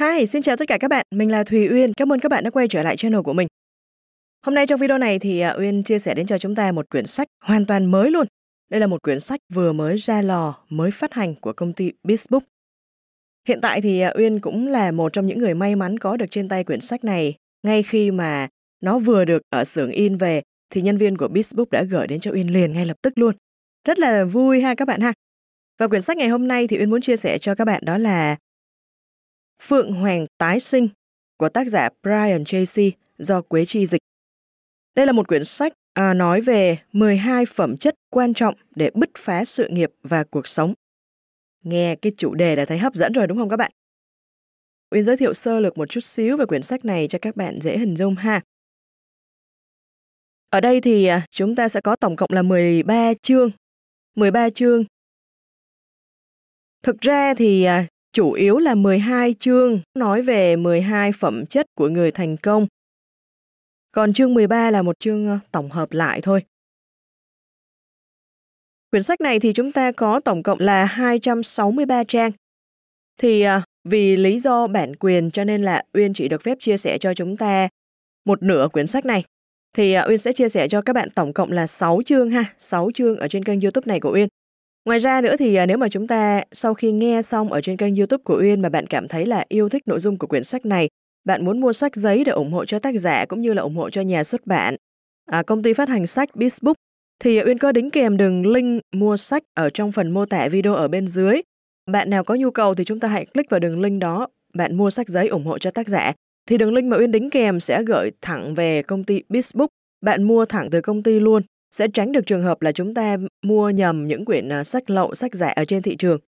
Hi, xin chào tất cả các bạn. Mình là Thùy Uyên. Cảm ơn các bạn đã quay trở lại channel của mình. Hôm nay trong video này thì à, Uyên chia sẻ đến cho chúng ta một quyển sách hoàn toàn mới luôn. Đây là một quyển sách vừa mới ra lò, mới phát hành của công ty Bizbook. Hiện tại thì à, Uyên cũng là một trong những người may mắn có được trên tay quyển sách này. Ngay khi mà nó vừa được ở xưởng in về thì nhân viên của Bizbook đã gửi đến cho Uyên liền ngay lập tức luôn. Rất là vui ha các bạn ha. Và quyển sách ngày hôm nay thì Uyên muốn chia sẻ cho các bạn đó là Phượng Hoàng Tái Sinh của tác giả Brian Tracy do Quế Chi dịch. Đây là một quyển sách à, nói về 12 phẩm chất quan trọng để bứt phá sự nghiệp và cuộc sống. Nghe cái chủ đề đã thấy hấp dẫn rồi đúng không các bạn? Uyên giới thiệu sơ lược một chút xíu về quyển sách này cho các bạn dễ hình dung ha. Ở đây thì à, chúng ta sẽ có tổng cộng là 13 chương. 13 chương. Thực ra thì à, chủ yếu là 12 chương nói về 12 phẩm chất của người thành công. Còn chương 13 là một chương ờ, tổng hợp lại thôi. Quyển sách này thì chúng ta có tổng cộng là 263 trang. Thì ờ, vì lý do bản quyền cho nên là Uyên chỉ được phép chia sẻ cho chúng ta một nửa quyển sách này. Thì ờ, Uyên sẽ chia sẻ cho các bạn tổng cộng là 6 chương ha, 6 chương ở trên kênh YouTube này của Uyên. Ngoài ra nữa thì à, nếu mà chúng ta sau khi nghe xong ở trên kênh YouTube của Uyên mà bạn cảm thấy là yêu thích nội dung của quyển sách này, bạn muốn mua sách giấy để ủng hộ cho tác giả cũng như là ủng hộ cho nhà xuất bản, à, công ty phát hành sách Bizbook, thì Uyên có đính kèm đường link mua sách ở trong phần mô tả video ở bên dưới. Bạn nào có nhu cầu thì chúng ta hãy click vào đường link đó, bạn mua sách giấy ủng hộ cho tác giả. Thì đường link mà Uyên đính kèm sẽ gửi thẳng về công ty Bizbook, bạn mua thẳng từ công ty luôn sẽ tránh được trường hợp là chúng ta mua nhầm những quyển à, sách lậu, sách giả ở trên thị trường.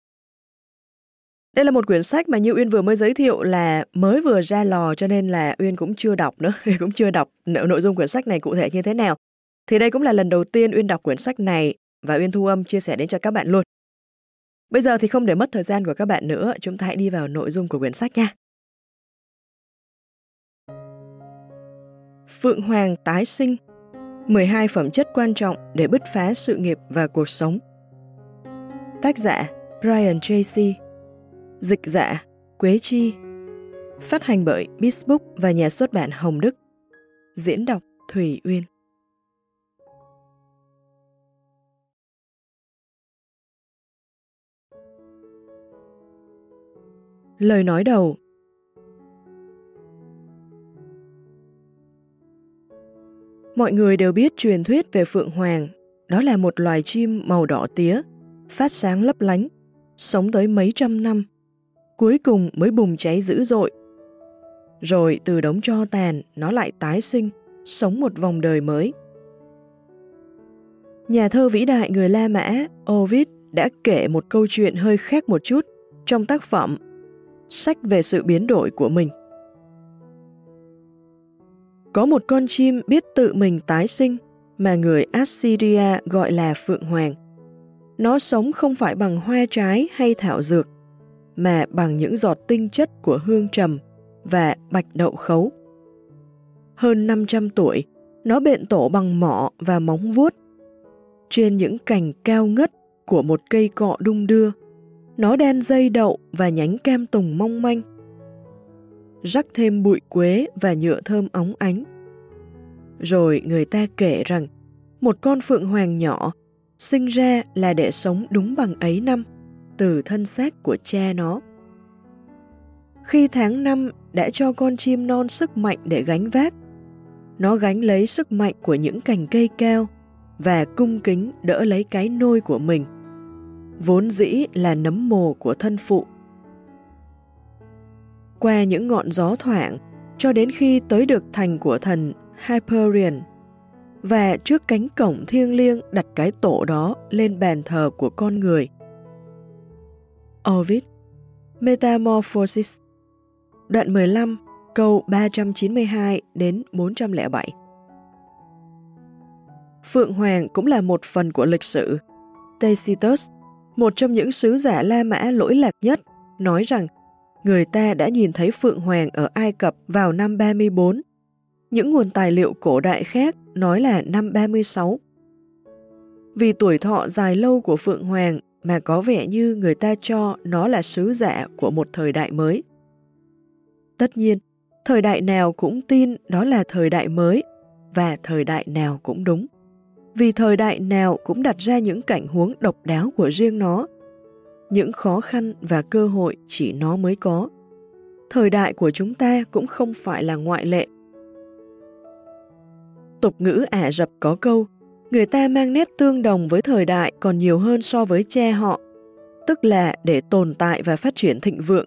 Đây là một quyển sách mà như Uyên vừa mới giới thiệu là mới vừa ra lò cho nên là Uyên cũng chưa đọc nữa, Uyên cũng chưa đọc nội dung quyển sách này cụ thể như thế nào. Thì đây cũng là lần đầu tiên Uyên đọc quyển sách này và Uyên thu âm chia sẻ đến cho các bạn luôn. Bây giờ thì không để mất thời gian của các bạn nữa, chúng ta hãy đi vào nội dung của quyển sách nha. Phượng Hoàng tái sinh 12 phẩm chất quan trọng để bứt phá sự nghiệp và cuộc sống. Tác giả, Brian Tracy. Dịch giả, Quế Chi. Phát hành bởi Bisbook và nhà xuất bản Hồng Đức. Diễn đọc Thủy Uyên. Lời nói đầu Mọi người đều biết truyền thuyết về Phượng Hoàng, đó là một loài chim màu đỏ tía, phát sáng lấp lánh, sống tới mấy trăm năm, cuối cùng mới bùng cháy dữ dội. Rồi từ đống cho tàn, nó lại tái sinh, sống một vòng đời mới. Nhà thơ vĩ đại người La Mã, Ovid, đã kể một câu chuyện hơi khác một chút trong tác phẩm Sách về sự biến đổi của mình. Có một con chim biết tự mình tái sinh mà người Assyria gọi là Phượng Hoàng. Nó sống không phải bằng hoa trái hay thảo dược, mà bằng những giọt tinh chất của hương trầm và bạch đậu khấu. Hơn 500 tuổi, nó bện tổ bằng mỏ và móng vuốt. Trên những cành cao ngất của một cây cọ đung đưa, nó đen dây đậu và nhánh cam tùng mong manh rắc thêm bụi quế và nhựa thơm óng ánh. Rồi người ta kể rằng một con phượng hoàng nhỏ sinh ra là để sống đúng bằng ấy năm từ thân xác của cha nó. Khi tháng năm đã cho con chim non sức mạnh để gánh vác, nó gánh lấy sức mạnh của những cành cây cao và cung kính đỡ lấy cái nôi của mình, vốn dĩ là nấm mồ của thân phụ qua những ngọn gió thoảng cho đến khi tới được thành của thần Hyperion và trước cánh cổng thiêng liêng đặt cái tổ đó lên bàn thờ của con người. Ovid Metamorphosis Đoạn 15 câu 392 đến 407 Phượng Hoàng cũng là một phần của lịch sử. Tacitus, một trong những sứ giả La Mã lỗi lạc nhất, nói rằng người ta đã nhìn thấy Phượng Hoàng ở Ai Cập vào năm 34. Những nguồn tài liệu cổ đại khác nói là năm 36. Vì tuổi thọ dài lâu của Phượng Hoàng mà có vẻ như người ta cho nó là sứ giả của một thời đại mới. Tất nhiên, thời đại nào cũng tin đó là thời đại mới và thời đại nào cũng đúng. Vì thời đại nào cũng đặt ra những cảnh huống độc đáo của riêng nó. Những khó khăn và cơ hội chỉ nó mới có. Thời đại của chúng ta cũng không phải là ngoại lệ. Tục ngữ Ả Rập có câu, người ta mang nét tương đồng với thời đại còn nhiều hơn so với cha họ, tức là để tồn tại và phát triển thịnh vượng.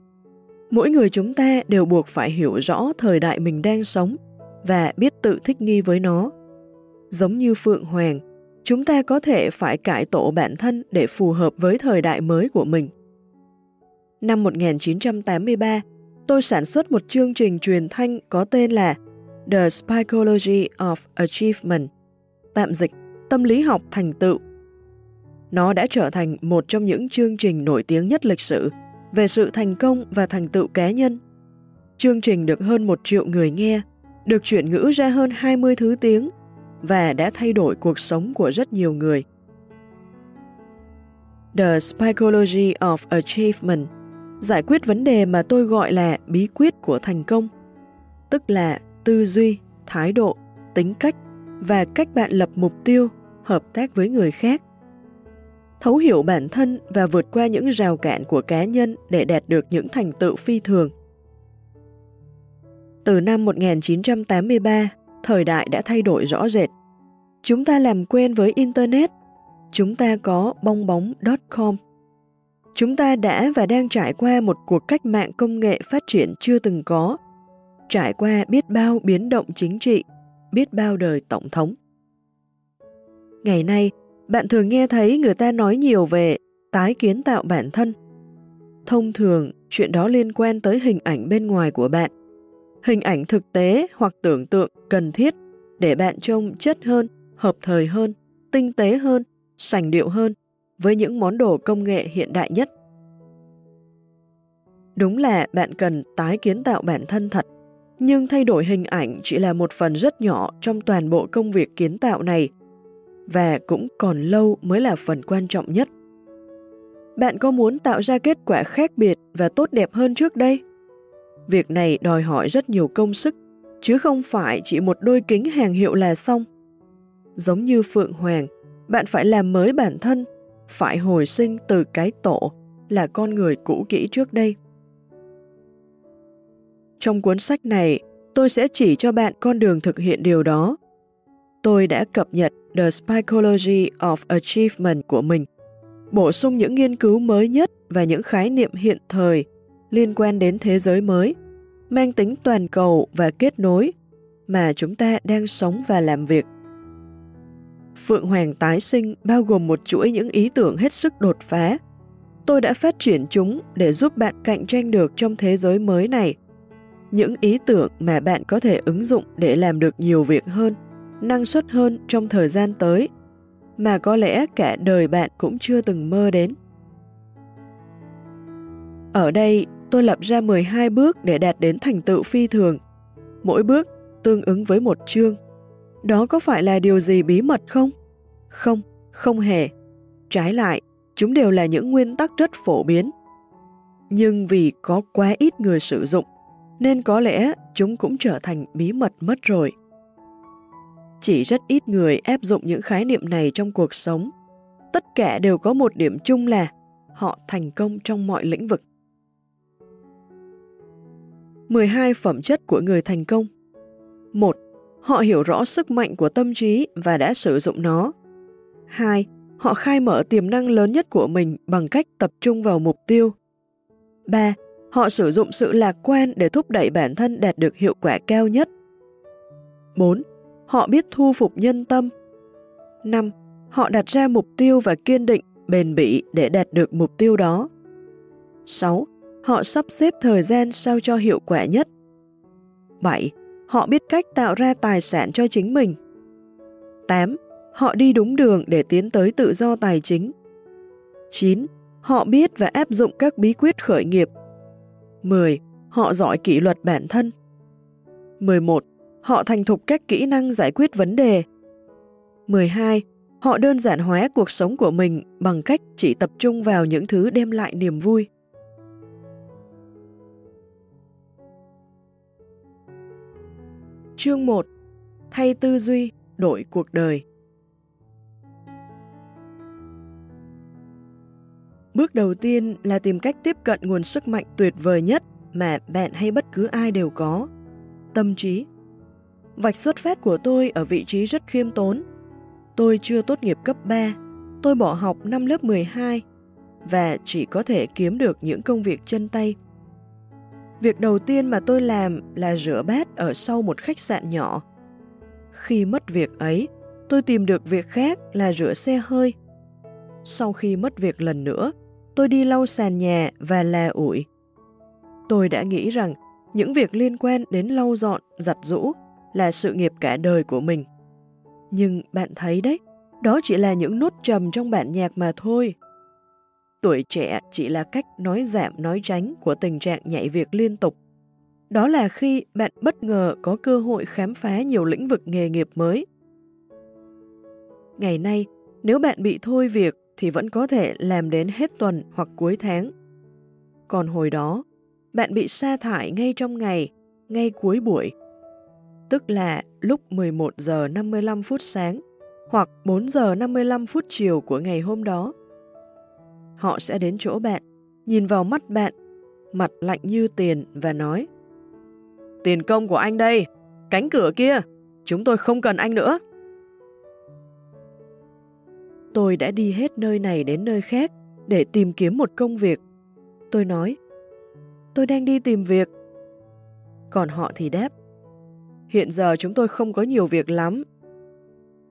Mỗi người chúng ta đều buộc phải hiểu rõ thời đại mình đang sống và biết tự thích nghi với nó. Giống như Phượng Hoàng, chúng ta có thể phải cải tổ bản thân để phù hợp với thời đại mới của mình. Năm 1983, tôi sản xuất một chương trình truyền thanh có tên là The Psychology of Achievement, tạm dịch tâm lý học thành tựu. Nó đã trở thành một trong những chương trình nổi tiếng nhất lịch sử về sự thành công và thành tựu cá nhân. Chương trình được hơn một triệu người nghe, được chuyển ngữ ra hơn 20 thứ tiếng và đã thay đổi cuộc sống của rất nhiều người. The Psychology of Achievement giải quyết vấn đề mà tôi gọi là bí quyết của thành công, tức là tư duy, thái độ, tính cách và cách bạn lập mục tiêu, hợp tác với người khác. Thấu hiểu bản thân và vượt qua những rào cản của cá nhân để đạt được những thành tựu phi thường. Từ năm 1983, thời đại đã thay đổi rõ rệt. Chúng ta làm quen với Internet. Chúng ta có bong bóng.com. Chúng ta đã và đang trải qua một cuộc cách mạng công nghệ phát triển chưa từng có trải qua biết bao biến động chính trị, biết bao đời tổng thống. Ngày nay, bạn thường nghe thấy người ta nói nhiều về tái kiến tạo bản thân. Thông thường, chuyện đó liên quan tới hình ảnh bên ngoài của bạn. Hình ảnh thực tế hoặc tưởng tượng cần thiết để bạn trông chất hơn, hợp thời hơn, tinh tế hơn, sành điệu hơn với những món đồ công nghệ hiện đại nhất. Đúng là bạn cần tái kiến tạo bản thân thật nhưng thay đổi hình ảnh chỉ là một phần rất nhỏ trong toàn bộ công việc kiến tạo này và cũng còn lâu mới là phần quan trọng nhất. Bạn có muốn tạo ra kết quả khác biệt và tốt đẹp hơn trước đây? Việc này đòi hỏi rất nhiều công sức, chứ không phải chỉ một đôi kính hàng hiệu là xong. Giống như Phượng Hoàng, bạn phải làm mới bản thân, phải hồi sinh từ cái tổ là con người cũ kỹ trước đây. Trong cuốn sách này, tôi sẽ chỉ cho bạn con đường thực hiện điều đó. Tôi đã cập nhật The Psychology of Achievement của mình, bổ sung những nghiên cứu mới nhất và những khái niệm hiện thời liên quan đến thế giới mới, mang tính toàn cầu và kết nối mà chúng ta đang sống và làm việc. Phượng Hoàng tái sinh bao gồm một chuỗi những ý tưởng hết sức đột phá. Tôi đã phát triển chúng để giúp bạn cạnh tranh được trong thế giới mới này những ý tưởng mà bạn có thể ứng dụng để làm được nhiều việc hơn, năng suất hơn trong thời gian tới, mà có lẽ cả đời bạn cũng chưa từng mơ đến. Ở đây, tôi lập ra 12 bước để đạt đến thành tựu phi thường. Mỗi bước tương ứng với một chương. Đó có phải là điều gì bí mật không? Không, không hề. Trái lại, chúng đều là những nguyên tắc rất phổ biến. Nhưng vì có quá ít người sử dụng, nên có lẽ chúng cũng trở thành bí mật mất rồi. Chỉ rất ít người áp dụng những khái niệm này trong cuộc sống. Tất cả đều có một điểm chung là họ thành công trong mọi lĩnh vực. 12 phẩm chất của người thành công 1. Họ hiểu rõ sức mạnh của tâm trí và đã sử dụng nó. 2. Họ khai mở tiềm năng lớn nhất của mình bằng cách tập trung vào mục tiêu. 3. Họ sử dụng sự lạc quan để thúc đẩy bản thân đạt được hiệu quả cao nhất. 4. Họ biết thu phục nhân tâm. 5. Họ đặt ra mục tiêu và kiên định, bền bỉ để đạt được mục tiêu đó. 6. Họ sắp xếp thời gian sao cho hiệu quả nhất. 7. Họ biết cách tạo ra tài sản cho chính mình. 8. Họ đi đúng đường để tiến tới tự do tài chính. 9. Họ biết và áp dụng các bí quyết khởi nghiệp 10. Họ giỏi kỷ luật bản thân. 11. Họ thành thục các kỹ năng giải quyết vấn đề. 12. Họ đơn giản hóa cuộc sống của mình bằng cách chỉ tập trung vào những thứ đem lại niềm vui. Chương 1 Thay tư duy, đổi cuộc đời Bước đầu tiên là tìm cách tiếp cận nguồn sức mạnh tuyệt vời nhất mà bạn hay bất cứ ai đều có, tâm trí. Vạch xuất phát của tôi ở vị trí rất khiêm tốn. Tôi chưa tốt nghiệp cấp 3, tôi bỏ học năm lớp 12 và chỉ có thể kiếm được những công việc chân tay. Việc đầu tiên mà tôi làm là rửa bát ở sau một khách sạn nhỏ. Khi mất việc ấy, tôi tìm được việc khác là rửa xe hơi. Sau khi mất việc lần nữa, tôi đi lau sàn nhà và là ủi. Tôi đã nghĩ rằng những việc liên quan đến lau dọn, giặt rũ là sự nghiệp cả đời của mình. Nhưng bạn thấy đấy, đó chỉ là những nốt trầm trong bản nhạc mà thôi. Tuổi trẻ chỉ là cách nói giảm nói tránh của tình trạng nhảy việc liên tục. Đó là khi bạn bất ngờ có cơ hội khám phá nhiều lĩnh vực nghề nghiệp mới. Ngày nay, nếu bạn bị thôi việc thì vẫn có thể làm đến hết tuần hoặc cuối tháng. Còn hồi đó, bạn bị sa thải ngay trong ngày, ngay cuối buổi. Tức là lúc 11 giờ 55 phút sáng hoặc 4 giờ 55 phút chiều của ngày hôm đó. Họ sẽ đến chỗ bạn, nhìn vào mắt bạn, mặt lạnh như tiền và nói Tiền công của anh đây, cánh cửa kia, chúng tôi không cần anh nữa. Tôi đã đi hết nơi này đến nơi khác để tìm kiếm một công việc. Tôi nói, tôi đang đi tìm việc. Còn họ thì đáp, hiện giờ chúng tôi không có nhiều việc lắm.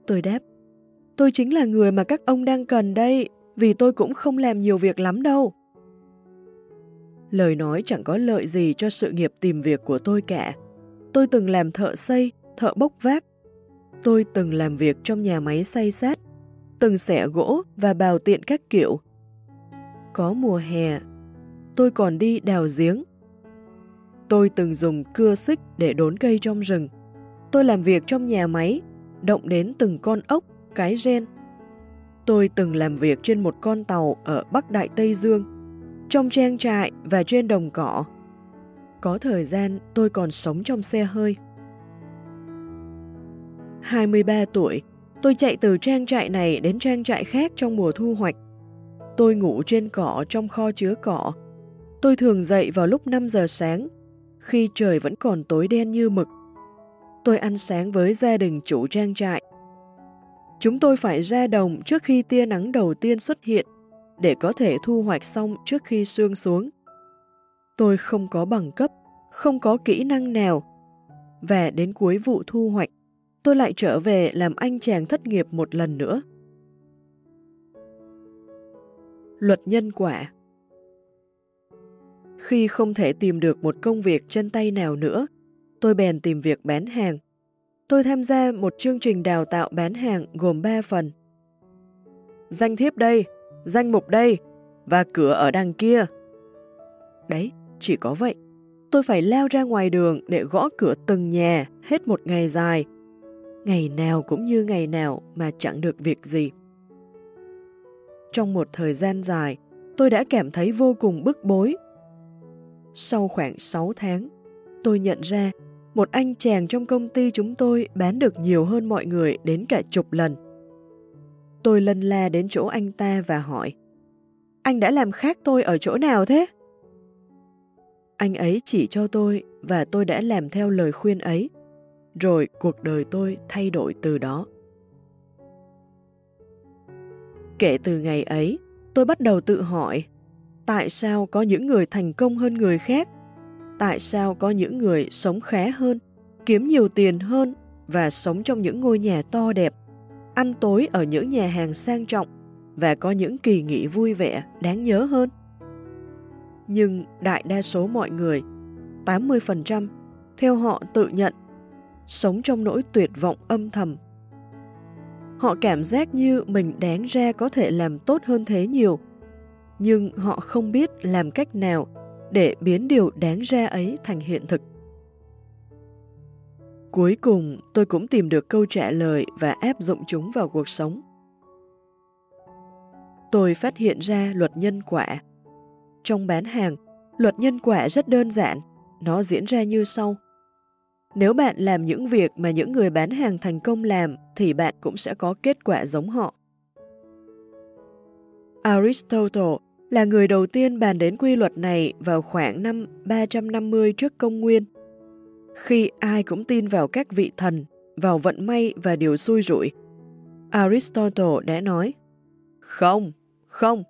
Tôi đáp, tôi chính là người mà các ông đang cần đây, vì tôi cũng không làm nhiều việc lắm đâu. Lời nói chẳng có lợi gì cho sự nghiệp tìm việc của tôi cả. Tôi từng làm thợ xây, thợ bốc vác. Tôi từng làm việc trong nhà máy xây sát, từng xẻ gỗ và bào tiện các kiểu. Có mùa hè, tôi còn đi đào giếng. Tôi từng dùng cưa xích để đốn cây trong rừng. Tôi làm việc trong nhà máy, động đến từng con ốc, cái ren. Tôi từng làm việc trên một con tàu ở Bắc Đại Tây Dương, trong trang trại và trên đồng cỏ. Có thời gian tôi còn sống trong xe hơi. 23 tuổi, tôi chạy từ trang trại này đến trang trại khác trong mùa thu hoạch. Tôi ngủ trên cỏ trong kho chứa cỏ. Tôi thường dậy vào lúc 5 giờ sáng, khi trời vẫn còn tối đen như mực. Tôi ăn sáng với gia đình chủ trang trại. Chúng tôi phải ra đồng trước khi tia nắng đầu tiên xuất hiện để có thể thu hoạch xong trước khi sương xuống. Tôi không có bằng cấp, không có kỹ năng nào. Và đến cuối vụ thu hoạch, tôi lại trở về làm anh chàng thất nghiệp một lần nữa. Luật nhân quả Khi không thể tìm được một công việc chân tay nào nữa, tôi bèn tìm việc bán hàng. Tôi tham gia một chương trình đào tạo bán hàng gồm 3 phần. Danh thiếp đây, danh mục đây và cửa ở đằng kia. Đấy, chỉ có vậy. Tôi phải leo ra ngoài đường để gõ cửa từng nhà hết một ngày dài. Ngày nào cũng như ngày nào mà chẳng được việc gì. Trong một thời gian dài, tôi đã cảm thấy vô cùng bức bối. Sau khoảng 6 tháng, tôi nhận ra một anh chàng trong công ty chúng tôi bán được nhiều hơn mọi người đến cả chục lần. Tôi lân la đến chỗ anh ta và hỏi Anh đã làm khác tôi ở chỗ nào thế? Anh ấy chỉ cho tôi và tôi đã làm theo lời khuyên ấy. Rồi cuộc đời tôi thay đổi từ đó. Kể từ ngày ấy, tôi bắt đầu tự hỏi tại sao có những người thành công hơn người khác? Tại sao có những người sống khá hơn, kiếm nhiều tiền hơn và sống trong những ngôi nhà to đẹp, ăn tối ở những nhà hàng sang trọng và có những kỳ nghỉ vui vẻ, đáng nhớ hơn? nhưng đại đa số mọi người, 80%, theo họ tự nhận, sống trong nỗi tuyệt vọng âm thầm. Họ cảm giác như mình đáng ra có thể làm tốt hơn thế nhiều, nhưng họ không biết làm cách nào để biến điều đáng ra ấy thành hiện thực. Cuối cùng, tôi cũng tìm được câu trả lời và áp dụng chúng vào cuộc sống. Tôi phát hiện ra luật nhân quả trong bán hàng, luật nhân quả rất đơn giản, nó diễn ra như sau. Nếu bạn làm những việc mà những người bán hàng thành công làm thì bạn cũng sẽ có kết quả giống họ. Aristotle là người đầu tiên bàn đến quy luật này vào khoảng năm 350 trước công nguyên. Khi ai cũng tin vào các vị thần, vào vận may và điều xui rủi, Aristotle đã nói Không, không,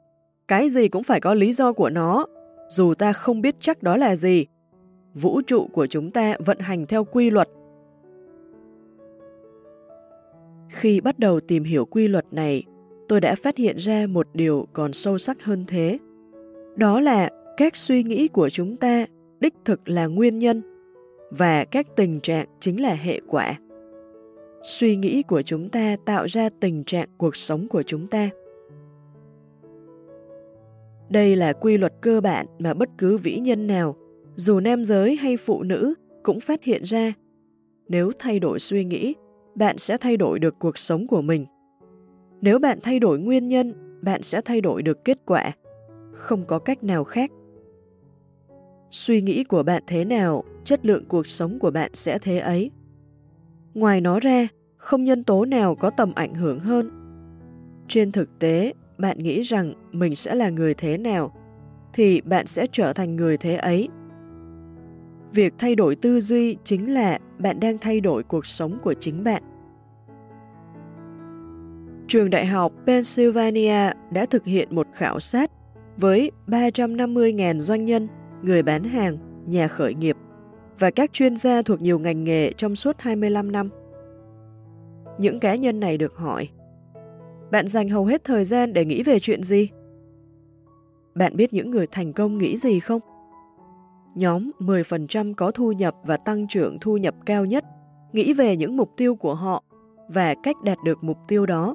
cái gì cũng phải có lý do của nó, dù ta không biết chắc đó là gì. Vũ trụ của chúng ta vận hành theo quy luật. Khi bắt đầu tìm hiểu quy luật này, tôi đã phát hiện ra một điều còn sâu sắc hơn thế. Đó là các suy nghĩ của chúng ta đích thực là nguyên nhân và các tình trạng chính là hệ quả. Suy nghĩ của chúng ta tạo ra tình trạng cuộc sống của chúng ta. Đây là quy luật cơ bản mà bất cứ vĩ nhân nào, dù nam giới hay phụ nữ, cũng phát hiện ra. Nếu thay đổi suy nghĩ, bạn sẽ thay đổi được cuộc sống của mình. Nếu bạn thay đổi nguyên nhân, bạn sẽ thay đổi được kết quả. Không có cách nào khác. Suy nghĩ của bạn thế nào, chất lượng cuộc sống của bạn sẽ thế ấy. Ngoài nó ra, không nhân tố nào có tầm ảnh hưởng hơn. Trên thực tế, bạn nghĩ rằng mình sẽ là người thế nào, thì bạn sẽ trở thành người thế ấy. Việc thay đổi tư duy chính là bạn đang thay đổi cuộc sống của chính bạn. Trường Đại học Pennsylvania đã thực hiện một khảo sát với 350.000 doanh nhân, người bán hàng, nhà khởi nghiệp và các chuyên gia thuộc nhiều ngành nghề trong suốt 25 năm. Những cá nhân này được hỏi Bạn dành hầu hết thời gian để nghĩ về chuyện gì? Bạn biết những người thành công nghĩ gì không? Nhóm 10% có thu nhập và tăng trưởng thu nhập cao nhất nghĩ về những mục tiêu của họ và cách đạt được mục tiêu đó.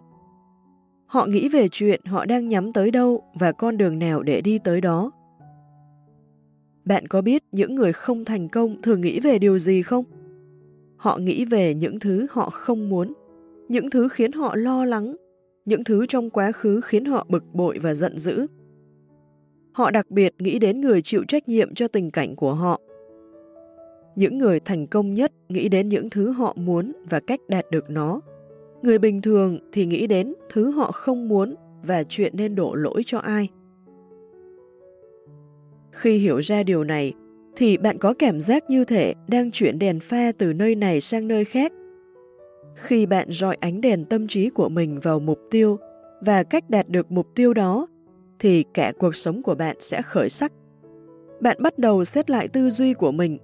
Họ nghĩ về chuyện họ đang nhắm tới đâu và con đường nào để đi tới đó. Bạn có biết những người không thành công thường nghĩ về điều gì không? Họ nghĩ về những thứ họ không muốn, những thứ khiến họ lo lắng, những thứ trong quá khứ khiến họ bực bội và giận dữ. Họ đặc biệt nghĩ đến người chịu trách nhiệm cho tình cảnh của họ. Những người thành công nhất nghĩ đến những thứ họ muốn và cách đạt được nó. Người bình thường thì nghĩ đến thứ họ không muốn và chuyện nên đổ lỗi cho ai. Khi hiểu ra điều này, thì bạn có cảm giác như thể đang chuyển đèn pha từ nơi này sang nơi khác. Khi bạn rọi ánh đèn tâm trí của mình vào mục tiêu và cách đạt được mục tiêu đó, thì cả cuộc sống của bạn sẽ khởi sắc. Bạn bắt đầu xét lại tư duy của mình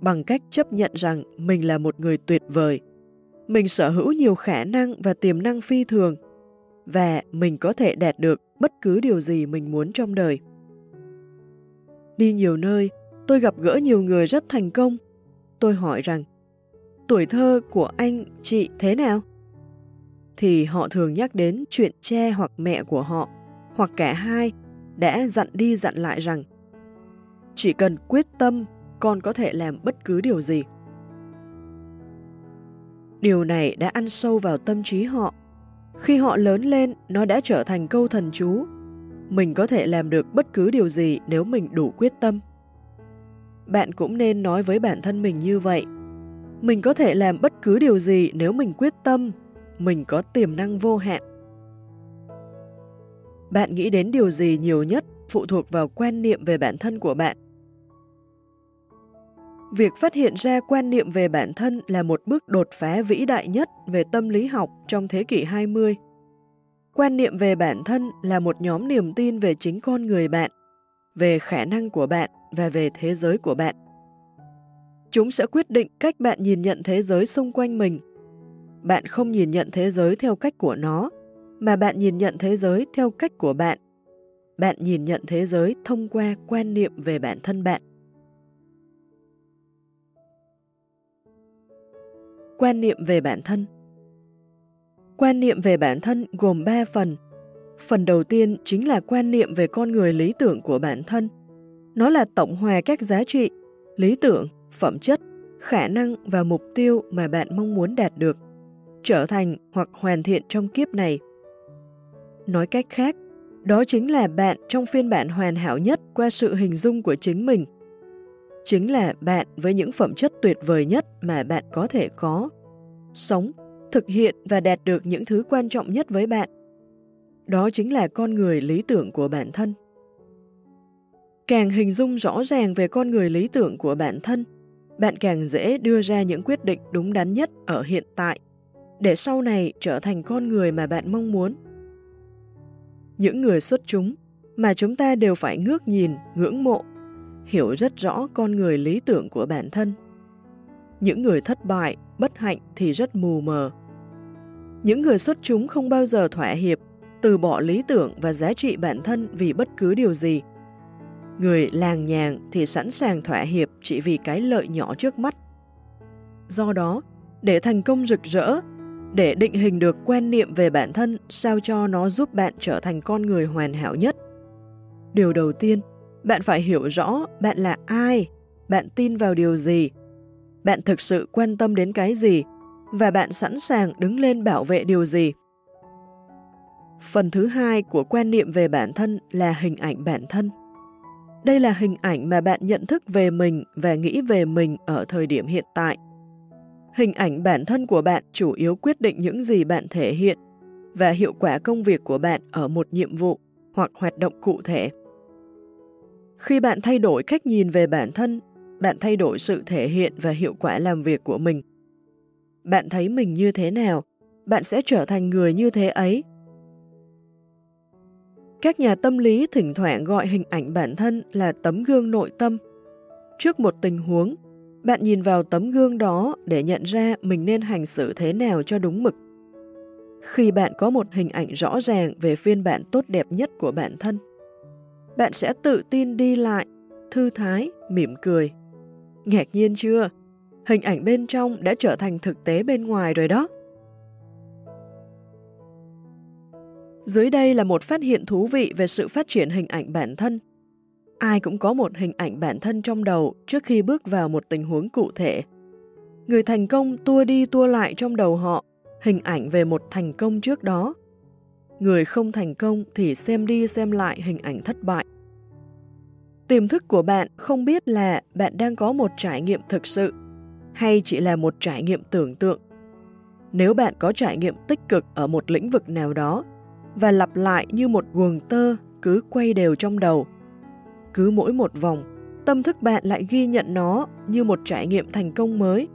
bằng cách chấp nhận rằng mình là một người tuyệt vời. Mình sở hữu nhiều khả năng và tiềm năng phi thường và mình có thể đạt được bất cứ điều gì mình muốn trong đời. Đi nhiều nơi, tôi gặp gỡ nhiều người rất thành công. Tôi hỏi rằng, tuổi thơ của anh, chị thế nào? Thì họ thường nhắc đến chuyện cha hoặc mẹ của họ, hoặc cả hai, đã dặn đi dặn lại rằng, chỉ cần quyết tâm, con có thể làm bất cứ điều gì. Điều này đã ăn sâu vào tâm trí họ. Khi họ lớn lên, nó đã trở thành câu thần chú mình có thể làm được bất cứ điều gì nếu mình đủ quyết tâm. Bạn cũng nên nói với bản thân mình như vậy. Mình có thể làm bất cứ điều gì nếu mình quyết tâm, mình có tiềm năng vô hạn. Bạn nghĩ đến điều gì nhiều nhất phụ thuộc vào quan niệm về bản thân của bạn. Việc phát hiện ra quan niệm về bản thân là một bước đột phá vĩ đại nhất về tâm lý học trong thế kỷ 20. Quan niệm về bản thân là một nhóm niềm tin về chính con người bạn, về khả năng của bạn và về thế giới của bạn. Chúng sẽ quyết định cách bạn nhìn nhận thế giới xung quanh mình. Bạn không nhìn nhận thế giới theo cách của nó, mà bạn nhìn nhận thế giới theo cách của bạn. Bạn nhìn nhận thế giới thông qua quan niệm về bản thân bạn. Quan niệm về bản thân Quan niệm về bản thân gồm 3 phần. Phần đầu tiên chính là quan niệm về con người lý tưởng của bản thân. Nó là tổng hòa các giá trị, lý tưởng, phẩm chất, khả năng và mục tiêu mà bạn mong muốn đạt được, trở thành hoặc hoàn thiện trong kiếp này. Nói cách khác, đó chính là bạn trong phiên bản hoàn hảo nhất qua sự hình dung của chính mình chính là bạn với những phẩm chất tuyệt vời nhất mà bạn có thể có. Sống, thực hiện và đạt được những thứ quan trọng nhất với bạn. Đó chính là con người lý tưởng của bản thân. Càng hình dung rõ ràng về con người lý tưởng của bản thân, bạn càng dễ đưa ra những quyết định đúng đắn nhất ở hiện tại, để sau này trở thành con người mà bạn mong muốn. Những người xuất chúng mà chúng ta đều phải ngước nhìn, ngưỡng mộ, hiểu rất rõ con người lý tưởng của bản thân. Những người thất bại, bất hạnh thì rất mù mờ. Những người xuất chúng không bao giờ thỏa hiệp, từ bỏ lý tưởng và giá trị bản thân vì bất cứ điều gì. Người làng nhàng thì sẵn sàng thỏa hiệp chỉ vì cái lợi nhỏ trước mắt. Do đó, để thành công rực rỡ, để định hình được quan niệm về bản thân sao cho nó giúp bạn trở thành con người hoàn hảo nhất. Điều đầu tiên, bạn phải hiểu rõ bạn là ai, bạn tin vào điều gì, bạn thực sự quan tâm đến cái gì và bạn sẵn sàng đứng lên bảo vệ điều gì. Phần thứ hai của quan niệm về bản thân là hình ảnh bản thân. Đây là hình ảnh mà bạn nhận thức về mình và nghĩ về mình ở thời điểm hiện tại. Hình ảnh bản thân của bạn chủ yếu quyết định những gì bạn thể hiện và hiệu quả công việc của bạn ở một nhiệm vụ hoặc hoạt động cụ thể. Khi bạn thay đổi cách nhìn về bản thân, bạn thay đổi sự thể hiện và hiệu quả làm việc của mình. Bạn thấy mình như thế nào, bạn sẽ trở thành người như thế ấy. Các nhà tâm lý thỉnh thoảng gọi hình ảnh bản thân là tấm gương nội tâm. Trước một tình huống, bạn nhìn vào tấm gương đó để nhận ra mình nên hành xử thế nào cho đúng mực. Khi bạn có một hình ảnh rõ ràng về phiên bản tốt đẹp nhất của bản thân, bạn sẽ tự tin đi lại, thư thái, mỉm cười. Ngạc nhiên chưa? Hình ảnh bên trong đã trở thành thực tế bên ngoài rồi đó. Dưới đây là một phát hiện thú vị về sự phát triển hình ảnh bản thân. Ai cũng có một hình ảnh bản thân trong đầu trước khi bước vào một tình huống cụ thể. Người thành công tua đi tua lại trong đầu họ hình ảnh về một thành công trước đó. Người không thành công thì xem đi xem lại hình ảnh thất bại. Tiềm thức của bạn không biết là bạn đang có một trải nghiệm thực sự hay chỉ là một trải nghiệm tưởng tượng. Nếu bạn có trải nghiệm tích cực ở một lĩnh vực nào đó và lặp lại như một guồng tơ cứ quay đều trong đầu, cứ mỗi một vòng, tâm thức bạn lại ghi nhận nó như một trải nghiệm thành công mới.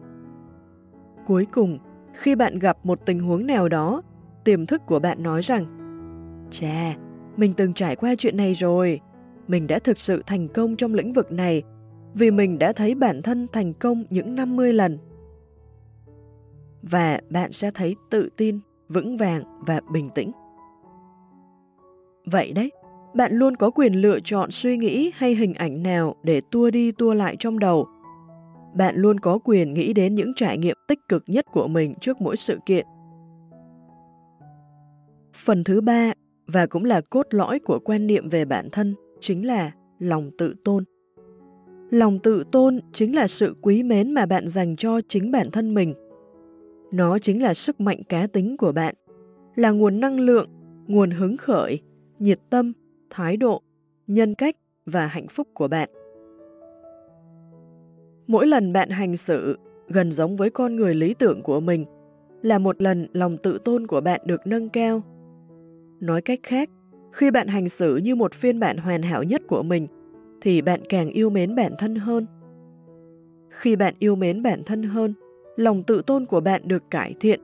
Cuối cùng, khi bạn gặp một tình huống nào đó, tiềm thức của bạn nói rằng Chà, mình từng trải qua chuyện này rồi, mình đã thực sự thành công trong lĩnh vực này vì mình đã thấy bản thân thành công những 50 lần. Và bạn sẽ thấy tự tin, vững vàng và bình tĩnh. Vậy đấy, bạn luôn có quyền lựa chọn suy nghĩ hay hình ảnh nào để tua đi tua lại trong đầu. Bạn luôn có quyền nghĩ đến những trải nghiệm tích cực nhất của mình trước mỗi sự kiện. Phần thứ ba, và cũng là cốt lõi của quan niệm về bản thân, chính là lòng tự tôn. Lòng tự tôn chính là sự quý mến mà bạn dành cho chính bản thân mình. Nó chính là sức mạnh cá tính của bạn, là nguồn năng lượng, nguồn hứng khởi, nhiệt tâm, thái độ, nhân cách và hạnh phúc của bạn. Mỗi lần bạn hành xử gần giống với con người lý tưởng của mình là một lần lòng tự tôn của bạn được nâng cao. Nói cách khác, khi bạn hành xử như một phiên bản hoàn hảo nhất của mình, thì bạn càng yêu mến bản thân hơn. Khi bạn yêu mến bản thân hơn, lòng tự tôn của bạn được cải thiện,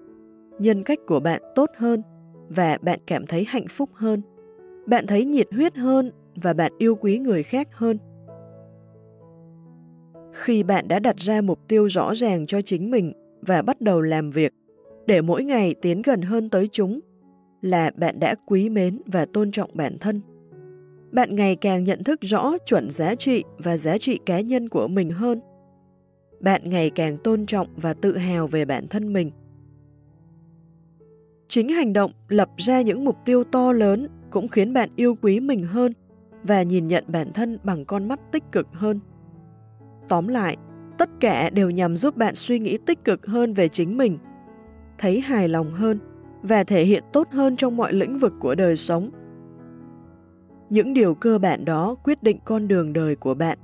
nhân cách của bạn tốt hơn và bạn cảm thấy hạnh phúc hơn. Bạn thấy nhiệt huyết hơn và bạn yêu quý người khác hơn. Khi bạn đã đặt ra mục tiêu rõ ràng cho chính mình và bắt đầu làm việc để mỗi ngày tiến gần hơn tới chúng, là bạn đã quý mến và tôn trọng bản thân. Bạn ngày càng nhận thức rõ chuẩn giá trị và giá trị cá nhân của mình hơn. Bạn ngày càng tôn trọng và tự hào về bản thân mình. Chính hành động lập ra những mục tiêu to lớn cũng khiến bạn yêu quý mình hơn và nhìn nhận bản thân bằng con mắt tích cực hơn. Tóm lại, tất cả đều nhằm giúp bạn suy nghĩ tích cực hơn về chính mình, thấy hài lòng hơn và thể hiện tốt hơn trong mọi lĩnh vực của đời sống. Những điều cơ bản đó quyết định con đường đời của bạn.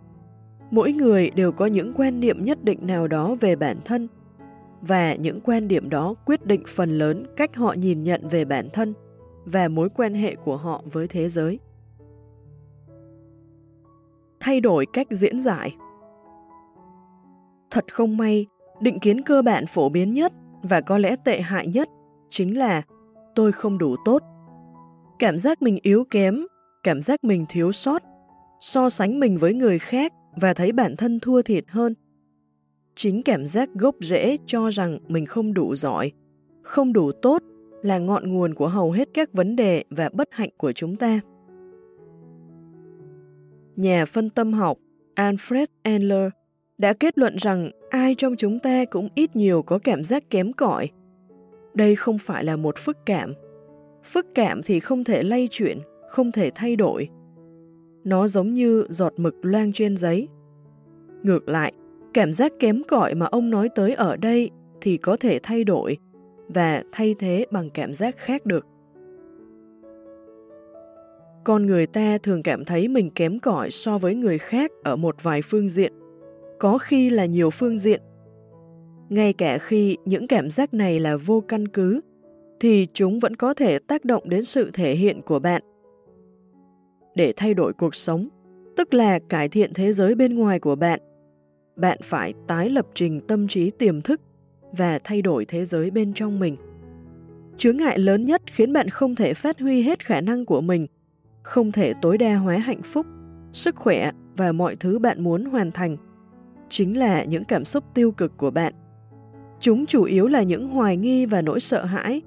Mỗi người đều có những quan niệm nhất định nào đó về bản thân và những quan điểm đó quyết định phần lớn cách họ nhìn nhận về bản thân và mối quan hệ của họ với thế giới. Thay đổi cách diễn giải Thật không may, định kiến cơ bản phổ biến nhất và có lẽ tệ hại nhất chính là tôi không đủ tốt. Cảm giác mình yếu kém, cảm giác mình thiếu sót, so sánh mình với người khác và thấy bản thân thua thiệt hơn. Chính cảm giác gốc rễ cho rằng mình không đủ giỏi, không đủ tốt là ngọn nguồn của hầu hết các vấn đề và bất hạnh của chúng ta. Nhà phân tâm học Alfred Adler đã kết luận rằng ai trong chúng ta cũng ít nhiều có cảm giác kém cỏi. Đây không phải là một phức cảm. Phức cảm thì không thể lay chuyển, không thể thay đổi. Nó giống như giọt mực loang trên giấy. Ngược lại, cảm giác kém cỏi mà ông nói tới ở đây thì có thể thay đổi và thay thế bằng cảm giác khác được. Con người ta thường cảm thấy mình kém cỏi so với người khác ở một vài phương diện, có khi là nhiều phương diện. Ngay cả khi những cảm giác này là vô căn cứ, thì chúng vẫn có thể tác động đến sự thể hiện của bạn. Để thay đổi cuộc sống, tức là cải thiện thế giới bên ngoài của bạn, bạn phải tái lập trình tâm trí tiềm thức và thay đổi thế giới bên trong mình. Chướng ngại lớn nhất khiến bạn không thể phát huy hết khả năng của mình, không thể tối đa hóa hạnh phúc, sức khỏe và mọi thứ bạn muốn hoàn thành, chính là những cảm xúc tiêu cực của bạn. Chúng chủ yếu là những hoài nghi và nỗi sợ hãi.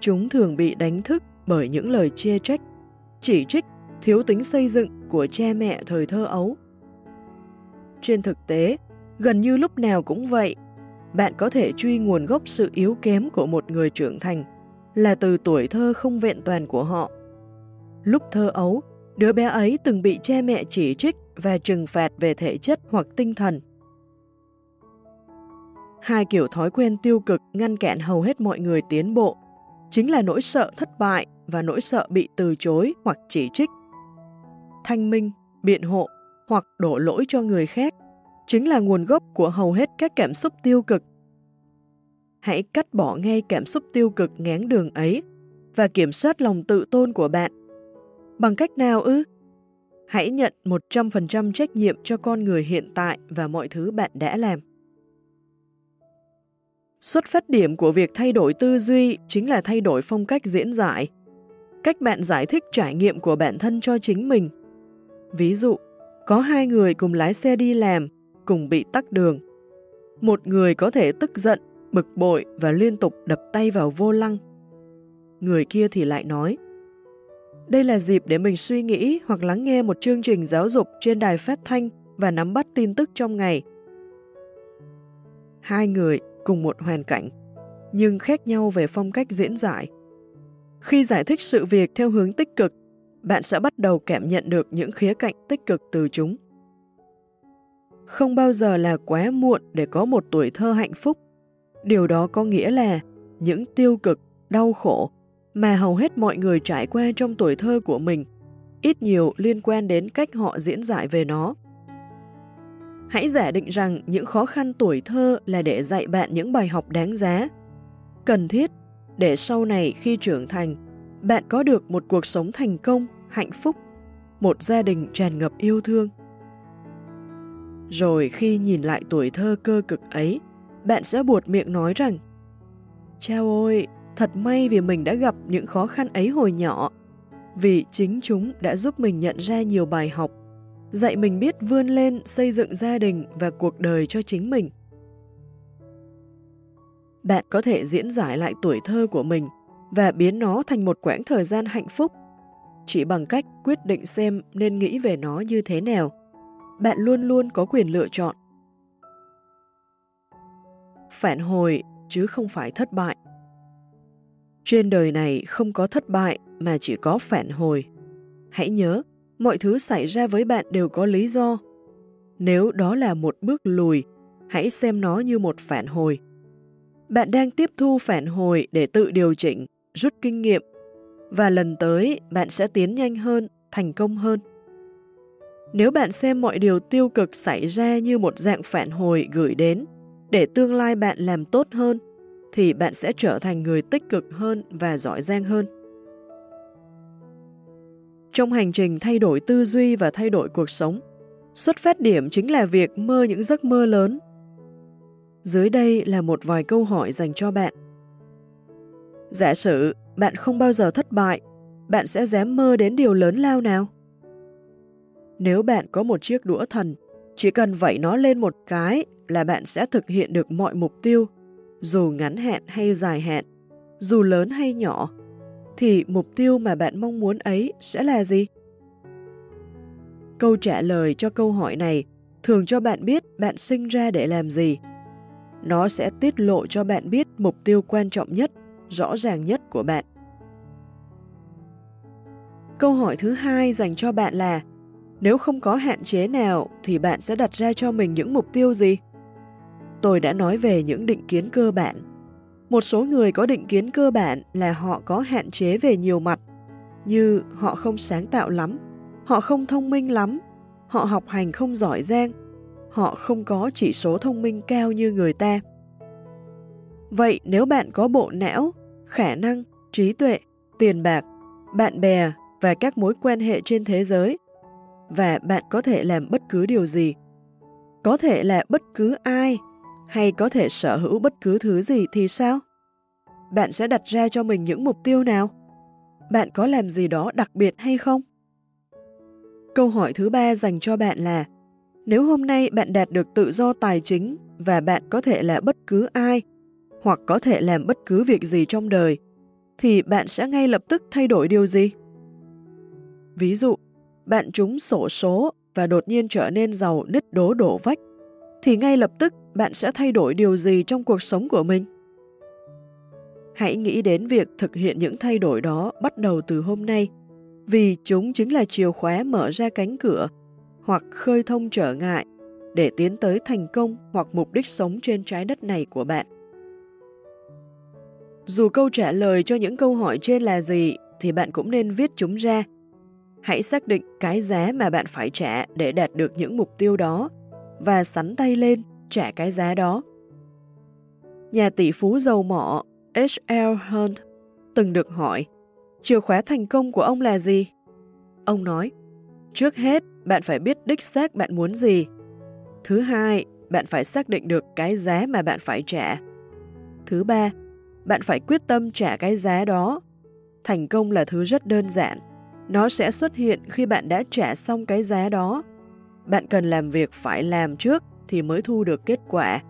Chúng thường bị đánh thức bởi những lời chê trách, chỉ trích, thiếu tính xây dựng của cha mẹ thời thơ ấu. Trên thực tế, gần như lúc nào cũng vậy, bạn có thể truy nguồn gốc sự yếu kém của một người trưởng thành là từ tuổi thơ không vẹn toàn của họ. Lúc thơ ấu, đứa bé ấy từng bị cha mẹ chỉ trích và trừng phạt về thể chất hoặc tinh thần. Hai kiểu thói quen tiêu cực ngăn cản hầu hết mọi người tiến bộ, chính là nỗi sợ thất bại và nỗi sợ bị từ chối hoặc chỉ trích. Thanh minh, biện hộ hoặc đổ lỗi cho người khác chính là nguồn gốc của hầu hết các cảm xúc tiêu cực. Hãy cắt bỏ ngay cảm xúc tiêu cực ngán đường ấy và kiểm soát lòng tự tôn của bạn. Bằng cách nào ư? Hãy nhận 100% trách nhiệm cho con người hiện tại và mọi thứ bạn đã làm. Xuất phát điểm của việc thay đổi tư duy chính là thay đổi phong cách diễn giải. Cách bạn giải thích trải nghiệm của bản thân cho chính mình. Ví dụ, có hai người cùng lái xe đi làm cùng bị tắc đường. Một người có thể tức giận, bực bội và liên tục đập tay vào vô lăng. Người kia thì lại nói, đây là dịp để mình suy nghĩ hoặc lắng nghe một chương trình giáo dục trên đài phát thanh và nắm bắt tin tức trong ngày. Hai người cùng một hoàn cảnh, nhưng khác nhau về phong cách diễn giải. Khi giải thích sự việc theo hướng tích cực, bạn sẽ bắt đầu cảm nhận được những khía cạnh tích cực từ chúng. Không bao giờ là quá muộn để có một tuổi thơ hạnh phúc. Điều đó có nghĩa là những tiêu cực, đau khổ mà hầu hết mọi người trải qua trong tuổi thơ của mình ít nhiều liên quan đến cách họ diễn giải về nó. Hãy giả định rằng những khó khăn tuổi thơ là để dạy bạn những bài học đáng giá, cần thiết để sau này khi trưởng thành, bạn có được một cuộc sống thành công, hạnh phúc, một gia đình tràn ngập yêu thương. Rồi khi nhìn lại tuổi thơ cơ cực ấy, bạn sẽ buột miệng nói rằng Chao ôi, thật may vì mình đã gặp những khó khăn ấy hồi nhỏ, vì chính chúng đã giúp mình nhận ra nhiều bài học, dạy mình biết vươn lên xây dựng gia đình và cuộc đời cho chính mình. Bạn có thể diễn giải lại tuổi thơ của mình và biến nó thành một quãng thời gian hạnh phúc, chỉ bằng cách quyết định xem nên nghĩ về nó như thế nào bạn luôn luôn có quyền lựa chọn. Phản hồi chứ không phải thất bại. Trên đời này không có thất bại mà chỉ có phản hồi. Hãy nhớ, mọi thứ xảy ra với bạn đều có lý do. Nếu đó là một bước lùi, hãy xem nó như một phản hồi. Bạn đang tiếp thu phản hồi để tự điều chỉnh, rút kinh nghiệm, và lần tới bạn sẽ tiến nhanh hơn, thành công hơn. Nếu bạn xem mọi điều tiêu cực xảy ra như một dạng phản hồi gửi đến để tương lai bạn làm tốt hơn, thì bạn sẽ trở thành người tích cực hơn và giỏi giang hơn. Trong hành trình thay đổi tư duy và thay đổi cuộc sống, xuất phát điểm chính là việc mơ những giấc mơ lớn. Dưới đây là một vài câu hỏi dành cho bạn. Giả sử bạn không bao giờ thất bại, bạn sẽ dám mơ đến điều lớn lao nào? Nếu bạn có một chiếc đũa thần, chỉ cần vẩy nó lên một cái là bạn sẽ thực hiện được mọi mục tiêu, dù ngắn hạn hay dài hạn, dù lớn hay nhỏ, thì mục tiêu mà bạn mong muốn ấy sẽ là gì? Câu trả lời cho câu hỏi này thường cho bạn biết bạn sinh ra để làm gì. Nó sẽ tiết lộ cho bạn biết mục tiêu quan trọng nhất, rõ ràng nhất của bạn. Câu hỏi thứ hai dành cho bạn là nếu không có hạn chế nào thì bạn sẽ đặt ra cho mình những mục tiêu gì? Tôi đã nói về những định kiến cơ bản. Một số người có định kiến cơ bản là họ có hạn chế về nhiều mặt, như họ không sáng tạo lắm, họ không thông minh lắm, họ học hành không giỏi giang, họ không có chỉ số thông minh cao như người ta. Vậy nếu bạn có bộ não, khả năng, trí tuệ, tiền bạc, bạn bè và các mối quan hệ trên thế giới, và bạn có thể làm bất cứ điều gì. Có thể là bất cứ ai, hay có thể sở hữu bất cứ thứ gì thì sao? Bạn sẽ đặt ra cho mình những mục tiêu nào? Bạn có làm gì đó đặc biệt hay không? Câu hỏi thứ ba dành cho bạn là nếu hôm nay bạn đạt được tự do tài chính và bạn có thể là bất cứ ai hoặc có thể làm bất cứ việc gì trong đời, thì bạn sẽ ngay lập tức thay đổi điều gì? Ví dụ, bạn trúng sổ số và đột nhiên trở nên giàu nứt đố đổ vách, thì ngay lập tức bạn sẽ thay đổi điều gì trong cuộc sống của mình? Hãy nghĩ đến việc thực hiện những thay đổi đó bắt đầu từ hôm nay, vì chúng chính là chìa khóa mở ra cánh cửa hoặc khơi thông trở ngại để tiến tới thành công hoặc mục đích sống trên trái đất này của bạn. Dù câu trả lời cho những câu hỏi trên là gì, thì bạn cũng nên viết chúng ra Hãy xác định cái giá mà bạn phải trả để đạt được những mục tiêu đó và sắn tay lên trả cái giá đó. Nhà tỷ phú dầu mỏ H.L. Hunt từng được hỏi chìa khóa thành công của ông là gì? Ông nói, trước hết bạn phải biết đích xác bạn muốn gì. Thứ hai, bạn phải xác định được cái giá mà bạn phải trả. Thứ ba, bạn phải quyết tâm trả cái giá đó. Thành công là thứ rất đơn giản. Nó sẽ xuất hiện khi bạn đã trả xong cái giá đó. Bạn cần làm việc phải làm trước thì mới thu được kết quả.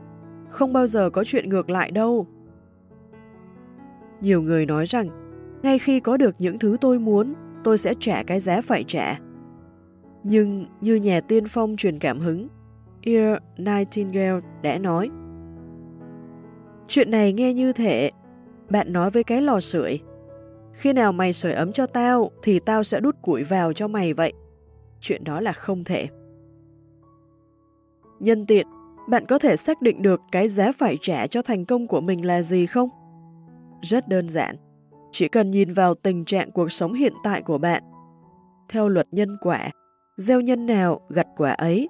Không bao giờ có chuyện ngược lại đâu. Nhiều người nói rằng, ngay khi có được những thứ tôi muốn, tôi sẽ trả cái giá phải trả. Nhưng như nhà tiên phong truyền cảm hứng, Ear Nightingale đã nói, Chuyện này nghe như thể bạn nói với cái lò sưởi khi nào mày sưởi ấm cho tao thì tao sẽ đút củi vào cho mày vậy. Chuyện đó là không thể. Nhân tiện, bạn có thể xác định được cái giá phải trả cho thành công của mình là gì không? Rất đơn giản. Chỉ cần nhìn vào tình trạng cuộc sống hiện tại của bạn. Theo luật nhân quả, gieo nhân nào gặt quả ấy.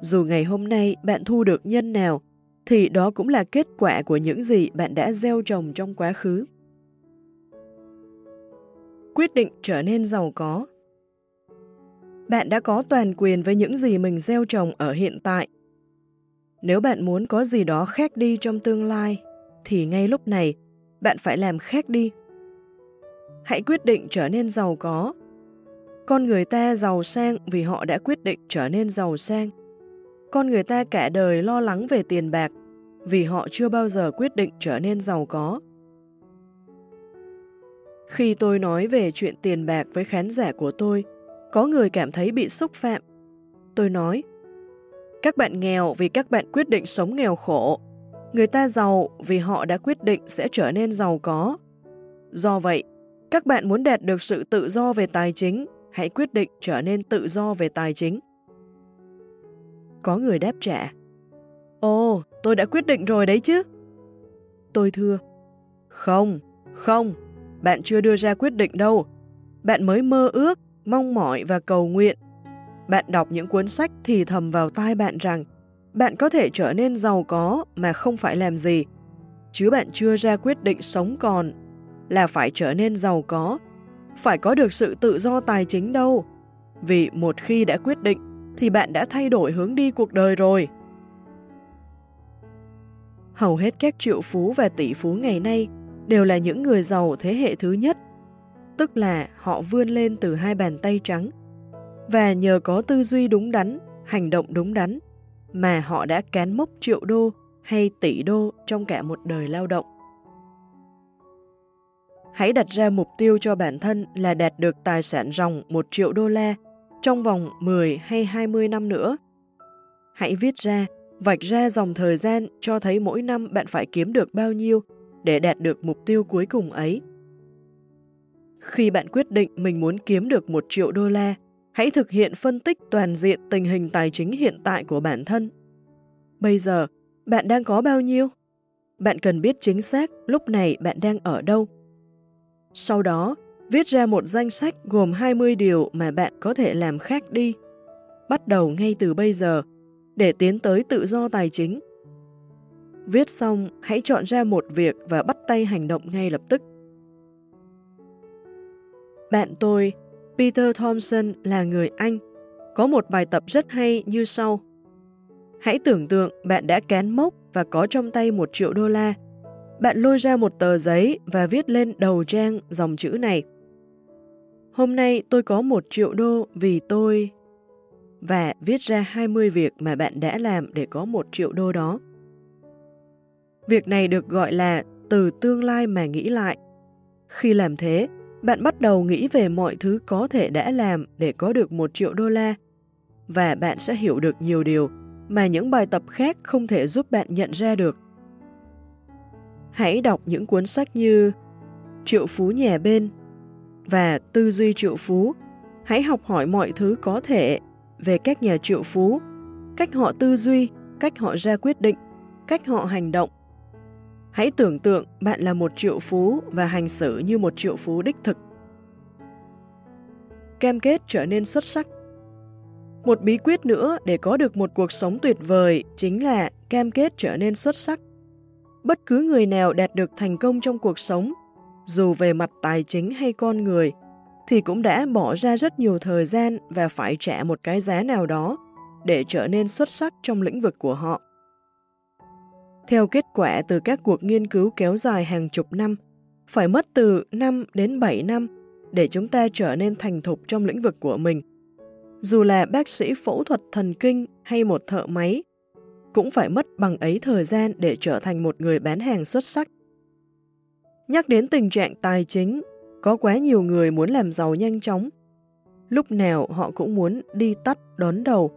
Dù ngày hôm nay bạn thu được nhân nào, thì đó cũng là kết quả của những gì bạn đã gieo trồng trong quá khứ quyết định trở nên giàu có. Bạn đã có toàn quyền với những gì mình gieo trồng ở hiện tại. Nếu bạn muốn có gì đó khác đi trong tương lai, thì ngay lúc này, bạn phải làm khác đi. Hãy quyết định trở nên giàu có. Con người ta giàu sang vì họ đã quyết định trở nên giàu sang. Con người ta cả đời lo lắng về tiền bạc vì họ chưa bao giờ quyết định trở nên giàu có. Khi tôi nói về chuyện tiền bạc với khán giả của tôi, có người cảm thấy bị xúc phạm. Tôi nói, các bạn nghèo vì các bạn quyết định sống nghèo khổ. Người ta giàu vì họ đã quyết định sẽ trở nên giàu có. Do vậy, các bạn muốn đạt được sự tự do về tài chính, hãy quyết định trở nên tự do về tài chính. Có người đáp trả, Ồ, tôi đã quyết định rồi đấy chứ. Tôi thưa, không, không, bạn chưa đưa ra quyết định đâu. Bạn mới mơ ước, mong mỏi và cầu nguyện. Bạn đọc những cuốn sách thì thầm vào tai bạn rằng bạn có thể trở nên giàu có mà không phải làm gì, chứ bạn chưa ra quyết định sống còn là phải trở nên giàu có, phải có được sự tự do tài chính đâu. Vì một khi đã quyết định thì bạn đã thay đổi hướng đi cuộc đời rồi. Hầu hết các triệu phú và tỷ phú ngày nay đều là những người giàu thế hệ thứ nhất, tức là họ vươn lên từ hai bàn tay trắng và nhờ có tư duy đúng đắn, hành động đúng đắn mà họ đã cán mốc triệu đô hay tỷ đô trong cả một đời lao động. Hãy đặt ra mục tiêu cho bản thân là đạt được tài sản ròng 1 triệu đô la trong vòng 10 hay 20 năm nữa. Hãy viết ra, vạch ra dòng thời gian cho thấy mỗi năm bạn phải kiếm được bao nhiêu để đạt được mục tiêu cuối cùng ấy. Khi bạn quyết định mình muốn kiếm được 1 triệu đô la, hãy thực hiện phân tích toàn diện tình hình tài chính hiện tại của bản thân. Bây giờ, bạn đang có bao nhiêu? Bạn cần biết chính xác lúc này bạn đang ở đâu. Sau đó, viết ra một danh sách gồm 20 điều mà bạn có thể làm khác đi. Bắt đầu ngay từ bây giờ, để tiến tới tự do tài chính. Viết xong, hãy chọn ra một việc và bắt tay hành động ngay lập tức. Bạn tôi, Peter Thompson là người Anh, có một bài tập rất hay như sau. Hãy tưởng tượng bạn đã cán mốc và có trong tay một triệu đô la. Bạn lôi ra một tờ giấy và viết lên đầu trang dòng chữ này. Hôm nay tôi có một triệu đô vì tôi... Và viết ra 20 việc mà bạn đã làm để có một triệu đô đó. Việc này được gọi là từ tương lai mà nghĩ lại. Khi làm thế, bạn bắt đầu nghĩ về mọi thứ có thể đã làm để có được một triệu đô la và bạn sẽ hiểu được nhiều điều mà những bài tập khác không thể giúp bạn nhận ra được. Hãy đọc những cuốn sách như Triệu Phú Nhà Bên và Tư duy Triệu Phú. Hãy học hỏi mọi thứ có thể về các nhà triệu phú, cách họ tư duy, cách họ ra quyết định, cách họ hành động. Hãy tưởng tượng bạn là một triệu phú và hành xử như một triệu phú đích thực. Cam kết trở nên xuất sắc một bí quyết nữa để có được một cuộc sống tuyệt vời chính là cam kết trở nên xuất sắc. Bất cứ người nào đạt được thành công trong cuộc sống, dù về mặt tài chính hay con người, thì cũng đã bỏ ra rất nhiều thời gian và phải trả một cái giá nào đó để trở nên xuất sắc trong lĩnh vực của họ. Theo kết quả từ các cuộc nghiên cứu kéo dài hàng chục năm, phải mất từ 5 đến 7 năm để chúng ta trở nên thành thục trong lĩnh vực của mình – dù là bác sĩ phẫu thuật thần kinh hay một thợ máy, cũng phải mất bằng ấy thời gian để trở thành một người bán hàng xuất sắc. Nhắc đến tình trạng tài chính, có quá nhiều người muốn làm giàu nhanh chóng. Lúc nào họ cũng muốn đi tắt đón đầu,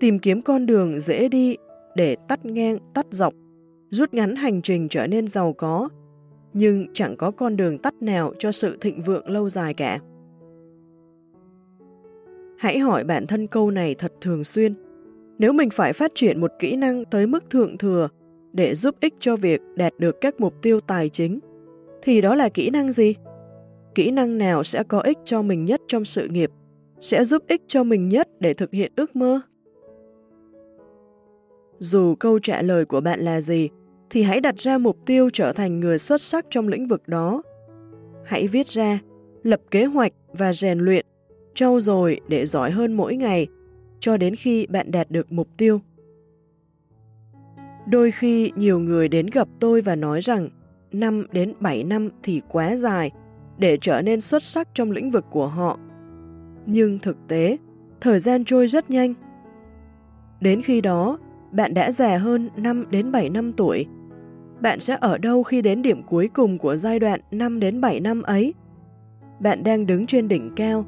tìm kiếm con đường dễ đi để tắt ngang, tắt dọc, rút ngắn hành trình trở nên giàu có, nhưng chẳng có con đường tắt nào cho sự thịnh vượng lâu dài cả. Hãy hỏi bản thân câu này thật thường xuyên. Nếu mình phải phát triển một kỹ năng tới mức thượng thừa để giúp ích cho việc đạt được các mục tiêu tài chính, thì đó là kỹ năng gì? Kỹ năng nào sẽ có ích cho mình nhất trong sự nghiệp, sẽ giúp ích cho mình nhất để thực hiện ước mơ? Dù câu trả lời của bạn là gì, thì hãy đặt ra mục tiêu trở thành người xuất sắc trong lĩnh vực đó. Hãy viết ra, lập kế hoạch và rèn luyện trau dồi để giỏi hơn mỗi ngày, cho đến khi bạn đạt được mục tiêu. Đôi khi nhiều người đến gặp tôi và nói rằng 5 đến 7 năm thì quá dài để trở nên xuất sắc trong lĩnh vực của họ. Nhưng thực tế, thời gian trôi rất nhanh. Đến khi đó, bạn đã già hơn 5 đến 7 năm tuổi. Bạn sẽ ở đâu khi đến điểm cuối cùng của giai đoạn 5 đến 7 năm ấy? Bạn đang đứng trên đỉnh cao,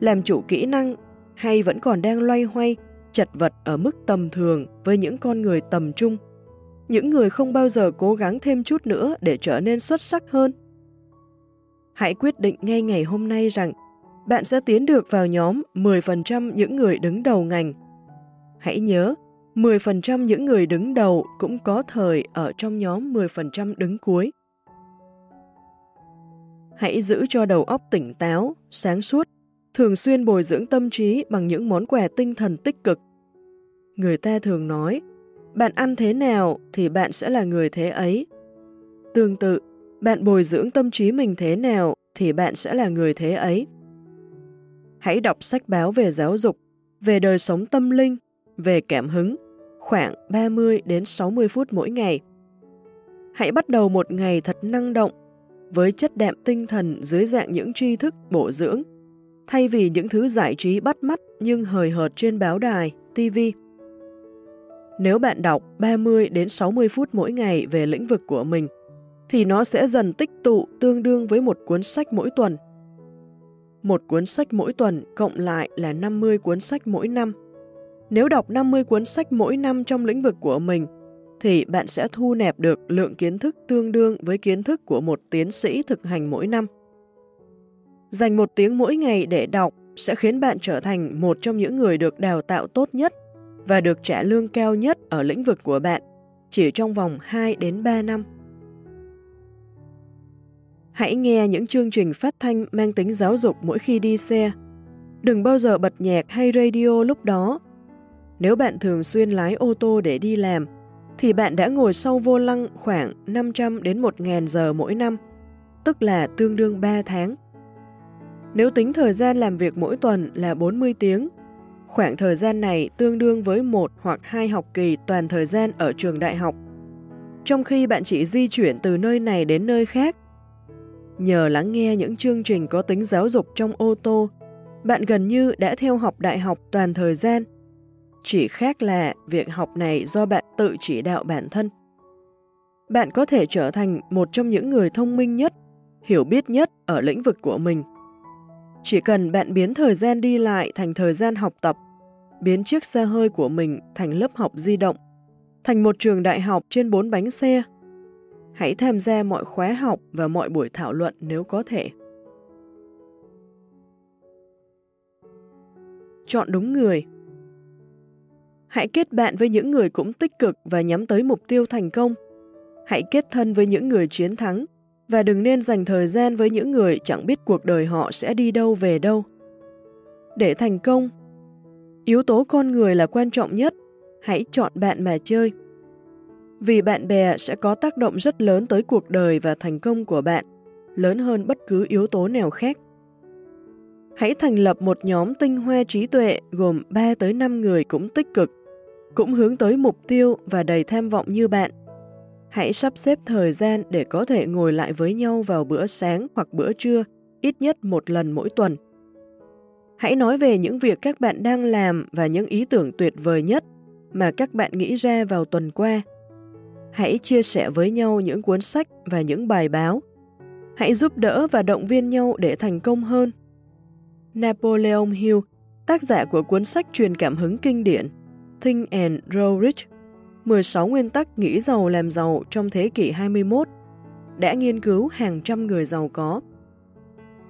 làm chủ kỹ năng hay vẫn còn đang loay hoay, chật vật ở mức tầm thường với những con người tầm trung, những người không bao giờ cố gắng thêm chút nữa để trở nên xuất sắc hơn. Hãy quyết định ngay ngày hôm nay rằng bạn sẽ tiến được vào nhóm 10% những người đứng đầu ngành. Hãy nhớ, 10% những người đứng đầu cũng có thời ở trong nhóm 10% đứng cuối. Hãy giữ cho đầu óc tỉnh táo, sáng suốt thường xuyên bồi dưỡng tâm trí bằng những món quà tinh thần tích cực. Người ta thường nói, bạn ăn thế nào thì bạn sẽ là người thế ấy. Tương tự, bạn bồi dưỡng tâm trí mình thế nào thì bạn sẽ là người thế ấy. Hãy đọc sách báo về giáo dục, về đời sống tâm linh, về cảm hứng, khoảng 30 đến 60 phút mỗi ngày. Hãy bắt đầu một ngày thật năng động, với chất đạm tinh thần dưới dạng những tri thức bổ dưỡng, thay vì những thứ giải trí bắt mắt nhưng hời hợt trên báo đài, TV. Nếu bạn đọc 30 đến 60 phút mỗi ngày về lĩnh vực của mình, thì nó sẽ dần tích tụ tương đương với một cuốn sách mỗi tuần. Một cuốn sách mỗi tuần cộng lại là 50 cuốn sách mỗi năm. Nếu đọc 50 cuốn sách mỗi năm trong lĩnh vực của mình, thì bạn sẽ thu nẹp được lượng kiến thức tương đương với kiến thức của một tiến sĩ thực hành mỗi năm. Dành một tiếng mỗi ngày để đọc sẽ khiến bạn trở thành một trong những người được đào tạo tốt nhất và được trả lương cao nhất ở lĩnh vực của bạn chỉ trong vòng 2 đến 3 năm. Hãy nghe những chương trình phát thanh mang tính giáo dục mỗi khi đi xe. Đừng bao giờ bật nhạc hay radio lúc đó. Nếu bạn thường xuyên lái ô tô để đi làm, thì bạn đã ngồi sau vô lăng khoảng 500 đến 1.000 giờ mỗi năm, tức là tương đương 3 tháng. Nếu tính thời gian làm việc mỗi tuần là 40 tiếng, khoảng thời gian này tương đương với một hoặc hai học kỳ toàn thời gian ở trường đại học. Trong khi bạn chỉ di chuyển từ nơi này đến nơi khác, nhờ lắng nghe những chương trình có tính giáo dục trong ô tô, bạn gần như đã theo học đại học toàn thời gian chỉ khác là việc học này do bạn tự chỉ đạo bản thân. Bạn có thể trở thành một trong những người thông minh nhất, hiểu biết nhất ở lĩnh vực của mình. Chỉ cần bạn biến thời gian đi lại thành thời gian học tập, biến chiếc xe hơi của mình thành lớp học di động, thành một trường đại học trên bốn bánh xe. Hãy tham gia mọi khóa học và mọi buổi thảo luận nếu có thể. Chọn đúng người Hãy kết bạn với những người cũng tích cực và nhắm tới mục tiêu thành công. Hãy kết thân với những người chiến thắng và đừng nên dành thời gian với những người chẳng biết cuộc đời họ sẽ đi đâu về đâu. Để thành công, yếu tố con người là quan trọng nhất, hãy chọn bạn mà chơi. Vì bạn bè sẽ có tác động rất lớn tới cuộc đời và thành công của bạn, lớn hơn bất cứ yếu tố nào khác. Hãy thành lập một nhóm tinh hoa trí tuệ gồm 3 tới 5 người cũng tích cực, cũng hướng tới mục tiêu và đầy tham vọng như bạn. Hãy sắp xếp thời gian để có thể ngồi lại với nhau vào bữa sáng hoặc bữa trưa, ít nhất một lần mỗi tuần. Hãy nói về những việc các bạn đang làm và những ý tưởng tuyệt vời nhất mà các bạn nghĩ ra vào tuần qua. Hãy chia sẻ với nhau những cuốn sách và những bài báo. Hãy giúp đỡ và động viên nhau để thành công hơn. Napoleon Hill, tác giả của cuốn sách truyền cảm hứng kinh điển Think and Grow Rich, 16 nguyên tắc nghĩ giàu làm giàu trong thế kỷ 21, đã nghiên cứu hàng trăm người giàu có.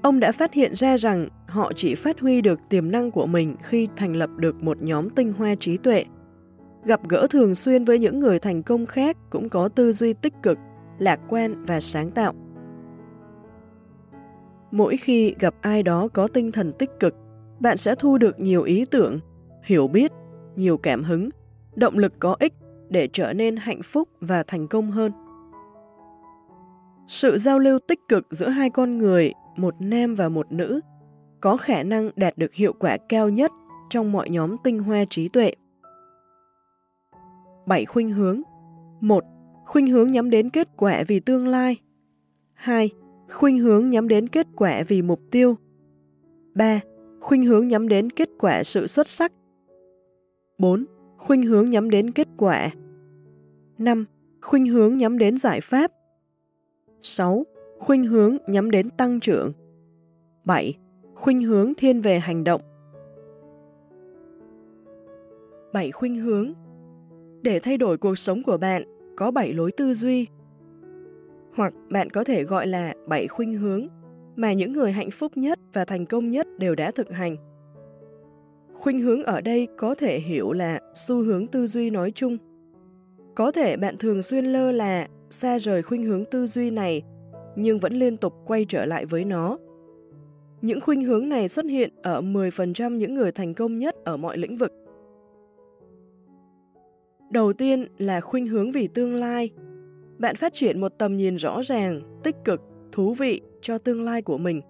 Ông đã phát hiện ra rằng họ chỉ phát huy được tiềm năng của mình khi thành lập được một nhóm tinh hoa trí tuệ. Gặp gỡ thường xuyên với những người thành công khác cũng có tư duy tích cực, lạc quan và sáng tạo. Mỗi khi gặp ai đó có tinh thần tích cực, bạn sẽ thu được nhiều ý tưởng, hiểu biết, nhiều cảm hứng, động lực có ích để trở nên hạnh phúc và thành công hơn. Sự giao lưu tích cực giữa hai con người, một nam và một nữ, có khả năng đạt được hiệu quả cao nhất trong mọi nhóm tinh hoa trí tuệ. 7 khuynh hướng 1. Khuynh hướng nhắm đến kết quả vì tương lai 2 khuynh hướng nhắm đến kết quả vì mục tiêu. 3. Khuynh hướng nhắm đến kết quả sự xuất sắc. 4. Khuynh hướng nhắm đến kết quả. 5. Khuynh hướng nhắm đến giải pháp. 6. Khuynh hướng nhắm đến tăng trưởng. 7. Khuynh hướng thiên về hành động. 7 khuynh hướng Để thay đổi cuộc sống của bạn, có 7 lối tư duy hoặc bạn có thể gọi là bảy khuynh hướng mà những người hạnh phúc nhất và thành công nhất đều đã thực hành. Khuynh hướng ở đây có thể hiểu là xu hướng tư duy nói chung. Có thể bạn thường xuyên lơ là xa rời khuynh hướng tư duy này nhưng vẫn liên tục quay trở lại với nó. Những khuynh hướng này xuất hiện ở 10% những người thành công nhất ở mọi lĩnh vực. Đầu tiên là khuynh hướng vì tương lai. Bạn phát triển một tầm nhìn rõ ràng, tích cực, thú vị cho tương lai của mình.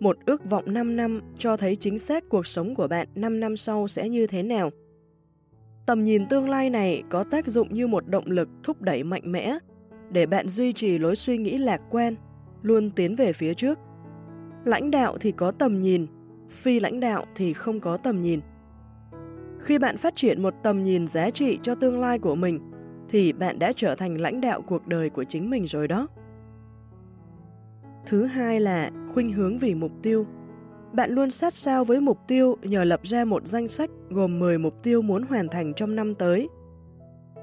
Một ước vọng 5 năm cho thấy chính xác cuộc sống của bạn 5 năm sau sẽ như thế nào. Tầm nhìn tương lai này có tác dụng như một động lực thúc đẩy mạnh mẽ để bạn duy trì lối suy nghĩ lạc quan, luôn tiến về phía trước. Lãnh đạo thì có tầm nhìn, phi lãnh đạo thì không có tầm nhìn. Khi bạn phát triển một tầm nhìn giá trị cho tương lai của mình, thì bạn đã trở thành lãnh đạo cuộc đời của chính mình rồi đó. Thứ hai là khuynh hướng vì mục tiêu. Bạn luôn sát sao với mục tiêu nhờ lập ra một danh sách gồm 10 mục tiêu muốn hoàn thành trong năm tới.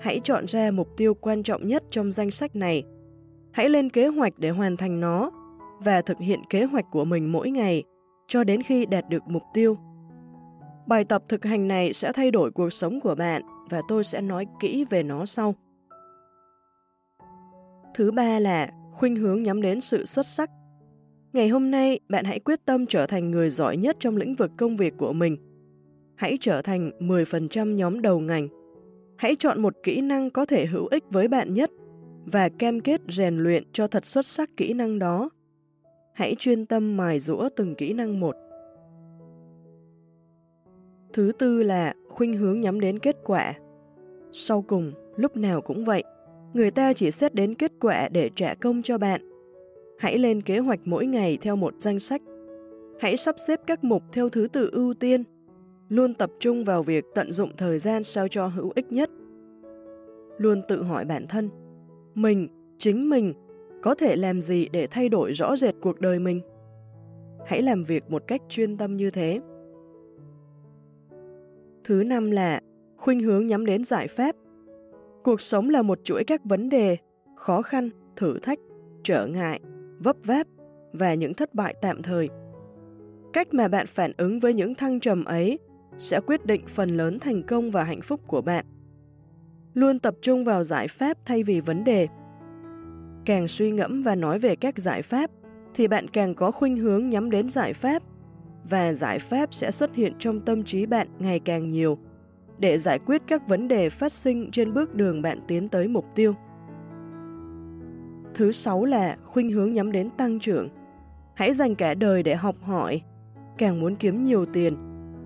Hãy chọn ra mục tiêu quan trọng nhất trong danh sách này. Hãy lên kế hoạch để hoàn thành nó và thực hiện kế hoạch của mình mỗi ngày cho đến khi đạt được mục tiêu. Bài tập thực hành này sẽ thay đổi cuộc sống của bạn và tôi sẽ nói kỹ về nó sau. Thứ ba là khuynh hướng nhắm đến sự xuất sắc. Ngày hôm nay, bạn hãy quyết tâm trở thành người giỏi nhất trong lĩnh vực công việc của mình. Hãy trở thành 10% nhóm đầu ngành. Hãy chọn một kỹ năng có thể hữu ích với bạn nhất và cam kết rèn luyện cho thật xuất sắc kỹ năng đó. Hãy chuyên tâm mài rũa từng kỹ năng một. Thứ tư là khuynh hướng nhắm đến kết quả. Sau cùng, lúc nào cũng vậy, người ta chỉ xét đến kết quả để trả công cho bạn. Hãy lên kế hoạch mỗi ngày theo một danh sách. Hãy sắp xếp các mục theo thứ tự ưu tiên, luôn tập trung vào việc tận dụng thời gian sao cho hữu ích nhất. Luôn tự hỏi bản thân, mình, chính mình, có thể làm gì để thay đổi rõ rệt cuộc đời mình? Hãy làm việc một cách chuyên tâm như thế. Thứ năm là khuynh hướng nhắm đến giải pháp. Cuộc sống là một chuỗi các vấn đề, khó khăn, thử thách, trở ngại, vấp váp và những thất bại tạm thời. Cách mà bạn phản ứng với những thăng trầm ấy sẽ quyết định phần lớn thành công và hạnh phúc của bạn. Luôn tập trung vào giải pháp thay vì vấn đề. Càng suy ngẫm và nói về các giải pháp, thì bạn càng có khuynh hướng nhắm đến giải pháp và giải pháp sẽ xuất hiện trong tâm trí bạn ngày càng nhiều để giải quyết các vấn đề phát sinh trên bước đường bạn tiến tới mục tiêu. Thứ sáu là khuynh hướng nhắm đến tăng trưởng. Hãy dành cả đời để học hỏi. Càng muốn kiếm nhiều tiền,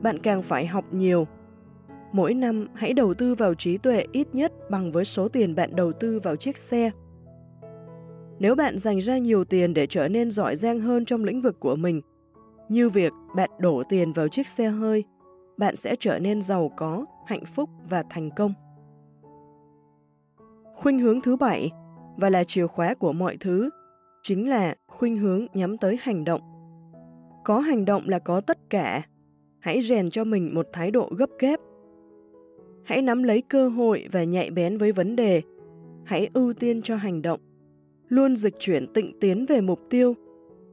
bạn càng phải học nhiều. Mỗi năm hãy đầu tư vào trí tuệ ít nhất bằng với số tiền bạn đầu tư vào chiếc xe. Nếu bạn dành ra nhiều tiền để trở nên giỏi giang hơn trong lĩnh vực của mình, như việc bạn đổ tiền vào chiếc xe hơi, bạn sẽ trở nên giàu có, hạnh phúc và thành công. Khuynh hướng thứ bảy và là chìa khóa của mọi thứ chính là khuynh hướng nhắm tới hành động. Có hành động là có tất cả. Hãy rèn cho mình một thái độ gấp gáp. Hãy nắm lấy cơ hội và nhạy bén với vấn đề. Hãy ưu tiên cho hành động. Luôn dịch chuyển tịnh tiến về mục tiêu.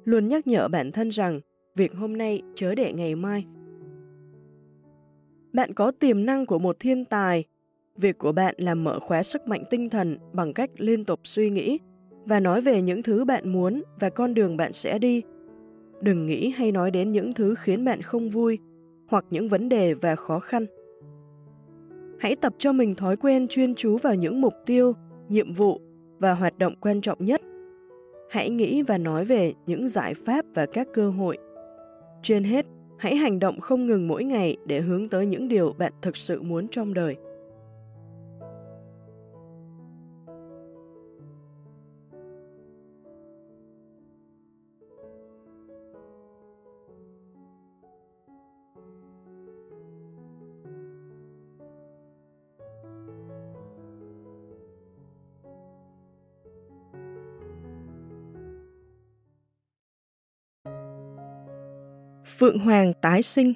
Luôn nhắc nhở bản thân rằng việc hôm nay chớ để ngày mai. Bạn có tiềm năng của một thiên tài. Việc của bạn là mở khóa sức mạnh tinh thần bằng cách liên tục suy nghĩ và nói về những thứ bạn muốn và con đường bạn sẽ đi. Đừng nghĩ hay nói đến những thứ khiến bạn không vui hoặc những vấn đề và khó khăn. Hãy tập cho mình thói quen chuyên chú vào những mục tiêu, nhiệm vụ và hoạt động quan trọng nhất. Hãy nghĩ và nói về những giải pháp và các cơ hội. Trên hết, hãy hành động không ngừng mỗi ngày để hướng tới những điều bạn thực sự muốn trong đời. Phượng Hoàng tái sinh.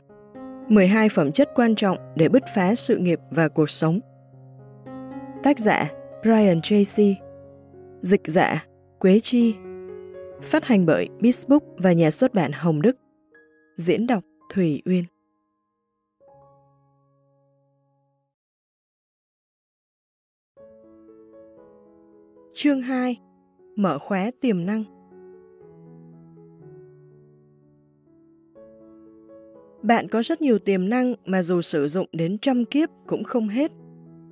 12 phẩm chất quan trọng để bứt phá sự nghiệp và cuộc sống. Tác giả, Brian Tracy Dịch giả, Quế Chi. Phát hành bởi Bisbook và nhà xuất bản Hồng Đức. Diễn đọc, Thủy Uyên. Chương 2 Mở khóa tiềm năng. Bạn có rất nhiều tiềm năng mà dù sử dụng đến trăm kiếp cũng không hết.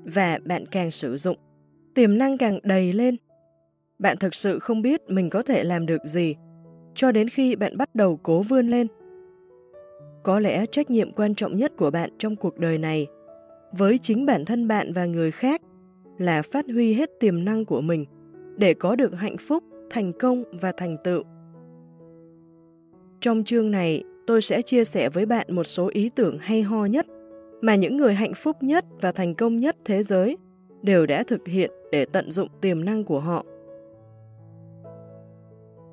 Và bạn càng sử dụng, tiềm năng càng đầy lên. Bạn thực sự không biết mình có thể làm được gì, cho đến khi bạn bắt đầu cố vươn lên. Có lẽ trách nhiệm quan trọng nhất của bạn trong cuộc đời này, với chính bản thân bạn và người khác, là phát huy hết tiềm năng của mình để có được hạnh phúc, thành công và thành tựu. Trong chương này, tôi sẽ chia sẻ với bạn một số ý tưởng hay ho nhất mà những người hạnh phúc nhất và thành công nhất thế giới đều đã thực hiện để tận dụng tiềm năng của họ.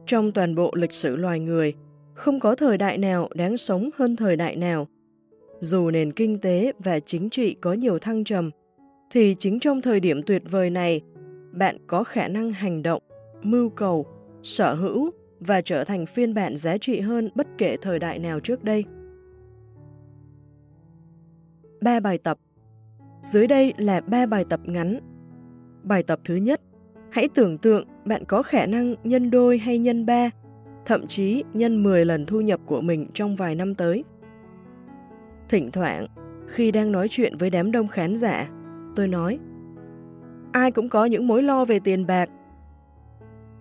Trong toàn bộ lịch sử loài người, không có thời đại nào đáng sống hơn thời đại nào. Dù nền kinh tế và chính trị có nhiều thăng trầm, thì chính trong thời điểm tuyệt vời này, bạn có khả năng hành động, mưu cầu, sở hữu và trở thành phiên bản giá trị hơn bất kể thời đại nào trước đây. Ba bài tập Dưới đây là ba bài tập ngắn. Bài tập thứ nhất, hãy tưởng tượng bạn có khả năng nhân đôi hay nhân ba, thậm chí nhân 10 lần thu nhập của mình trong vài năm tới. Thỉnh thoảng, khi đang nói chuyện với đám đông khán giả, tôi nói Ai cũng có những mối lo về tiền bạc.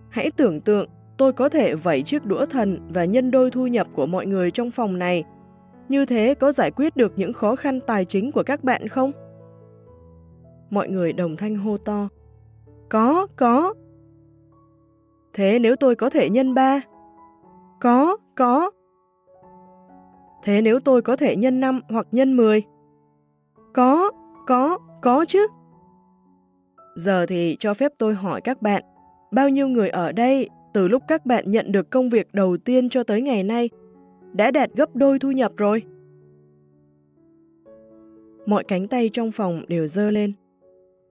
Hãy tưởng tượng tôi có thể vẩy chiếc đũa thần và nhân đôi thu nhập của mọi người trong phòng này. Như thế có giải quyết được những khó khăn tài chính của các bạn không? Mọi người đồng thanh hô to. Có, có. Thế nếu tôi có thể nhân ba? Có, có. Thế nếu tôi có thể nhân 5 hoặc nhân 10? Có, có, có chứ. Giờ thì cho phép tôi hỏi các bạn, bao nhiêu người ở đây từ lúc các bạn nhận được công việc đầu tiên cho tới ngày nay đã đạt gấp đôi thu nhập rồi? Mọi cánh tay trong phòng đều dơ lên.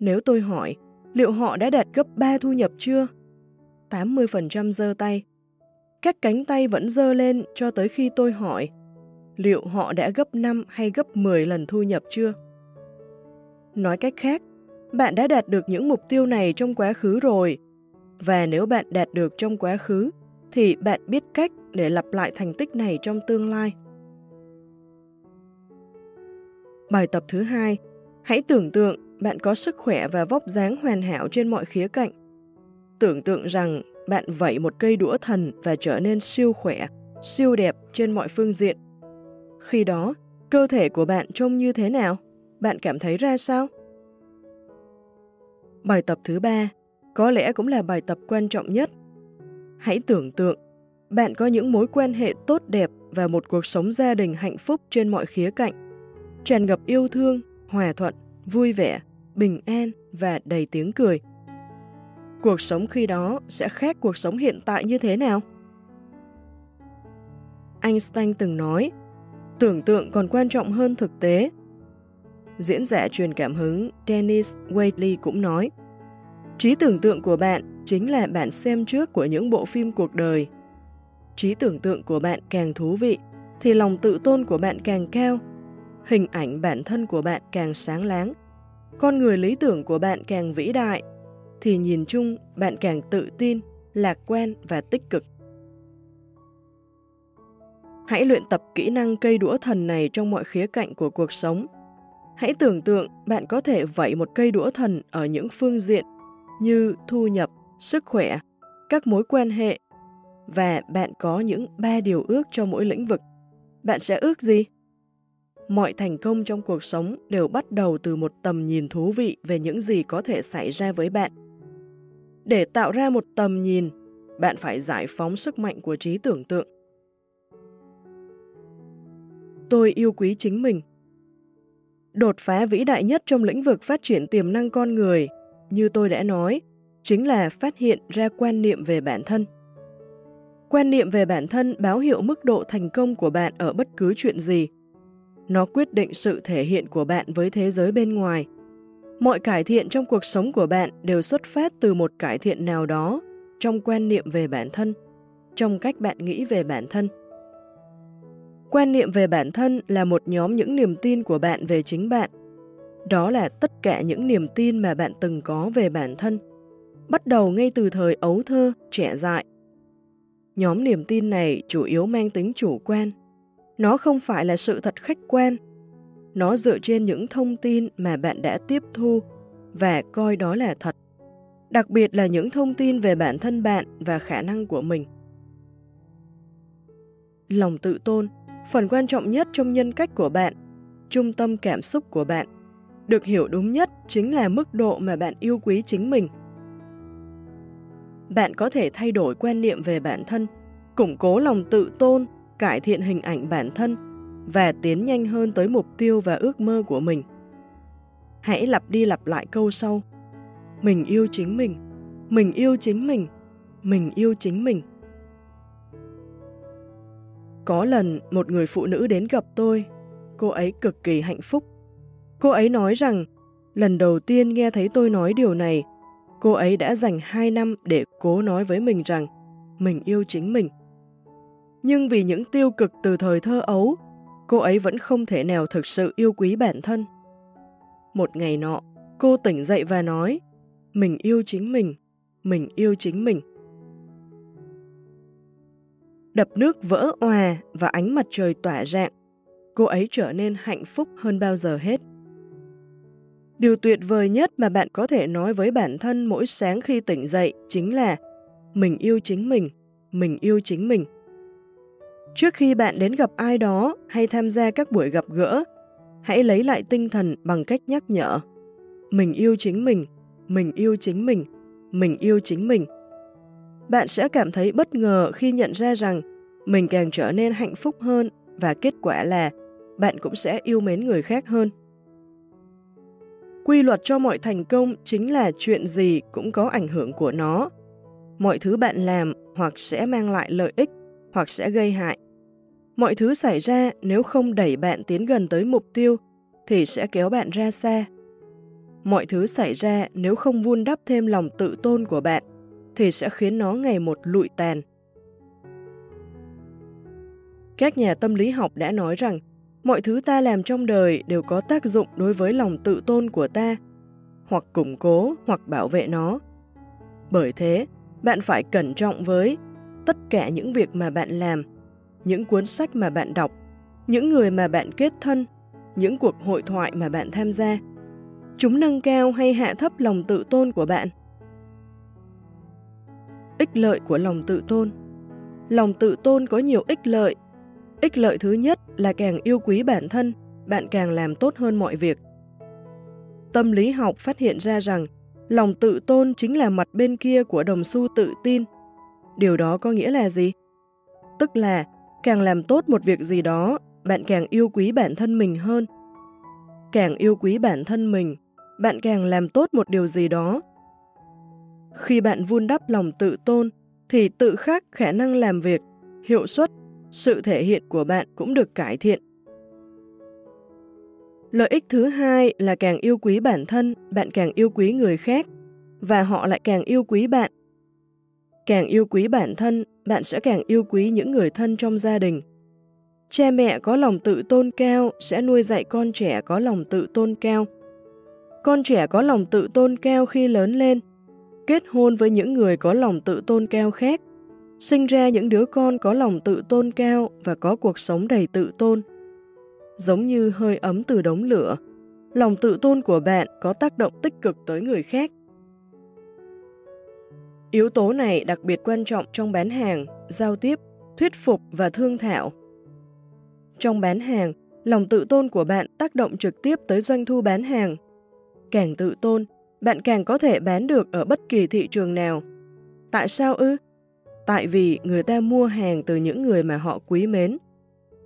Nếu tôi hỏi, liệu họ đã đạt gấp 3 thu nhập chưa? 80% dơ tay. Các cánh tay vẫn dơ lên cho tới khi tôi hỏi, liệu họ đã gấp 5 hay gấp 10 lần thu nhập chưa? Nói cách khác, bạn đã đạt được những mục tiêu này trong quá khứ rồi, và nếu bạn đạt được trong quá khứ, thì bạn biết cách để lặp lại thành tích này trong tương lai. Bài tập thứ hai, hãy tưởng tượng bạn có sức khỏe và vóc dáng hoàn hảo trên mọi khía cạnh. Tưởng tượng rằng bạn vẩy một cây đũa thần và trở nên siêu khỏe, siêu đẹp trên mọi phương diện. Khi đó, cơ thể của bạn trông như thế nào? Bạn cảm thấy ra sao? Bài tập thứ ba, có lẽ cũng là bài tập quan trọng nhất. Hãy tưởng tượng, bạn có những mối quan hệ tốt đẹp và một cuộc sống gia đình hạnh phúc trên mọi khía cạnh, tràn ngập yêu thương, hòa thuận, vui vẻ, bình an và đầy tiếng cười. Cuộc sống khi đó sẽ khác cuộc sống hiện tại như thế nào? Einstein từng nói, tưởng tượng còn quan trọng hơn thực tế. Diễn giả truyền cảm hứng Dennis Waitley cũng nói, trí tưởng tượng của bạn chính là bạn xem trước của những bộ phim cuộc đời. Trí tưởng tượng của bạn càng thú vị, thì lòng tự tôn của bạn càng cao, hình ảnh bản thân của bạn càng sáng láng, con người lý tưởng của bạn càng vĩ đại, thì nhìn chung bạn càng tự tin, lạc quan và tích cực. Hãy luyện tập kỹ năng cây đũa thần này trong mọi khía cạnh của cuộc sống. Hãy tưởng tượng bạn có thể vẩy một cây đũa thần ở những phương diện như thu nhập, sức khỏe, các mối quan hệ và bạn có những ba điều ước cho mỗi lĩnh vực. Bạn sẽ ước gì? Mọi thành công trong cuộc sống đều bắt đầu từ một tầm nhìn thú vị về những gì có thể xảy ra với bạn. Để tạo ra một tầm nhìn, bạn phải giải phóng sức mạnh của trí tưởng tượng. Tôi yêu quý chính mình. Đột phá vĩ đại nhất trong lĩnh vực phát triển tiềm năng con người, như tôi đã nói, chính là phát hiện ra quan niệm về bản thân. Quan niệm về bản thân báo hiệu mức độ thành công của bạn ở bất cứ chuyện gì. Nó quyết định sự thể hiện của bạn với thế giới bên ngoài. Mọi cải thiện trong cuộc sống của bạn đều xuất phát từ một cải thiện nào đó trong quan niệm về bản thân, trong cách bạn nghĩ về bản thân. Quan niệm về bản thân là một nhóm những niềm tin của bạn về chính bạn. Đó là tất cả những niềm tin mà bạn từng có về bản thân, bắt đầu ngay từ thời ấu thơ, trẻ dại. Nhóm niềm tin này chủ yếu mang tính chủ quan. Nó không phải là sự thật khách quan. Nó dựa trên những thông tin mà bạn đã tiếp thu và coi đó là thật. Đặc biệt là những thông tin về bản thân bạn và khả năng của mình. Lòng tự tôn, phần quan trọng nhất trong nhân cách của bạn, trung tâm cảm xúc của bạn, được hiểu đúng nhất chính là mức độ mà bạn yêu quý chính mình. Bạn có thể thay đổi quan niệm về bản thân, củng cố lòng tự tôn, cải thiện hình ảnh bản thân và tiến nhanh hơn tới mục tiêu và ước mơ của mình. Hãy lặp đi lặp lại câu sau. Mình yêu chính mình, mình yêu chính mình, mình yêu chính mình. Có lần một người phụ nữ đến gặp tôi, cô ấy cực kỳ hạnh phúc. Cô ấy nói rằng, lần đầu tiên nghe thấy tôi nói điều này, cô ấy đã dành 2 năm để cố nói với mình rằng mình yêu chính mình. Nhưng vì những tiêu cực từ thời thơ ấu, cô ấy vẫn không thể nào thực sự yêu quý bản thân. Một ngày nọ, cô tỉnh dậy và nói, mình yêu chính mình, mình yêu chính mình đập nước vỡ òa và ánh mặt trời tỏa rạng, cô ấy trở nên hạnh phúc hơn bao giờ hết. Điều tuyệt vời nhất mà bạn có thể nói với bản thân mỗi sáng khi tỉnh dậy chính là mình yêu chính mình, mình yêu chính mình. Trước khi bạn đến gặp ai đó hay tham gia các buổi gặp gỡ, hãy lấy lại tinh thần bằng cách nhắc nhở. Mình yêu chính mình, mình yêu chính mình, mình yêu chính mình bạn sẽ cảm thấy bất ngờ khi nhận ra rằng mình càng trở nên hạnh phúc hơn và kết quả là bạn cũng sẽ yêu mến người khác hơn. Quy luật cho mọi thành công chính là chuyện gì cũng có ảnh hưởng của nó. Mọi thứ bạn làm hoặc sẽ mang lại lợi ích hoặc sẽ gây hại. Mọi thứ xảy ra nếu không đẩy bạn tiến gần tới mục tiêu thì sẽ kéo bạn ra xa. Mọi thứ xảy ra nếu không vun đắp thêm lòng tự tôn của bạn thì sẽ khiến nó ngày một lụi tàn. Các nhà tâm lý học đã nói rằng mọi thứ ta làm trong đời đều có tác dụng đối với lòng tự tôn của ta, hoặc củng cố hoặc bảo vệ nó. Bởi thế, bạn phải cẩn trọng với tất cả những việc mà bạn làm, những cuốn sách mà bạn đọc, những người mà bạn kết thân, những cuộc hội thoại mà bạn tham gia. Chúng nâng cao hay hạ thấp lòng tự tôn của bạn Ích lợi của lòng tự tôn Lòng tự tôn có nhiều ích lợi. Ích lợi thứ nhất là càng yêu quý bản thân, bạn càng làm tốt hơn mọi việc. Tâm lý học phát hiện ra rằng lòng tự tôn chính là mặt bên kia của đồng xu tự tin. Điều đó có nghĩa là gì? Tức là càng làm tốt một việc gì đó, bạn càng yêu quý bản thân mình hơn. Càng yêu quý bản thân mình, bạn càng làm tốt một điều gì đó, khi bạn vun đắp lòng tự tôn, thì tự khắc khả năng làm việc, hiệu suất, sự thể hiện của bạn cũng được cải thiện. Lợi ích thứ hai là càng yêu quý bản thân, bạn càng yêu quý người khác, và họ lại càng yêu quý bạn. Càng yêu quý bản thân, bạn sẽ càng yêu quý những người thân trong gia đình. Cha mẹ có lòng tự tôn cao sẽ nuôi dạy con trẻ có lòng tự tôn cao. Con trẻ có lòng tự tôn cao khi lớn lên kết hôn với những người có lòng tự tôn cao khác, sinh ra những đứa con có lòng tự tôn cao và có cuộc sống đầy tự tôn. Giống như hơi ấm từ đống lửa, lòng tự tôn của bạn có tác động tích cực tới người khác. Yếu tố này đặc biệt quan trọng trong bán hàng, giao tiếp, thuyết phục và thương thảo. Trong bán hàng, lòng tự tôn của bạn tác động trực tiếp tới doanh thu bán hàng. Càng tự tôn, bạn càng có thể bán được ở bất kỳ thị trường nào. Tại sao ư? Tại vì người ta mua hàng từ những người mà họ quý mến.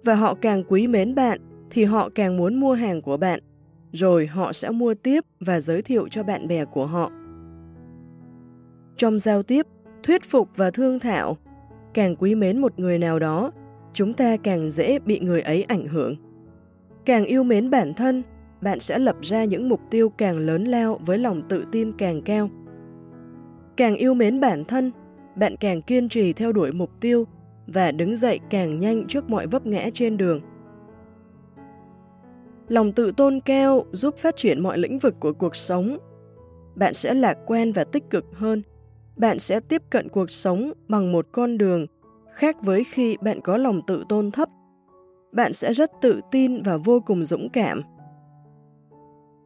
Và họ càng quý mến bạn thì họ càng muốn mua hàng của bạn, rồi họ sẽ mua tiếp và giới thiệu cho bạn bè của họ. Trong giao tiếp, thuyết phục và thương thảo, càng quý mến một người nào đó, chúng ta càng dễ bị người ấy ảnh hưởng. Càng yêu mến bản thân bạn sẽ lập ra những mục tiêu càng lớn lao với lòng tự tin càng cao. Càng yêu mến bản thân, bạn càng kiên trì theo đuổi mục tiêu và đứng dậy càng nhanh trước mọi vấp ngã trên đường. Lòng tự tôn cao giúp phát triển mọi lĩnh vực của cuộc sống. Bạn sẽ lạc quan và tích cực hơn. Bạn sẽ tiếp cận cuộc sống bằng một con đường khác với khi bạn có lòng tự tôn thấp. bạn sẽ rất tự tin và vô cùng dũng cảm.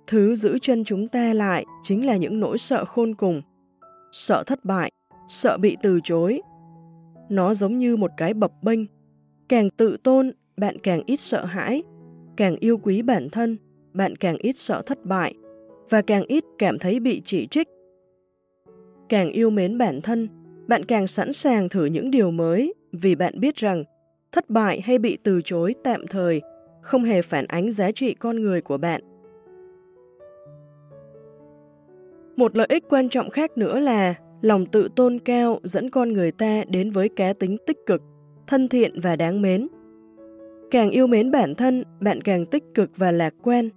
Thứ giữ chân chúng ta lại chính là những nỗi sợ khôn cùng, sợ thất bại, sợ bị từ chối. Nó giống như một cái bập bênh, càng tự tôn, bạn càng ít sợ hãi, càng yêu quý bản thân, bạn càng ít sợ thất bại và càng ít cảm thấy bị chỉ trích. Càng yêu mến bản thân, bạn càng sẵn sàng thử những điều mới vì bạn biết rằng thất bại hay bị từ chối tạm thời không hề phản ánh giá trị con người của bạn. Một lợi ích quan trọng khác nữa là lòng tự tôn cao dẫn con người ta đến với cá tính tích cực, thân thiện và đáng mến. Càng yêu mến bản thân, bạn càng tích cực và lạc quan,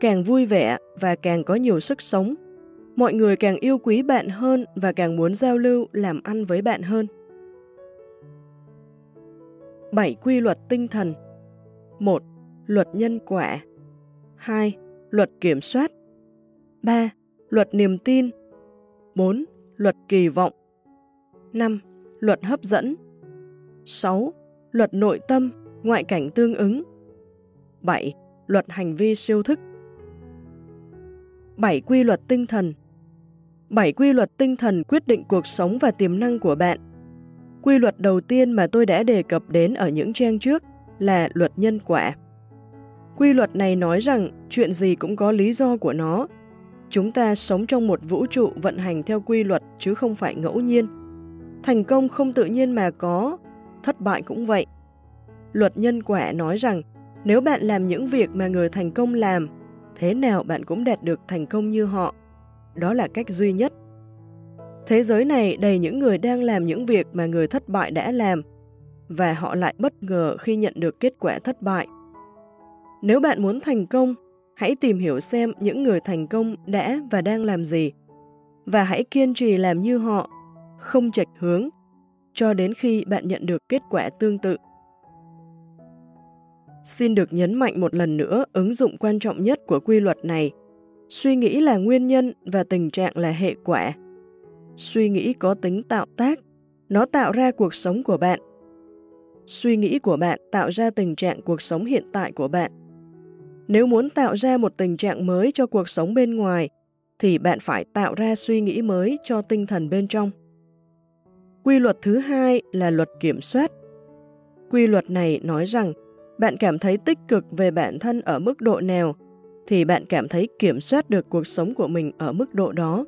càng vui vẻ và càng có nhiều sức sống. Mọi người càng yêu quý bạn hơn và càng muốn giao lưu, làm ăn với bạn hơn. 7 quy luật tinh thần 1. Luật nhân quả 2. Luật kiểm soát 3. Luật niềm tin 4. Luật kỳ vọng 5. Luật hấp dẫn 6. Luật nội tâm, ngoại cảnh tương ứng 7. Luật hành vi siêu thức 7 quy luật tinh thần 7 quy luật tinh thần quyết định cuộc sống và tiềm năng của bạn Quy luật đầu tiên mà tôi đã đề cập đến ở những trang trước là luật nhân quả. Quy luật này nói rằng chuyện gì cũng có lý do của nó. Chúng ta sống trong một vũ trụ vận hành theo quy luật chứ không phải ngẫu nhiên. Thành công không tự nhiên mà có, thất bại cũng vậy. Luật nhân quả nói rằng nếu bạn làm những việc mà người thành công làm, thế nào bạn cũng đạt được thành công như họ. Đó là cách duy nhất Thế giới này đầy những người đang làm những việc mà người thất bại đã làm, và họ lại bất ngờ khi nhận được kết quả thất bại. Nếu bạn muốn thành công, hãy tìm hiểu xem những người thành công đã và đang làm gì, và hãy kiên trì làm như họ, không chạch hướng, cho đến khi bạn nhận được kết quả tương tự. Xin được nhấn mạnh một lần nữa ứng dụng quan trọng nhất của quy luật này. Suy nghĩ là nguyên nhân và tình trạng là hệ quả. Suy nghĩ có tính tạo tác, nó tạo ra cuộc sống của bạn. Suy nghĩ của bạn tạo ra tình trạng cuộc sống hiện tại của bạn. Nếu muốn tạo ra một tình trạng mới cho cuộc sống bên ngoài, thì bạn phải tạo ra suy nghĩ mới cho tinh thần bên trong. Quy luật thứ hai là luật kiểm soát. Quy luật này nói rằng bạn cảm thấy tích cực về bản thân ở mức độ nào, thì bạn cảm thấy kiểm soát được cuộc sống của mình ở mức độ đó.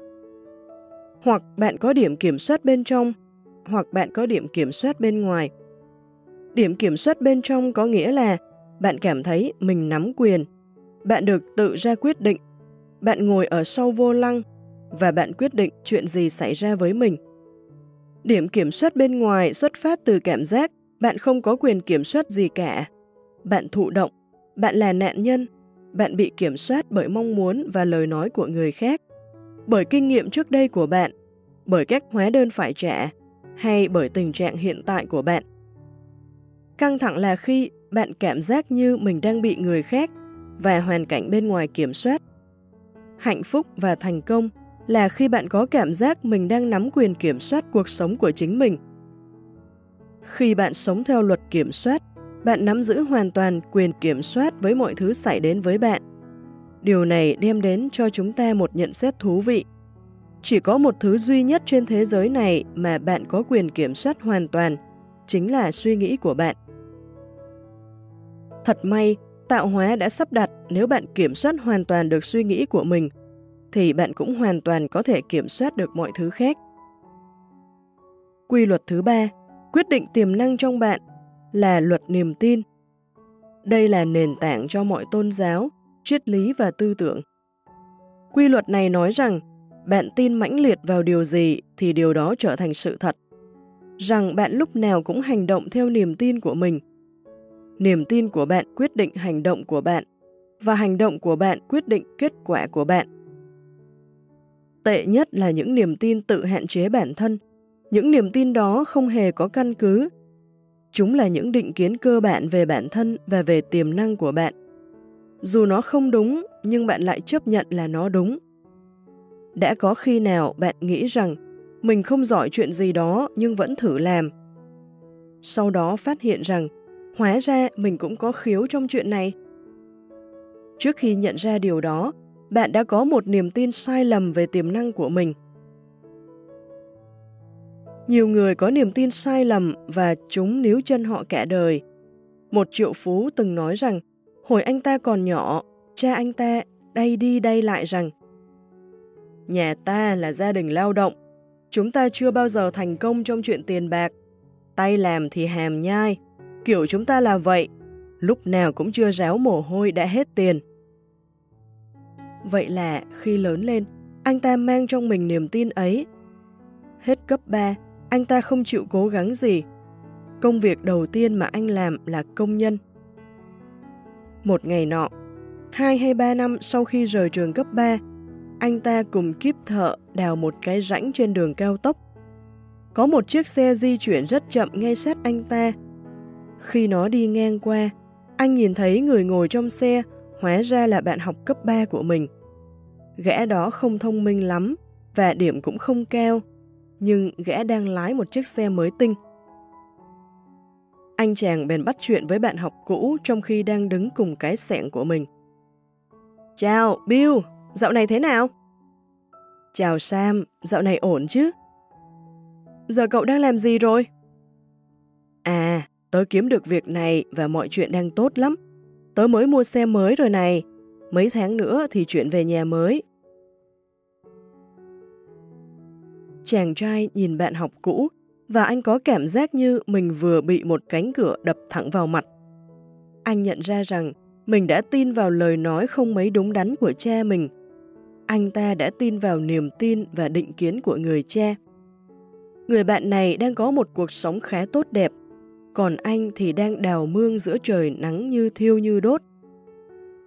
Hoặc bạn có điểm kiểm soát bên trong, hoặc bạn có điểm kiểm soát bên ngoài. Điểm kiểm soát bên trong có nghĩa là bạn cảm thấy mình nắm quyền, bạn được tự ra quyết định, bạn ngồi ở sau vô lăng và bạn quyết định chuyện gì xảy ra với mình. Điểm kiểm soát bên ngoài xuất phát từ cảm giác bạn không có quyền kiểm soát gì cả. Bạn thụ động, bạn là nạn nhân, bạn bị kiểm soát bởi mong muốn và lời nói của người khác bởi kinh nghiệm trước đây của bạn, bởi cách hóa đơn phải trả, hay bởi tình trạng hiện tại của bạn. Căng thẳng là khi bạn cảm giác như mình đang bị người khác và hoàn cảnh bên ngoài kiểm soát. Hạnh phúc và thành công là khi bạn có cảm giác mình đang nắm quyền kiểm soát cuộc sống của chính mình. Khi bạn sống theo luật kiểm soát, bạn nắm giữ hoàn toàn quyền kiểm soát với mọi thứ xảy đến với bạn Điều này đem đến cho chúng ta một nhận xét thú vị. Chỉ có một thứ duy nhất trên thế giới này mà bạn có quyền kiểm soát hoàn toàn, chính là suy nghĩ của bạn. Thật may, tạo hóa đã sắp đặt nếu bạn kiểm soát hoàn toàn được suy nghĩ của mình, thì bạn cũng hoàn toàn có thể kiểm soát được mọi thứ khác. Quy luật thứ ba, quyết định tiềm năng trong bạn là luật niềm tin. Đây là nền tảng cho mọi tôn giáo, triết lý và tư tưởng. Quy luật này nói rằng bạn tin mãnh liệt vào điều gì thì điều đó trở thành sự thật. Rằng bạn lúc nào cũng hành động theo niềm tin của mình. Niềm tin của bạn quyết định hành động của bạn và hành động của bạn quyết định kết quả của bạn. Tệ nhất là những niềm tin tự hạn chế bản thân. Những niềm tin đó không hề có căn cứ. Chúng là những định kiến cơ bản về bản thân và về tiềm năng của bạn. Dù nó không đúng, nhưng bạn lại chấp nhận là nó đúng. Đã có khi nào bạn nghĩ rằng mình không giỏi chuyện gì đó nhưng vẫn thử làm. Sau đó phát hiện rằng Hóa ra mình cũng có khiếu trong chuyện này. Trước khi nhận ra điều đó, bạn đã có một niềm tin sai lầm về tiềm năng của mình. Nhiều người có niềm tin sai lầm và chúng níu chân họ cả đời. Một triệu phú từng nói rằng, hồi anh ta còn nhỏ, cha anh ta đây đi đây lại rằng Nhà ta là gia đình lao động, chúng ta chưa bao giờ thành công trong chuyện tiền bạc. Tay làm thì hàm nhai, kiểu chúng ta là vậy, lúc nào cũng chưa ráo mồ hôi đã hết tiền. Vậy là khi lớn lên, anh ta mang trong mình niềm tin ấy. Hết cấp 3, anh ta không chịu cố gắng gì. Công việc đầu tiên mà anh làm là công nhân. Một ngày nọ, hai hay ba năm sau khi rời trường cấp 3, anh ta cùng kiếp thợ đào một cái rãnh trên đường cao tốc. Có một chiếc xe di chuyển rất chậm ngay sát anh ta. Khi nó đi ngang qua, anh nhìn thấy người ngồi trong xe hóa ra là bạn học cấp 3 của mình. Gã đó không thông minh lắm và điểm cũng không cao, nhưng gã đang lái một chiếc xe mới tinh. Anh chàng bèn bắt chuyện với bạn học cũ trong khi đang đứng cùng cái sẹn của mình. Chào, Bill, dạo này thế nào? Chào Sam, dạo này ổn chứ? Giờ cậu đang làm gì rồi? À, tớ kiếm được việc này và mọi chuyện đang tốt lắm. Tớ mới mua xe mới rồi này, mấy tháng nữa thì chuyển về nhà mới. Chàng trai nhìn bạn học cũ và anh có cảm giác như mình vừa bị một cánh cửa đập thẳng vào mặt. Anh nhận ra rằng mình đã tin vào lời nói không mấy đúng đắn của cha mình. Anh ta đã tin vào niềm tin và định kiến của người cha. Người bạn này đang có một cuộc sống khá tốt đẹp, còn anh thì đang đào mương giữa trời nắng như thiêu như đốt.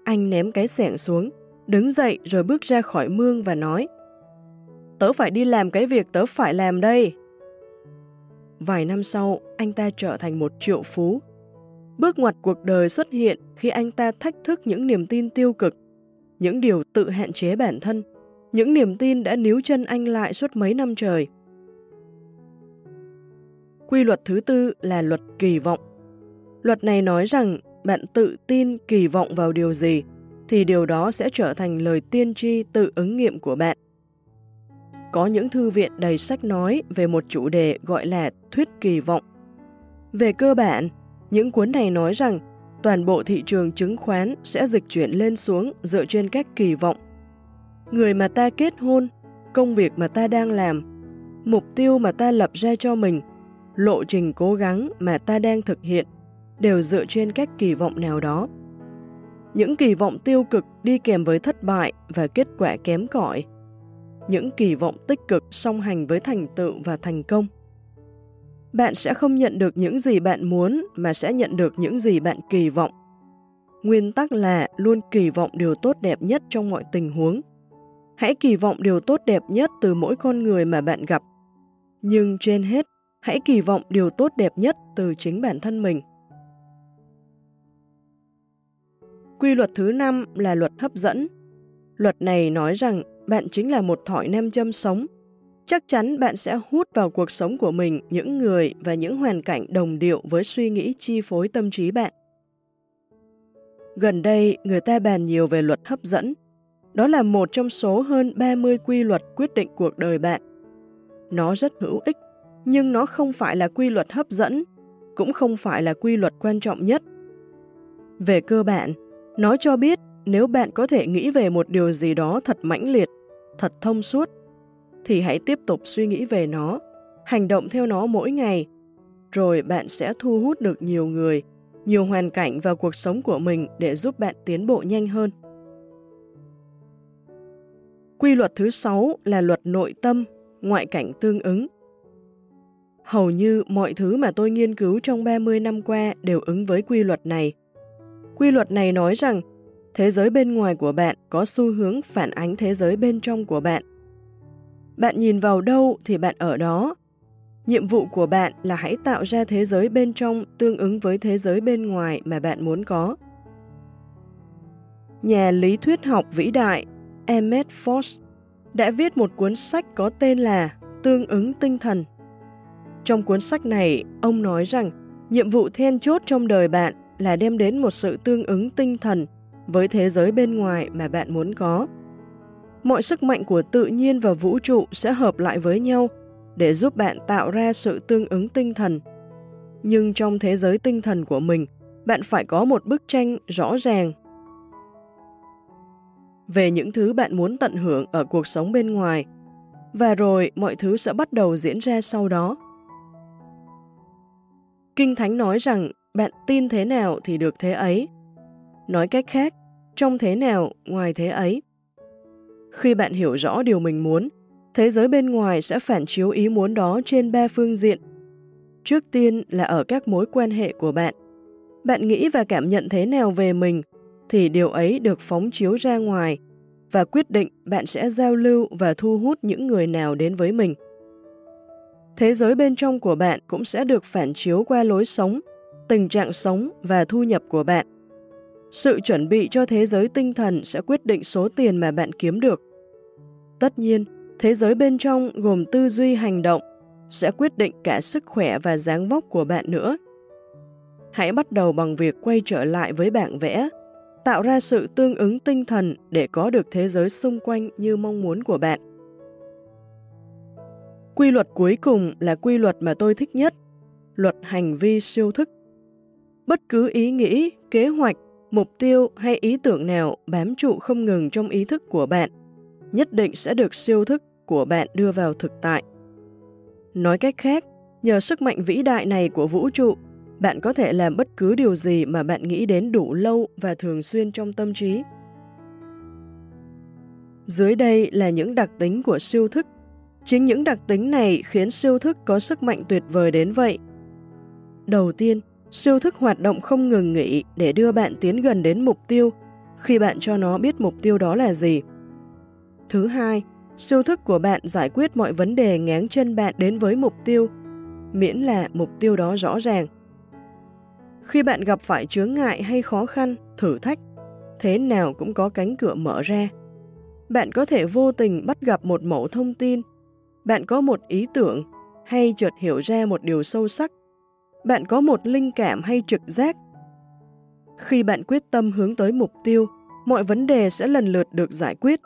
Anh ném cái sẻng xuống, đứng dậy rồi bước ra khỏi mương và nói Tớ phải đi làm cái việc tớ phải làm đây. Vài năm sau, anh ta trở thành một triệu phú. Bước ngoặt cuộc đời xuất hiện khi anh ta thách thức những niềm tin tiêu cực, những điều tự hạn chế bản thân, những niềm tin đã níu chân anh lại suốt mấy năm trời. Quy luật thứ tư là luật kỳ vọng. Luật này nói rằng bạn tự tin kỳ vọng vào điều gì, thì điều đó sẽ trở thành lời tiên tri tự ứng nghiệm của bạn. Có những thư viện đầy sách nói về một chủ đề gọi là thuyết kỳ vọng. Về cơ bản, những cuốn này nói rằng toàn bộ thị trường chứng khoán sẽ dịch chuyển lên xuống dựa trên các kỳ vọng. Người mà ta kết hôn, công việc mà ta đang làm, mục tiêu mà ta lập ra cho mình, lộ trình cố gắng mà ta đang thực hiện đều dựa trên các kỳ vọng nào đó. Những kỳ vọng tiêu cực đi kèm với thất bại và kết quả kém cỏi. Những kỳ vọng tích cực song hành với thành tựu và thành công. Bạn sẽ không nhận được những gì bạn muốn mà sẽ nhận được những gì bạn kỳ vọng. Nguyên tắc là luôn kỳ vọng điều tốt đẹp nhất trong mọi tình huống. Hãy kỳ vọng điều tốt đẹp nhất từ mỗi con người mà bạn gặp. Nhưng trên hết, hãy kỳ vọng điều tốt đẹp nhất từ chính bản thân mình. Quy luật thứ năm là luật hấp dẫn. Luật này nói rằng bạn chính là một thỏi nam châm sống. Chắc chắn bạn sẽ hút vào cuộc sống của mình những người và những hoàn cảnh đồng điệu với suy nghĩ chi phối tâm trí bạn. Gần đây, người ta bàn nhiều về luật hấp dẫn. Đó là một trong số hơn 30 quy luật quyết định cuộc đời bạn. Nó rất hữu ích, nhưng nó không phải là quy luật hấp dẫn, cũng không phải là quy luật quan trọng nhất. Về cơ bản, nó cho biết nếu bạn có thể nghĩ về một điều gì đó thật mãnh liệt, thật thông suốt, thì hãy tiếp tục suy nghĩ về nó, hành động theo nó mỗi ngày, rồi bạn sẽ thu hút được nhiều người, nhiều hoàn cảnh vào cuộc sống của mình để giúp bạn tiến bộ nhanh hơn. Quy luật thứ sáu là luật nội tâm, ngoại cảnh tương ứng. Hầu như mọi thứ mà tôi nghiên cứu trong 30 năm qua đều ứng với quy luật này – Quy luật này nói rằng, thế giới bên ngoài của bạn có xu hướng phản ánh thế giới bên trong của bạn. Bạn nhìn vào đâu thì bạn ở đó. Nhiệm vụ của bạn là hãy tạo ra thế giới bên trong tương ứng với thế giới bên ngoài mà bạn muốn có. Nhà lý thuyết học vĩ đại Emmett Fox đã viết một cuốn sách có tên là Tương ứng tinh thần. Trong cuốn sách này, ông nói rằng Nhiệm vụ then chốt trong đời bạn là đem đến một sự tương ứng tinh thần với thế giới bên ngoài mà bạn muốn có. Mọi sức mạnh của tự nhiên và vũ trụ sẽ hợp lại với nhau để giúp bạn tạo ra sự tương ứng tinh thần. Nhưng trong thế giới tinh thần của mình, bạn phải có một bức tranh rõ ràng về những thứ bạn muốn tận hưởng ở cuộc sống bên ngoài, và rồi mọi thứ sẽ bắt đầu diễn ra sau đó. Kinh Thánh nói rằng bạn tin thế nào thì được thế ấy. Nói cách khác, trong thế nào, ngoài thế ấy. Khi bạn hiểu rõ điều mình muốn, thế giới bên ngoài sẽ phản chiếu ý muốn đó trên ba phương diện. Trước tiên là ở các mối quan hệ của bạn. Bạn nghĩ và cảm nhận thế nào về mình, thì điều ấy được phóng chiếu ra ngoài và quyết định bạn sẽ giao lưu và thu hút những người nào đến với mình. Thế giới bên trong của bạn cũng sẽ được phản chiếu qua lối sống, tình trạng sống và thu nhập của bạn. Sự chuẩn bị cho thế giới tinh thần sẽ quyết định số tiền mà bạn kiếm được. Tất nhiên, thế giới bên trong gồm tư duy hành động sẽ quyết định cả sức khỏe và dáng vóc của bạn nữa. Hãy bắt đầu bằng việc quay trở lại với bảng vẽ, tạo ra sự tương ứng tinh thần để có được thế giới xung quanh như mong muốn của bạn. Quy luật cuối cùng là quy luật mà tôi thích nhất, luật hành vi siêu thức. Bất cứ ý nghĩ, kế hoạch, mục tiêu hay ý tưởng nào bám trụ không ngừng trong ý thức của bạn, nhất định sẽ được siêu thức của bạn đưa vào thực tại. Nói cách khác, nhờ sức mạnh vĩ đại này của vũ trụ, bạn có thể làm bất cứ điều gì mà bạn nghĩ đến đủ lâu và thường xuyên trong tâm trí. Dưới đây là những đặc tính của siêu thức. Chính những đặc tính này khiến siêu thức có sức mạnh tuyệt vời đến vậy. Đầu tiên, siêu thức hoạt động không ngừng nghỉ để đưa bạn tiến gần đến mục tiêu khi bạn cho nó biết mục tiêu đó là gì. Thứ hai, siêu thức của bạn giải quyết mọi vấn đề ngáng chân bạn đến với mục tiêu, miễn là mục tiêu đó rõ ràng. Khi bạn gặp phải chướng ngại hay khó khăn, thử thách, thế nào cũng có cánh cửa mở ra. Bạn có thể vô tình bắt gặp một mẫu thông tin, bạn có một ý tưởng hay chợt hiểu ra một điều sâu sắc, bạn có một linh cảm hay trực giác. Khi bạn quyết tâm hướng tới mục tiêu, mọi vấn đề sẽ lần lượt được giải quyết.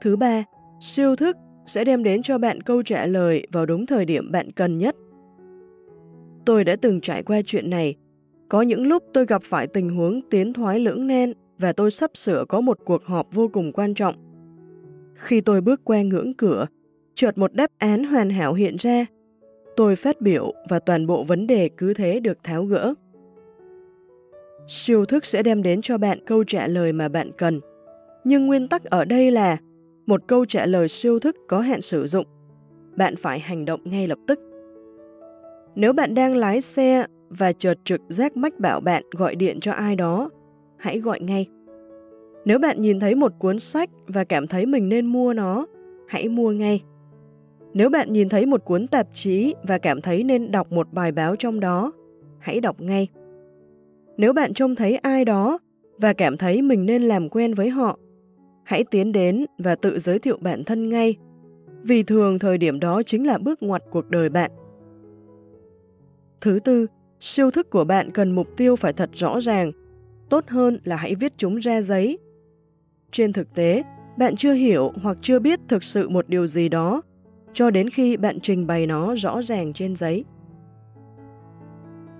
Thứ ba, siêu thức sẽ đem đến cho bạn câu trả lời vào đúng thời điểm bạn cần nhất. Tôi đã từng trải qua chuyện này. Có những lúc tôi gặp phải tình huống tiến thoái lưỡng nan và tôi sắp sửa có một cuộc họp vô cùng quan trọng. Khi tôi bước qua ngưỡng cửa, chợt một đáp án hoàn hảo hiện ra. Tôi phát biểu và toàn bộ vấn đề cứ thế được tháo gỡ. Siêu thức sẽ đem đến cho bạn câu trả lời mà bạn cần. Nhưng nguyên tắc ở đây là một câu trả lời siêu thức có hạn sử dụng. Bạn phải hành động ngay lập tức. Nếu bạn đang lái xe và chợt trực giác mách bảo bạn gọi điện cho ai đó, hãy gọi ngay. Nếu bạn nhìn thấy một cuốn sách và cảm thấy mình nên mua nó, hãy mua ngay. Nếu bạn nhìn thấy một cuốn tạp chí và cảm thấy nên đọc một bài báo trong đó, hãy đọc ngay. Nếu bạn trông thấy ai đó và cảm thấy mình nên làm quen với họ, hãy tiến đến và tự giới thiệu bản thân ngay, vì thường thời điểm đó chính là bước ngoặt cuộc đời bạn. Thứ tư, siêu thức của bạn cần mục tiêu phải thật rõ ràng. Tốt hơn là hãy viết chúng ra giấy. Trên thực tế, bạn chưa hiểu hoặc chưa biết thực sự một điều gì đó, cho đến khi bạn trình bày nó rõ ràng trên giấy.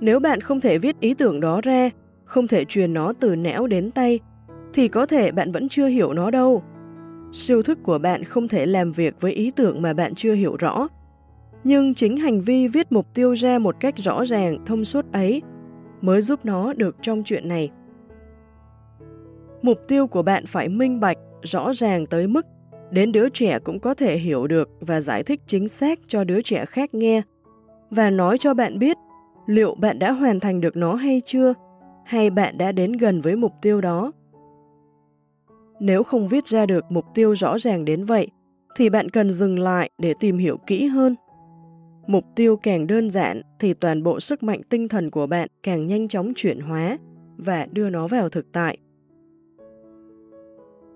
Nếu bạn không thể viết ý tưởng đó ra, không thể truyền nó từ não đến tay, thì có thể bạn vẫn chưa hiểu nó đâu. Siêu thức của bạn không thể làm việc với ý tưởng mà bạn chưa hiểu rõ, nhưng chính hành vi viết mục tiêu ra một cách rõ ràng, thông suốt ấy mới giúp nó được trong chuyện này. Mục tiêu của bạn phải minh bạch, rõ ràng tới mức đến đứa trẻ cũng có thể hiểu được và giải thích chính xác cho đứa trẻ khác nghe và nói cho bạn biết liệu bạn đã hoàn thành được nó hay chưa hay bạn đã đến gần với mục tiêu đó. Nếu không viết ra được mục tiêu rõ ràng đến vậy, thì bạn cần dừng lại để tìm hiểu kỹ hơn Mục tiêu càng đơn giản thì toàn bộ sức mạnh tinh thần của bạn càng nhanh chóng chuyển hóa và đưa nó vào thực tại.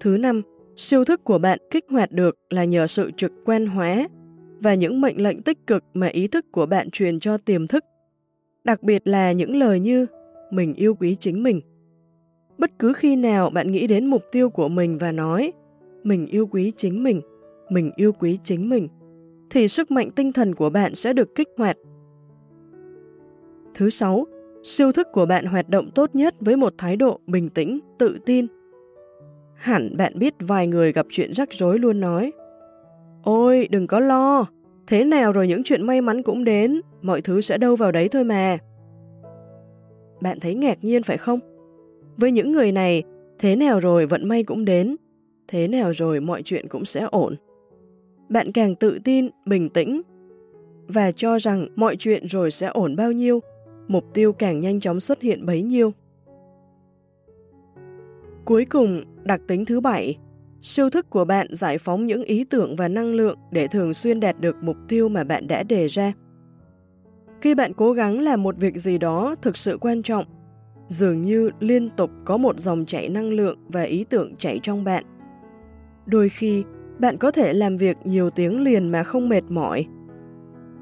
Thứ năm, siêu thức của bạn kích hoạt được là nhờ sự trực quan hóa và những mệnh lệnh tích cực mà ý thức của bạn truyền cho tiềm thức Đặc biệt là những lời như mình yêu quý chính mình. Bất cứ khi nào bạn nghĩ đến mục tiêu của mình và nói mình yêu quý chính mình, mình yêu quý chính mình, thì sức mạnh tinh thần của bạn sẽ được kích hoạt. Thứ sáu, siêu thức của bạn hoạt động tốt nhất với một thái độ bình tĩnh, tự tin. Hẳn bạn biết vài người gặp chuyện rắc rối luôn nói Ôi, đừng có lo, thế nào rồi những chuyện may mắn cũng đến, mọi thứ sẽ đâu vào đấy thôi mà. Bạn thấy ngạc nhiên phải không? Với những người này, thế nào rồi vận may cũng đến, thế nào rồi mọi chuyện cũng sẽ ổn. Bạn càng tự tin, bình tĩnh và cho rằng mọi chuyện rồi sẽ ổn bao nhiêu, mục tiêu càng nhanh chóng xuất hiện bấy nhiêu. Cuối cùng, đặc tính thứ bảy, siêu thức của bạn giải phóng những ý tưởng và năng lượng để thường xuyên đạt được mục tiêu mà bạn đã đề ra. Khi bạn cố gắng làm một việc gì đó thực sự quan trọng, dường như liên tục có một dòng chảy năng lượng và ý tưởng chảy trong bạn. Đôi khi, bạn có thể làm việc nhiều tiếng liền mà không mệt mỏi.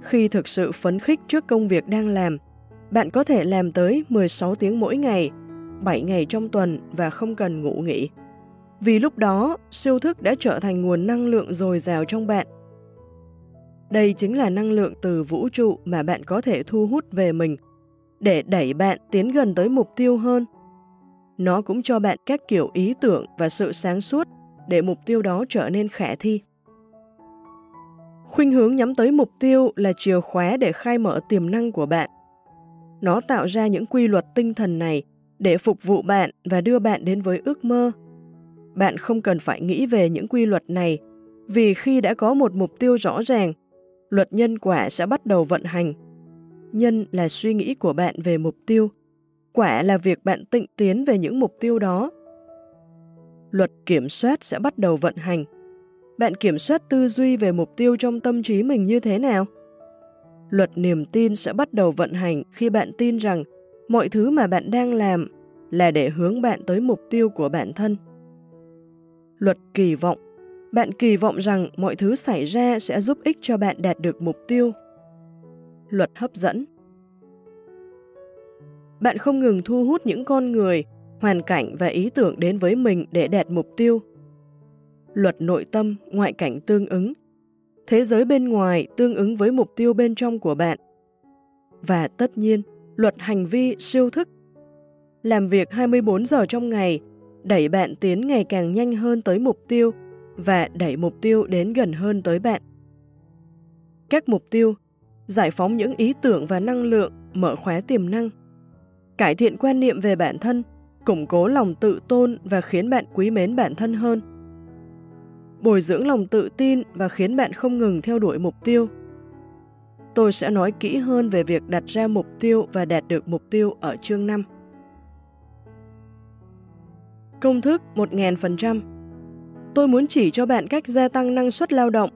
Khi thực sự phấn khích trước công việc đang làm, bạn có thể làm tới 16 tiếng mỗi ngày, 7 ngày trong tuần và không cần ngủ nghỉ. Vì lúc đó, siêu thức đã trở thành nguồn năng lượng dồi dào trong bạn. Đây chính là năng lượng từ vũ trụ mà bạn có thể thu hút về mình, để đẩy bạn tiến gần tới mục tiêu hơn. Nó cũng cho bạn các kiểu ý tưởng và sự sáng suốt để mục tiêu đó trở nên khả thi. Khuynh hướng nhắm tới mục tiêu là chìa khóa để khai mở tiềm năng của bạn. Nó tạo ra những quy luật tinh thần này để phục vụ bạn và đưa bạn đến với ước mơ. Bạn không cần phải nghĩ về những quy luật này, vì khi đã có một mục tiêu rõ ràng, luật nhân quả sẽ bắt đầu vận hành. Nhân là suy nghĩ của bạn về mục tiêu, quả là việc bạn tịnh tiến về những mục tiêu đó luật kiểm soát sẽ bắt đầu vận hành. Bạn kiểm soát tư duy về mục tiêu trong tâm trí mình như thế nào? Luật niềm tin sẽ bắt đầu vận hành khi bạn tin rằng mọi thứ mà bạn đang làm là để hướng bạn tới mục tiêu của bản thân. Luật kỳ vọng Bạn kỳ vọng rằng mọi thứ xảy ra sẽ giúp ích cho bạn đạt được mục tiêu. Luật hấp dẫn Bạn không ngừng thu hút những con người, hoàn cảnh và ý tưởng đến với mình để đạt mục tiêu. Luật nội tâm, ngoại cảnh tương ứng. Thế giới bên ngoài tương ứng với mục tiêu bên trong của bạn. Và tất nhiên, luật hành vi siêu thức. Làm việc 24 giờ trong ngày, đẩy bạn tiến ngày càng nhanh hơn tới mục tiêu và đẩy mục tiêu đến gần hơn tới bạn. Các mục tiêu giải phóng những ý tưởng và năng lượng, mở khóa tiềm năng, cải thiện quan niệm về bản thân, củng cố lòng tự tôn và khiến bạn quý mến bản thân hơn. Bồi dưỡng lòng tự tin và khiến bạn không ngừng theo đuổi mục tiêu. Tôi sẽ nói kỹ hơn về việc đặt ra mục tiêu và đạt được mục tiêu ở chương 5. Công thức 1000% Tôi muốn chỉ cho bạn cách gia tăng năng suất lao động,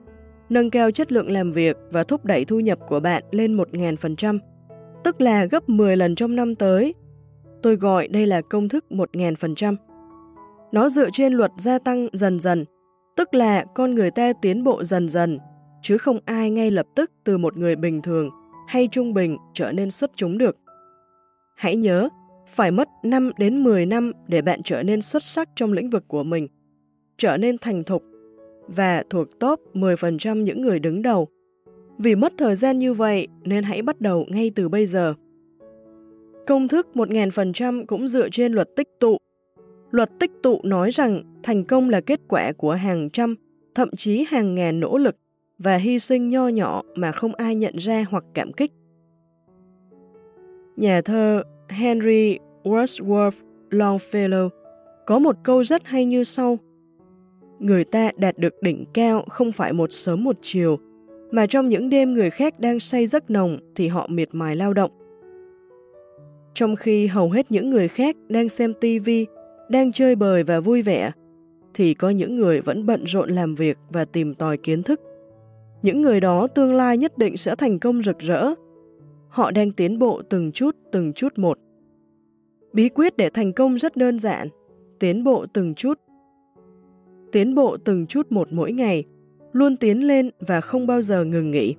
nâng cao chất lượng làm việc và thúc đẩy thu nhập của bạn lên 1000%, tức là gấp 10 lần trong năm tới Tôi gọi đây là công thức 1000%. Nó dựa trên luật gia tăng dần dần, tức là con người ta tiến bộ dần dần, chứ không ai ngay lập tức từ một người bình thường hay trung bình trở nên xuất chúng được. Hãy nhớ, phải mất 5 đến 10 năm để bạn trở nên xuất sắc trong lĩnh vực của mình, trở nên thành thục và thuộc top 10% những người đứng đầu. Vì mất thời gian như vậy nên hãy bắt đầu ngay từ bây giờ. Công thức 1000% cũng dựa trên luật tích tụ. Luật tích tụ nói rằng thành công là kết quả của hàng trăm, thậm chí hàng ngàn nỗ lực và hy sinh nho nhỏ mà không ai nhận ra hoặc cảm kích. Nhà thơ Henry Wordsworth Longfellow có một câu rất hay như sau. Người ta đạt được đỉnh cao không phải một sớm một chiều, mà trong những đêm người khác đang say giấc nồng thì họ miệt mài lao động. Trong khi hầu hết những người khác đang xem tivi, đang chơi bời và vui vẻ, thì có những người vẫn bận rộn làm việc và tìm tòi kiến thức. Những người đó tương lai nhất định sẽ thành công rực rỡ. Họ đang tiến bộ từng chút, từng chút một. Bí quyết để thành công rất đơn giản, tiến bộ từng chút. Tiến bộ từng chút một mỗi ngày, luôn tiến lên và không bao giờ ngừng nghỉ.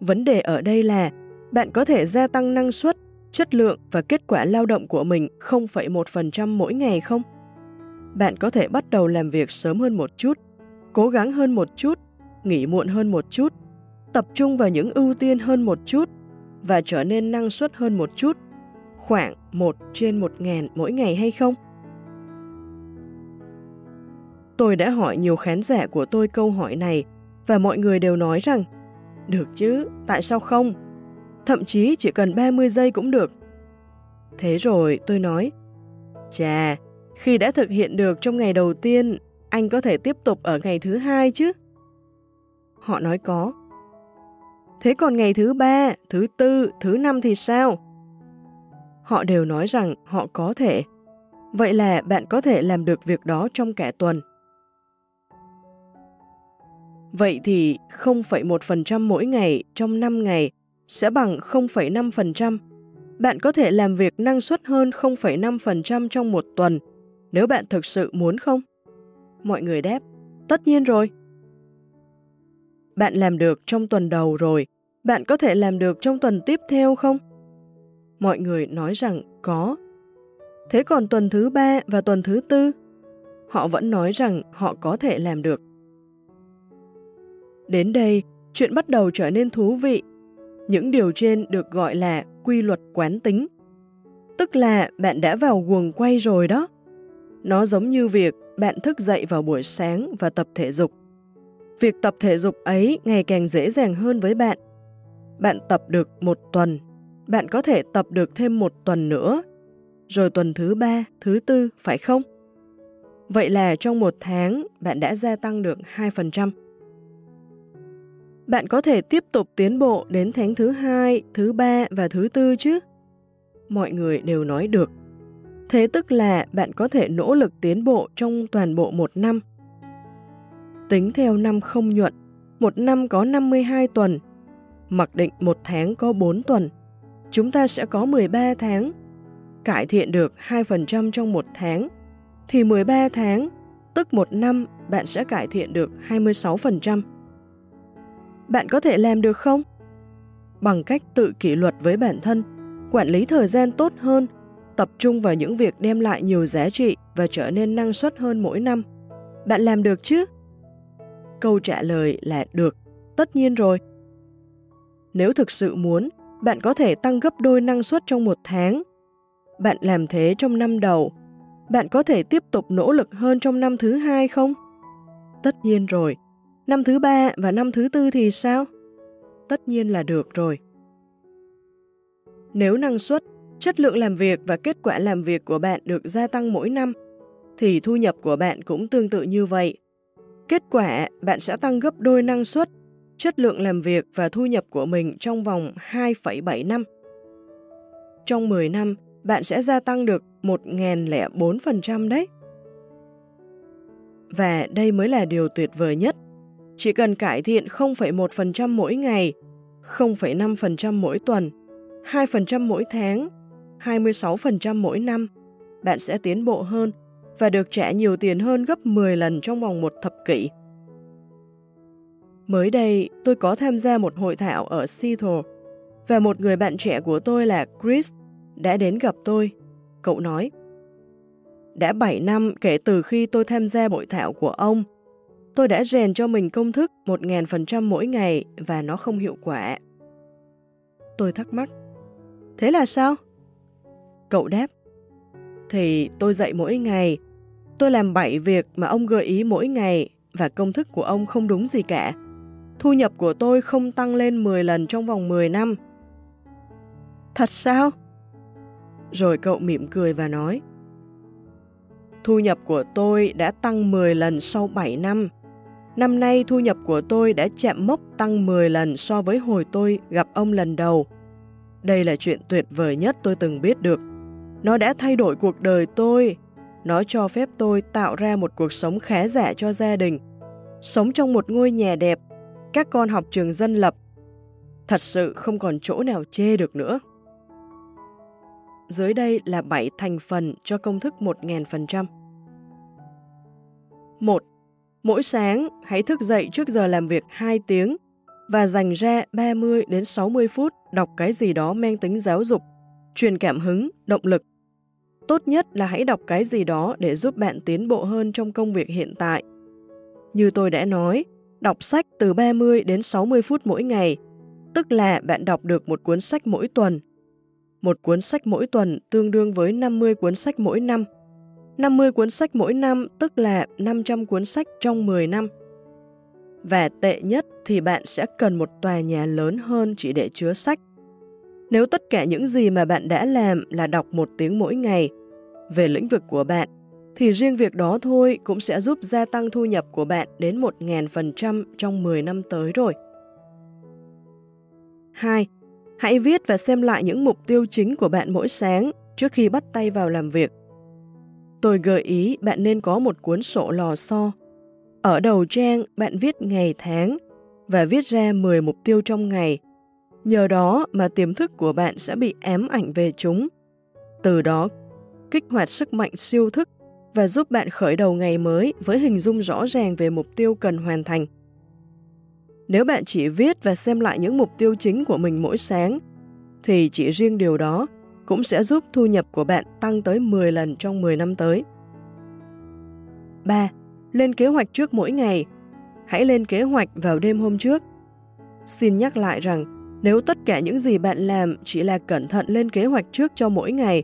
Vấn đề ở đây là bạn có thể gia tăng năng suất, chất lượng và kết quả lao động của mình 0,1% mỗi ngày không? Bạn có thể bắt đầu làm việc sớm hơn một chút, cố gắng hơn một chút, nghỉ muộn hơn một chút, tập trung vào những ưu tiên hơn một chút và trở nên năng suất hơn một chút, khoảng 1 trên 1 ngàn mỗi ngày hay không? Tôi đã hỏi nhiều khán giả của tôi câu hỏi này và mọi người đều nói rằng được chứ, tại sao không? Thậm chí chỉ cần 30 giây cũng được. Thế rồi tôi nói Chà, khi đã thực hiện được trong ngày đầu tiên, anh có thể tiếp tục ở ngày thứ hai chứ? Họ nói có. Thế còn ngày thứ ba, thứ tư, thứ năm thì sao? Họ đều nói rằng họ có thể. Vậy là bạn có thể làm được việc đó trong cả tuần. Vậy thì 0,1% mỗi ngày trong 5 ngày sẽ bằng 0,5%. Bạn có thể làm việc năng suất hơn 0,5% trong một tuần nếu bạn thực sự muốn không? Mọi người đáp, tất nhiên rồi. Bạn làm được trong tuần đầu rồi, bạn có thể làm được trong tuần tiếp theo không? Mọi người nói rằng có. Thế còn tuần thứ ba và tuần thứ tư? Họ vẫn nói rằng họ có thể làm được. Đến đây, chuyện bắt đầu trở nên thú vị. Những điều trên được gọi là quy luật quán tính. Tức là bạn đã vào guồng quay rồi đó. Nó giống như việc bạn thức dậy vào buổi sáng và tập thể dục. Việc tập thể dục ấy ngày càng dễ dàng hơn với bạn. Bạn tập được một tuần, bạn có thể tập được thêm một tuần nữa, rồi tuần thứ ba, thứ tư, phải không? Vậy là trong một tháng, bạn đã gia tăng được 2% bạn có thể tiếp tục tiến bộ đến tháng thứ hai, thứ ba và thứ tư chứ? Mọi người đều nói được. Thế tức là bạn có thể nỗ lực tiến bộ trong toàn bộ một năm. Tính theo năm không nhuận, một năm có 52 tuần. Mặc định một tháng có 4 tuần. Chúng ta sẽ có 13 tháng. Cải thiện được 2% trong một tháng. Thì 13 tháng, tức một năm, bạn sẽ cải thiện được 26% bạn có thể làm được không? Bằng cách tự kỷ luật với bản thân, quản lý thời gian tốt hơn, tập trung vào những việc đem lại nhiều giá trị và trở nên năng suất hơn mỗi năm. Bạn làm được chứ? Câu trả lời là được, tất nhiên rồi. Nếu thực sự muốn, bạn có thể tăng gấp đôi năng suất trong một tháng. Bạn làm thế trong năm đầu, bạn có thể tiếp tục nỗ lực hơn trong năm thứ hai không? Tất nhiên rồi, Năm thứ ba và năm thứ tư thì sao? Tất nhiên là được rồi. Nếu năng suất, chất lượng làm việc và kết quả làm việc của bạn được gia tăng mỗi năm, thì thu nhập của bạn cũng tương tự như vậy. Kết quả, bạn sẽ tăng gấp đôi năng suất, chất lượng làm việc và thu nhập của mình trong vòng 2,7 năm. Trong 10 năm, bạn sẽ gia tăng được 1.004% đấy. Và đây mới là điều tuyệt vời nhất chỉ cần cải thiện 0,1% mỗi ngày, 0,5% mỗi tuần, 2% mỗi tháng, 26% mỗi năm, bạn sẽ tiến bộ hơn và được trả nhiều tiền hơn gấp 10 lần trong vòng một thập kỷ. Mới đây, tôi có tham gia một hội thảo ở Seattle và một người bạn trẻ của tôi là Chris đã đến gặp tôi. Cậu nói, đã 7 năm kể từ khi tôi tham gia hội thảo của ông Tôi đã rèn cho mình công thức 1.000% mỗi ngày và nó không hiệu quả. Tôi thắc mắc. Thế là sao? Cậu đáp. Thì tôi dạy mỗi ngày. Tôi làm 7 việc mà ông gợi ý mỗi ngày và công thức của ông không đúng gì cả. Thu nhập của tôi không tăng lên 10 lần trong vòng 10 năm. Thật sao? Rồi cậu mỉm cười và nói. Thu nhập của tôi đã tăng 10 lần sau 7 năm. Năm nay thu nhập của tôi đã chạm mốc tăng 10 lần so với hồi tôi gặp ông lần đầu. Đây là chuyện tuyệt vời nhất tôi từng biết được. Nó đã thay đổi cuộc đời tôi. Nó cho phép tôi tạo ra một cuộc sống khá giả cho gia đình. Sống trong một ngôi nhà đẹp, các con học trường dân lập. Thật sự không còn chỗ nào chê được nữa. Dưới đây là 7 thành phần cho công thức 1.000%. 1. Mỗi sáng, hãy thức dậy trước giờ làm việc 2 tiếng. và dành ra 30 đến 60 phút đọc cái gì đó mang tính giáo dục, truyền cảm hứng, động lực. Tốt nhất là hãy đọc cái gì đó để giúp bạn tiến bộ hơn trong công việc hiện tại. Như tôi đã nói, đọc sách từ 30 đến 60 phút mỗi ngày, tức là bạn đọc được một cuốn sách mỗi tuần. Một cuốn sách mỗi tuần tương đương với 50 cuốn sách mỗi năm. 50 cuốn sách mỗi năm tức là 500 cuốn sách trong 10 năm. Và tệ nhất thì bạn sẽ cần một tòa nhà lớn hơn chỉ để chứa sách. Nếu tất cả những gì mà bạn đã làm là đọc một tiếng mỗi ngày về lĩnh vực của bạn, thì riêng việc đó thôi cũng sẽ giúp gia tăng thu nhập của bạn đến 1.000% trong 10 năm tới rồi. 2. Hãy viết và xem lại những mục tiêu chính của bạn mỗi sáng trước khi bắt tay vào làm việc. Tôi gợi ý bạn nên có một cuốn sổ lò xo. Ở đầu trang, bạn viết ngày tháng và viết ra 10 mục tiêu trong ngày. Nhờ đó mà tiềm thức của bạn sẽ bị ám ảnh về chúng. Từ đó, kích hoạt sức mạnh siêu thức và giúp bạn khởi đầu ngày mới với hình dung rõ ràng về mục tiêu cần hoàn thành. Nếu bạn chỉ viết và xem lại những mục tiêu chính của mình mỗi sáng, thì chỉ riêng điều đó cũng sẽ giúp thu nhập của bạn tăng tới 10 lần trong 10 năm tới. 3. Lên kế hoạch trước mỗi ngày. Hãy lên kế hoạch vào đêm hôm trước. Xin nhắc lại rằng, nếu tất cả những gì bạn làm chỉ là cẩn thận lên kế hoạch trước cho mỗi ngày,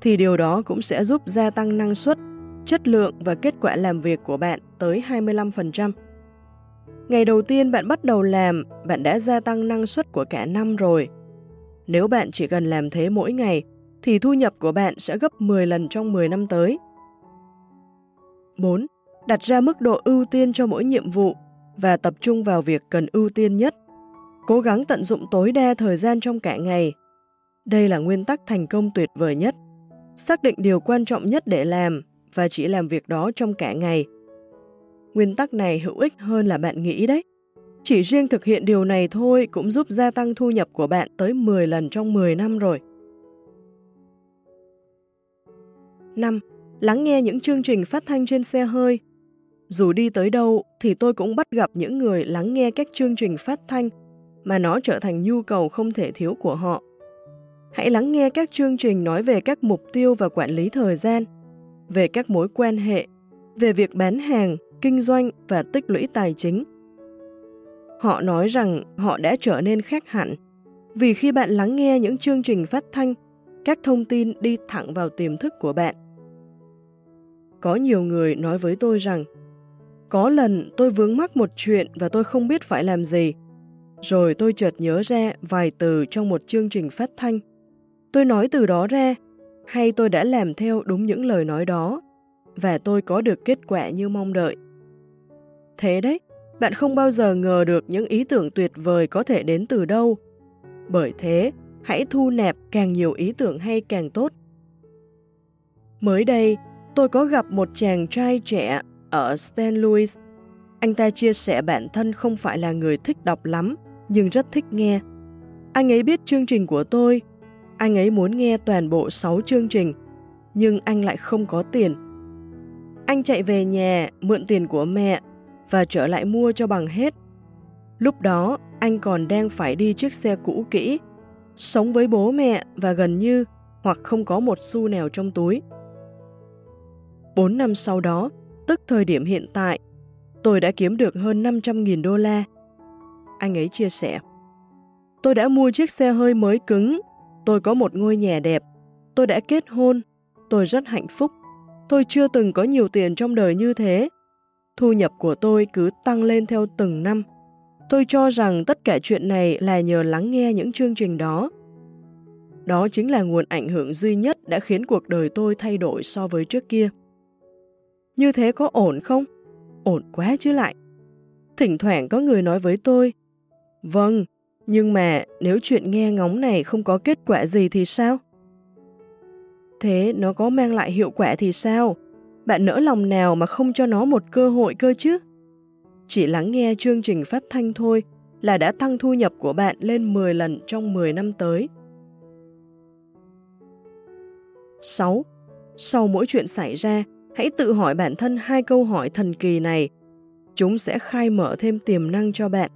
thì điều đó cũng sẽ giúp gia tăng năng suất, chất lượng và kết quả làm việc của bạn tới 25%. Ngày đầu tiên bạn bắt đầu làm, bạn đã gia tăng năng suất của cả năm rồi. Nếu bạn chỉ cần làm thế mỗi ngày, thì thu nhập của bạn sẽ gấp 10 lần trong 10 năm tới. 4. Đặt ra mức độ ưu tiên cho mỗi nhiệm vụ và tập trung vào việc cần ưu tiên nhất. Cố gắng tận dụng tối đa thời gian trong cả ngày. Đây là nguyên tắc thành công tuyệt vời nhất. Xác định điều quan trọng nhất để làm và chỉ làm việc đó trong cả ngày. Nguyên tắc này hữu ích hơn là bạn nghĩ đấy. Chỉ riêng thực hiện điều này thôi cũng giúp gia tăng thu nhập của bạn tới 10 lần trong 10 năm rồi. 5. Lắng nghe những chương trình phát thanh trên xe hơi. Dù đi tới đâu thì tôi cũng bắt gặp những người lắng nghe các chương trình phát thanh mà nó trở thành nhu cầu không thể thiếu của họ. Hãy lắng nghe các chương trình nói về các mục tiêu và quản lý thời gian, về các mối quan hệ, về việc bán hàng, kinh doanh và tích lũy tài chính. Họ nói rằng họ đã trở nên khác hẳn, vì khi bạn lắng nghe những chương trình phát thanh, các thông tin đi thẳng vào tiềm thức của bạn. Có nhiều người nói với tôi rằng, có lần tôi vướng mắc một chuyện và tôi không biết phải làm gì. Rồi tôi chợt nhớ ra vài từ trong một chương trình phát thanh. Tôi nói từ đó ra, hay tôi đã làm theo đúng những lời nói đó, và tôi có được kết quả như mong đợi. Thế đấy, bạn không bao giờ ngờ được những ý tưởng tuyệt vời có thể đến từ đâu. Bởi thế, hãy thu nạp càng nhiều ý tưởng hay càng tốt. Mới đây, tôi có gặp một chàng trai trẻ ở St. Louis. Anh ta chia sẻ bản thân không phải là người thích đọc lắm, nhưng rất thích nghe. Anh ấy biết chương trình của tôi. Anh ấy muốn nghe toàn bộ 6 chương trình, nhưng anh lại không có tiền. Anh chạy về nhà, mượn tiền của mẹ và trở lại mua cho bằng hết. Lúc đó, anh còn đang phải đi chiếc xe cũ kỹ, sống với bố mẹ và gần như hoặc không có một xu nào trong túi. Bốn năm sau đó, tức thời điểm hiện tại, tôi đã kiếm được hơn 500.000 đô la. Anh ấy chia sẻ, tôi đã mua chiếc xe hơi mới cứng, tôi có một ngôi nhà đẹp, tôi đã kết hôn, tôi rất hạnh phúc, tôi chưa từng có nhiều tiền trong đời như thế, Thu nhập của tôi cứ tăng lên theo từng năm. Tôi cho rằng tất cả chuyện này là nhờ lắng nghe những chương trình đó. Đó chính là nguồn ảnh hưởng duy nhất đã khiến cuộc đời tôi thay đổi so với trước kia. Như thế có ổn không? Ổn quá chứ lại. Thỉnh thoảng có người nói với tôi, Vâng, nhưng mà nếu chuyện nghe ngóng này không có kết quả gì thì sao? Thế nó có mang lại hiệu quả thì sao? Bạn nỡ lòng nào mà không cho nó một cơ hội cơ chứ? Chỉ lắng nghe chương trình phát thanh thôi là đã tăng thu nhập của bạn lên 10 lần trong 10 năm tới. 6. Sau mỗi chuyện xảy ra, hãy tự hỏi bản thân hai câu hỏi thần kỳ này. Chúng sẽ khai mở thêm tiềm năng cho bạn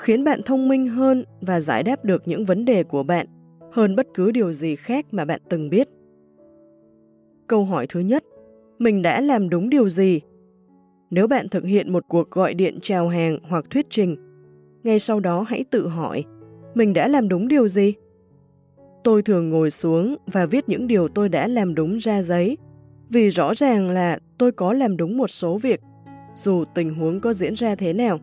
khiến bạn thông minh hơn và giải đáp được những vấn đề của bạn hơn bất cứ điều gì khác mà bạn từng biết. Câu hỏi thứ nhất, mình đã làm đúng điều gì? Nếu bạn thực hiện một cuộc gọi điện chào hàng hoặc thuyết trình, ngay sau đó hãy tự hỏi, mình đã làm đúng điều gì? Tôi thường ngồi xuống và viết những điều tôi đã làm đúng ra giấy, vì rõ ràng là tôi có làm đúng một số việc, dù tình huống có diễn ra thế nào.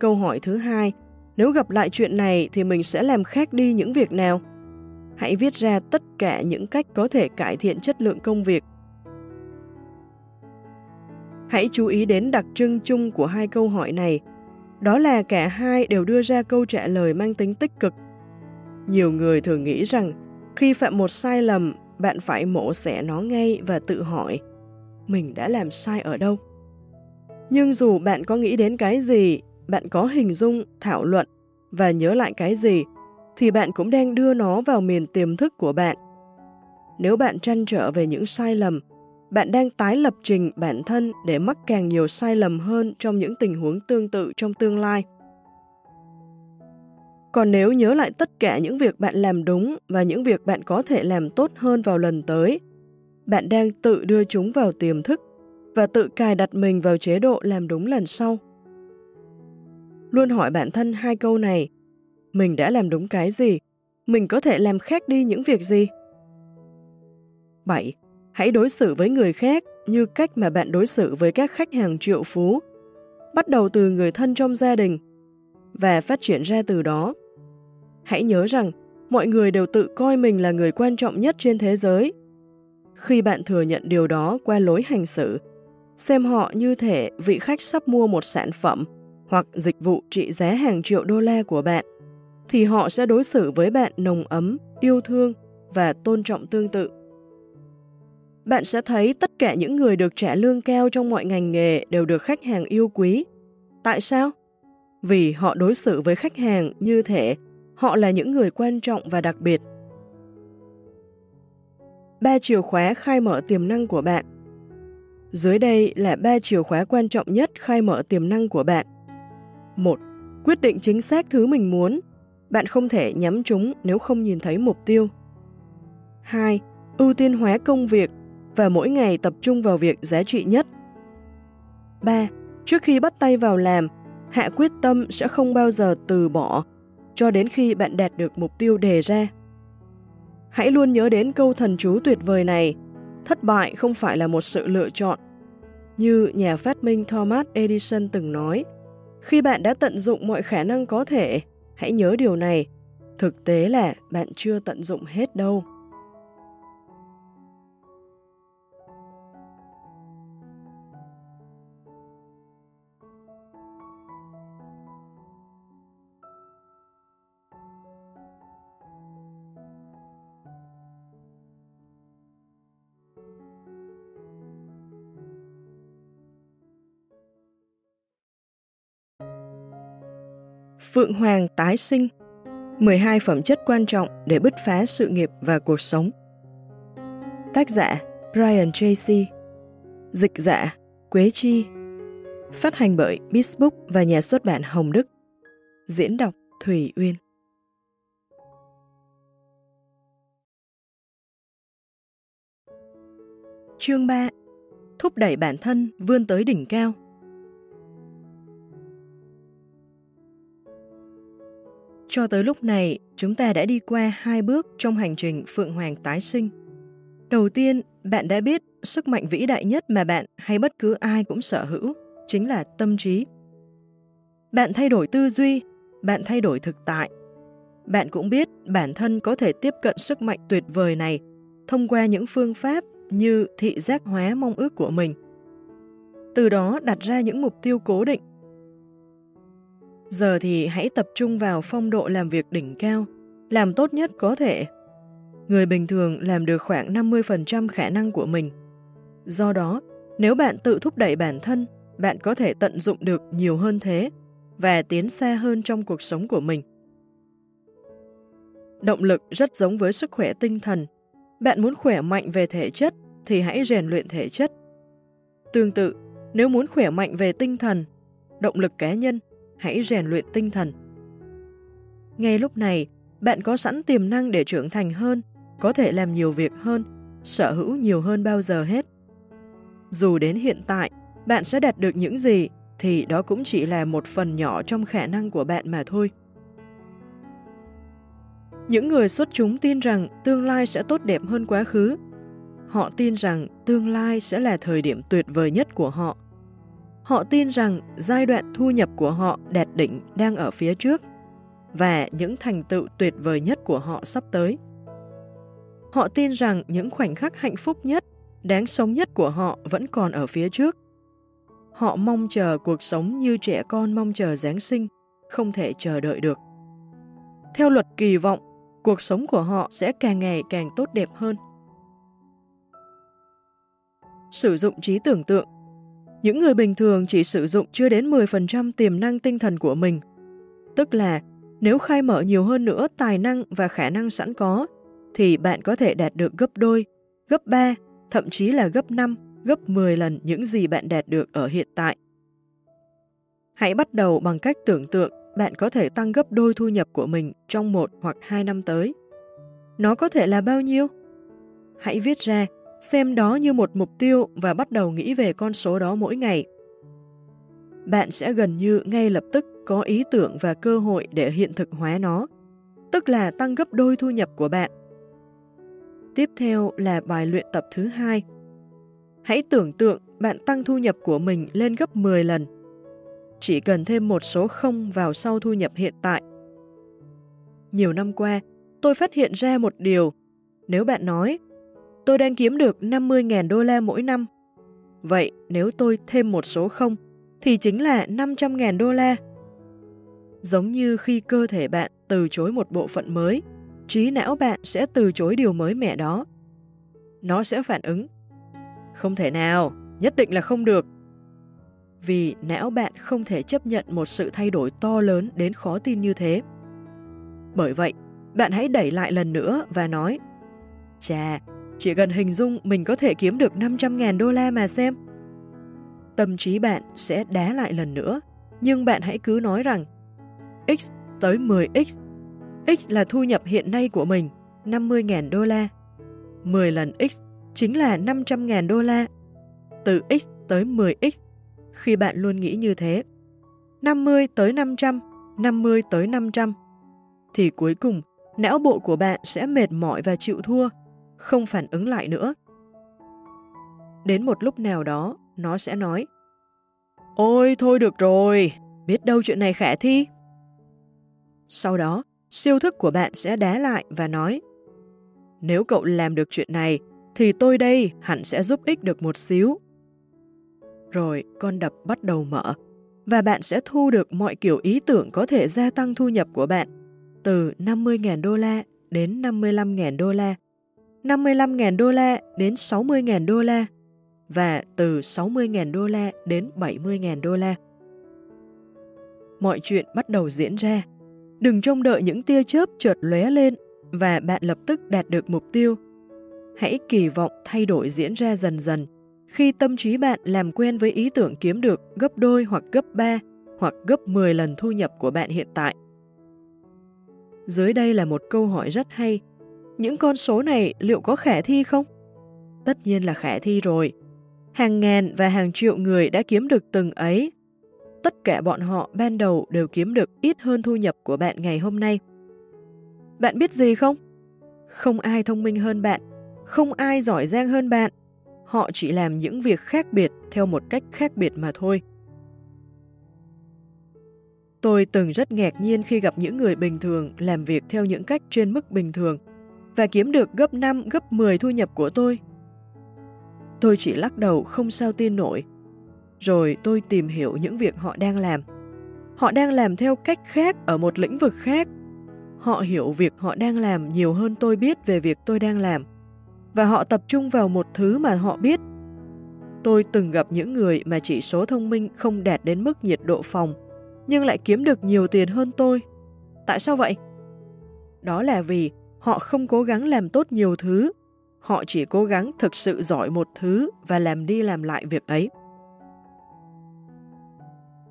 Câu hỏi thứ hai, nếu gặp lại chuyện này thì mình sẽ làm khác đi những việc nào? Hãy viết ra tất cả những cách có thể cải thiện chất lượng công việc. Hãy chú ý đến đặc trưng chung của hai câu hỏi này, đó là cả hai đều đưa ra câu trả lời mang tính tích cực. Nhiều người thường nghĩ rằng khi phạm một sai lầm, bạn phải mổ xẻ nó ngay và tự hỏi mình đã làm sai ở đâu. Nhưng dù bạn có nghĩ đến cái gì, bạn có hình dung, thảo luận và nhớ lại cái gì, thì bạn cũng đang đưa nó vào miền tiềm thức của bạn. Nếu bạn trăn trở về những sai lầm, bạn đang tái lập trình bản thân để mắc càng nhiều sai lầm hơn trong những tình huống tương tự trong tương lai. Còn nếu nhớ lại tất cả những việc bạn làm đúng và những việc bạn có thể làm tốt hơn vào lần tới, bạn đang tự đưa chúng vào tiềm thức và tự cài đặt mình vào chế độ làm đúng lần sau. Luôn hỏi bản thân hai câu này, mình đã làm đúng cái gì? Mình có thể làm khác đi những việc gì? 7. Hãy đối xử với người khác như cách mà bạn đối xử với các khách hàng triệu phú, bắt đầu từ người thân trong gia đình và phát triển ra từ đó. Hãy nhớ rằng mọi người đều tự coi mình là người quan trọng nhất trên thế giới. Khi bạn thừa nhận điều đó qua lối hành xử, xem họ như thể vị khách sắp mua một sản phẩm hoặc dịch vụ trị giá hàng triệu đô la của bạn, thì họ sẽ đối xử với bạn nồng ấm, yêu thương và tôn trọng tương tự. Bạn sẽ thấy tất cả những người được trả lương cao trong mọi ngành nghề đều được khách hàng yêu quý. Tại sao? Vì họ đối xử với khách hàng như thể họ là những người quan trọng và đặc biệt. Ba chìa khóa khai mở tiềm năng của bạn Dưới đây là ba chìa khóa quan trọng nhất khai mở tiềm năng của bạn. 1. Quyết định chính xác thứ mình muốn. Bạn không thể nhắm chúng nếu không nhìn thấy mục tiêu. 2. Ưu tiên hóa công việc và mỗi ngày tập trung vào việc giá trị nhất. 3. Trước khi bắt tay vào làm, hạ quyết tâm sẽ không bao giờ từ bỏ cho đến khi bạn đạt được mục tiêu đề ra. Hãy luôn nhớ đến câu thần chú tuyệt vời này, thất bại không phải là một sự lựa chọn. Như nhà phát minh Thomas Edison từng nói, khi bạn đã tận dụng mọi khả năng có thể, hãy nhớ điều này, thực tế là bạn chưa tận dụng hết đâu. Phượng Hoàng tái sinh. 12 phẩm chất quan trọng để bứt phá sự nghiệp và cuộc sống. Tác giả Brian Tracy. Dịch giả Quế Chi. Phát hành bởi Bisbook và nhà xuất bản Hồng Đức. Diễn đọc Thủy Uyên. Chương 3 Thúc đẩy bản thân vươn tới đỉnh cao. Cho tới lúc này, chúng ta đã đi qua hai bước trong hành trình Phượng Hoàng tái sinh. Đầu tiên, bạn đã biết sức mạnh vĩ đại nhất mà bạn hay bất cứ ai cũng sở hữu, chính là tâm trí. Bạn thay đổi tư duy, bạn thay đổi thực tại. Bạn cũng biết bản thân có thể tiếp cận sức mạnh tuyệt vời này thông qua những phương pháp như thị giác hóa mong ước của mình. Từ đó đặt ra những mục tiêu cố định Giờ thì hãy tập trung vào phong độ làm việc đỉnh cao, làm tốt nhất có thể. Người bình thường làm được khoảng 50% khả năng của mình. Do đó, nếu bạn tự thúc đẩy bản thân, bạn có thể tận dụng được nhiều hơn thế và tiến xa hơn trong cuộc sống của mình. Động lực rất giống với sức khỏe tinh thần. Bạn muốn khỏe mạnh về thể chất thì hãy rèn luyện thể chất. Tương tự, nếu muốn khỏe mạnh về tinh thần, động lực cá nhân hãy rèn luyện tinh thần. Ngay lúc này, bạn có sẵn tiềm năng để trưởng thành hơn, có thể làm nhiều việc hơn, sở hữu nhiều hơn bao giờ hết. Dù đến hiện tại, bạn sẽ đạt được những gì, thì đó cũng chỉ là một phần nhỏ trong khả năng của bạn mà thôi. Những người xuất chúng tin rằng tương lai sẽ tốt đẹp hơn quá khứ. Họ tin rằng tương lai sẽ là thời điểm tuyệt vời nhất của họ. Họ tin rằng giai đoạn thu nhập của họ đạt đỉnh đang ở phía trước và những thành tựu tuyệt vời nhất của họ sắp tới. Họ tin rằng những khoảnh khắc hạnh phúc nhất, đáng sống nhất của họ vẫn còn ở phía trước. Họ mong chờ cuộc sống như trẻ con mong chờ Giáng sinh, không thể chờ đợi được. Theo luật kỳ vọng, cuộc sống của họ sẽ càng ngày càng tốt đẹp hơn. Sử dụng trí tưởng tượng những người bình thường chỉ sử dụng chưa đến 10% tiềm năng tinh thần của mình. Tức là, nếu khai mở nhiều hơn nữa tài năng và khả năng sẵn có, thì bạn có thể đạt được gấp đôi, gấp 3, thậm chí là gấp 5, gấp 10 lần những gì bạn đạt được ở hiện tại. Hãy bắt đầu bằng cách tưởng tượng bạn có thể tăng gấp đôi thu nhập của mình trong một hoặc hai năm tới. Nó có thể là bao nhiêu? Hãy viết ra, xem đó như một mục tiêu và bắt đầu nghĩ về con số đó mỗi ngày. Bạn sẽ gần như ngay lập tức có ý tưởng và cơ hội để hiện thực hóa nó, tức là tăng gấp đôi thu nhập của bạn. Tiếp theo là bài luyện tập thứ hai. Hãy tưởng tượng bạn tăng thu nhập của mình lên gấp 10 lần chỉ cần thêm một số không vào sau thu nhập hiện tại. Nhiều năm qua, tôi phát hiện ra một điều. Nếu bạn nói, tôi đang kiếm được 50.000 đô la mỗi năm, vậy nếu tôi thêm một số không, thì chính là 500.000 đô la. Giống như khi cơ thể bạn từ chối một bộ phận mới, trí não bạn sẽ từ chối điều mới mẻ đó. Nó sẽ phản ứng. Không thể nào, nhất định là không được vì não bạn không thể chấp nhận một sự thay đổi to lớn đến khó tin như thế. Bởi vậy, bạn hãy đẩy lại lần nữa và nói Chà, chỉ cần hình dung mình có thể kiếm được 500.000 đô la mà xem. Tâm trí bạn sẽ đá lại lần nữa, nhưng bạn hãy cứ nói rằng X tới 10X. X là thu nhập hiện nay của mình, 50.000 đô la. 10 lần X chính là 500.000 đô la. Từ X tới 10X khi bạn luôn nghĩ như thế. 50 tới 500, 50 tới 500. Thì cuối cùng, não bộ của bạn sẽ mệt mỏi và chịu thua, không phản ứng lại nữa. Đến một lúc nào đó, nó sẽ nói Ôi, thôi được rồi, biết đâu chuyện này khả thi. Sau đó, siêu thức của bạn sẽ đá lại và nói Nếu cậu làm được chuyện này, thì tôi đây hẳn sẽ giúp ích được một xíu rồi con đập bắt đầu mở và bạn sẽ thu được mọi kiểu ý tưởng có thể gia tăng thu nhập của bạn từ 50.000 đô la đến 55.000 đô la, 55.000 đô la đến 60.000 đô la và từ 60.000 đô la đến 70.000 đô la. Mọi chuyện bắt đầu diễn ra. Đừng trông đợi những tia chớp chợt lóe lên và bạn lập tức đạt được mục tiêu. Hãy kỳ vọng thay đổi diễn ra dần dần khi tâm trí bạn làm quen với ý tưởng kiếm được gấp đôi hoặc gấp 3 hoặc gấp 10 lần thu nhập của bạn hiện tại. Dưới đây là một câu hỏi rất hay. Những con số này liệu có khả thi không? Tất nhiên là khả thi rồi. Hàng ngàn và hàng triệu người đã kiếm được từng ấy. Tất cả bọn họ ban đầu đều kiếm được ít hơn thu nhập của bạn ngày hôm nay. Bạn biết gì không? Không ai thông minh hơn bạn, không ai giỏi giang hơn bạn, họ chỉ làm những việc khác biệt theo một cách khác biệt mà thôi. Tôi từng rất ngạc nhiên khi gặp những người bình thường làm việc theo những cách trên mức bình thường và kiếm được gấp 5, gấp 10 thu nhập của tôi. Tôi chỉ lắc đầu không sao tin nổi. Rồi tôi tìm hiểu những việc họ đang làm. Họ đang làm theo cách khác ở một lĩnh vực khác. Họ hiểu việc họ đang làm nhiều hơn tôi biết về việc tôi đang làm và họ tập trung vào một thứ mà họ biết. Tôi từng gặp những người mà chỉ số thông minh không đạt đến mức nhiệt độ phòng, nhưng lại kiếm được nhiều tiền hơn tôi. Tại sao vậy? Đó là vì họ không cố gắng làm tốt nhiều thứ, họ chỉ cố gắng thực sự giỏi một thứ và làm đi làm lại việc ấy.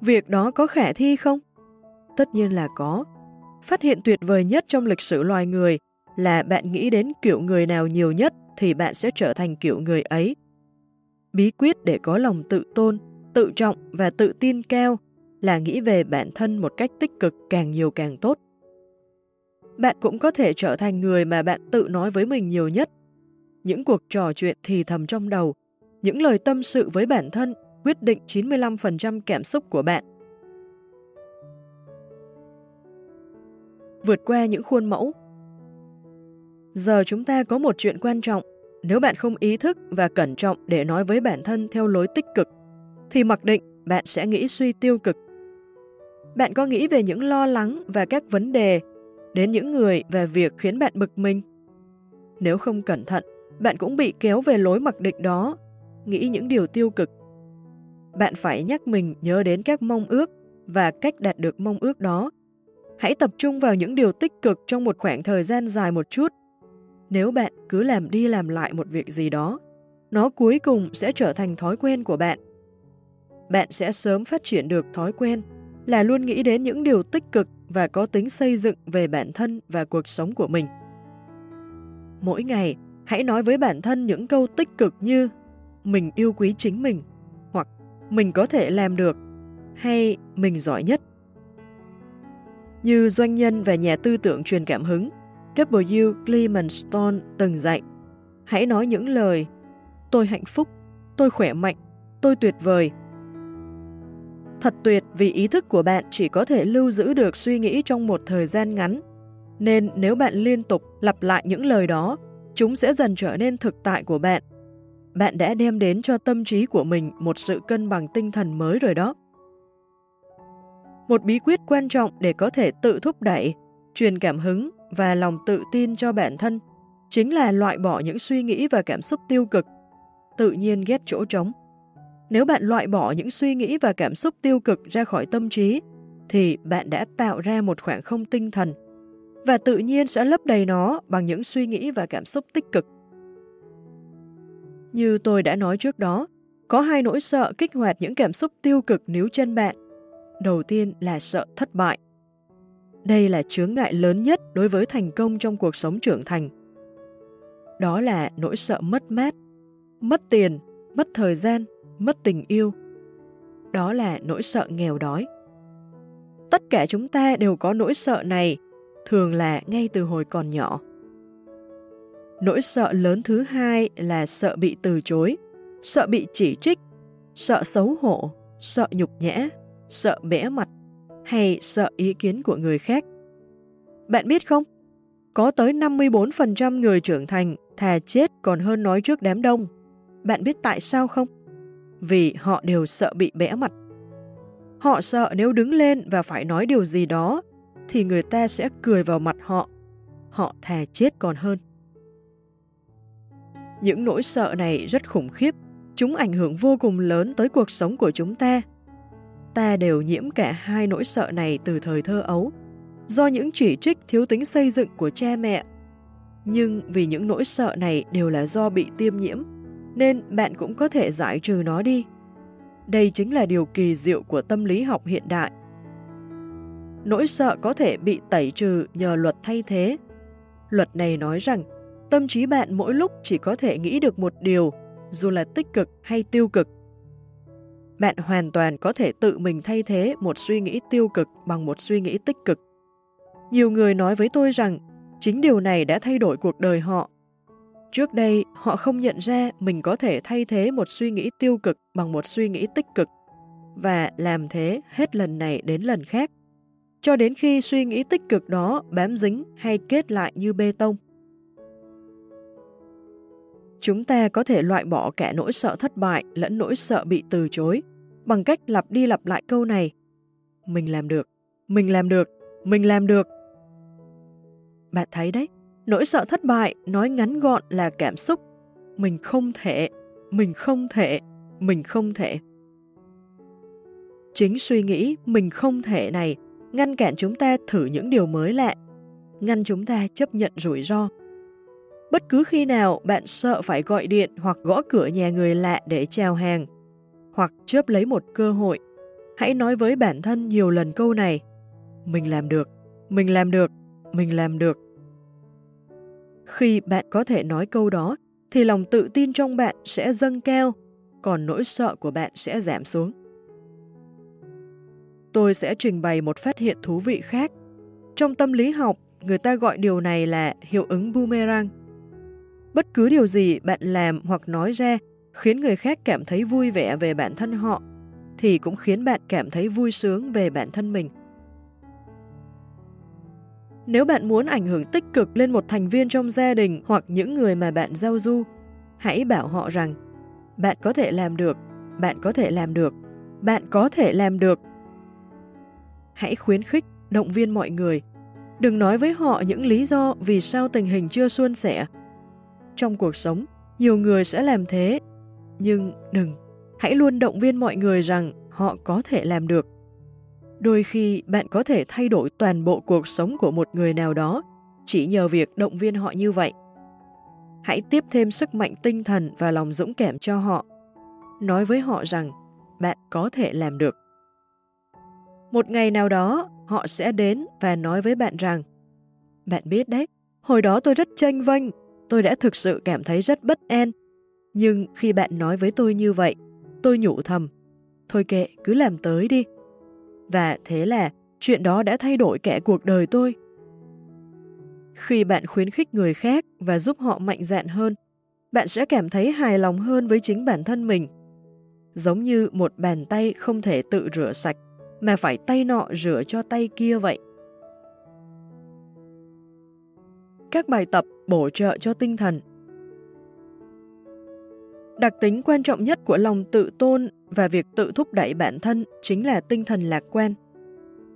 Việc đó có khả thi không? Tất nhiên là có. Phát hiện tuyệt vời nhất trong lịch sử loài người là bạn nghĩ đến kiểu người nào nhiều nhất thì bạn sẽ trở thành kiểu người ấy. Bí quyết để có lòng tự tôn, tự trọng và tự tin cao là nghĩ về bản thân một cách tích cực càng nhiều càng tốt. Bạn cũng có thể trở thành người mà bạn tự nói với mình nhiều nhất. Những cuộc trò chuyện thì thầm trong đầu, những lời tâm sự với bản thân quyết định 95% cảm xúc của bạn. Vượt qua những khuôn mẫu Giờ chúng ta có một chuyện quan trọng. Nếu bạn không ý thức và cẩn trọng để nói với bản thân theo lối tích cực, thì mặc định bạn sẽ nghĩ suy tiêu cực. Bạn có nghĩ về những lo lắng và các vấn đề đến những người và việc khiến bạn bực mình? Nếu không cẩn thận, bạn cũng bị kéo về lối mặc định đó, nghĩ những điều tiêu cực. Bạn phải nhắc mình nhớ đến các mong ước và cách đạt được mong ước đó. Hãy tập trung vào những điều tích cực trong một khoảng thời gian dài một chút. Nếu bạn cứ làm đi làm lại một việc gì đó, nó cuối cùng sẽ trở thành thói quen của bạn. Bạn sẽ sớm phát triển được thói quen là luôn nghĩ đến những điều tích cực và có tính xây dựng về bản thân và cuộc sống của mình. Mỗi ngày, hãy nói với bản thân những câu tích cực như mình yêu quý chính mình, hoặc mình có thể làm được, hay mình giỏi nhất. Như doanh nhân và nhà tư tưởng truyền cảm hứng, W. Clement Stone từng dạy, hãy nói những lời tôi hạnh phúc, tôi khỏe mạnh, tôi tuyệt vời, Thật tuyệt vì ý thức của bạn chỉ có thể lưu giữ được suy nghĩ trong một thời gian ngắn. Nên nếu bạn liên tục lặp lại những lời đó, chúng sẽ dần trở nên thực tại của bạn. Bạn đã đem đến cho tâm trí của mình một sự cân bằng tinh thần mới rồi đó. Một bí quyết quan trọng để có thể tự thúc đẩy, truyền cảm hứng và lòng tự tin cho bản thân chính là loại bỏ những suy nghĩ và cảm xúc tiêu cực, tự nhiên ghét chỗ trống. Nếu bạn loại bỏ những suy nghĩ và cảm xúc tiêu cực ra khỏi tâm trí, thì bạn đã tạo ra một khoảng không tinh thần và tự nhiên sẽ lấp đầy nó bằng những suy nghĩ và cảm xúc tích cực. Như tôi đã nói trước đó, có hai nỗi sợ kích hoạt những cảm xúc tiêu cực níu chân bạn. Đầu tiên là sợ thất bại. Đây là chướng ngại lớn nhất đối với thành công trong cuộc sống trưởng thành. Đó là nỗi sợ mất mát, mất tiền, mất thời gian, mất tình yêu. Đó là nỗi sợ nghèo đói. Tất cả chúng ta đều có nỗi sợ này, thường là ngay từ hồi còn nhỏ. Nỗi sợ lớn thứ hai là sợ bị từ chối, sợ bị chỉ trích, sợ xấu hổ, sợ nhục nhã, sợ bẽ mặt hay sợ ý kiến của người khác. Bạn biết không? Có tới 54% người trưởng thành thà chết còn hơn nói trước đám đông. Bạn biết tại sao không? Vì họ đều sợ bị bẽ mặt. Họ sợ nếu đứng lên và phải nói điều gì đó, thì người ta sẽ cười vào mặt họ. Họ thà chết còn hơn. Những nỗi sợ này rất khủng khiếp, chúng ảnh hưởng vô cùng lớn tới cuộc sống của chúng ta. Ta đều nhiễm cả hai nỗi sợ này từ thời thơ ấu, do những chỉ trích thiếu tính xây dựng của cha mẹ. Nhưng vì những nỗi sợ này đều là do bị tiêm nhiễm, nên bạn cũng có thể giải trừ nó đi. Đây chính là điều kỳ diệu của tâm lý học hiện đại. Nỗi sợ có thể bị tẩy trừ nhờ luật thay thế. Luật này nói rằng tâm trí bạn mỗi lúc chỉ có thể nghĩ được một điều, dù là tích cực hay tiêu cực. Bạn hoàn toàn có thể tự mình thay thế một suy nghĩ tiêu cực bằng một suy nghĩ tích cực. Nhiều người nói với tôi rằng chính điều này đã thay đổi cuộc đời họ Trước đây, họ không nhận ra mình có thể thay thế một suy nghĩ tiêu cực bằng một suy nghĩ tích cực và làm thế hết lần này đến lần khác, cho đến khi suy nghĩ tích cực đó bám dính hay kết lại như bê tông. Chúng ta có thể loại bỏ cả nỗi sợ thất bại lẫn nỗi sợ bị từ chối bằng cách lặp đi lặp lại câu này. Mình làm được, mình làm được, mình làm được. Bạn thấy đấy, Nỗi sợ thất bại nói ngắn gọn là cảm xúc. Mình không thể, mình không thể, mình không thể. Chính suy nghĩ mình không thể này ngăn cản chúng ta thử những điều mới lạ, ngăn chúng ta chấp nhận rủi ro. Bất cứ khi nào bạn sợ phải gọi điện hoặc gõ cửa nhà người lạ để chào hàng, hoặc chớp lấy một cơ hội, hãy nói với bản thân nhiều lần câu này. mình làm được, mình làm được, mình làm được. Khi bạn có thể nói câu đó, thì lòng tự tin trong bạn sẽ dâng cao, còn nỗi sợ của bạn sẽ giảm xuống. Tôi sẽ trình bày một phát hiện thú vị khác. Trong tâm lý học, người ta gọi điều này là hiệu ứng boomerang. Bất cứ điều gì bạn làm hoặc nói ra khiến người khác cảm thấy vui vẻ về bản thân họ, thì cũng khiến bạn cảm thấy vui sướng về bản thân mình. Nếu bạn muốn ảnh hưởng tích cực lên một thành viên trong gia đình hoặc những người mà bạn giao du, hãy bảo họ rằng bạn có thể làm được, bạn có thể làm được, bạn có thể làm được. Hãy khuyến khích, động viên mọi người. Đừng nói với họ những lý do vì sao tình hình chưa suôn sẻ. Trong cuộc sống, nhiều người sẽ làm thế, nhưng đừng, hãy luôn động viên mọi người rằng họ có thể làm được. Đôi khi bạn có thể thay đổi toàn bộ cuộc sống của một người nào đó chỉ nhờ việc động viên họ như vậy. Hãy tiếp thêm sức mạnh tinh thần và lòng dũng cảm cho họ. Nói với họ rằng bạn có thể làm được. Một ngày nào đó, họ sẽ đến và nói với bạn rằng Bạn biết đấy, hồi đó tôi rất tranh vênh, tôi đã thực sự cảm thấy rất bất an. Nhưng khi bạn nói với tôi như vậy, tôi nhủ thầm, thôi kệ, cứ làm tới đi. Và thế là chuyện đó đã thay đổi cả cuộc đời tôi. Khi bạn khuyến khích người khác và giúp họ mạnh dạn hơn, bạn sẽ cảm thấy hài lòng hơn với chính bản thân mình. Giống như một bàn tay không thể tự rửa sạch, mà phải tay nọ rửa cho tay kia vậy. Các bài tập bổ trợ cho tinh thần Đặc tính quan trọng nhất của lòng tự tôn và việc tự thúc đẩy bản thân chính là tinh thần lạc quan.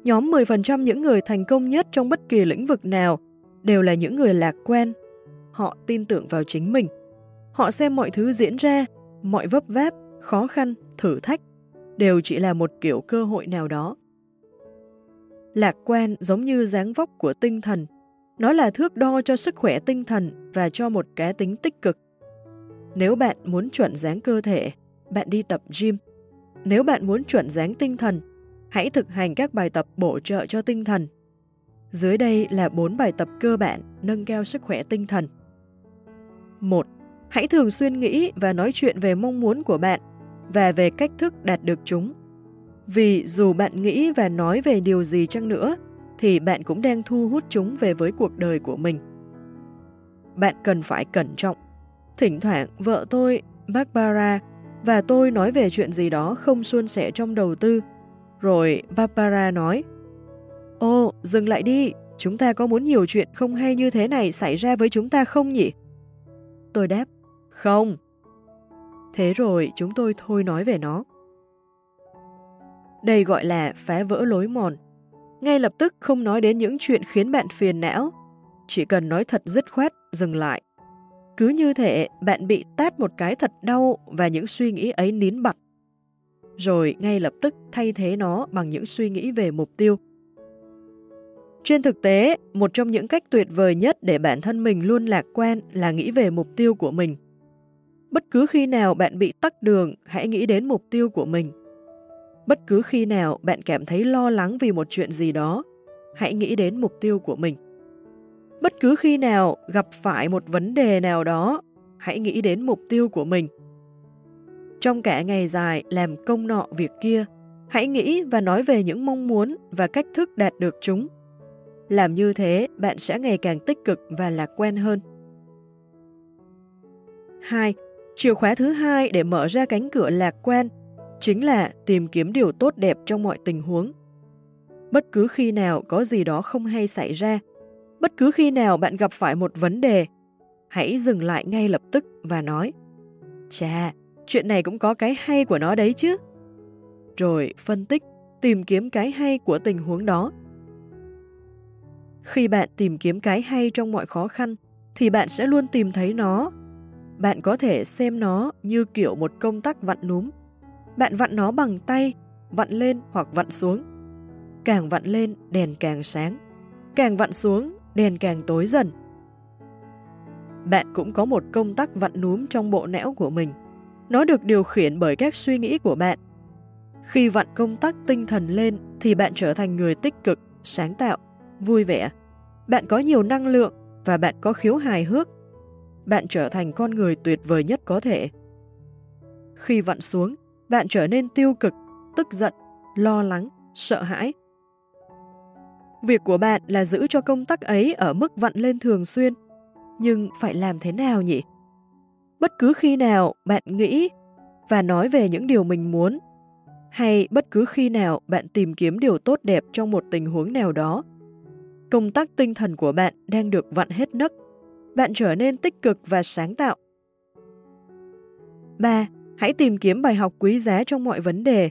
Nhóm 10% những người thành công nhất trong bất kỳ lĩnh vực nào đều là những người lạc quan. Họ tin tưởng vào chính mình. Họ xem mọi thứ diễn ra, mọi vấp váp, khó khăn, thử thách đều chỉ là một kiểu cơ hội nào đó. Lạc quan giống như dáng vóc của tinh thần. Nó là thước đo cho sức khỏe tinh thần và cho một cá tính tích cực. Nếu bạn muốn chuẩn dáng cơ thể, bạn đi tập gym. Nếu bạn muốn chuẩn dáng tinh thần, hãy thực hành các bài tập bổ trợ cho tinh thần. Dưới đây là 4 bài tập cơ bản nâng cao sức khỏe tinh thần. 1. Hãy thường xuyên nghĩ và nói chuyện về mong muốn của bạn và về cách thức đạt được chúng. Vì dù bạn nghĩ và nói về điều gì chăng nữa, thì bạn cũng đang thu hút chúng về với cuộc đời của mình. Bạn cần phải cẩn trọng. Thỉnh thoảng, vợ tôi, Barbara, và tôi nói về chuyện gì đó không suôn sẻ trong đầu tư. Rồi Barbara nói, Ô, dừng lại đi, chúng ta có muốn nhiều chuyện không hay như thế này xảy ra với chúng ta không nhỉ? Tôi đáp, không. Thế rồi chúng tôi thôi nói về nó. Đây gọi là phá vỡ lối mòn. Ngay lập tức không nói đến những chuyện khiến bạn phiền não, chỉ cần nói thật dứt khoát, dừng lại. Cứ như thể bạn bị tát một cái thật đau và những suy nghĩ ấy nín bặt. Rồi ngay lập tức thay thế nó bằng những suy nghĩ về mục tiêu. Trên thực tế, một trong những cách tuyệt vời nhất để bản thân mình luôn lạc quan là nghĩ về mục tiêu của mình. Bất cứ khi nào bạn bị tắc đường, hãy nghĩ đến mục tiêu của mình. Bất cứ khi nào bạn cảm thấy lo lắng vì một chuyện gì đó, hãy nghĩ đến mục tiêu của mình. Bất cứ khi nào gặp phải một vấn đề nào đó, hãy nghĩ đến mục tiêu của mình. Trong cả ngày dài làm công nọ việc kia, hãy nghĩ và nói về những mong muốn và cách thức đạt được chúng. Làm như thế, bạn sẽ ngày càng tích cực và lạc quan hơn. 2. Chìa khóa thứ hai để mở ra cánh cửa lạc quan chính là tìm kiếm điều tốt đẹp trong mọi tình huống. Bất cứ khi nào có gì đó không hay xảy ra, bất cứ khi nào bạn gặp phải một vấn đề, hãy dừng lại ngay lập tức và nói Chà, chuyện này cũng có cái hay của nó đấy chứ. Rồi phân tích, tìm kiếm cái hay của tình huống đó. Khi bạn tìm kiếm cái hay trong mọi khó khăn, thì bạn sẽ luôn tìm thấy nó. Bạn có thể xem nó như kiểu một công tắc vặn núm. Bạn vặn nó bằng tay, vặn lên hoặc vặn xuống. Càng vặn lên, đèn càng sáng. Càng vặn xuống, đèn càng tối dần. Bạn cũng có một công tắc vặn núm trong bộ não của mình. Nó được điều khiển bởi các suy nghĩ của bạn. Khi vặn công tắc tinh thần lên thì bạn trở thành người tích cực, sáng tạo, vui vẻ. Bạn có nhiều năng lượng và bạn có khiếu hài hước. Bạn trở thành con người tuyệt vời nhất có thể. Khi vặn xuống, bạn trở nên tiêu cực, tức giận, lo lắng, sợ hãi. Việc của bạn là giữ cho công tắc ấy ở mức vặn lên thường xuyên. Nhưng phải làm thế nào nhỉ? Bất cứ khi nào bạn nghĩ và nói về những điều mình muốn, hay bất cứ khi nào bạn tìm kiếm điều tốt đẹp trong một tình huống nào đó, công tác tinh thần của bạn đang được vặn hết nấc. Bạn trở nên tích cực và sáng tạo. 3. Hãy tìm kiếm bài học quý giá trong mọi vấn đề.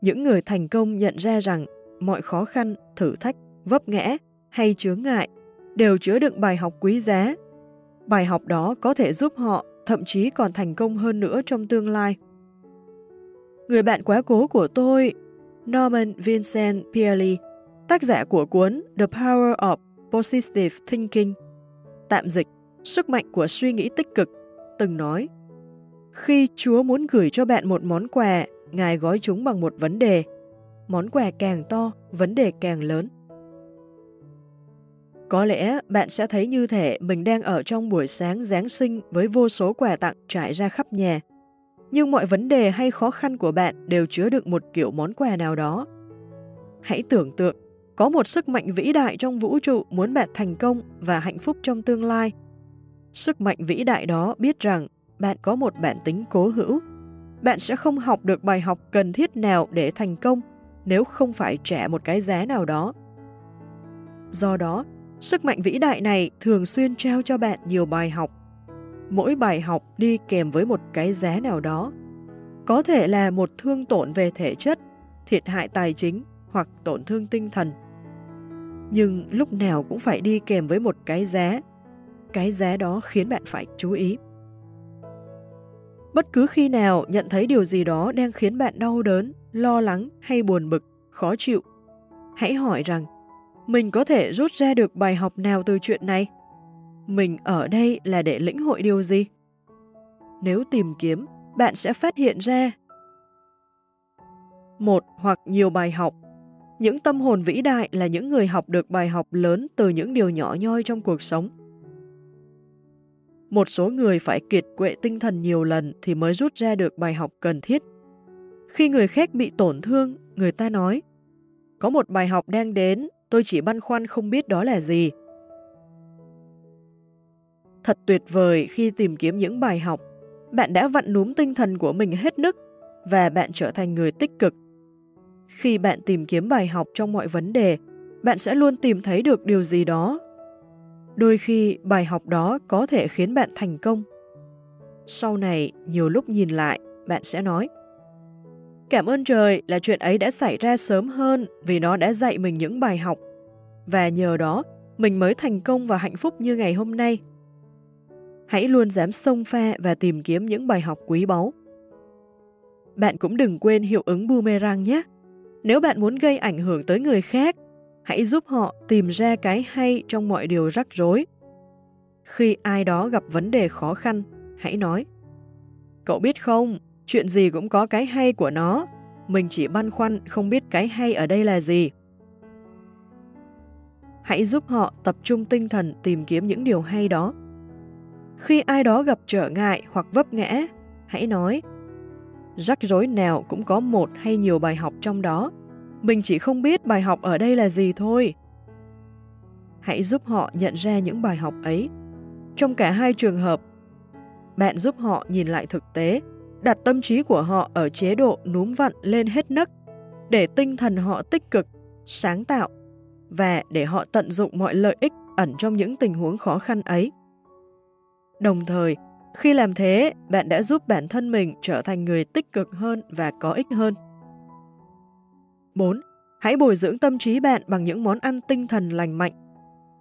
Những người thành công nhận ra rằng mọi khó khăn, thử thách, vấp ngã hay chướng ngại đều chứa đựng bài học quý giá. Bài học đó có thể giúp họ thậm chí còn thành công hơn nữa trong tương lai. Người bạn quá cố của tôi, Norman Vincent Peale, tác giả của cuốn The Power of Positive Thinking, tạm dịch, sức mạnh của suy nghĩ tích cực, từng nói, khi Chúa muốn gửi cho bạn một món quà, Ngài gói chúng bằng một vấn đề. Món quà càng to, vấn đề càng lớn. Có lẽ bạn sẽ thấy như thể mình đang ở trong buổi sáng Giáng sinh với vô số quà tặng trải ra khắp nhà. Nhưng mọi vấn đề hay khó khăn của bạn đều chứa đựng một kiểu món quà nào đó. Hãy tưởng tượng, có một sức mạnh vĩ đại trong vũ trụ muốn bạn thành công và hạnh phúc trong tương lai. Sức mạnh vĩ đại đó biết rằng bạn có một bản tính cố hữu. Bạn sẽ không học được bài học cần thiết nào để thành công nếu không phải trả một cái giá nào đó. Do đó, Sức mạnh vĩ đại này thường xuyên trao cho bạn nhiều bài học. Mỗi bài học đi kèm với một cái giá nào đó. Có thể là một thương tổn về thể chất, thiệt hại tài chính hoặc tổn thương tinh thần. Nhưng lúc nào cũng phải đi kèm với một cái giá. Cái giá đó khiến bạn phải chú ý. Bất cứ khi nào nhận thấy điều gì đó đang khiến bạn đau đớn, lo lắng hay buồn bực, khó chịu, hãy hỏi rằng mình có thể rút ra được bài học nào từ chuyện này? Mình ở đây là để lĩnh hội điều gì? Nếu tìm kiếm, bạn sẽ phát hiện ra một hoặc nhiều bài học. Những tâm hồn vĩ đại là những người học được bài học lớn từ những điều nhỏ nhoi trong cuộc sống. Một số người phải kiệt quệ tinh thần nhiều lần thì mới rút ra được bài học cần thiết. Khi người khác bị tổn thương, người ta nói Có một bài học đang đến, tôi chỉ băn khoăn không biết đó là gì. Thật tuyệt vời khi tìm kiếm những bài học, bạn đã vặn núm tinh thần của mình hết nức và bạn trở thành người tích cực. Khi bạn tìm kiếm bài học trong mọi vấn đề, bạn sẽ luôn tìm thấy được điều gì đó. Đôi khi bài học đó có thể khiến bạn thành công. Sau này, nhiều lúc nhìn lại, bạn sẽ nói Cảm ơn trời là chuyện ấy đã xảy ra sớm hơn vì nó đã dạy mình những bài học. Và nhờ đó, mình mới thành công và hạnh phúc như ngày hôm nay. Hãy luôn dám sông pha và tìm kiếm những bài học quý báu. Bạn cũng đừng quên hiệu ứng boomerang nhé. Nếu bạn muốn gây ảnh hưởng tới người khác, hãy giúp họ tìm ra cái hay trong mọi điều rắc rối. Khi ai đó gặp vấn đề khó khăn, hãy nói Cậu biết không, Chuyện gì cũng có cái hay của nó, mình chỉ băn khoăn không biết cái hay ở đây là gì. Hãy giúp họ tập trung tinh thần tìm kiếm những điều hay đó. Khi ai đó gặp trở ngại hoặc vấp ngã, hãy nói Rắc rối nào cũng có một hay nhiều bài học trong đó. Mình chỉ không biết bài học ở đây là gì thôi. Hãy giúp họ nhận ra những bài học ấy. Trong cả hai trường hợp, bạn giúp họ nhìn lại thực tế đặt tâm trí của họ ở chế độ núm vặn lên hết nấc, để tinh thần họ tích cực, sáng tạo và để họ tận dụng mọi lợi ích ẩn trong những tình huống khó khăn ấy. Đồng thời, khi làm thế, bạn đã giúp bản thân mình trở thành người tích cực hơn và có ích hơn. 4. Hãy bồi dưỡng tâm trí bạn bằng những món ăn tinh thần lành mạnh.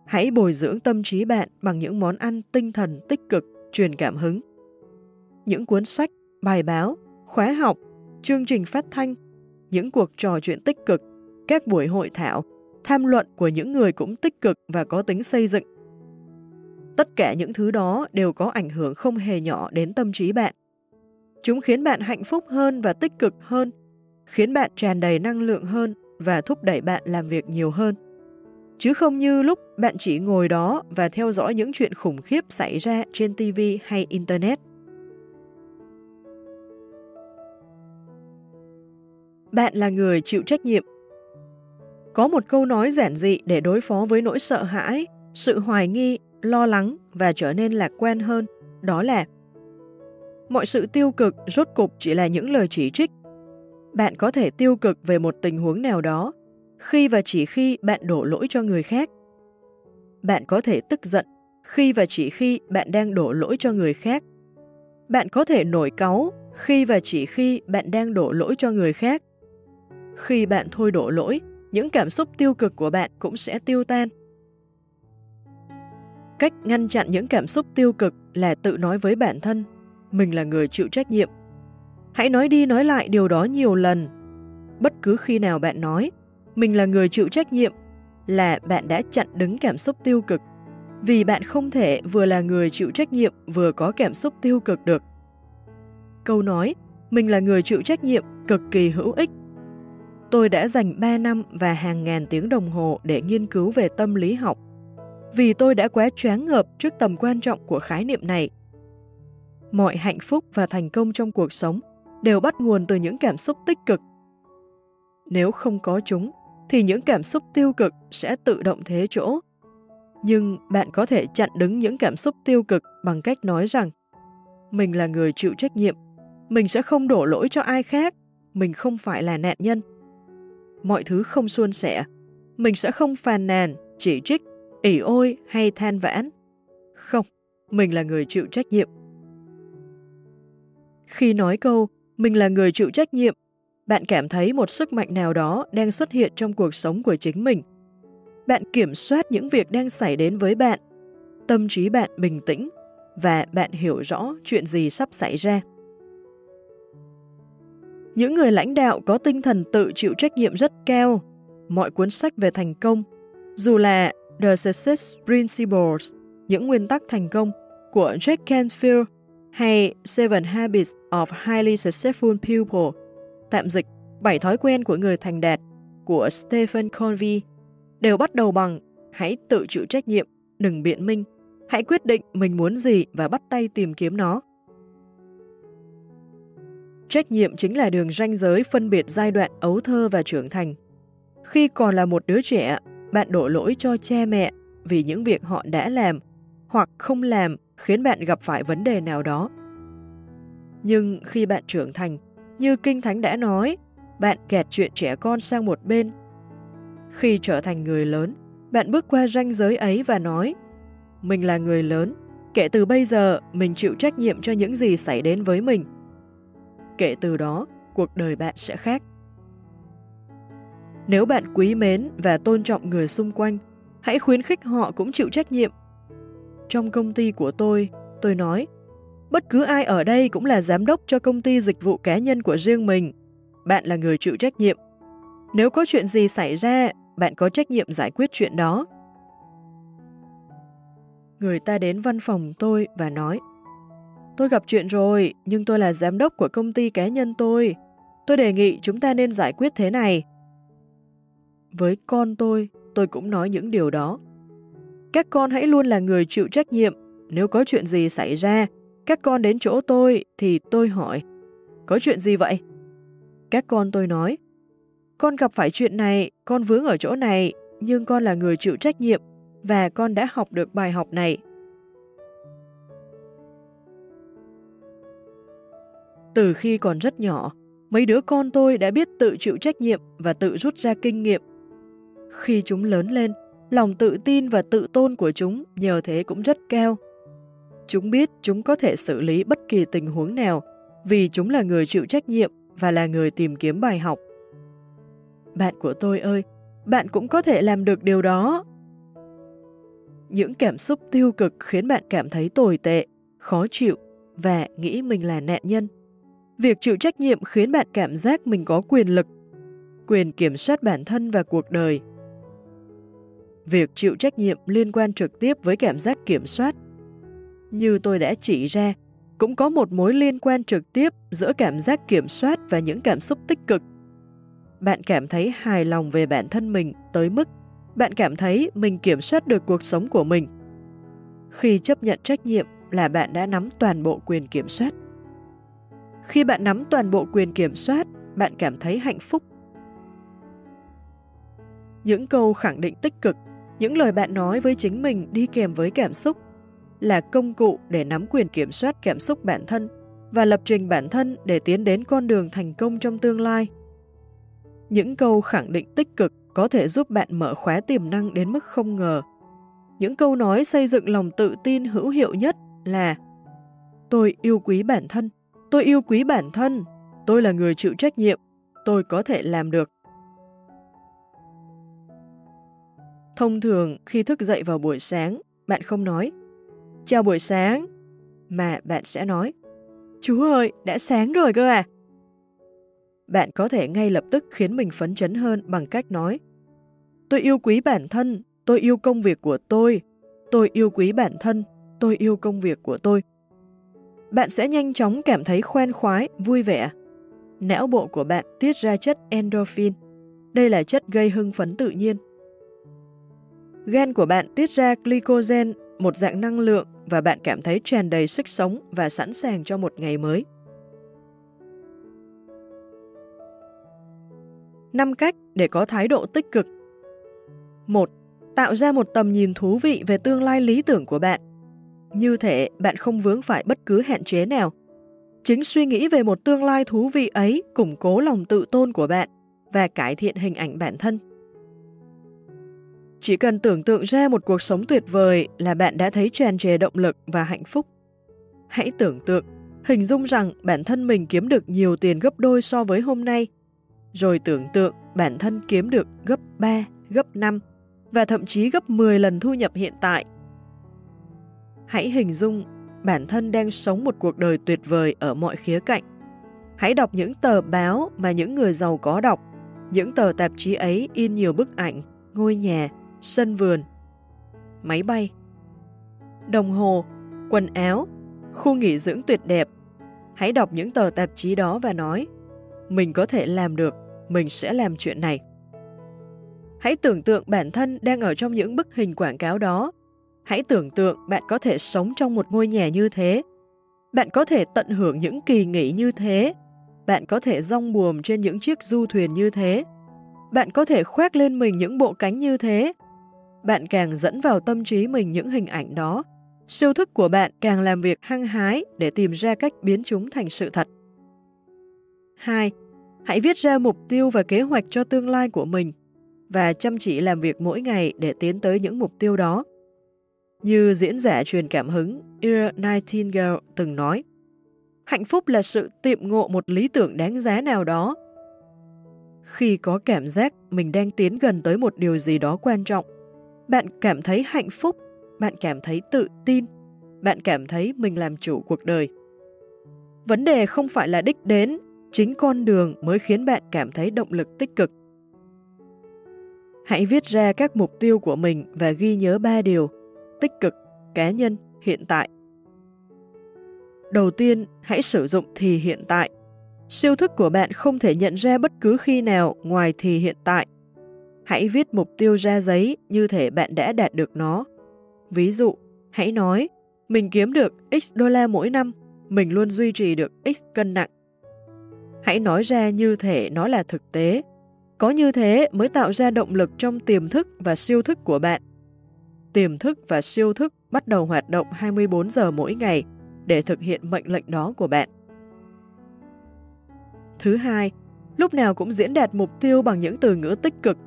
Hãy bồi dưỡng tâm trí bạn bằng những món ăn tinh thần tích cực, truyền cảm hứng. Những cuốn sách, bài báo, khóa học, chương trình phát thanh, những cuộc trò chuyện tích cực, các buổi hội thảo, tham luận của những người cũng tích cực và có tính xây dựng. Tất cả những thứ đó đều có ảnh hưởng không hề nhỏ đến tâm trí bạn. Chúng khiến bạn hạnh phúc hơn và tích cực hơn, khiến bạn tràn đầy năng lượng hơn và thúc đẩy bạn làm việc nhiều hơn. Chứ không như lúc bạn chỉ ngồi đó và theo dõi những chuyện khủng khiếp xảy ra trên TV hay Internet. Bạn là người chịu trách nhiệm. Có một câu nói giản dị để đối phó với nỗi sợ hãi, sự hoài nghi, lo lắng và trở nên lạc quan hơn, đó là Mọi sự tiêu cực rốt cục chỉ là những lời chỉ trích. Bạn có thể tiêu cực về một tình huống nào đó, khi và chỉ khi bạn đổ lỗi cho người khác. Bạn có thể tức giận khi và chỉ khi bạn đang đổ lỗi cho người khác. Bạn có thể nổi cáu khi và chỉ khi bạn đang đổ lỗi cho người khác. Khi bạn thôi đổ lỗi, những cảm xúc tiêu cực của bạn cũng sẽ tiêu tan. Cách ngăn chặn những cảm xúc tiêu cực là tự nói với bản thân, mình là người chịu trách nhiệm. Hãy nói đi nói lại điều đó nhiều lần. Bất cứ khi nào bạn nói, mình là người chịu trách nhiệm, là bạn đã chặn đứng cảm xúc tiêu cực, vì bạn không thể vừa là người chịu trách nhiệm vừa có cảm xúc tiêu cực được. Câu nói, mình là người chịu trách nhiệm cực kỳ hữu ích Tôi đã dành 3 năm và hàng ngàn tiếng đồng hồ để nghiên cứu về tâm lý học, vì tôi đã quá choáng ngợp trước tầm quan trọng của khái niệm này. Mọi hạnh phúc và thành công trong cuộc sống đều bắt nguồn từ những cảm xúc tích cực. Nếu không có chúng, thì những cảm xúc tiêu cực sẽ tự động thế chỗ. Nhưng bạn có thể chặn đứng những cảm xúc tiêu cực bằng cách nói rằng mình là người chịu trách nhiệm, mình sẽ không đổ lỗi cho ai khác, mình không phải là nạn nhân mọi thứ không suôn sẻ, mình sẽ không phàn nàn, chỉ trích, ỉ ôi hay than vãn. Không, mình là người chịu trách nhiệm. Khi nói câu, mình là người chịu trách nhiệm, bạn cảm thấy một sức mạnh nào đó đang xuất hiện trong cuộc sống của chính mình. Bạn kiểm soát những việc đang xảy đến với bạn, tâm trí bạn bình tĩnh và bạn hiểu rõ chuyện gì sắp xảy ra. Những người lãnh đạo có tinh thần tự chịu trách nhiệm rất cao. Mọi cuốn sách về thành công, dù là The Success Principles, những nguyên tắc thành công của Jack Canfield hay Seven Habits of Highly Successful People, tạm dịch bảy thói quen của người thành đạt của Stephen Covey, đều bắt đầu bằng hãy tự chịu trách nhiệm, đừng biện minh, hãy quyết định mình muốn gì và bắt tay tìm kiếm nó. Trách nhiệm chính là đường ranh giới phân biệt giai đoạn ấu thơ và trưởng thành. Khi còn là một đứa trẻ, bạn đổ lỗi cho cha mẹ vì những việc họ đã làm hoặc không làm khiến bạn gặp phải vấn đề nào đó. Nhưng khi bạn trưởng thành, như Kinh Thánh đã nói, bạn gạt chuyện trẻ con sang một bên. Khi trở thành người lớn, bạn bước qua ranh giới ấy và nói, mình là người lớn, kể từ bây giờ mình chịu trách nhiệm cho những gì xảy đến với mình kể từ đó, cuộc đời bạn sẽ khác. Nếu bạn quý mến và tôn trọng người xung quanh, hãy khuyến khích họ cũng chịu trách nhiệm. Trong công ty của tôi, tôi nói, bất cứ ai ở đây cũng là giám đốc cho công ty dịch vụ cá nhân của riêng mình. Bạn là người chịu trách nhiệm. Nếu có chuyện gì xảy ra, bạn có trách nhiệm giải quyết chuyện đó. Người ta đến văn phòng tôi và nói, Tôi gặp chuyện rồi, nhưng tôi là giám đốc của công ty cá nhân tôi. Tôi đề nghị chúng ta nên giải quyết thế này. Với con tôi, tôi cũng nói những điều đó. Các con hãy luôn là người chịu trách nhiệm. Nếu có chuyện gì xảy ra, các con đến chỗ tôi thì tôi hỏi, có chuyện gì vậy? Các con tôi nói, con gặp phải chuyện này, con vướng ở chỗ này, nhưng con là người chịu trách nhiệm và con đã học được bài học này Từ khi còn rất nhỏ, mấy đứa con tôi đã biết tự chịu trách nhiệm và tự rút ra kinh nghiệm. Khi chúng lớn lên, lòng tự tin và tự tôn của chúng nhờ thế cũng rất cao. Chúng biết chúng có thể xử lý bất kỳ tình huống nào vì chúng là người chịu trách nhiệm và là người tìm kiếm bài học. Bạn của tôi ơi, bạn cũng có thể làm được điều đó. Những cảm xúc tiêu cực khiến bạn cảm thấy tồi tệ, khó chịu và nghĩ mình là nạn nhân. Việc chịu trách nhiệm khiến bạn cảm giác mình có quyền lực, quyền kiểm soát bản thân và cuộc đời. Việc chịu trách nhiệm liên quan trực tiếp với cảm giác kiểm soát. Như tôi đã chỉ ra, cũng có một mối liên quan trực tiếp giữa cảm giác kiểm soát và những cảm xúc tích cực. bạn cảm thấy hài lòng về bản thân mình tới mức bạn cảm thấy mình kiểm soát được cuộc sống của mình. Khi chấp nhận trách nhiệm là bạn đã nắm toàn bộ quyền kiểm soát. Khi bạn nắm toàn bộ quyền kiểm soát, bạn cảm thấy hạnh phúc. Những câu khẳng định tích cực, những lời bạn nói với chính mình đi kèm với cảm xúc là công cụ để nắm quyền kiểm soát cảm xúc bản thân và lập trình bản thân để tiến đến con đường thành công trong tương lai. Những câu khẳng định tích cực có thể giúp bạn mở khóa tiềm năng đến mức không ngờ. Những câu nói xây dựng lòng tự tin hữu hiệu nhất là Tôi yêu quý bản thân, tôi yêu quý bản thân, tôi là người chịu trách nhiệm, tôi có thể làm được. Thông thường khi thức dậy vào buổi sáng, bạn không nói. Chào buổi sáng, mà bạn sẽ nói. Chú ơi, đã sáng rồi cơ à? Bạn có thể ngay lập tức khiến mình phấn chấn hơn bằng cách nói. Tôi yêu quý bản thân, tôi yêu công việc của tôi, tôi yêu quý bản thân, tôi yêu công việc của tôi. Bạn sẽ nhanh chóng cảm thấy khoan khoái, vui vẻ. Não bộ của bạn tiết ra chất endorphin. Đây là chất gây hưng phấn tự nhiên. Gan của bạn tiết ra glycogen, một dạng năng lượng và bạn cảm thấy tràn đầy sức sống và sẵn sàng cho một ngày mới. 5 cách để có thái độ tích cực 1. Tạo ra một tầm nhìn thú vị về tương lai lý tưởng của bạn. Như thế, bạn không vướng phải bất cứ hạn chế nào. Chính suy nghĩ về một tương lai thú vị ấy củng cố lòng tự tôn của bạn và cải thiện hình ảnh bản thân. Chỉ cần tưởng tượng ra một cuộc sống tuyệt vời là bạn đã thấy tràn trề động lực và hạnh phúc. Hãy tưởng tượng, hình dung rằng bản thân mình kiếm được nhiều tiền gấp đôi so với hôm nay, rồi tưởng tượng bản thân kiếm được gấp 3, gấp 5 và thậm chí gấp 10 lần thu nhập hiện tại. Hãy hình dung bản thân đang sống một cuộc đời tuyệt vời ở mọi khía cạnh. Hãy đọc những tờ báo mà những người giàu có đọc. Những tờ tạp chí ấy in nhiều bức ảnh, ngôi nhà, sân vườn, máy bay, đồng hồ, quần áo, khu nghỉ dưỡng tuyệt đẹp. Hãy đọc những tờ tạp chí đó và nói, mình có thể làm được, mình sẽ làm chuyện này. Hãy tưởng tượng bản thân đang ở trong những bức hình quảng cáo đó. Hãy tưởng tượng bạn có thể sống trong một ngôi nhà như thế. Bạn có thể tận hưởng những kỳ nghỉ như thế. Bạn có thể rong buồm trên những chiếc du thuyền như thế. Bạn có thể khoác lên mình những bộ cánh như thế. Bạn càng dẫn vào tâm trí mình những hình ảnh đó. Siêu thức của bạn càng làm việc hăng hái để tìm ra cách biến chúng thành sự thật. 2. Hãy viết ra mục tiêu và kế hoạch cho tương lai của mình và chăm chỉ làm việc mỗi ngày để tiến tới những mục tiêu đó. Như diễn giả truyền cảm hứng Ira Nightingale từng nói, hạnh phúc là sự tiệm ngộ một lý tưởng đáng giá nào đó. Khi có cảm giác mình đang tiến gần tới một điều gì đó quan trọng, bạn cảm thấy hạnh phúc, bạn cảm thấy tự tin, bạn cảm thấy mình làm chủ cuộc đời. Vấn đề không phải là đích đến, chính con đường mới khiến bạn cảm thấy động lực tích cực. Hãy viết ra các mục tiêu của mình và ghi nhớ ba điều tích cực, cá nhân, hiện tại. Đầu tiên, hãy sử dụng thì hiện tại. Siêu thức của bạn không thể nhận ra bất cứ khi nào ngoài thì hiện tại. Hãy viết mục tiêu ra giấy như thể bạn đã đạt được nó. Ví dụ, hãy nói, mình kiếm được X đô la mỗi năm, mình luôn duy trì được X cân nặng. Hãy nói ra như thể nó là thực tế, có như thế mới tạo ra động lực trong tiềm thức và siêu thức của bạn. Tiềm thức và siêu thức bắt đầu hoạt động 24 giờ mỗi ngày để thực hiện mệnh lệnh đó của bạn. Thứ hai, lúc nào cũng diễn đạt mục tiêu bằng những từ ngữ tích cực.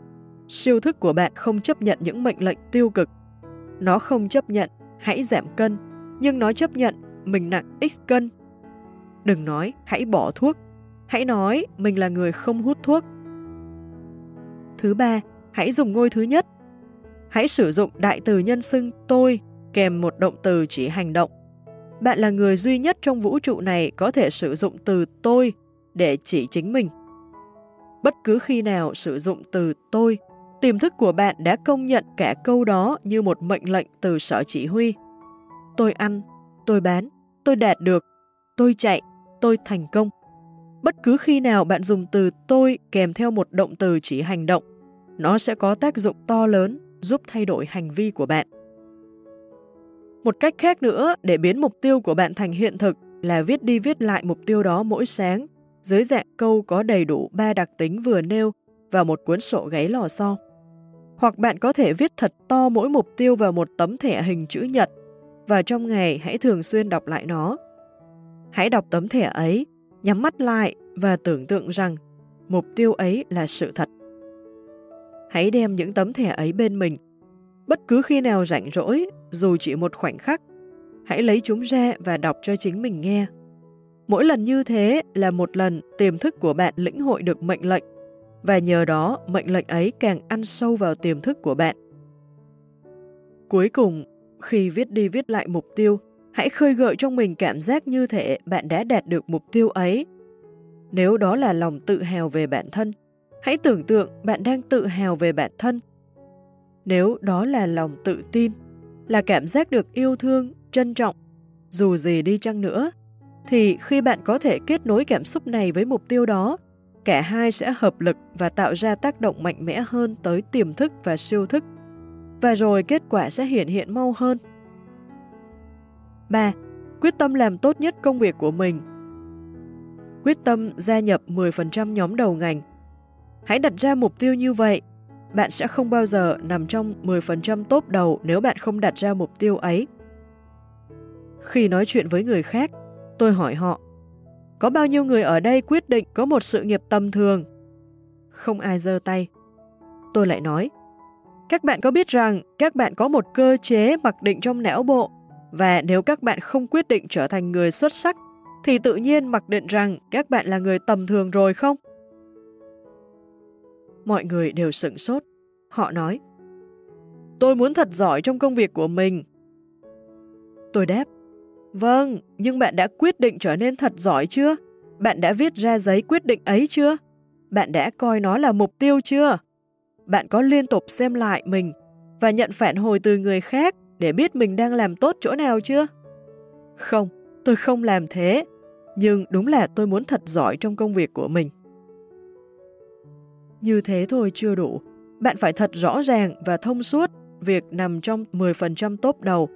Siêu thức của bạn không chấp nhận những mệnh lệnh tiêu cực. Nó không chấp nhận hãy giảm cân, nhưng nó chấp nhận mình nặng X cân. Đừng nói hãy bỏ thuốc, hãy nói mình là người không hút thuốc. Thứ ba, hãy dùng ngôi thứ nhất. Hãy sử dụng đại từ nhân xưng tôi kèm một động từ chỉ hành động. Bạn là người duy nhất trong vũ trụ này có thể sử dụng từ tôi để chỉ chính mình. Bất cứ khi nào sử dụng từ tôi, tiềm thức của bạn đã công nhận cả câu đó như một mệnh lệnh từ sở chỉ huy. Tôi ăn, tôi bán, tôi đạt được, tôi chạy, tôi thành công. Bất cứ khi nào bạn dùng từ tôi kèm theo một động từ chỉ hành động, nó sẽ có tác dụng to lớn giúp thay đổi hành vi của bạn. Một cách khác nữa để biến mục tiêu của bạn thành hiện thực là viết đi viết lại mục tiêu đó mỗi sáng dưới dạng câu có đầy đủ ba đặc tính vừa nêu vào một cuốn sổ gáy lò xo. Hoặc bạn có thể viết thật to mỗi mục tiêu vào một tấm thẻ hình chữ nhật và trong ngày hãy thường xuyên đọc lại nó. Hãy đọc tấm thẻ ấy, nhắm mắt lại và tưởng tượng rằng mục tiêu ấy là sự thật. Hãy đem những tấm thẻ ấy bên mình. Bất cứ khi nào rảnh rỗi, dù chỉ một khoảnh khắc, hãy lấy chúng ra và đọc cho chính mình nghe. Mỗi lần như thế là một lần tiềm thức của bạn lĩnh hội được mệnh lệnh và nhờ đó mệnh lệnh ấy càng ăn sâu vào tiềm thức của bạn. Cuối cùng, khi viết đi viết lại mục tiêu, hãy khơi gợi trong mình cảm giác như thể bạn đã đạt được mục tiêu ấy. Nếu đó là lòng tự hào về bản thân, hãy tưởng tượng bạn đang tự hào về bản thân. Nếu đó là lòng tự tin, là cảm giác được yêu thương, trân trọng, dù gì đi chăng nữa, thì khi bạn có thể kết nối cảm xúc này với mục tiêu đó, cả hai sẽ hợp lực và tạo ra tác động mạnh mẽ hơn tới tiềm thức và siêu thức, và rồi kết quả sẽ hiện hiện mau hơn. 3. Quyết tâm làm tốt nhất công việc của mình Quyết tâm gia nhập 10% nhóm đầu ngành Hãy đặt ra mục tiêu như vậy. Bạn sẽ không bao giờ nằm trong 10% tốt đầu nếu bạn không đặt ra mục tiêu ấy. Khi nói chuyện với người khác, tôi hỏi họ, có bao nhiêu người ở đây quyết định có một sự nghiệp tầm thường? Không ai giơ tay. Tôi lại nói, các bạn có biết rằng các bạn có một cơ chế mặc định trong não bộ và nếu các bạn không quyết định trở thành người xuất sắc thì tự nhiên mặc định rằng các bạn là người tầm thường rồi không? Mọi người đều sửng sốt. Họ nói, tôi muốn thật giỏi trong công việc của mình. Tôi đáp, vâng, nhưng bạn đã quyết định trở nên thật giỏi chưa? Bạn đã viết ra giấy quyết định ấy chưa? Bạn đã coi nó là mục tiêu chưa? Bạn có liên tục xem lại mình và nhận phản hồi từ người khác để biết mình đang làm tốt chỗ nào chưa? Không, tôi không làm thế, nhưng đúng là tôi muốn thật giỏi trong công việc của mình. Như thế thôi chưa đủ. Bạn phải thật rõ ràng và thông suốt việc nằm trong 10% tốt đầu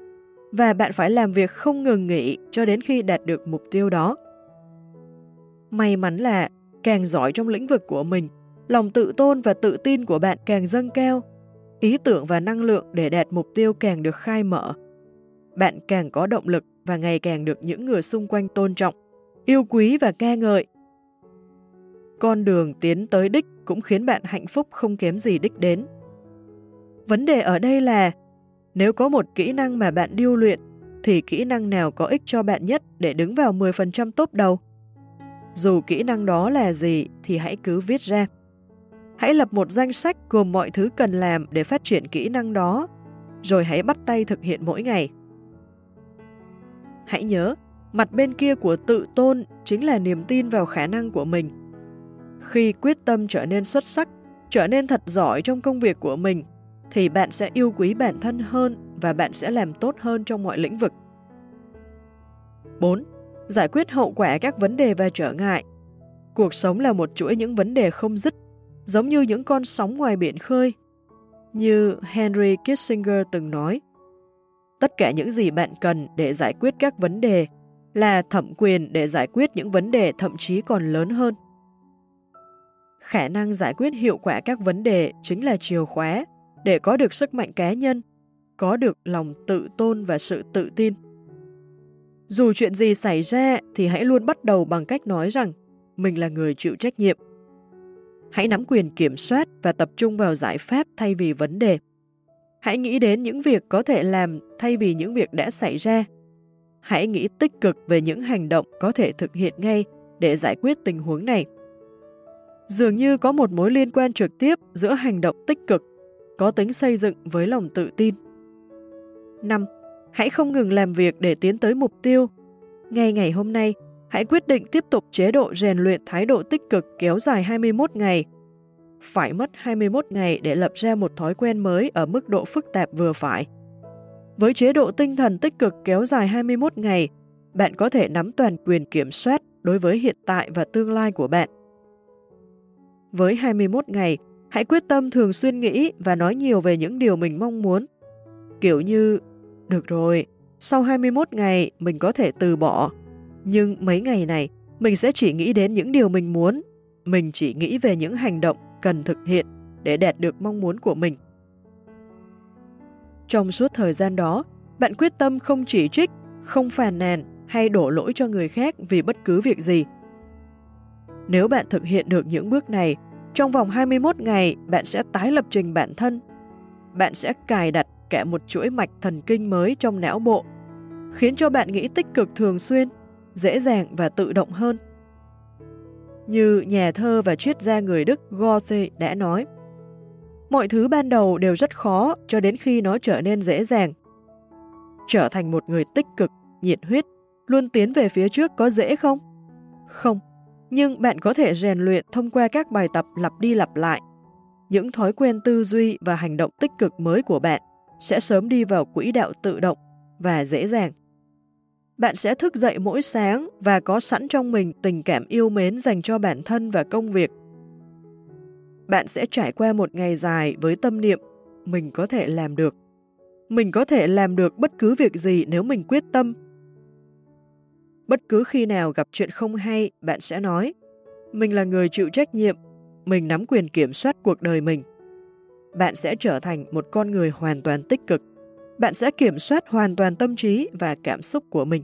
và bạn phải làm việc không ngừng nghỉ cho đến khi đạt được mục tiêu đó. May mắn là càng giỏi trong lĩnh vực của mình, lòng tự tôn và tự tin của bạn càng dâng cao, ý tưởng và năng lượng để đạt mục tiêu càng được khai mở. Bạn càng có động lực và ngày càng được những người xung quanh tôn trọng, yêu quý và ca ngợi con đường tiến tới đích cũng khiến bạn hạnh phúc không kém gì đích đến. Vấn đề ở đây là, nếu có một kỹ năng mà bạn điêu luyện, thì kỹ năng nào có ích cho bạn nhất để đứng vào 10% tốt đầu? Dù kỹ năng đó là gì thì hãy cứ viết ra. Hãy lập một danh sách gồm mọi thứ cần làm để phát triển kỹ năng đó, rồi hãy bắt tay thực hiện mỗi ngày. Hãy nhớ, mặt bên kia của tự tôn chính là niềm tin vào khả năng của mình. Khi quyết tâm trở nên xuất sắc, trở nên thật giỏi trong công việc của mình, thì bạn sẽ yêu quý bản thân hơn và bạn sẽ làm tốt hơn trong mọi lĩnh vực. 4. Giải quyết hậu quả các vấn đề và trở ngại. Cuộc sống là một chuỗi những vấn đề không dứt, giống như những con sóng ngoài biển khơi. Như Henry Kissinger từng nói, tất cả những gì bạn cần để giải quyết các vấn đề là thẩm quyền để giải quyết những vấn đề thậm chí còn lớn hơn. Khả năng giải quyết hiệu quả các vấn đề chính là chìa khóa để có được sức mạnh cá nhân, có được lòng tự tôn và sự tự tin. Dù chuyện gì xảy ra thì hãy luôn bắt đầu bằng cách nói rằng mình là người chịu trách nhiệm. Hãy nắm quyền kiểm soát và tập trung vào giải pháp thay vì vấn đề. Hãy nghĩ đến những việc có thể làm thay vì những việc đã xảy ra. Hãy nghĩ tích cực về những hành động có thể thực hiện ngay để giải quyết tình huống này. Dường như có một mối liên quan trực tiếp giữa hành động tích cực, có tính xây dựng với lòng tự tin. 5. Hãy không ngừng làm việc để tiến tới mục tiêu. Ngay ngày hôm nay, hãy quyết định tiếp tục chế độ rèn luyện thái độ tích cực kéo dài 21 ngày. Phải mất 21 ngày để lập ra một thói quen mới ở mức độ phức tạp vừa phải. Với chế độ tinh thần tích cực kéo dài 21 ngày, bạn có thể nắm toàn quyền kiểm soát đối với hiện tại và tương lai của bạn. Với 21 ngày, hãy quyết tâm thường xuyên nghĩ và nói nhiều về những điều mình mong muốn. Kiểu như, được rồi, sau 21 ngày mình có thể từ bỏ, nhưng mấy ngày này mình sẽ chỉ nghĩ đến những điều mình muốn, mình chỉ nghĩ về những hành động cần thực hiện để đạt được mong muốn của mình. Trong suốt thời gian đó, bạn quyết tâm không chỉ trích, không phàn nàn hay đổ lỗi cho người khác vì bất cứ việc gì. Nếu bạn thực hiện được những bước này, trong vòng 21 ngày bạn sẽ tái lập trình bản thân. Bạn sẽ cài đặt cả một chuỗi mạch thần kinh mới trong não bộ, khiến cho bạn nghĩ tích cực thường xuyên, dễ dàng và tự động hơn. Như nhà thơ và triết gia người Đức Goethe đã nói, mọi thứ ban đầu đều rất khó cho đến khi nó trở nên dễ dàng. Trở thành một người tích cực, nhiệt huyết, luôn tiến về phía trước có dễ không? Không, nhưng bạn có thể rèn luyện thông qua các bài tập lặp đi lặp lại. Những thói quen tư duy và hành động tích cực mới của bạn sẽ sớm đi vào quỹ đạo tự động và dễ dàng. Bạn sẽ thức dậy mỗi sáng và có sẵn trong mình tình cảm yêu mến dành cho bản thân và công việc. Bạn sẽ trải qua một ngày dài với tâm niệm, mình có thể làm được. Mình có thể làm được bất cứ việc gì nếu mình quyết tâm. Bất cứ khi nào gặp chuyện không hay, bạn sẽ nói mình là người chịu trách nhiệm, mình nắm quyền kiểm soát cuộc đời mình bạn sẽ trở thành một con người hoàn toàn tích cực. Bạn sẽ kiểm soát hoàn toàn tâm trí và cảm xúc của mình.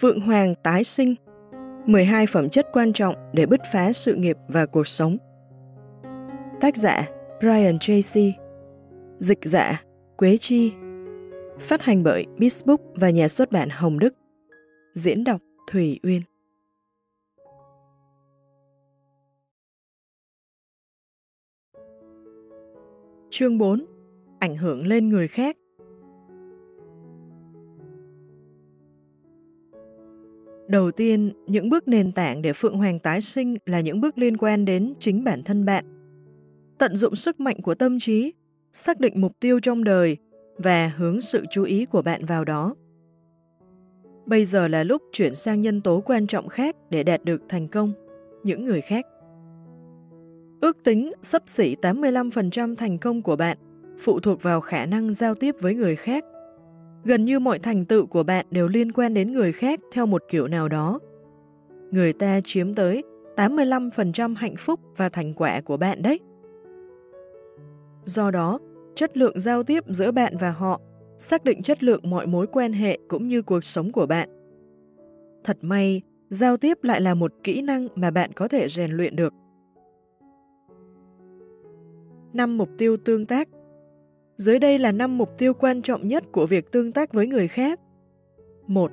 Phượng Hoàng tái sinh. 12 phẩm chất quan trọng để bứt phá sự nghiệp và cuộc sống. Tác giả, Brian Tracy Dịch giả, Quế Chi. Phát hành bởi Bisbook và nhà xuất bản Hồng Đức. Diễn đọc Thủy Uyên. Chương 4 Ảnh hưởng lên người khác. Đầu tiên, những bước nền tảng để Phượng Hoàng tái sinh là những bước liên quan đến chính bản thân bạn. Tận dụng sức mạnh của tâm trí, xác định mục tiêu trong đời và hướng sự chú ý của bạn vào đó. Bây giờ là lúc chuyển sang nhân tố quan trọng khác để đạt được thành công, những người khác. Ước tính sấp xỉ 85% thành công của bạn phụ thuộc vào khả năng giao tiếp với người khác Gần như mọi thành tựu của bạn đều liên quan đến người khác theo một kiểu nào đó. Người ta chiếm tới 85% hạnh phúc và thành quả của bạn đấy. Do đó, chất lượng giao tiếp giữa bạn và họ xác định chất lượng mọi mối quan hệ cũng như cuộc sống của bạn. Thật may, giao tiếp lại là một kỹ năng mà bạn có thể rèn luyện được. năm mục tiêu tương tác dưới đây là 5 mục tiêu quan trọng nhất của việc tương tác với người khác. 1.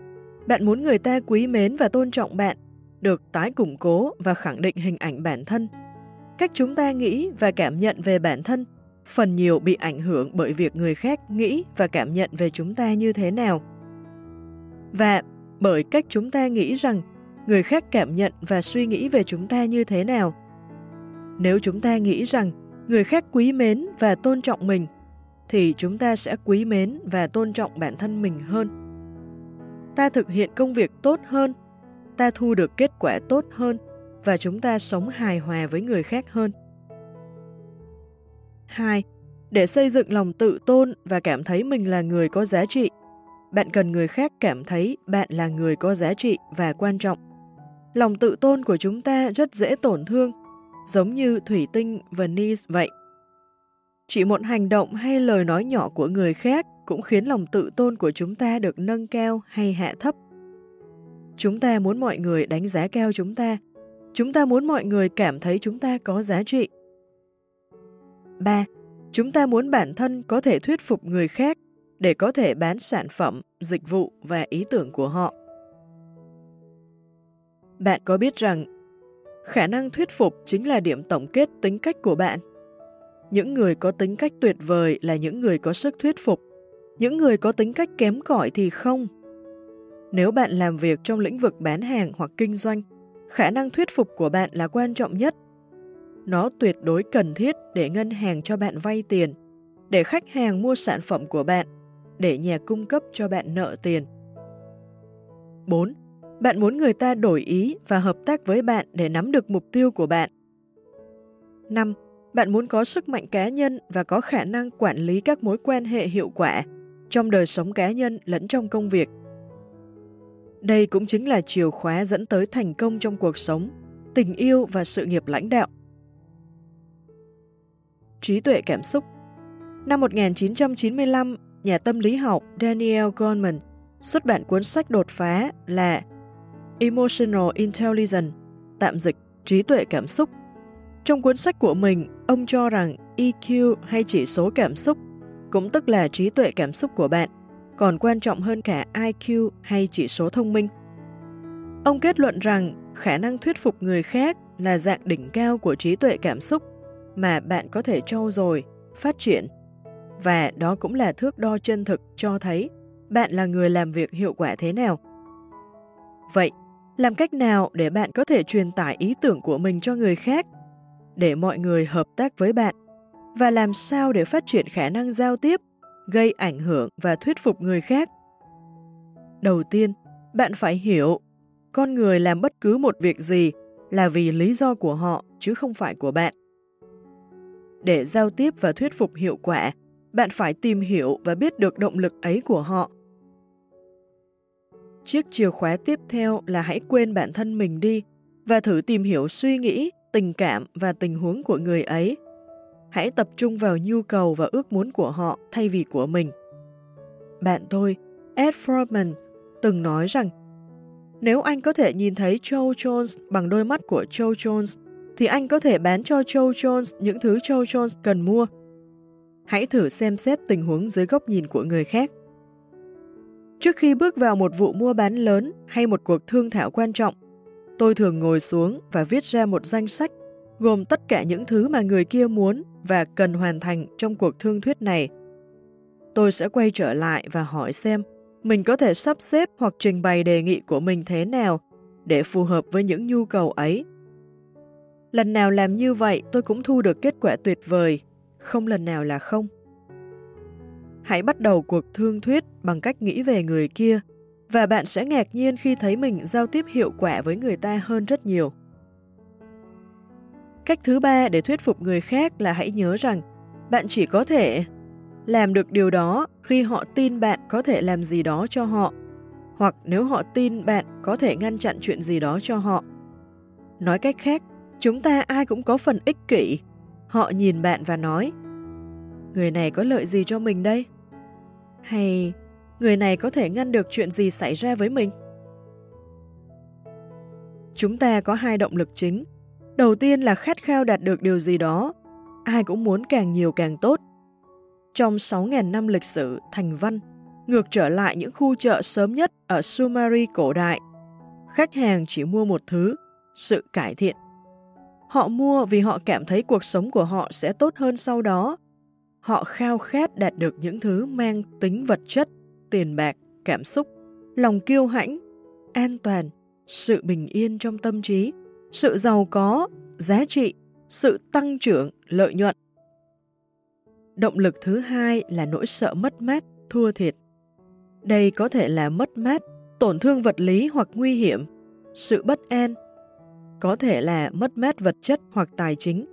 Bạn muốn người ta quý mến và tôn trọng bạn, được tái củng cố và khẳng định hình ảnh bản thân. Cách chúng ta nghĩ và cảm nhận về bản thân phần nhiều bị ảnh hưởng bởi việc người khác nghĩ và cảm nhận về chúng ta như thế nào. Và bởi cách chúng ta nghĩ rằng người khác cảm nhận và suy nghĩ về chúng ta như thế nào. Nếu chúng ta nghĩ rằng người khác quý mến và tôn trọng mình, thì chúng ta sẽ quý mến và tôn trọng bản thân mình hơn. Ta thực hiện công việc tốt hơn, ta thu được kết quả tốt hơn và chúng ta sống hài hòa với người khác hơn. 2. Để xây dựng lòng tự tôn và cảm thấy mình là người có giá trị, bạn cần người khác cảm thấy bạn là người có giá trị và quan trọng. Lòng tự tôn của chúng ta rất dễ tổn thương, giống như thủy tinh Venice vậy. Chỉ một hành động hay lời nói nhỏ của người khác cũng khiến lòng tự tôn của chúng ta được nâng cao hay hạ thấp. Chúng ta muốn mọi người đánh giá cao chúng ta. Chúng ta muốn mọi người cảm thấy chúng ta có giá trị. 3. Chúng ta muốn bản thân có thể thuyết phục người khác để có thể bán sản phẩm, dịch vụ và ý tưởng của họ. Bạn có biết rằng khả năng thuyết phục chính là điểm tổng kết tính cách của bạn? Những người có tính cách tuyệt vời là những người có sức thuyết phục. Những người có tính cách kém cỏi thì không. Nếu bạn làm việc trong lĩnh vực bán hàng hoặc kinh doanh, khả năng thuyết phục của bạn là quan trọng nhất. Nó tuyệt đối cần thiết để ngân hàng cho bạn vay tiền, để khách hàng mua sản phẩm của bạn, để nhà cung cấp cho bạn nợ tiền. 4. Bạn muốn người ta đổi ý và hợp tác với bạn để nắm được mục tiêu của bạn. 5. Bạn muốn có sức mạnh cá nhân và có khả năng quản lý các mối quan hệ hiệu quả trong đời sống cá nhân lẫn trong công việc. Đây cũng chính là chìa khóa dẫn tới thành công trong cuộc sống, tình yêu và sự nghiệp lãnh đạo. Trí tuệ cảm xúc Năm 1995, nhà tâm lý học Daniel Goleman xuất bản cuốn sách đột phá là Emotional Intelligence, tạm dịch trí tuệ cảm xúc. Trong cuốn sách của mình, ông cho rằng EQ hay chỉ số cảm xúc, cũng tức là trí tuệ cảm xúc của bạn, còn quan trọng hơn cả IQ hay chỉ số thông minh. Ông kết luận rằng khả năng thuyết phục người khác là dạng đỉnh cao của trí tuệ cảm xúc mà bạn có thể trau dồi, phát triển. Và đó cũng là thước đo chân thực cho thấy bạn là người làm việc hiệu quả thế nào. Vậy, làm cách nào để bạn có thể truyền tải ý tưởng của mình cho người khác, để mọi người hợp tác với bạn, và làm sao để phát triển khả năng giao tiếp, gây ảnh hưởng và thuyết phục người khác? Đầu tiên, bạn phải hiểu, con người làm bất cứ một việc gì là vì lý do của họ chứ không phải của bạn. Để giao tiếp và thuyết phục hiệu quả, bạn phải tìm hiểu và biết được động lực ấy của họ. Chiếc chìa khóa tiếp theo là hãy quên bản thân mình đi và thử tìm hiểu suy nghĩ, tình cảm và tình huống của người ấy. Hãy tập trung vào nhu cầu và ước muốn của họ thay vì của mình. Bạn tôi, Ed Foreman, từng nói rằng nếu anh có thể nhìn thấy Joe Jones bằng đôi mắt của Joe Jones, thì anh có thể bán cho Joe Jones những thứ Joe Jones cần mua. Hãy thử xem xét tình huống dưới góc nhìn của người khác. Trước khi bước vào một vụ mua bán lớn hay một cuộc thương thảo quan trọng, tôi thường ngồi xuống và viết ra một danh sách gồm tất cả những thứ mà người kia muốn và cần hoàn thành trong cuộc thương thuyết này. Tôi sẽ quay trở lại và hỏi xem mình có thể sắp xếp hoặc trình bày đề nghị của mình thế nào để phù hợp với những nhu cầu ấy. Lần nào làm như vậy tôi cũng thu được kết quả tuyệt vời, không lần nào là không. Hãy bắt đầu cuộc thương thuyết bằng cách nghĩ về người kia và bạn sẽ ngạc nhiên khi thấy mình giao tiếp hiệu quả với người ta hơn rất nhiều. Cách thứ ba để thuyết phục người khác là hãy nhớ rằng bạn chỉ có thể làm được điều đó khi họ tin bạn có thể làm gì đó cho họ, hoặc nếu họ tin bạn có thể ngăn chặn chuyện gì đó cho họ. Nói cách khác, chúng ta ai cũng có phần ích kỷ. Họ nhìn bạn và nói, người này có lợi gì cho mình đây? Hay người này có thể ngăn được chuyện gì xảy ra với mình? Chúng ta có hai động lực chính. Đầu tiên là khát khao đạt được điều gì đó. Ai cũng muốn càng nhiều càng tốt. Trong 6.000 năm lịch sử thành văn, ngược trở lại những khu chợ sớm nhất ở sumari cổ đại, khách hàng chỉ mua một thứ, sự cải thiện. Họ mua vì họ cảm thấy cuộc sống của họ sẽ tốt hơn sau đó Họ khao khát đạt được những thứ mang tính vật chất, tiền bạc, cảm xúc, lòng kiêu hãnh, an toàn, sự bình yên trong tâm trí, sự giàu có, giá trị, sự tăng trưởng, lợi nhuận. Động lực thứ hai là nỗi sợ mất mát, thua thiệt. Đây có thể là mất mát, tổn thương vật lý hoặc nguy hiểm, sự bất an. Có thể là mất mát vật chất hoặc tài chính,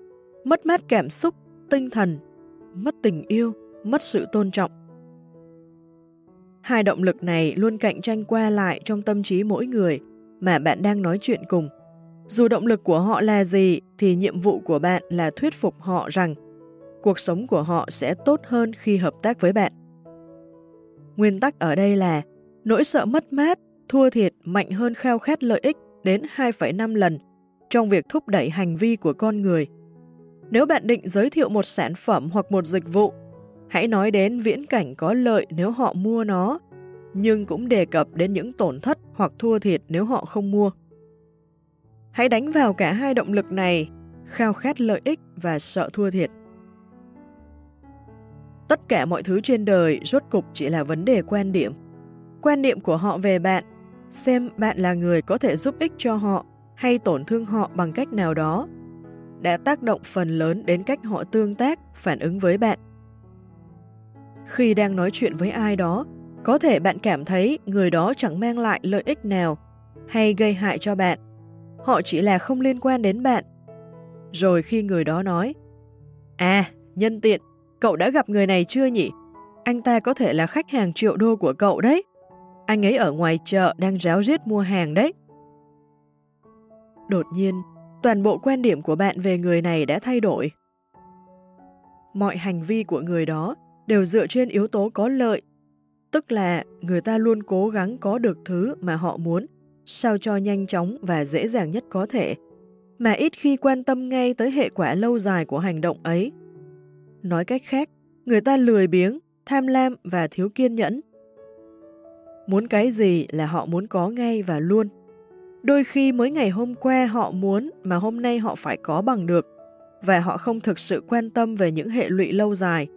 mất mát cảm xúc, tinh thần, mất tình yêu, mất sự tôn trọng. Hai động lực này luôn cạnh tranh qua lại trong tâm trí mỗi người mà bạn đang nói chuyện cùng. Dù động lực của họ là gì thì nhiệm vụ của bạn là thuyết phục họ rằng cuộc sống của họ sẽ tốt hơn khi hợp tác với bạn. Nguyên tắc ở đây là nỗi sợ mất mát, thua thiệt mạnh hơn khao khát lợi ích đến 2,5 lần trong việc thúc đẩy hành vi của con người nếu bạn định giới thiệu một sản phẩm hoặc một dịch vụ, hãy nói đến viễn cảnh có lợi nếu họ mua nó, nhưng cũng đề cập đến những tổn thất hoặc thua thiệt nếu họ không mua. Hãy đánh vào cả hai động lực này, khao khát lợi ích và sợ thua thiệt. Tất cả mọi thứ trên đời rốt cục chỉ là vấn đề quan điểm. Quan niệm của họ về bạn, xem bạn là người có thể giúp ích cho họ hay tổn thương họ bằng cách nào đó, đã tác động phần lớn đến cách họ tương tác, phản ứng với bạn. Khi đang nói chuyện với ai đó, có thể bạn cảm thấy người đó chẳng mang lại lợi ích nào hay gây hại cho bạn. Họ chỉ là không liên quan đến bạn. Rồi khi người đó nói, À, nhân tiện, cậu đã gặp người này chưa nhỉ? Anh ta có thể là khách hàng triệu đô của cậu đấy. Anh ấy ở ngoài chợ đang ráo riết mua hàng đấy. Đột nhiên, toàn bộ quan điểm của bạn về người này đã thay đổi. Mọi hành vi của người đó đều dựa trên yếu tố có lợi, tức là người ta luôn cố gắng có được thứ mà họ muốn, sao cho nhanh chóng và dễ dàng nhất có thể, mà ít khi quan tâm ngay tới hệ quả lâu dài của hành động ấy. Nói cách khác, người ta lười biếng, tham lam và thiếu kiên nhẫn. Muốn cái gì là họ muốn có ngay và luôn. Đôi khi mới ngày hôm qua họ muốn mà hôm nay họ phải có bằng được, và họ không thực sự quan tâm về những hệ lụy lâu dài.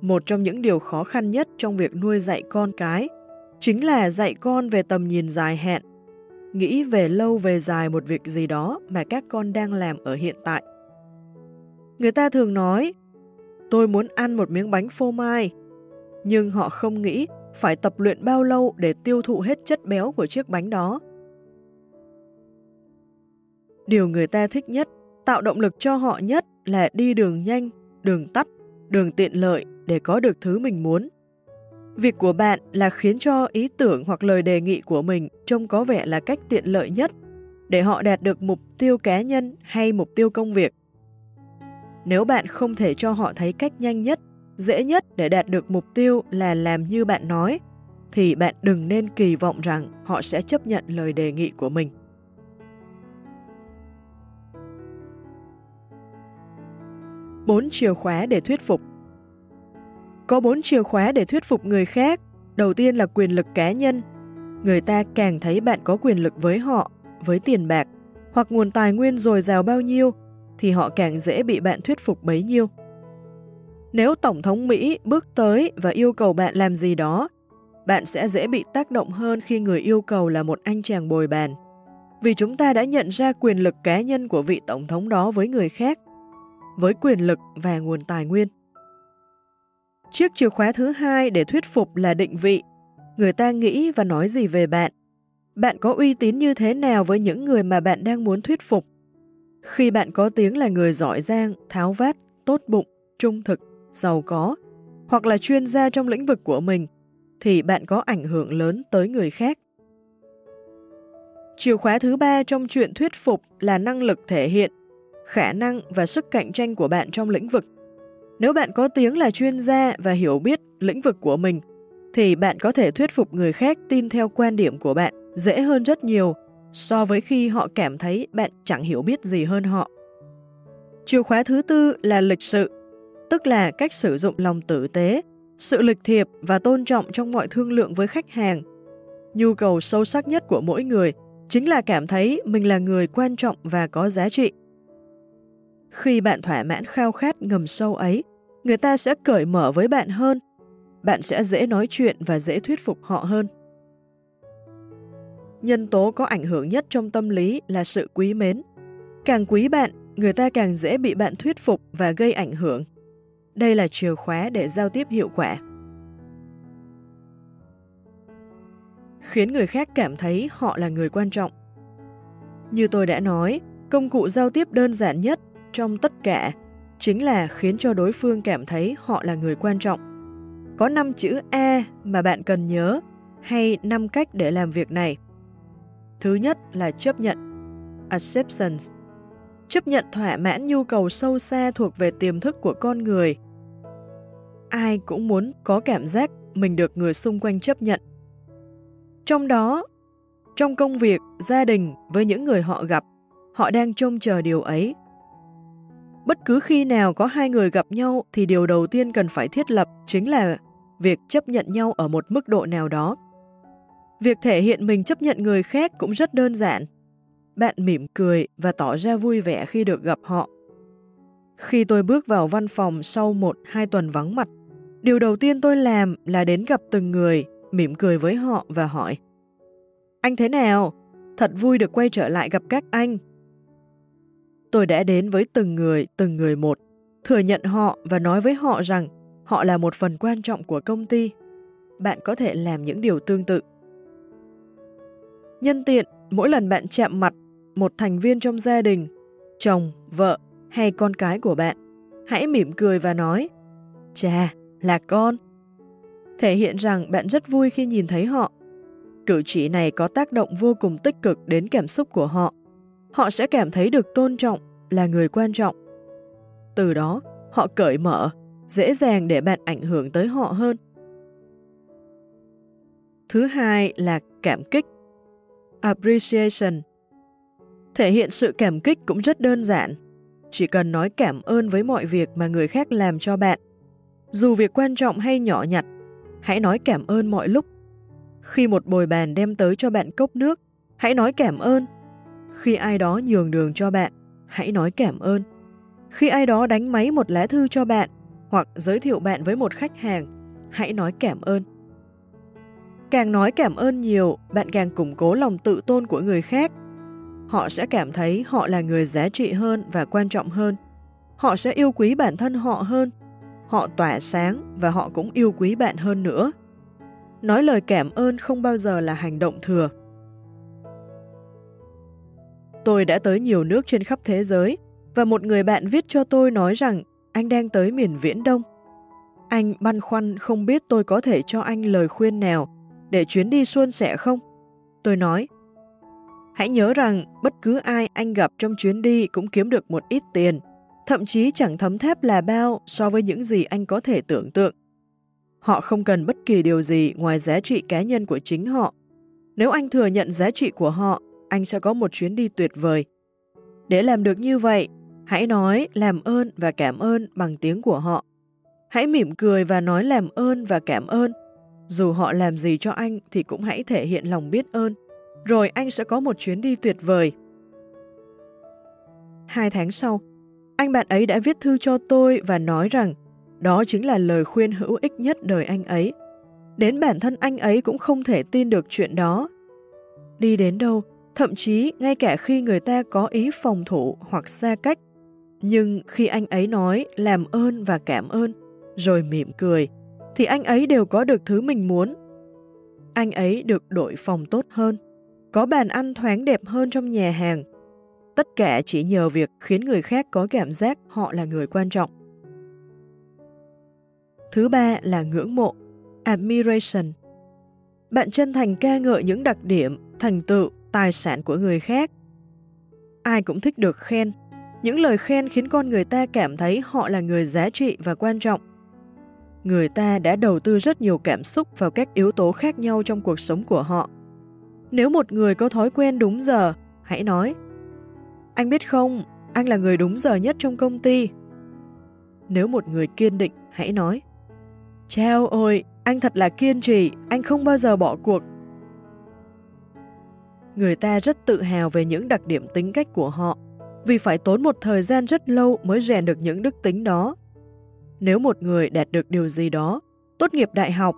Một trong những điều khó khăn nhất trong việc nuôi dạy con cái chính là dạy con về tầm nhìn dài hạn, nghĩ về lâu về dài một việc gì đó mà các con đang làm ở hiện tại. Người ta thường nói, tôi muốn ăn một miếng bánh phô mai, nhưng họ không nghĩ phải tập luyện bao lâu để tiêu thụ hết chất béo của chiếc bánh đó. Điều người ta thích nhất, tạo động lực cho họ nhất là đi đường nhanh, đường tắt, đường tiện lợi để có được thứ mình muốn. Việc của bạn là khiến cho ý tưởng hoặc lời đề nghị của mình trông có vẻ là cách tiện lợi nhất để họ đạt được mục tiêu cá nhân hay mục tiêu công việc. Nếu bạn không thể cho họ thấy cách nhanh nhất, dễ nhất để đạt được mục tiêu là làm như bạn nói, thì bạn đừng nên kỳ vọng rằng họ sẽ chấp nhận lời đề nghị của mình. Bốn chìa khóa để thuyết phục có bốn chìa khóa để thuyết phục người khác. Đầu tiên là quyền lực cá nhân. Người ta càng thấy bạn có quyền lực với họ, với tiền bạc, hoặc nguồn tài nguyên dồi dào bao nhiêu, thì họ càng dễ bị bạn thuyết phục bấy nhiêu. Nếu Tổng thống Mỹ bước tới và yêu cầu bạn làm gì đó, bạn sẽ dễ bị tác động hơn khi người yêu cầu là một anh chàng bồi bàn. Vì chúng ta đã nhận ra quyền lực cá nhân của vị Tổng thống đó với người khác, với quyền lực và nguồn tài nguyên. Chiếc chìa khóa thứ hai để thuyết phục là định vị. Người ta nghĩ và nói gì về bạn? Bạn có uy tín như thế nào với những người mà bạn đang muốn thuyết phục? Khi bạn có tiếng là người giỏi giang, tháo vát, tốt bụng, trung thực, giàu có, hoặc là chuyên gia trong lĩnh vực của mình, thì bạn có ảnh hưởng lớn tới người khác. Chìa khóa thứ ba trong chuyện thuyết phục là năng lực thể hiện, khả năng và sức cạnh tranh của bạn trong lĩnh vực. Nếu bạn có tiếng là chuyên gia và hiểu biết lĩnh vực của mình, thì bạn có thể thuyết phục người khác tin theo quan điểm của bạn dễ hơn rất nhiều so với khi họ cảm thấy bạn chẳng hiểu biết gì hơn họ. Chìa khóa thứ tư là lịch sự, tức là cách sử dụng lòng tử tế, sự lịch thiệp và tôn trọng trong mọi thương lượng với khách hàng. Nhu cầu sâu sắc nhất của mỗi người chính là cảm thấy mình là người quan trọng và có giá trị. Khi bạn thỏa mãn khao khát ngầm sâu ấy, người ta sẽ cởi mở với bạn hơn. Bạn sẽ dễ nói chuyện và dễ thuyết phục họ hơn. Nhân tố có ảnh hưởng nhất trong tâm lý là sự quý mến. Càng quý bạn, người ta càng dễ bị bạn thuyết phục và gây ảnh hưởng. Đây là chìa khóa để giao tiếp hiệu quả. Khiến người khác cảm thấy họ là người quan trọng. Như tôi đã nói, công cụ giao tiếp đơn giản nhất trong tất cả chính là khiến cho đối phương cảm thấy họ là người quan trọng. Có 5 chữ A mà bạn cần nhớ hay 5 cách để làm việc này. Thứ nhất là chấp nhận, acceptance. Chấp nhận thỏa mãn nhu cầu sâu xa thuộc về tiềm thức của con người. Ai cũng muốn có cảm giác mình được người xung quanh chấp nhận. Trong đó, trong công việc, gia đình với những người họ gặp, họ đang trông chờ điều ấy. Bất cứ khi nào có hai người gặp nhau thì điều đầu tiên cần phải thiết lập chính là việc chấp nhận nhau ở một mức độ nào đó. Việc thể hiện mình chấp nhận người khác cũng rất đơn giản. Bạn mỉm cười và tỏ ra vui vẻ khi được gặp họ. Khi tôi bước vào văn phòng sau một hai tuần vắng mặt, Điều đầu tiên tôi làm là đến gặp từng người, mỉm cười với họ và hỏi Anh thế nào? Thật vui được quay trở lại gặp các anh. Tôi đã đến với từng người, từng người một, thừa nhận họ và nói với họ rằng họ là một phần quan trọng của công ty. Bạn có thể làm những điều tương tự. Nhân tiện, mỗi lần bạn chạm mặt một thành viên trong gia đình, chồng, vợ hay con cái của bạn, hãy mỉm cười và nói Chà, là con. Thể hiện rằng bạn rất vui khi nhìn thấy họ. Cử chỉ này có tác động vô cùng tích cực đến cảm xúc của họ. Họ sẽ cảm thấy được tôn trọng, là người quan trọng. Từ đó, họ cởi mở, dễ dàng để bạn ảnh hưởng tới họ hơn. Thứ hai là cảm kích. Appreciation. Thể hiện sự cảm kích cũng rất đơn giản. Chỉ cần nói cảm ơn với mọi việc mà người khác làm cho bạn. Dù việc quan trọng hay nhỏ nhặt, hãy nói cảm ơn mọi lúc. Khi một bồi bàn đem tới cho bạn cốc nước, hãy nói cảm ơn. Khi ai đó nhường đường cho bạn, hãy nói cảm ơn. Khi ai đó đánh máy một lá thư cho bạn hoặc giới thiệu bạn với một khách hàng, hãy nói cảm ơn. Càng nói cảm ơn nhiều, bạn càng củng cố lòng tự tôn của người khác. Họ sẽ cảm thấy họ là người giá trị hơn và quan trọng hơn. Họ sẽ yêu quý bản thân họ hơn. Họ tỏa sáng và họ cũng yêu quý bạn hơn nữa. Nói lời cảm ơn không bao giờ là hành động thừa. Tôi đã tới nhiều nước trên khắp thế giới và một người bạn viết cho tôi nói rằng anh đang tới miền Viễn Đông. Anh băn khoăn không biết tôi có thể cho anh lời khuyên nào để chuyến đi suôn sẻ không? Tôi nói, hãy nhớ rằng bất cứ ai anh gặp trong chuyến đi cũng kiếm được một ít tiền, thậm chí chẳng thấm thép là bao so với những gì anh có thể tưởng tượng. Họ không cần bất kỳ điều gì ngoài giá trị cá nhân của chính họ. Nếu anh thừa nhận giá trị của họ, anh sẽ có một chuyến đi tuyệt vời. Để làm được như vậy, hãy nói làm ơn và cảm ơn bằng tiếng của họ. Hãy mỉm cười và nói làm ơn và cảm ơn dù họ làm gì cho anh thì cũng hãy thể hiện lòng biết ơn, rồi anh sẽ có một chuyến đi tuyệt vời. Hai tháng sau, anh bạn ấy đã viết thư cho tôi và nói rằng đó chính là lời khuyên hữu ích nhất đời anh ấy. Đến bản thân anh ấy cũng không thể tin được chuyện đó. Đi đến đâu, thậm chí ngay cả khi người ta có ý phòng thủ hoặc xa cách, nhưng khi anh ấy nói làm ơn và cảm ơn, rồi mỉm cười, thì anh ấy đều có được thứ mình muốn. Anh ấy được đội phòng tốt hơn, có bàn ăn thoáng đẹp hơn trong nhà hàng. Tất cả chỉ nhờ việc khiến người khác có cảm giác họ là người quan trọng. Thứ ba là ngưỡng mộ, admiration. Bạn chân thành ca ngợi những đặc điểm, thành tựu, tài sản của người khác. Ai cũng thích được khen. Những lời khen khiến con người ta cảm thấy họ là người giá trị và quan trọng người ta đã đầu tư rất nhiều cảm xúc vào các yếu tố khác nhau trong cuộc sống của họ. Nếu một người có thói quen đúng giờ, hãy nói Anh biết không, anh là người đúng giờ nhất trong công ty. Nếu một người kiên định, hãy nói Chao ôi, anh thật là kiên trì, anh không bao giờ bỏ cuộc. Người ta rất tự hào về những đặc điểm tính cách của họ, vì phải tốn một thời gian rất lâu mới rèn được những đức tính đó nếu một người đạt được điều gì đó, tốt nghiệp đại học,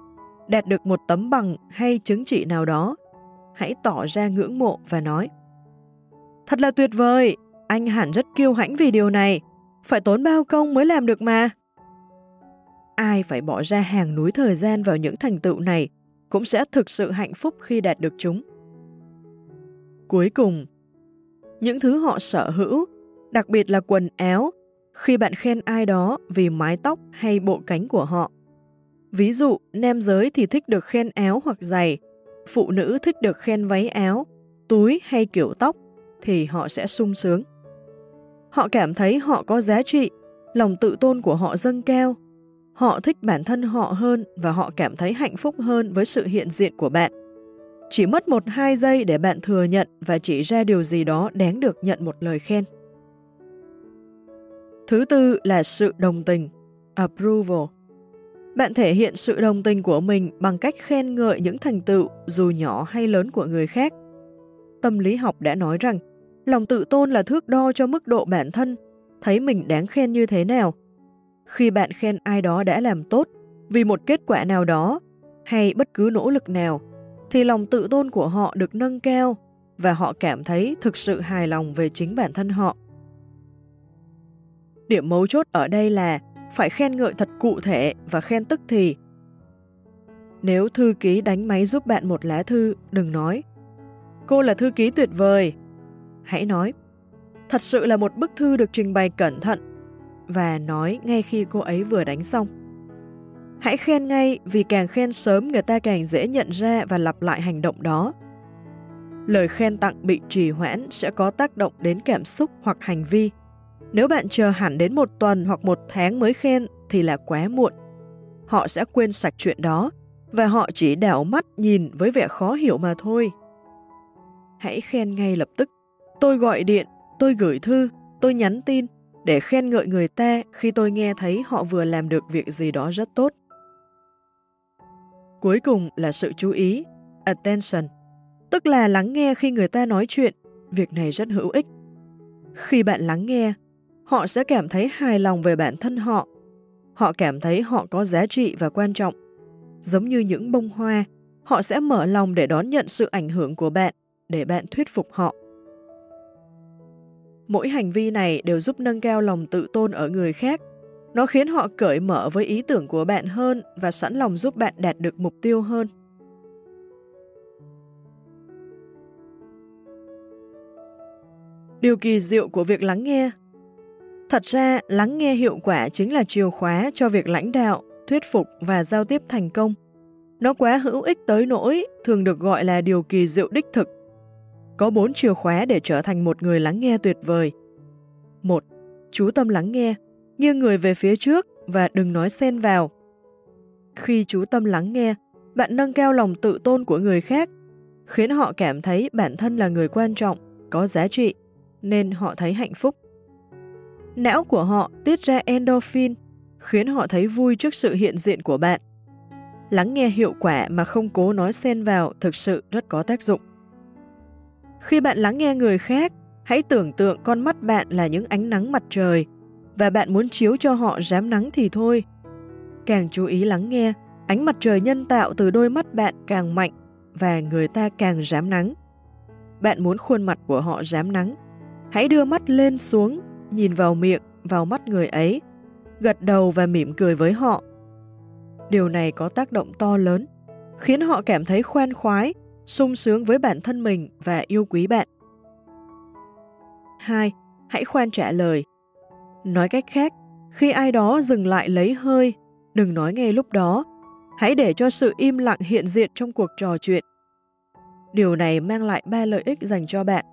đạt được một tấm bằng hay chứng chỉ nào đó, hãy tỏ ra ngưỡng mộ và nói Thật là tuyệt vời, anh hẳn rất kiêu hãnh vì điều này, phải tốn bao công mới làm được mà. Ai phải bỏ ra hàng núi thời gian vào những thành tựu này cũng sẽ thực sự hạnh phúc khi đạt được chúng. Cuối cùng, những thứ họ sở hữu, đặc biệt là quần áo, khi bạn khen ai đó vì mái tóc hay bộ cánh của họ. Ví dụ, nam giới thì thích được khen áo hoặc giày, phụ nữ thích được khen váy áo, túi hay kiểu tóc, thì họ sẽ sung sướng. Họ cảm thấy họ có giá trị, lòng tự tôn của họ dâng cao. Họ thích bản thân họ hơn và họ cảm thấy hạnh phúc hơn với sự hiện diện của bạn. Chỉ mất một hai giây để bạn thừa nhận và chỉ ra điều gì đó đáng được nhận một lời khen. Thứ tư là sự đồng tình, approval. Bạn thể hiện sự đồng tình của mình bằng cách khen ngợi những thành tựu dù nhỏ hay lớn của người khác. Tâm lý học đã nói rằng, lòng tự tôn là thước đo cho mức độ bản thân, thấy mình đáng khen như thế nào. Khi bạn khen ai đó đã làm tốt, vì một kết quả nào đó hay bất cứ nỗ lực nào, thì lòng tự tôn của họ được nâng cao và họ cảm thấy thực sự hài lòng về chính bản thân họ. Điểm mấu chốt ở đây là phải khen ngợi thật cụ thể và khen tức thì. Nếu thư ký đánh máy giúp bạn một lá thư, đừng nói Cô là thư ký tuyệt vời. Hãy nói Thật sự là một bức thư được trình bày cẩn thận và nói ngay khi cô ấy vừa đánh xong. Hãy khen ngay vì càng khen sớm người ta càng dễ nhận ra và lặp lại hành động đó. Lời khen tặng bị trì hoãn sẽ có tác động đến cảm xúc hoặc hành vi. Nếu bạn chờ hẳn đến một tuần hoặc một tháng mới khen thì là quá muộn. Họ sẽ quên sạch chuyện đó và họ chỉ đảo mắt nhìn với vẻ khó hiểu mà thôi. Hãy khen ngay lập tức. Tôi gọi điện, tôi gửi thư, tôi nhắn tin để khen ngợi người ta khi tôi nghe thấy họ vừa làm được việc gì đó rất tốt. Cuối cùng là sự chú ý, attention, tức là lắng nghe khi người ta nói chuyện, việc này rất hữu ích. Khi bạn lắng nghe, họ sẽ cảm thấy hài lòng về bản thân họ. Họ cảm thấy họ có giá trị và quan trọng. Giống như những bông hoa, họ sẽ mở lòng để đón nhận sự ảnh hưởng của bạn, để bạn thuyết phục họ. Mỗi hành vi này đều giúp nâng cao lòng tự tôn ở người khác. Nó khiến họ cởi mở với ý tưởng của bạn hơn và sẵn lòng giúp bạn đạt được mục tiêu hơn. Điều kỳ diệu của việc lắng nghe Thật ra, lắng nghe hiệu quả chính là chìa khóa cho việc lãnh đạo, thuyết phục và giao tiếp thành công. Nó quá hữu ích tới nỗi thường được gọi là điều kỳ diệu đích thực. Có bốn chìa khóa để trở thành một người lắng nghe tuyệt vời. 1. Chú tâm lắng nghe, nghiêng người về phía trước và đừng nói xen vào. Khi chú tâm lắng nghe, bạn nâng cao lòng tự tôn của người khác, khiến họ cảm thấy bản thân là người quan trọng, có giá trị, nên họ thấy hạnh phúc. Não của họ tiết ra endorphin, khiến họ thấy vui trước sự hiện diện của bạn. Lắng nghe hiệu quả mà không cố nói xen vào thực sự rất có tác dụng. Khi bạn lắng nghe người khác, hãy tưởng tượng con mắt bạn là những ánh nắng mặt trời và bạn muốn chiếu cho họ rám nắng thì thôi. Càng chú ý lắng nghe, ánh mặt trời nhân tạo từ đôi mắt bạn càng mạnh và người ta càng rám nắng. Bạn muốn khuôn mặt của họ rám nắng, hãy đưa mắt lên xuống, nhìn vào miệng, vào mắt người ấy, gật đầu và mỉm cười với họ. Điều này có tác động to lớn, khiến họ cảm thấy khoan khoái sung sướng với bản thân mình và yêu quý bạn. 2. Hãy khoan trả lời. Nói cách khác, khi ai đó dừng lại lấy hơi, đừng nói ngay lúc đó. Hãy để cho sự im lặng hiện diện trong cuộc trò chuyện. Điều này mang lại ba lợi ích dành cho bạn.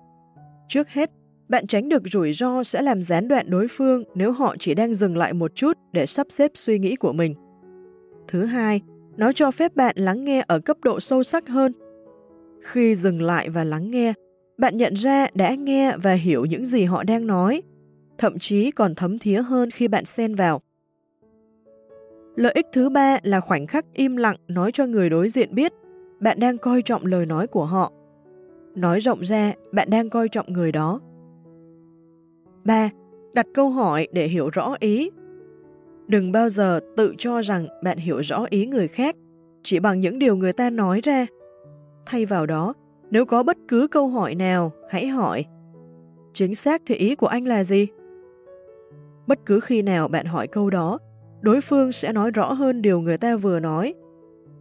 Trước hết, bạn tránh được rủi ro sẽ làm gián đoạn đối phương nếu họ chỉ đang dừng lại một chút để sắp xếp suy nghĩ của mình. Thứ hai, nó cho phép bạn lắng nghe ở cấp độ sâu sắc hơn khi dừng lại và lắng nghe, bạn nhận ra đã nghe và hiểu những gì họ đang nói, thậm chí còn thấm thía hơn khi bạn xen vào. Lợi ích thứ ba là khoảnh khắc im lặng nói cho người đối diện biết bạn đang coi trọng lời nói của họ. Nói rộng ra, bạn đang coi trọng người đó. 3. Đặt câu hỏi để hiểu rõ ý. Đừng bao giờ tự cho rằng bạn hiểu rõ ý người khác chỉ bằng những điều người ta nói ra. Thay vào đó, nếu có bất cứ câu hỏi nào, hãy hỏi. Chính xác thì ý của anh là gì? Bất cứ khi nào bạn hỏi câu đó, đối phương sẽ nói rõ hơn điều người ta vừa nói.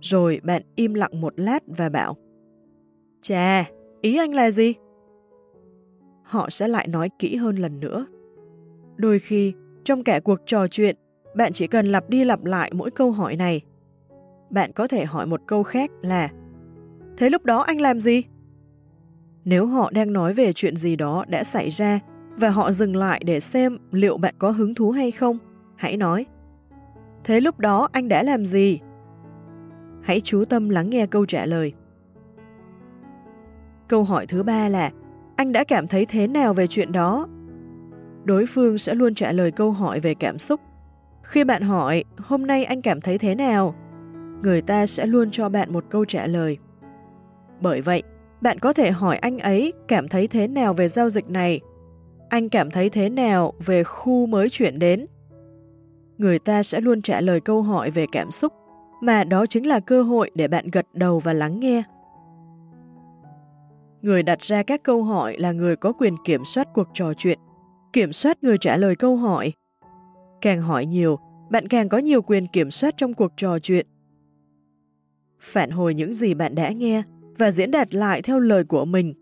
Rồi bạn im lặng một lát và bảo Chà, ý anh là gì? Họ sẽ lại nói kỹ hơn lần nữa. Đôi khi, trong cả cuộc trò chuyện, bạn chỉ cần lặp đi lặp lại mỗi câu hỏi này. Bạn có thể hỏi một câu khác là Thế lúc đó anh làm gì? Nếu họ đang nói về chuyện gì đó đã xảy ra và họ dừng lại để xem liệu bạn có hứng thú hay không, hãy nói. Thế lúc đó anh đã làm gì? Hãy chú tâm lắng nghe câu trả lời. Câu hỏi thứ ba là anh đã cảm thấy thế nào về chuyện đó? Đối phương sẽ luôn trả lời câu hỏi về cảm xúc. Khi bạn hỏi hôm nay anh cảm thấy thế nào? Người ta sẽ luôn cho bạn một câu trả lời. Bởi vậy, bạn có thể hỏi anh ấy cảm thấy thế nào về giao dịch này, anh cảm thấy thế nào về khu mới chuyển đến. Người ta sẽ luôn trả lời câu hỏi về cảm xúc mà đó chính là cơ hội để bạn gật đầu và lắng nghe. Người đặt ra các câu hỏi là người có quyền kiểm soát cuộc trò chuyện, kiểm soát người trả lời câu hỏi. Càng hỏi nhiều, bạn càng có nhiều quyền kiểm soát trong cuộc trò chuyện. Phản hồi những gì bạn đã nghe và diễn đạt lại theo lời của mình.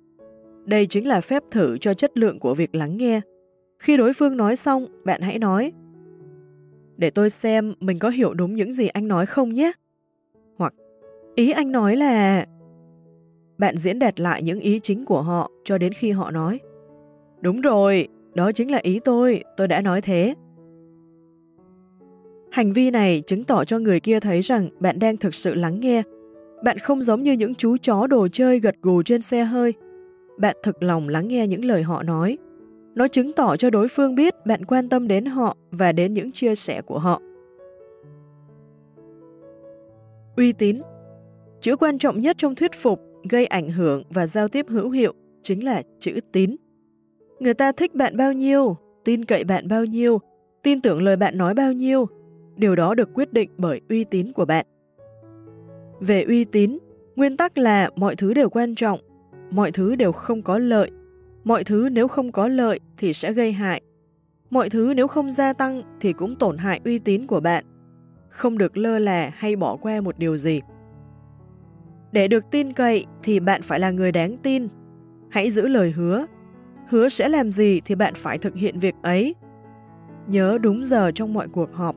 Đây chính là phép thử cho chất lượng của việc lắng nghe. Khi đối phương nói xong, bạn hãy nói Để tôi xem mình có hiểu đúng những gì anh nói không nhé. Hoặc Ý anh nói là... Bạn diễn đạt lại những ý chính của họ cho đến khi họ nói Đúng rồi, đó chính là ý tôi, tôi đã nói thế. Hành vi này chứng tỏ cho người kia thấy rằng bạn đang thực sự lắng nghe. Bạn không giống như những chú chó đồ chơi gật gù trên xe hơi. Bạn thực lòng lắng nghe những lời họ nói. Nó chứng tỏ cho đối phương biết bạn quan tâm đến họ và đến những chia sẻ của họ. Uy tín Chữ quan trọng nhất trong thuyết phục, gây ảnh hưởng và giao tiếp hữu hiệu chính là chữ tín. Người ta thích bạn bao nhiêu, tin cậy bạn bao nhiêu, tin tưởng lời bạn nói bao nhiêu, điều đó được quyết định bởi uy tín của bạn. Về uy tín, nguyên tắc là mọi thứ đều quan trọng, mọi thứ đều không có lợi, mọi thứ nếu không có lợi thì sẽ gây hại, mọi thứ nếu không gia tăng thì cũng tổn hại uy tín của bạn, không được lơ là hay bỏ qua một điều gì. Để được tin cậy thì bạn phải là người đáng tin. Hãy giữ lời hứa. Hứa sẽ làm gì thì bạn phải thực hiện việc ấy. Nhớ đúng giờ trong mọi cuộc họp.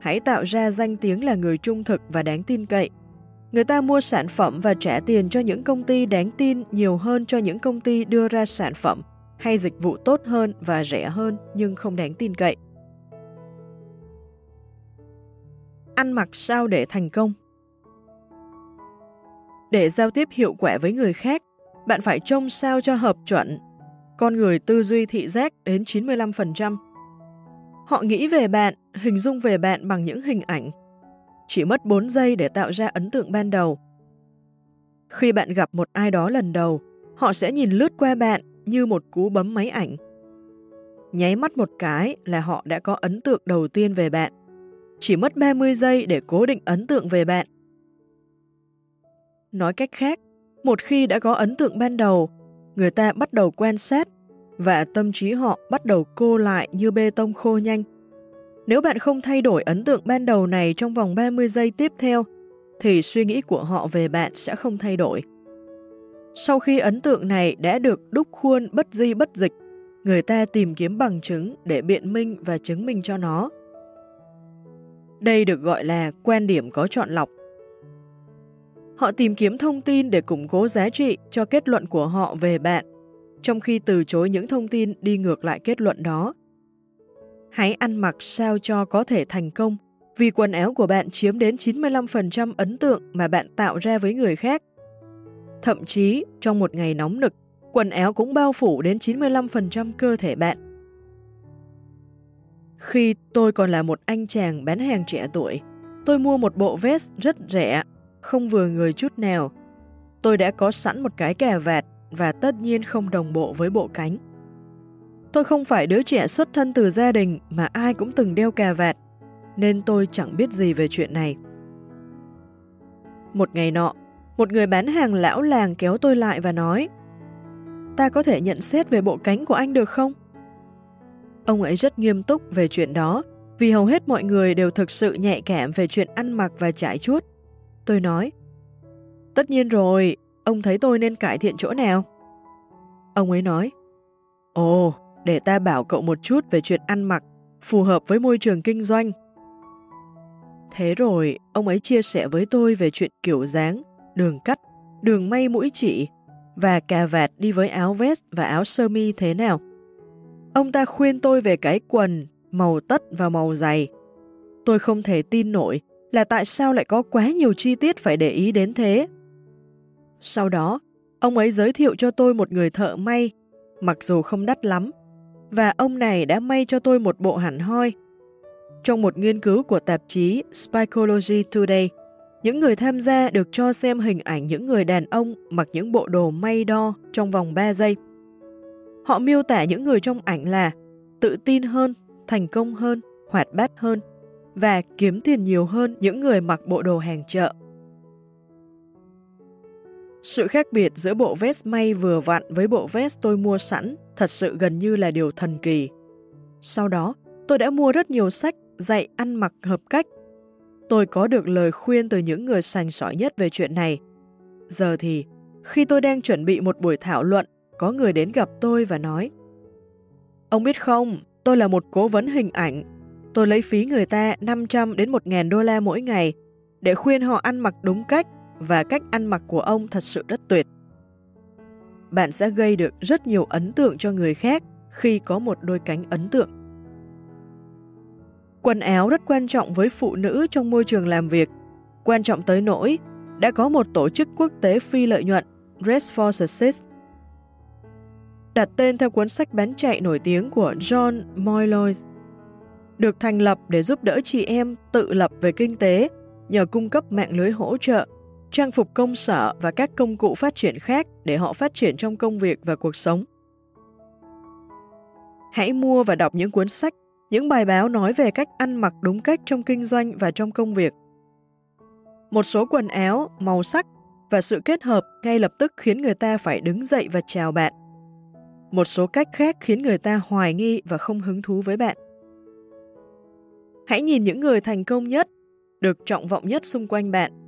Hãy tạo ra danh tiếng là người trung thực và đáng tin cậy. Người ta mua sản phẩm và trả tiền cho những công ty đáng tin nhiều hơn cho những công ty đưa ra sản phẩm hay dịch vụ tốt hơn và rẻ hơn nhưng không đáng tin cậy. Ăn mặc sao để thành công? Để giao tiếp hiệu quả với người khác, bạn phải trông sao cho hợp chuẩn. Con người tư duy thị giác đến 95%. Họ nghĩ về bạn, hình dung về bạn bằng những hình ảnh. Chỉ mất 4 giây để tạo ra ấn tượng ban đầu. Khi bạn gặp một ai đó lần đầu, họ sẽ nhìn lướt qua bạn như một cú bấm máy ảnh. Nháy mắt một cái là họ đã có ấn tượng đầu tiên về bạn. Chỉ mất 30 giây để cố định ấn tượng về bạn. Nói cách khác, một khi đã có ấn tượng ban đầu, người ta bắt đầu quan sát và tâm trí họ bắt đầu cô lại như bê tông khô nhanh. Nếu bạn không thay đổi ấn tượng ban đầu này trong vòng 30 giây tiếp theo, thì suy nghĩ của họ về bạn sẽ không thay đổi. Sau khi ấn tượng này đã được đúc khuôn bất di bất dịch, người ta tìm kiếm bằng chứng để biện minh và chứng minh cho nó. Đây được gọi là quan điểm có chọn lọc. Họ tìm kiếm thông tin để củng cố giá trị cho kết luận của họ về bạn, trong khi từ chối những thông tin đi ngược lại kết luận đó. Hãy ăn mặc sao cho có thể thành công, vì quần áo của bạn chiếm đến 95% ấn tượng mà bạn tạo ra với người khác. Thậm chí, trong một ngày nóng nực, quần áo cũng bao phủ đến 95% cơ thể bạn. Khi tôi còn là một anh chàng bán hàng trẻ tuổi, tôi mua một bộ vest rất rẻ không vừa người chút nào. Tôi đã có sẵn một cái cà vạt và tất nhiên không đồng bộ với bộ cánh. Tôi không phải đứa trẻ xuất thân từ gia đình mà ai cũng từng đeo cà vạt, nên tôi chẳng biết gì về chuyện này. Một ngày nọ, một người bán hàng lão làng kéo tôi lại và nói Ta có thể nhận xét về bộ cánh của anh được không? Ông ấy rất nghiêm túc về chuyện đó, vì hầu hết mọi người đều thực sự nhạy cảm về chuyện ăn mặc và trải chuốt. Tôi nói, tất nhiên rồi, ông thấy tôi nên cải thiện chỗ nào? Ông ấy nói, ồ, để ta bảo cậu một chút về chuyện ăn mặc, phù hợp với môi trường kinh doanh. Thế rồi, ông ấy chia sẻ với tôi về chuyện kiểu dáng, đường cắt, đường may mũi chỉ và cà vạt đi với áo vest và áo sơ mi thế nào. Ông ta khuyên tôi về cái quần, màu tất và màu dày. Tôi không thể tin nổi là tại sao lại có quá nhiều chi tiết phải để ý đến thế. Sau đó, ông ấy giới thiệu cho tôi một người thợ may, mặc dù không đắt lắm, và ông này đã may cho tôi một bộ hẳn hoi. Trong một nghiên cứu của tạp chí Psychology Today, những người tham gia được cho xem hình ảnh những người đàn ông mặc những bộ đồ may đo trong vòng 3 giây. Họ miêu tả những người trong ảnh là tự tin hơn, thành công hơn, hoạt bát hơn, và kiếm tiền nhiều hơn những người mặc bộ đồ hàng chợ. Sự khác biệt giữa bộ vest may vừa vặn với bộ vest tôi mua sẵn thật sự gần như là điều thần kỳ. Sau đó, tôi đã mua rất nhiều sách dạy ăn mặc hợp cách. Tôi có được lời khuyên từ những người sành sỏi nhất về chuyện này. Giờ thì, khi tôi đang chuẩn bị một buổi thảo luận, có người đến gặp tôi và nói Ông biết không, tôi là một cố vấn hình ảnh. Tôi lấy phí người ta 500 đến 1.000 đô la mỗi ngày để khuyên họ ăn mặc đúng cách và cách ăn mặc của ông thật sự rất tuyệt. Bạn sẽ gây được rất nhiều ấn tượng cho người khác khi có một đôi cánh ấn tượng. Quần áo rất quan trọng với phụ nữ trong môi trường làm việc, quan trọng tới nỗi đã có một tổ chức quốc tế phi lợi nhuận Dress for Success. Đặt tên theo cuốn sách bán chạy nổi tiếng của John Moylois, được thành lập để giúp đỡ chị em tự lập về kinh tế nhờ cung cấp mạng lưới hỗ trợ, trang phục công sở và các công cụ phát triển khác để họ phát triển trong công việc và cuộc sống. Hãy mua và đọc những cuốn sách, những bài báo nói về cách ăn mặc đúng cách trong kinh doanh và trong công việc. Một số quần áo, màu sắc và sự kết hợp ngay lập tức khiến người ta phải đứng dậy và chào bạn. Một số cách khác khiến người ta hoài nghi và không hứng thú với bạn. Hãy nhìn những người thành công nhất, được trọng vọng nhất xung quanh bạn.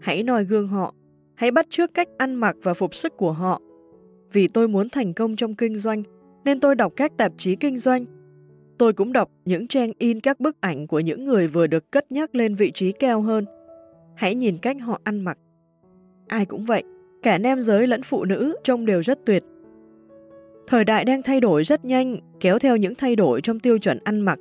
Hãy noi gương họ, hãy bắt chước cách ăn mặc và phục sức của họ. Vì tôi muốn thành công trong kinh doanh, nên tôi đọc các tạp chí kinh doanh. Tôi cũng đọc những trang in các bức ảnh của những người vừa được cất nhắc lên vị trí cao hơn. Hãy nhìn cách họ ăn mặc. Ai cũng vậy, cả nam giới lẫn phụ nữ trông đều rất tuyệt Thời đại đang thay đổi rất nhanh, kéo theo những thay đổi trong tiêu chuẩn ăn mặc.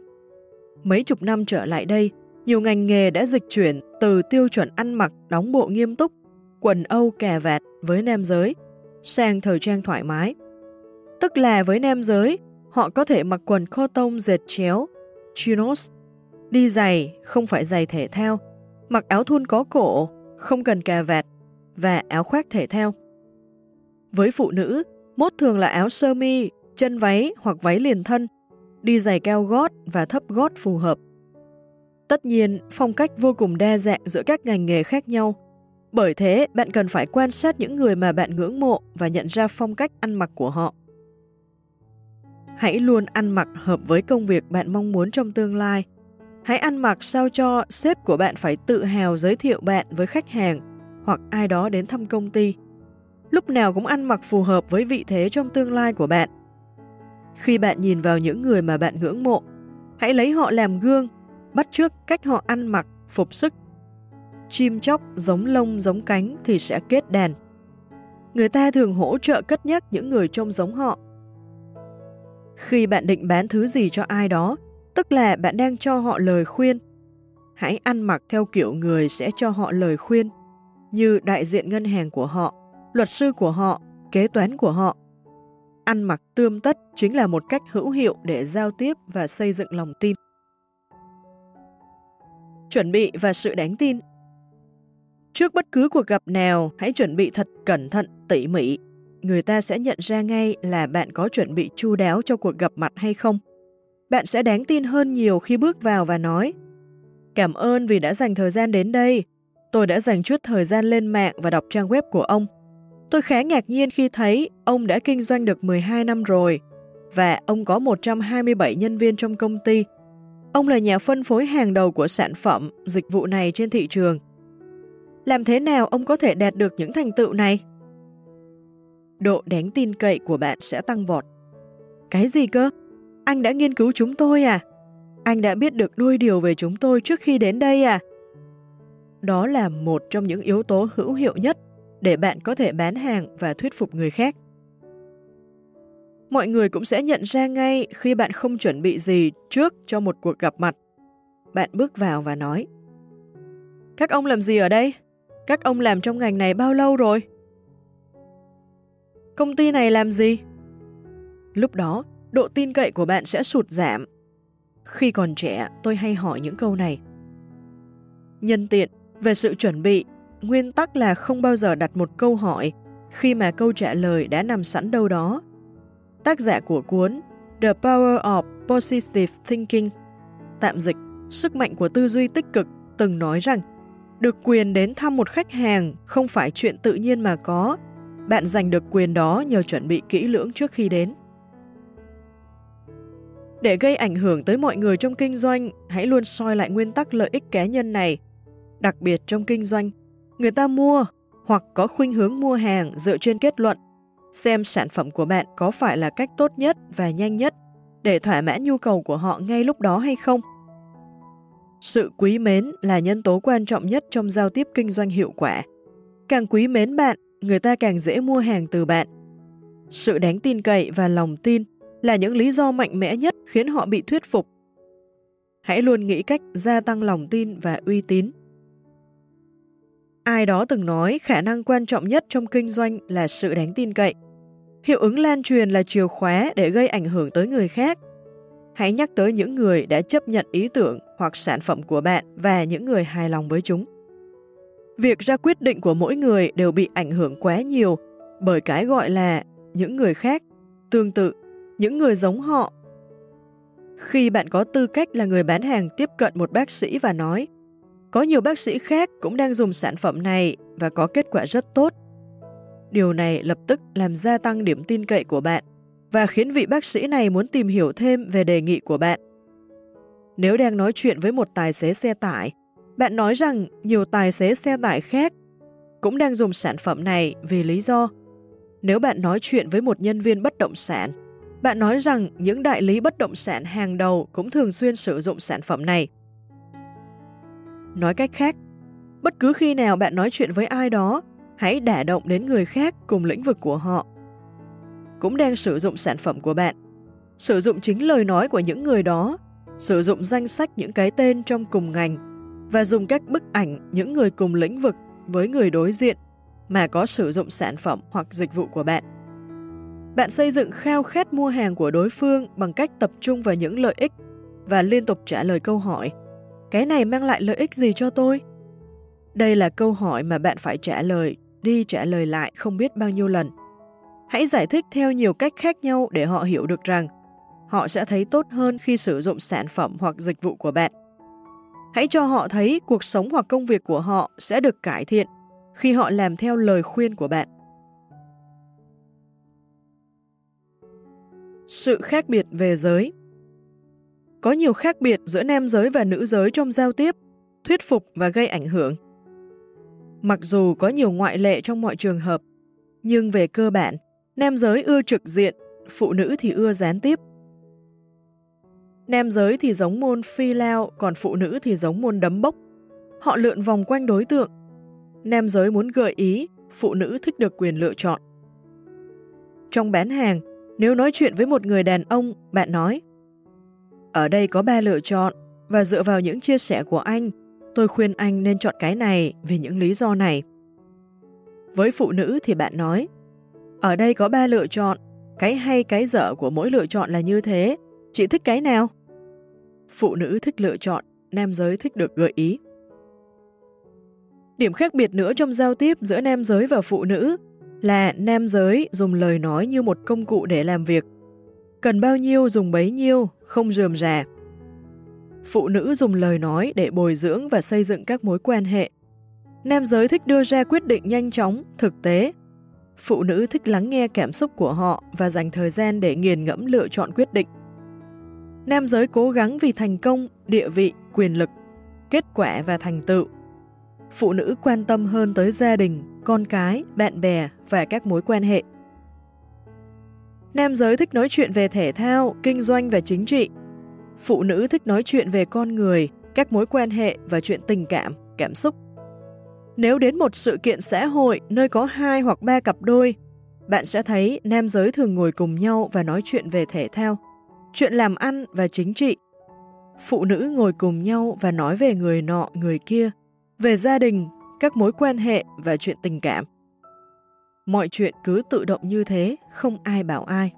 Mấy chục năm trở lại đây, nhiều ngành nghề đã dịch chuyển từ tiêu chuẩn ăn mặc đóng bộ nghiêm túc, quần âu kè vạt với nam giới, sang thời trang thoải mái. Tức là với nam giới, họ có thể mặc quần cotton dệt chéo, chinos, đi giày, không phải giày thể thao, mặc áo thun có cổ, không cần cà vạt, và áo khoác thể thao. Với phụ nữ, Mốt thường là áo sơ mi, chân váy hoặc váy liền thân, đi giày cao gót và thấp gót phù hợp. Tất nhiên, phong cách vô cùng đa dạng giữa các ngành nghề khác nhau. Bởi thế, bạn cần phải quan sát những người mà bạn ngưỡng mộ và nhận ra phong cách ăn mặc của họ. Hãy luôn ăn mặc hợp với công việc bạn mong muốn trong tương lai. Hãy ăn mặc sao cho sếp của bạn phải tự hào giới thiệu bạn với khách hàng hoặc ai đó đến thăm công ty lúc nào cũng ăn mặc phù hợp với vị thế trong tương lai của bạn. Khi bạn nhìn vào những người mà bạn ngưỡng mộ, hãy lấy họ làm gương, bắt chước cách họ ăn mặc, phục sức. Chim chóc giống lông giống cánh thì sẽ kết đàn. Người ta thường hỗ trợ cất nhắc những người trông giống họ. Khi bạn định bán thứ gì cho ai đó, tức là bạn đang cho họ lời khuyên. Hãy ăn mặc theo kiểu người sẽ cho họ lời khuyên, như đại diện ngân hàng của họ luật sư của họ, kế toán của họ. Ăn mặc tươm tất chính là một cách hữu hiệu để giao tiếp và xây dựng lòng tin. Chuẩn bị và sự đáng tin Trước bất cứ cuộc gặp nào, hãy chuẩn bị thật cẩn thận, tỉ mỉ. Người ta sẽ nhận ra ngay là bạn có chuẩn bị chu đáo cho cuộc gặp mặt hay không. Bạn sẽ đáng tin hơn nhiều khi bước vào và nói Cảm ơn vì đã dành thời gian đến đây. Tôi đã dành chút thời gian lên mạng và đọc trang web của ông. Tôi khá ngạc nhiên khi thấy ông đã kinh doanh được 12 năm rồi và ông có 127 nhân viên trong công ty. Ông là nhà phân phối hàng đầu của sản phẩm, dịch vụ này trên thị trường. Làm thế nào ông có thể đạt được những thành tựu này? Độ đáng tin cậy của bạn sẽ tăng vọt. Cái gì cơ? Anh đã nghiên cứu chúng tôi à? Anh đã biết được đôi điều về chúng tôi trước khi đến đây à? Đó là một trong những yếu tố hữu hiệu nhất để bạn có thể bán hàng và thuyết phục người khác. Mọi người cũng sẽ nhận ra ngay khi bạn không chuẩn bị gì trước cho một cuộc gặp mặt. Bạn bước vào và nói Các ông làm gì ở đây? Các ông làm trong ngành này bao lâu rồi? Công ty này làm gì? Lúc đó, độ tin cậy của bạn sẽ sụt giảm. Khi còn trẻ, tôi hay hỏi những câu này. Nhân tiện, về sự chuẩn bị Nguyên tắc là không bao giờ đặt một câu hỏi khi mà câu trả lời đã nằm sẵn đâu đó. Tác giả của cuốn The Power of Positive Thinking Tạm dịch sức mạnh của tư duy tích cực, từng nói rằng được quyền đến thăm một khách hàng không phải chuyện tự nhiên mà có. Bạn giành được quyền đó nhờ chuẩn bị kỹ lưỡng trước khi đến. Để gây ảnh hưởng tới mọi người trong kinh doanh, hãy luôn soi lại nguyên tắc lợi ích cá nhân này. Đặc biệt trong kinh doanh, người ta mua hoặc có khuynh hướng mua hàng dựa trên kết luận xem sản phẩm của bạn có phải là cách tốt nhất và nhanh nhất để thỏa mãn nhu cầu của họ ngay lúc đó hay không. Sự quý mến là nhân tố quan trọng nhất trong giao tiếp kinh doanh hiệu quả. Càng quý mến bạn, người ta càng dễ mua hàng từ bạn. Sự đáng tin cậy và lòng tin là những lý do mạnh mẽ nhất khiến họ bị thuyết phục. Hãy luôn nghĩ cách gia tăng lòng tin và uy tín. Ai đó từng nói khả năng quan trọng nhất trong kinh doanh là sự đáng tin cậy. Hiệu ứng lan truyền là chìa khóa để gây ảnh hưởng tới người khác. Hãy nhắc tới những người đã chấp nhận ý tưởng hoặc sản phẩm của bạn và những người hài lòng với chúng. Việc ra quyết định của mỗi người đều bị ảnh hưởng quá nhiều bởi cái gọi là những người khác, tương tự, những người giống họ. Khi bạn có tư cách là người bán hàng tiếp cận một bác sĩ và nói có nhiều bác sĩ khác cũng đang dùng sản phẩm này và có kết quả rất tốt. Điều này lập tức làm gia tăng điểm tin cậy của bạn và khiến vị bác sĩ này muốn tìm hiểu thêm về đề nghị của bạn. Nếu đang nói chuyện với một tài xế xe tải, bạn nói rằng nhiều tài xế xe tải khác cũng đang dùng sản phẩm này vì lý do. Nếu bạn nói chuyện với một nhân viên bất động sản, bạn nói rằng những đại lý bất động sản hàng đầu cũng thường xuyên sử dụng sản phẩm này. Nói cách khác, bất cứ khi nào bạn nói chuyện với ai đó, hãy đả động đến người khác cùng lĩnh vực của họ. Cũng đang sử dụng sản phẩm của bạn. Sử dụng chính lời nói của những người đó, sử dụng danh sách những cái tên trong cùng ngành và dùng các bức ảnh những người cùng lĩnh vực với người đối diện mà có sử dụng sản phẩm hoặc dịch vụ của bạn. Bạn xây dựng khao khát mua hàng của đối phương bằng cách tập trung vào những lợi ích và liên tục trả lời câu hỏi cái này mang lại lợi ích gì cho tôi? Đây là câu hỏi mà bạn phải trả lời, đi trả lời lại không biết bao nhiêu lần. Hãy giải thích theo nhiều cách khác nhau để họ hiểu được rằng họ sẽ thấy tốt hơn khi sử dụng sản phẩm hoặc dịch vụ của bạn. Hãy cho họ thấy cuộc sống hoặc công việc của họ sẽ được cải thiện khi họ làm theo lời khuyên của bạn. Sự khác biệt về giới có nhiều khác biệt giữa nam giới và nữ giới trong giao tiếp, thuyết phục và gây ảnh hưởng. Mặc dù có nhiều ngoại lệ trong mọi trường hợp, nhưng về cơ bản, nam giới ưa trực diện, phụ nữ thì ưa gián tiếp. Nam giới thì giống môn phi lao, còn phụ nữ thì giống môn đấm bốc. Họ lượn vòng quanh đối tượng. Nam giới muốn gợi ý, phụ nữ thích được quyền lựa chọn. Trong bán hàng, nếu nói chuyện với một người đàn ông, bạn nói ở đây có ba lựa chọn, và dựa vào những chia sẻ của anh, tôi khuyên anh nên chọn cái này vì những lý do này. Với phụ nữ thì bạn nói, ở đây có ba lựa chọn, cái hay cái dở của mỗi lựa chọn là như thế, chị thích cái nào? Phụ nữ thích lựa chọn, nam giới thích được gợi ý. Điểm khác biệt nữa trong giao tiếp giữa nam giới và phụ nữ là nam giới dùng lời nói như một công cụ để làm việc, Cần bao nhiêu dùng bấy nhiêu, không rườm rà. Phụ nữ dùng lời nói để bồi dưỡng và xây dựng các mối quan hệ. Nam giới thích đưa ra quyết định nhanh chóng, thực tế. Phụ nữ thích lắng nghe cảm xúc của họ và dành thời gian để nghiền ngẫm lựa chọn quyết định. Nam giới cố gắng vì thành công, địa vị, quyền lực, kết quả và thành tựu. Phụ nữ quan tâm hơn tới gia đình, con cái, bạn bè và các mối quan hệ. Nam giới thích nói chuyện về thể thao, kinh doanh và chính trị. Phụ nữ thích nói chuyện về con người, các mối quan hệ và chuyện tình cảm, cảm xúc. Nếu đến một sự kiện xã hội nơi có hai hoặc ba cặp đôi, bạn sẽ thấy nam giới thường ngồi cùng nhau và nói chuyện về thể thao, chuyện làm ăn và chính trị. Phụ nữ ngồi cùng nhau và nói về người nọ, người kia, về gia đình, các mối quan hệ và chuyện tình cảm. Mọi chuyện cứ tự động như thế, không ai bảo ai.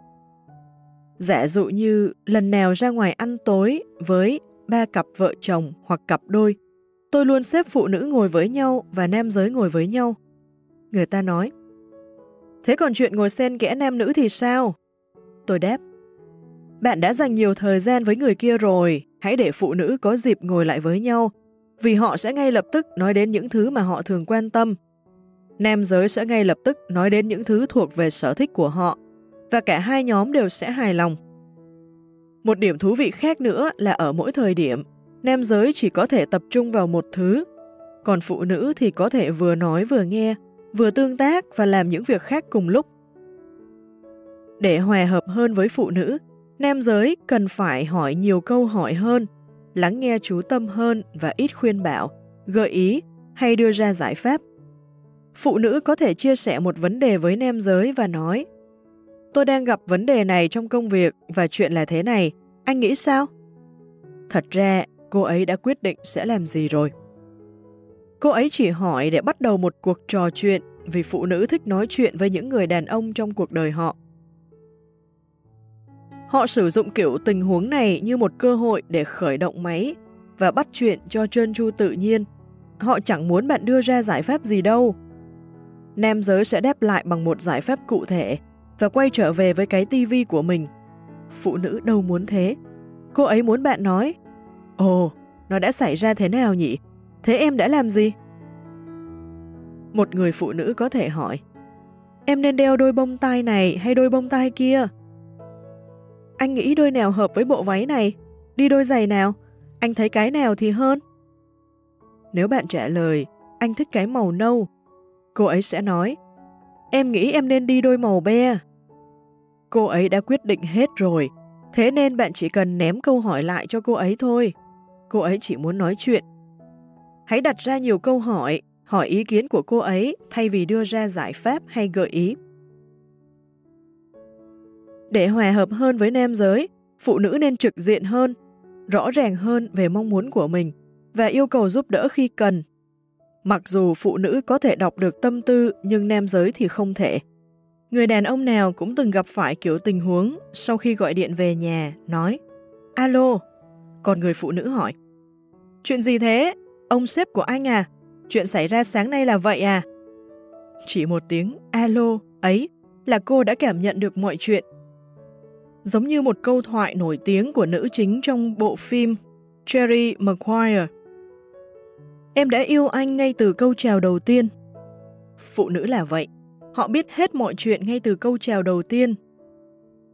Giả dụ như lần nào ra ngoài ăn tối với ba cặp vợ chồng hoặc cặp đôi, tôi luôn xếp phụ nữ ngồi với nhau và nam giới ngồi với nhau. Người ta nói, thế còn chuyện ngồi xen kẽ nam nữ thì sao? Tôi đáp, bạn đã dành nhiều thời gian với người kia rồi, hãy để phụ nữ có dịp ngồi lại với nhau, vì họ sẽ ngay lập tức nói đến những thứ mà họ thường quan tâm. Nam giới sẽ ngay lập tức nói đến những thứ thuộc về sở thích của họ, và cả hai nhóm đều sẽ hài lòng. Một điểm thú vị khác nữa là ở mỗi thời điểm, nam giới chỉ có thể tập trung vào một thứ, còn phụ nữ thì có thể vừa nói vừa nghe, vừa tương tác và làm những việc khác cùng lúc. Để hòa hợp hơn với phụ nữ, nam giới cần phải hỏi nhiều câu hỏi hơn, lắng nghe chú tâm hơn và ít khuyên bảo, gợi ý hay đưa ra giải pháp. Phụ nữ có thể chia sẻ một vấn đề với nam giới và nói Tôi đang gặp vấn đề này trong công việc và chuyện là thế này, anh nghĩ sao? Thật ra, cô ấy đã quyết định sẽ làm gì rồi. Cô ấy chỉ hỏi để bắt đầu một cuộc trò chuyện vì phụ nữ thích nói chuyện với những người đàn ông trong cuộc đời họ. Họ sử dụng kiểu tình huống này như một cơ hội để khởi động máy và bắt chuyện cho trơn tru tự nhiên. Họ chẳng muốn bạn đưa ra giải pháp gì đâu. Nam giới sẽ đáp lại bằng một giải pháp cụ thể và quay trở về với cái tivi của mình. Phụ nữ đâu muốn thế. Cô ấy muốn bạn nói, Ồ, nó đã xảy ra thế nào nhỉ? Thế em đã làm gì? Một người phụ nữ có thể hỏi, Em nên đeo đôi bông tai này hay đôi bông tai kia? Anh nghĩ đôi nào hợp với bộ váy này? Đi đôi giày nào? Anh thấy cái nào thì hơn? Nếu bạn trả lời, anh thích cái màu nâu, cô ấy sẽ nói, em nghĩ em nên đi đôi màu be. Cô ấy đã quyết định hết rồi, thế nên bạn chỉ cần ném câu hỏi lại cho cô ấy thôi. Cô ấy chỉ muốn nói chuyện. Hãy đặt ra nhiều câu hỏi, hỏi ý kiến của cô ấy thay vì đưa ra giải pháp hay gợi ý. Để hòa hợp hơn với nam giới, phụ nữ nên trực diện hơn, rõ ràng hơn về mong muốn của mình và yêu cầu giúp đỡ khi cần. Mặc dù phụ nữ có thể đọc được tâm tư nhưng nam giới thì không thể. Người đàn ông nào cũng từng gặp phải kiểu tình huống sau khi gọi điện về nhà, nói Alo, còn người phụ nữ hỏi Chuyện gì thế? Ông sếp của anh à? Chuyện xảy ra sáng nay là vậy à? Chỉ một tiếng alo ấy là cô đã cảm nhận được mọi chuyện giống như một câu thoại nổi tiếng của nữ chính trong bộ phim Jerry Maguire. Em đã yêu anh ngay từ câu chào đầu tiên. Phụ nữ là vậy, họ biết hết mọi chuyện ngay từ câu chào đầu tiên.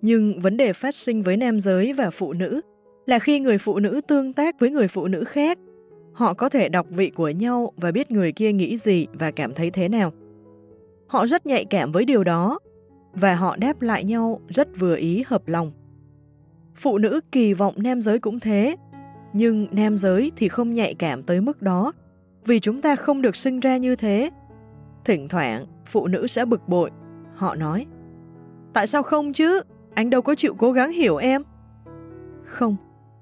Nhưng vấn đề phát sinh với nam giới và phụ nữ là khi người phụ nữ tương tác với người phụ nữ khác, họ có thể đọc vị của nhau và biết người kia nghĩ gì và cảm thấy thế nào. Họ rất nhạy cảm với điều đó và họ đáp lại nhau rất vừa ý hợp lòng. Phụ nữ kỳ vọng nam giới cũng thế, nhưng nam giới thì không nhạy cảm tới mức đó, vì chúng ta không được sinh ra như thế. Thỉnh thoảng, phụ nữ sẽ bực bội. Họ nói, tại sao không chứ? Anh đâu có chịu cố gắng hiểu em. Không,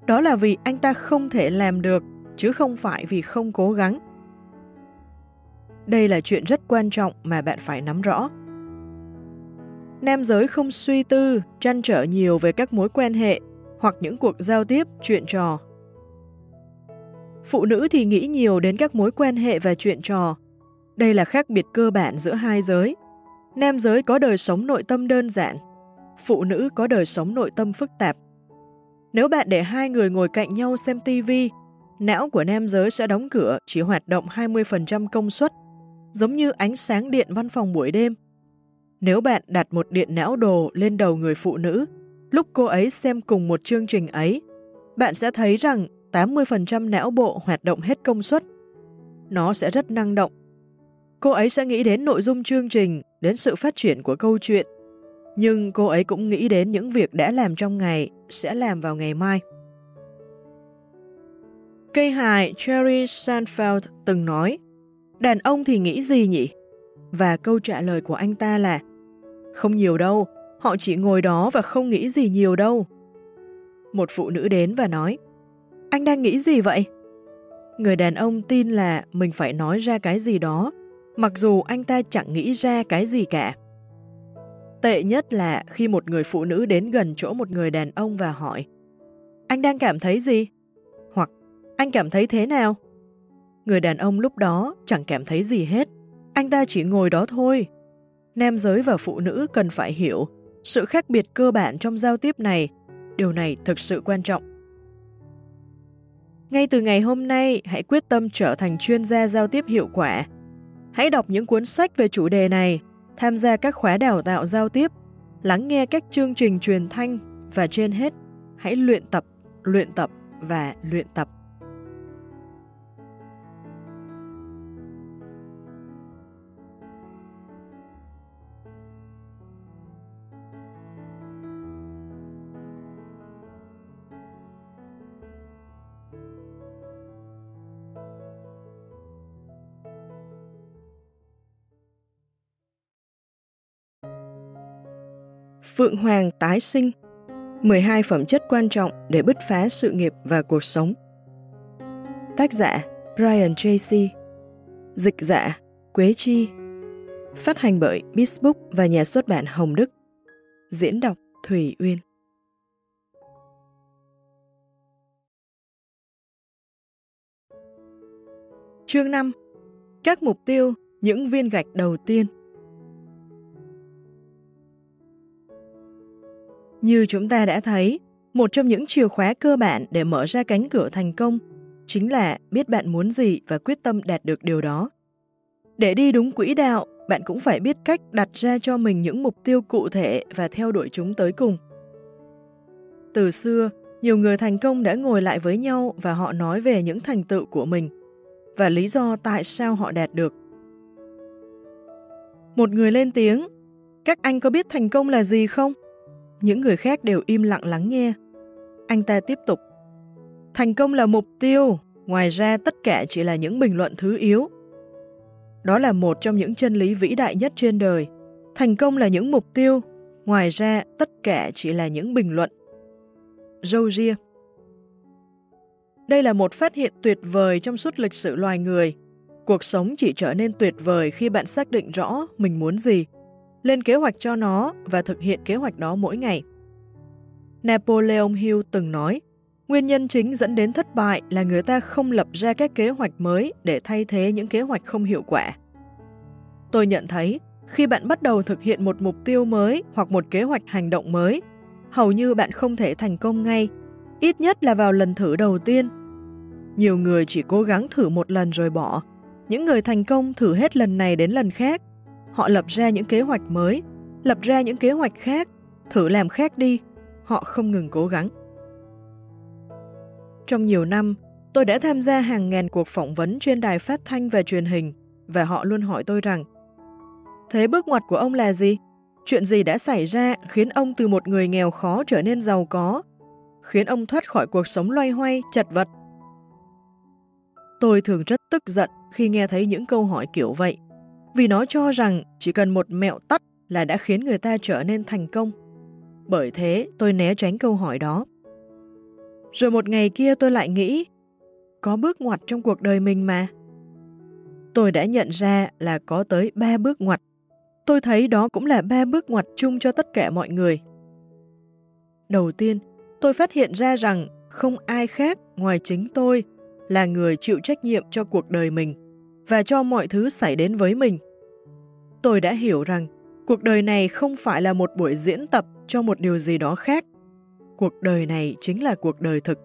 đó là vì anh ta không thể làm được, chứ không phải vì không cố gắng. Đây là chuyện rất quan trọng mà bạn phải nắm rõ nam giới không suy tư, trăn trở nhiều về các mối quan hệ hoặc những cuộc giao tiếp, chuyện trò. Phụ nữ thì nghĩ nhiều đến các mối quan hệ và chuyện trò. Đây là khác biệt cơ bản giữa hai giới. Nam giới có đời sống nội tâm đơn giản, phụ nữ có đời sống nội tâm phức tạp. Nếu bạn để hai người ngồi cạnh nhau xem TV, não của nam giới sẽ đóng cửa chỉ hoạt động 20% công suất, giống như ánh sáng điện văn phòng buổi đêm. Nếu bạn đặt một điện não đồ lên đầu người phụ nữ, lúc cô ấy xem cùng một chương trình ấy, bạn sẽ thấy rằng 80% não bộ hoạt động hết công suất. Nó sẽ rất năng động. Cô ấy sẽ nghĩ đến nội dung chương trình, đến sự phát triển của câu chuyện, nhưng cô ấy cũng nghĩ đến những việc đã làm trong ngày, sẽ làm vào ngày mai. Cây hài Cherry Seinfeld từng nói, đàn ông thì nghĩ gì nhỉ? Và câu trả lời của anh ta là không nhiều đâu, họ chỉ ngồi đó và không nghĩ gì nhiều đâu. Một phụ nữ đến và nói, anh đang nghĩ gì vậy? Người đàn ông tin là mình phải nói ra cái gì đó, mặc dù anh ta chẳng nghĩ ra cái gì cả. Tệ nhất là khi một người phụ nữ đến gần chỗ một người đàn ông và hỏi, anh đang cảm thấy gì? Hoặc, anh cảm thấy thế nào? Người đàn ông lúc đó chẳng cảm thấy gì hết, anh ta chỉ ngồi đó thôi nam giới và phụ nữ cần phải hiểu sự khác biệt cơ bản trong giao tiếp này. Điều này thực sự quan trọng. Ngay từ ngày hôm nay, hãy quyết tâm trở thành chuyên gia giao tiếp hiệu quả. Hãy đọc những cuốn sách về chủ đề này, tham gia các khóa đào tạo giao tiếp, lắng nghe các chương trình truyền thanh và trên hết, hãy luyện tập, luyện tập và luyện tập. Phượng Hoàng tái sinh. 12 phẩm chất quan trọng để bứt phá sự nghiệp và cuộc sống. Tác giả Brian Tracy Dịch giả Quế Chi. Phát hành bởi Bisbook và nhà xuất bản Hồng Đức. Diễn đọc Thủy Uyên. Chương 5 Các mục tiêu, những viên gạch đầu tiên. Như chúng ta đã thấy, một trong những chìa khóa cơ bản để mở ra cánh cửa thành công chính là biết bạn muốn gì và quyết tâm đạt được điều đó. Để đi đúng quỹ đạo, bạn cũng phải biết cách đặt ra cho mình những mục tiêu cụ thể và theo đuổi chúng tới cùng. Từ xưa, nhiều người thành công đã ngồi lại với nhau và họ nói về những thành tựu của mình và lý do tại sao họ đạt được. Một người lên tiếng, các anh có biết thành công là gì không? Những người khác đều im lặng lắng nghe. Anh ta tiếp tục. Thành công là mục tiêu, ngoài ra tất cả chỉ là những bình luận thứ yếu. Đó là một trong những chân lý vĩ đại nhất trên đời. Thành công là những mục tiêu, ngoài ra tất cả chỉ là những bình luận. Rogier Đây là một phát hiện tuyệt vời trong suốt lịch sử loài người. Cuộc sống chỉ trở nên tuyệt vời khi bạn xác định rõ mình muốn gì lên kế hoạch cho nó và thực hiện kế hoạch đó mỗi ngày. Napoleon Hill từng nói, nguyên nhân chính dẫn đến thất bại là người ta không lập ra các kế hoạch mới để thay thế những kế hoạch không hiệu quả. Tôi nhận thấy, khi bạn bắt đầu thực hiện một mục tiêu mới hoặc một kế hoạch hành động mới, hầu như bạn không thể thành công ngay, ít nhất là vào lần thử đầu tiên. Nhiều người chỉ cố gắng thử một lần rồi bỏ, những người thành công thử hết lần này đến lần khác Họ lập ra những kế hoạch mới, lập ra những kế hoạch khác, thử làm khác đi. Họ không ngừng cố gắng. Trong nhiều năm, tôi đã tham gia hàng ngàn cuộc phỏng vấn trên đài phát thanh và truyền hình và họ luôn hỏi tôi rằng Thế bước ngoặt của ông là gì? Chuyện gì đã xảy ra khiến ông từ một người nghèo khó trở nên giàu có, khiến ông thoát khỏi cuộc sống loay hoay, chật vật? Tôi thường rất tức giận khi nghe thấy những câu hỏi kiểu vậy vì nó cho rằng chỉ cần một mẹo tắt là đã khiến người ta trở nên thành công. Bởi thế tôi né tránh câu hỏi đó. Rồi một ngày kia tôi lại nghĩ, có bước ngoặt trong cuộc đời mình mà. Tôi đã nhận ra là có tới ba bước ngoặt. Tôi thấy đó cũng là ba bước ngoặt chung cho tất cả mọi người. Đầu tiên, tôi phát hiện ra rằng không ai khác ngoài chính tôi là người chịu trách nhiệm cho cuộc đời mình và cho mọi thứ xảy đến với mình. Tôi đã hiểu rằng cuộc đời này không phải là một buổi diễn tập cho một điều gì đó khác. Cuộc đời này chính là cuộc đời thực.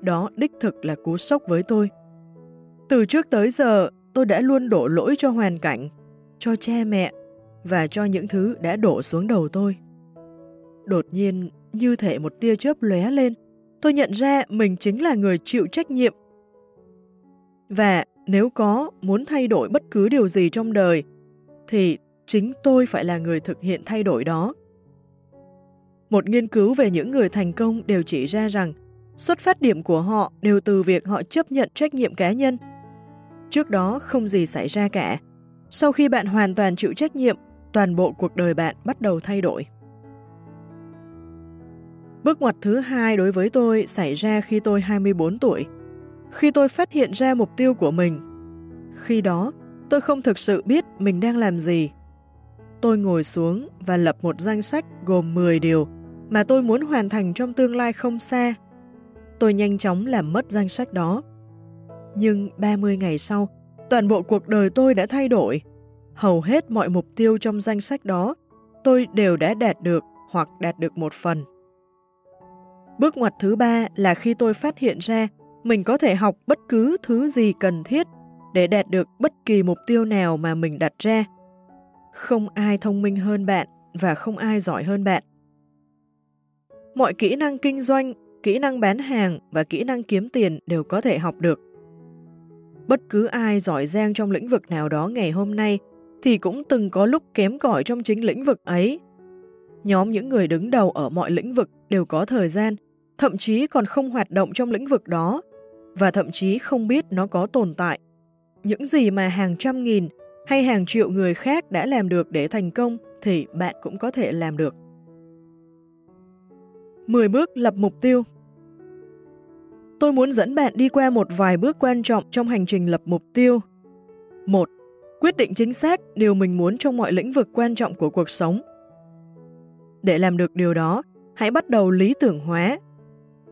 Đó đích thực là cú sốc với tôi. Từ trước tới giờ, tôi đã luôn đổ lỗi cho hoàn cảnh, cho cha mẹ và cho những thứ đã đổ xuống đầu tôi. Đột nhiên, như thể một tia chớp lóe lên, tôi nhận ra mình chính là người chịu trách nhiệm. Và nếu có muốn thay đổi bất cứ điều gì trong đời, thì chính tôi phải là người thực hiện thay đổi đó. Một nghiên cứu về những người thành công đều chỉ ra rằng xuất phát điểm của họ đều từ việc họ chấp nhận trách nhiệm cá nhân. Trước đó không gì xảy ra cả. Sau khi bạn hoàn toàn chịu trách nhiệm, toàn bộ cuộc đời bạn bắt đầu thay đổi. Bước ngoặt thứ hai đối với tôi xảy ra khi tôi 24 tuổi khi tôi phát hiện ra mục tiêu của mình. Khi đó, tôi không thực sự biết mình đang làm gì. Tôi ngồi xuống và lập một danh sách gồm 10 điều mà tôi muốn hoàn thành trong tương lai không xa. Tôi nhanh chóng làm mất danh sách đó. Nhưng 30 ngày sau, toàn bộ cuộc đời tôi đã thay đổi. Hầu hết mọi mục tiêu trong danh sách đó, tôi đều đã đạt được hoặc đạt được một phần. Bước ngoặt thứ ba là khi tôi phát hiện ra mình có thể học bất cứ thứ gì cần thiết để đạt được bất kỳ mục tiêu nào mà mình đặt ra. Không ai thông minh hơn bạn và không ai giỏi hơn bạn. Mọi kỹ năng kinh doanh, kỹ năng bán hàng và kỹ năng kiếm tiền đều có thể học được. Bất cứ ai giỏi giang trong lĩnh vực nào đó ngày hôm nay thì cũng từng có lúc kém cỏi trong chính lĩnh vực ấy. Nhóm những người đứng đầu ở mọi lĩnh vực đều có thời gian, thậm chí còn không hoạt động trong lĩnh vực đó, và thậm chí không biết nó có tồn tại. Những gì mà hàng trăm nghìn hay hàng triệu người khác đã làm được để thành công thì bạn cũng có thể làm được. 10 bước lập mục tiêu Tôi muốn dẫn bạn đi qua một vài bước quan trọng trong hành trình lập mục tiêu. 1. Quyết định chính xác điều mình muốn trong mọi lĩnh vực quan trọng của cuộc sống. Để làm được điều đó, hãy bắt đầu lý tưởng hóa.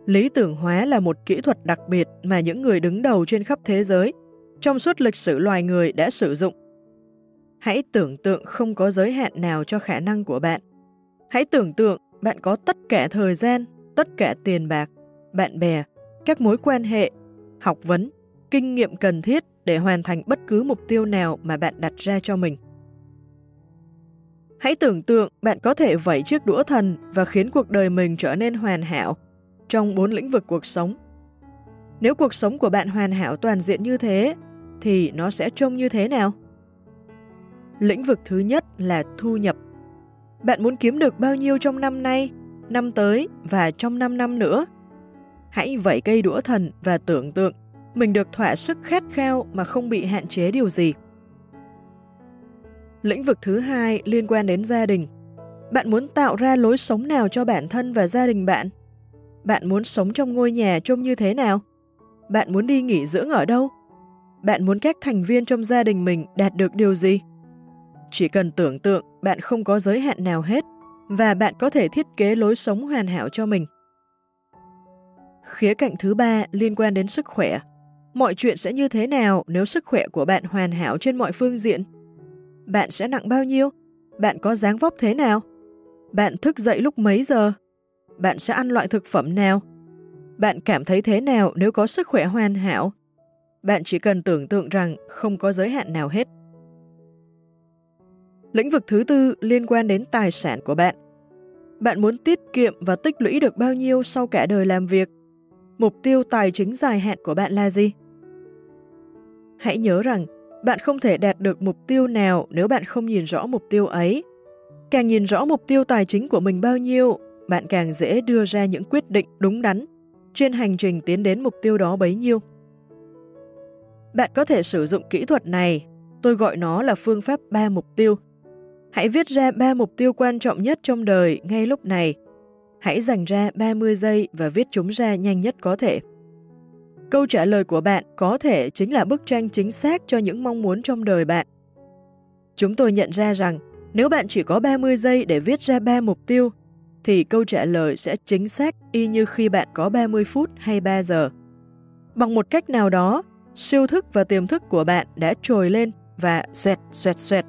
Lý tưởng hóa là một kỹ thuật đặc biệt mà những người đứng đầu trên khắp thế giới trong suốt lịch sử loài người đã sử dụng. Hãy tưởng tượng không có giới hạn nào cho khả năng của bạn. Hãy tưởng tượng bạn có tất cả thời gian, tất cả tiền bạc, bạn bè, các mối quan hệ, học vấn, kinh nghiệm cần thiết để hoàn thành bất cứ mục tiêu nào mà bạn đặt ra cho mình. Hãy tưởng tượng bạn có thể vẩy chiếc đũa thần và khiến cuộc đời mình trở nên hoàn hảo trong bốn lĩnh vực cuộc sống. Nếu cuộc sống của bạn hoàn hảo toàn diện như thế, thì nó sẽ trông như thế nào? Lĩnh vực thứ nhất là thu nhập. Bạn muốn kiếm được bao nhiêu trong năm nay, năm tới và trong 5 năm nữa? Hãy vẩy cây đũa thần và tưởng tượng mình được thỏa sức khát khao mà không bị hạn chế điều gì. Lĩnh vực thứ hai liên quan đến gia đình. Bạn muốn tạo ra lối sống nào cho bản thân và gia đình bạn? Bạn muốn sống trong ngôi nhà trông như thế nào? Bạn muốn đi nghỉ dưỡng ở đâu? Bạn muốn các thành viên trong gia đình mình đạt được điều gì? Chỉ cần tưởng tượng, bạn không có giới hạn nào hết và bạn có thể thiết kế lối sống hoàn hảo cho mình. Khía cạnh thứ ba liên quan đến sức khỏe. Mọi chuyện sẽ như thế nào nếu sức khỏe của bạn hoàn hảo trên mọi phương diện? Bạn sẽ nặng bao nhiêu? Bạn có dáng vóc thế nào? Bạn thức dậy lúc mấy giờ? Bạn sẽ ăn loại thực phẩm nào? Bạn cảm thấy thế nào nếu có sức khỏe hoàn hảo? Bạn chỉ cần tưởng tượng rằng không có giới hạn nào hết. Lĩnh vực thứ tư liên quan đến tài sản của bạn. Bạn muốn tiết kiệm và tích lũy được bao nhiêu sau cả đời làm việc? Mục tiêu tài chính dài hạn của bạn là gì? Hãy nhớ rằng, bạn không thể đạt được mục tiêu nào nếu bạn không nhìn rõ mục tiêu ấy. Càng nhìn rõ mục tiêu tài chính của mình bao nhiêu, bạn càng dễ đưa ra những quyết định đúng đắn trên hành trình tiến đến mục tiêu đó bấy nhiêu. Bạn có thể sử dụng kỹ thuật này, tôi gọi nó là phương pháp 3 mục tiêu. Hãy viết ra 3 mục tiêu quan trọng nhất trong đời ngay lúc này. Hãy dành ra 30 giây và viết chúng ra nhanh nhất có thể. Câu trả lời của bạn có thể chính là bức tranh chính xác cho những mong muốn trong đời bạn. Chúng tôi nhận ra rằng nếu bạn chỉ có 30 giây để viết ra 3 mục tiêu, thì câu trả lời sẽ chính xác y như khi bạn có 30 phút hay 3 giờ. Bằng một cách nào đó, siêu thức và tiềm thức của bạn đã trồi lên và xoẹt xoẹt xoẹt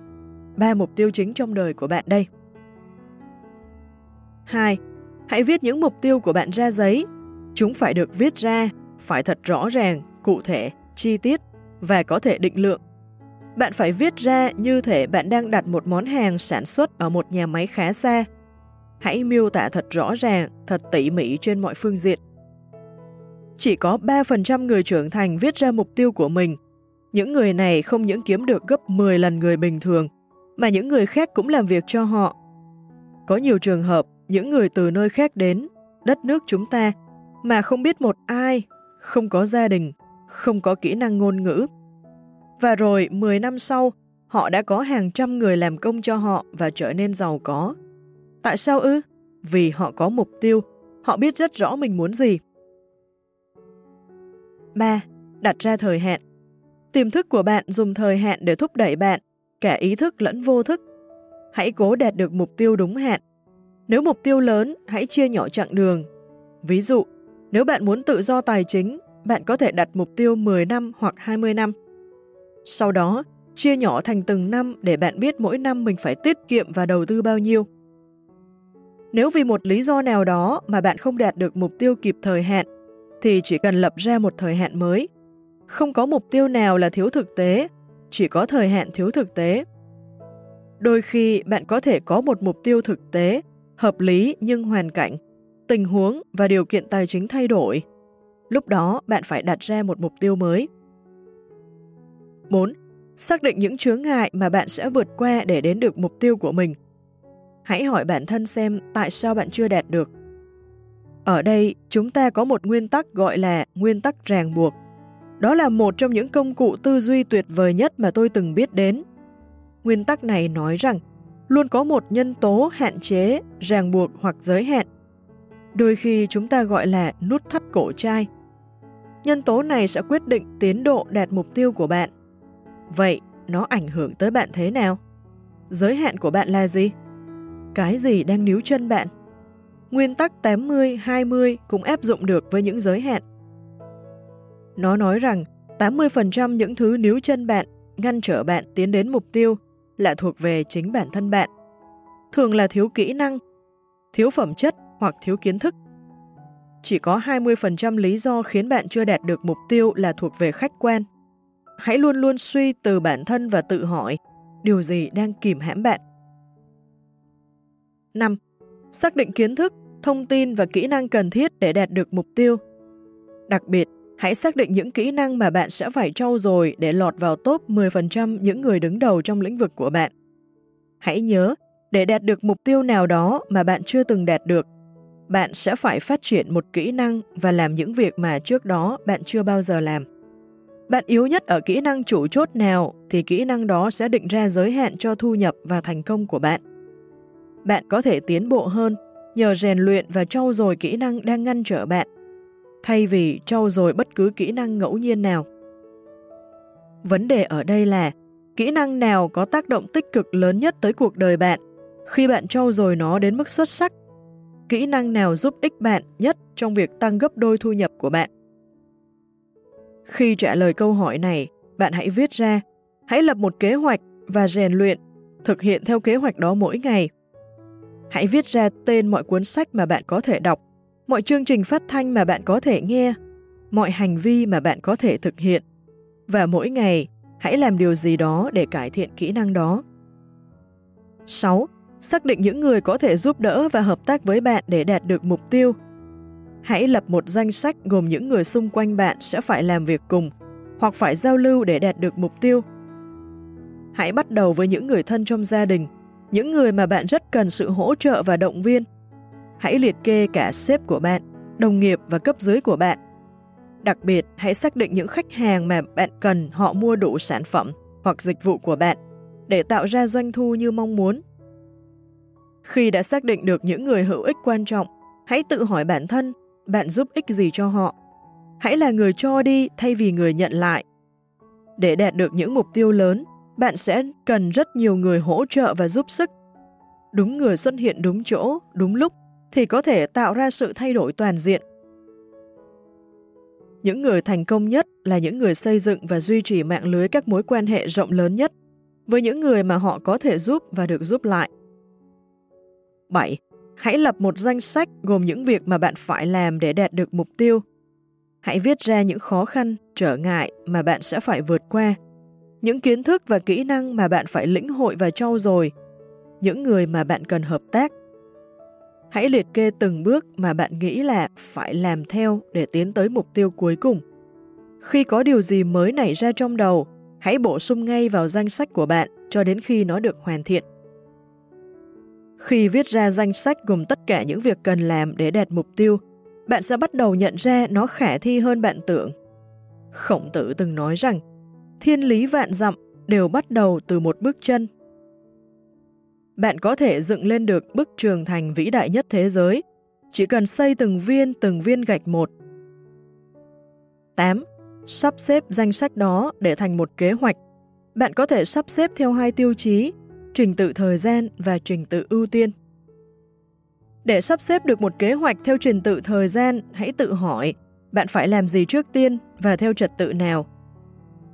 ba mục tiêu chính trong đời của bạn đây. 2. Hãy viết những mục tiêu của bạn ra giấy. Chúng phải được viết ra, phải thật rõ ràng, cụ thể, chi tiết và có thể định lượng. Bạn phải viết ra như thể bạn đang đặt một món hàng sản xuất ở một nhà máy khá xa. Hãy miêu tả thật rõ ràng, thật tỉ mỉ trên mọi phương diện. Chỉ có 3% người trưởng thành viết ra mục tiêu của mình. Những người này không những kiếm được gấp 10 lần người bình thường, mà những người khác cũng làm việc cho họ. Có nhiều trường hợp, những người từ nơi khác đến, đất nước chúng ta, mà không biết một ai, không có gia đình, không có kỹ năng ngôn ngữ. Và rồi 10 năm sau, họ đã có hàng trăm người làm công cho họ và trở nên giàu có. Tại sao ư? Vì họ có mục tiêu, họ biết rất rõ mình muốn gì. 3. Đặt ra thời hạn Tiềm thức của bạn dùng thời hạn để thúc đẩy bạn, cả ý thức lẫn vô thức. Hãy cố đạt được mục tiêu đúng hạn. Nếu mục tiêu lớn, hãy chia nhỏ chặng đường. Ví dụ, nếu bạn muốn tự do tài chính, bạn có thể đặt mục tiêu 10 năm hoặc 20 năm. Sau đó, chia nhỏ thành từng năm để bạn biết mỗi năm mình phải tiết kiệm và đầu tư bao nhiêu. Nếu vì một lý do nào đó mà bạn không đạt được mục tiêu kịp thời hạn, thì chỉ cần lập ra một thời hạn mới. Không có mục tiêu nào là thiếu thực tế, chỉ có thời hạn thiếu thực tế. Đôi khi bạn có thể có một mục tiêu thực tế, hợp lý nhưng hoàn cảnh, tình huống và điều kiện tài chính thay đổi. Lúc đó bạn phải đặt ra một mục tiêu mới. 4. Xác định những chướng ngại mà bạn sẽ vượt qua để đến được mục tiêu của mình. Hãy hỏi bản thân xem tại sao bạn chưa đạt được. Ở đây, chúng ta có một nguyên tắc gọi là nguyên tắc ràng buộc. Đó là một trong những công cụ tư duy tuyệt vời nhất mà tôi từng biết đến. Nguyên tắc này nói rằng luôn có một nhân tố hạn chế, ràng buộc hoặc giới hạn. Đôi khi chúng ta gọi là nút thắt cổ chai. Nhân tố này sẽ quyết định tiến độ đạt mục tiêu của bạn. Vậy, nó ảnh hưởng tới bạn thế nào? Giới hạn của bạn là gì? Cái gì đang níu chân bạn? Nguyên tắc 80-20 cũng áp dụng được với những giới hạn. Nó nói rằng 80% những thứ níu chân bạn, ngăn trở bạn tiến đến mục tiêu là thuộc về chính bản thân bạn. Thường là thiếu kỹ năng, thiếu phẩm chất hoặc thiếu kiến thức. Chỉ có 20% lý do khiến bạn chưa đạt được mục tiêu là thuộc về khách quan. Hãy luôn luôn suy từ bản thân và tự hỏi điều gì đang kìm hãm bạn. 5. Xác định kiến thức, thông tin và kỹ năng cần thiết để đạt được mục tiêu. Đặc biệt, hãy xác định những kỹ năng mà bạn sẽ phải trau dồi để lọt vào top 10% những người đứng đầu trong lĩnh vực của bạn. Hãy nhớ, để đạt được mục tiêu nào đó mà bạn chưa từng đạt được, bạn sẽ phải phát triển một kỹ năng và làm những việc mà trước đó bạn chưa bao giờ làm. Bạn yếu nhất ở kỹ năng chủ chốt nào thì kỹ năng đó sẽ định ra giới hạn cho thu nhập và thành công của bạn. Bạn có thể tiến bộ hơn nhờ rèn luyện và trau dồi kỹ năng đang ngăn trở bạn, thay vì trau dồi bất cứ kỹ năng ngẫu nhiên nào. Vấn đề ở đây là kỹ năng nào có tác động tích cực lớn nhất tới cuộc đời bạn khi bạn trau dồi nó đến mức xuất sắc? Kỹ năng nào giúp ích bạn nhất trong việc tăng gấp đôi thu nhập của bạn? Khi trả lời câu hỏi này, bạn hãy viết ra, hãy lập một kế hoạch và rèn luyện, thực hiện theo kế hoạch đó mỗi ngày. Hãy viết ra tên mọi cuốn sách mà bạn có thể đọc, mọi chương trình phát thanh mà bạn có thể nghe, mọi hành vi mà bạn có thể thực hiện. Và mỗi ngày, hãy làm điều gì đó để cải thiện kỹ năng đó. 6. Xác định những người có thể giúp đỡ và hợp tác với bạn để đạt được mục tiêu. Hãy lập một danh sách gồm những người xung quanh bạn sẽ phải làm việc cùng hoặc phải giao lưu để đạt được mục tiêu. Hãy bắt đầu với những người thân trong gia đình, những người mà bạn rất cần sự hỗ trợ và động viên. Hãy liệt kê cả sếp của bạn, đồng nghiệp và cấp dưới của bạn. Đặc biệt, hãy xác định những khách hàng mà bạn cần họ mua đủ sản phẩm hoặc dịch vụ của bạn để tạo ra doanh thu như mong muốn. Khi đã xác định được những người hữu ích quan trọng, hãy tự hỏi bản thân bạn giúp ích gì cho họ. Hãy là người cho đi thay vì người nhận lại. Để đạt được những mục tiêu lớn, bạn sẽ cần rất nhiều người hỗ trợ và giúp sức. Đúng người xuất hiện đúng chỗ, đúng lúc thì có thể tạo ra sự thay đổi toàn diện. Những người thành công nhất là những người xây dựng và duy trì mạng lưới các mối quan hệ rộng lớn nhất với những người mà họ có thể giúp và được giúp lại. 7. Hãy lập một danh sách gồm những việc mà bạn phải làm để đạt được mục tiêu. Hãy viết ra những khó khăn, trở ngại mà bạn sẽ phải vượt qua, những kiến thức và kỹ năng mà bạn phải lĩnh hội và trau dồi, những người mà bạn cần hợp tác. Hãy liệt kê từng bước mà bạn nghĩ là phải làm theo để tiến tới mục tiêu cuối cùng. Khi có điều gì mới nảy ra trong đầu, hãy bổ sung ngay vào danh sách của bạn cho đến khi nó được hoàn thiện. Khi viết ra danh sách gồm tất cả những việc cần làm để đạt mục tiêu, bạn sẽ bắt đầu nhận ra nó khả thi hơn bạn tưởng. Khổng tử từng nói rằng, thiên lý vạn dặm đều bắt đầu từ một bước chân. Bạn có thể dựng lên được bức trường thành vĩ đại nhất thế giới, chỉ cần xây từng viên từng viên gạch một. 8. Sắp xếp danh sách đó để thành một kế hoạch. Bạn có thể sắp xếp theo hai tiêu chí trình tự thời gian và trình tự ưu tiên. Để sắp xếp được một kế hoạch theo trình tự thời gian, hãy tự hỏi bạn phải làm gì trước tiên và theo trật tự nào.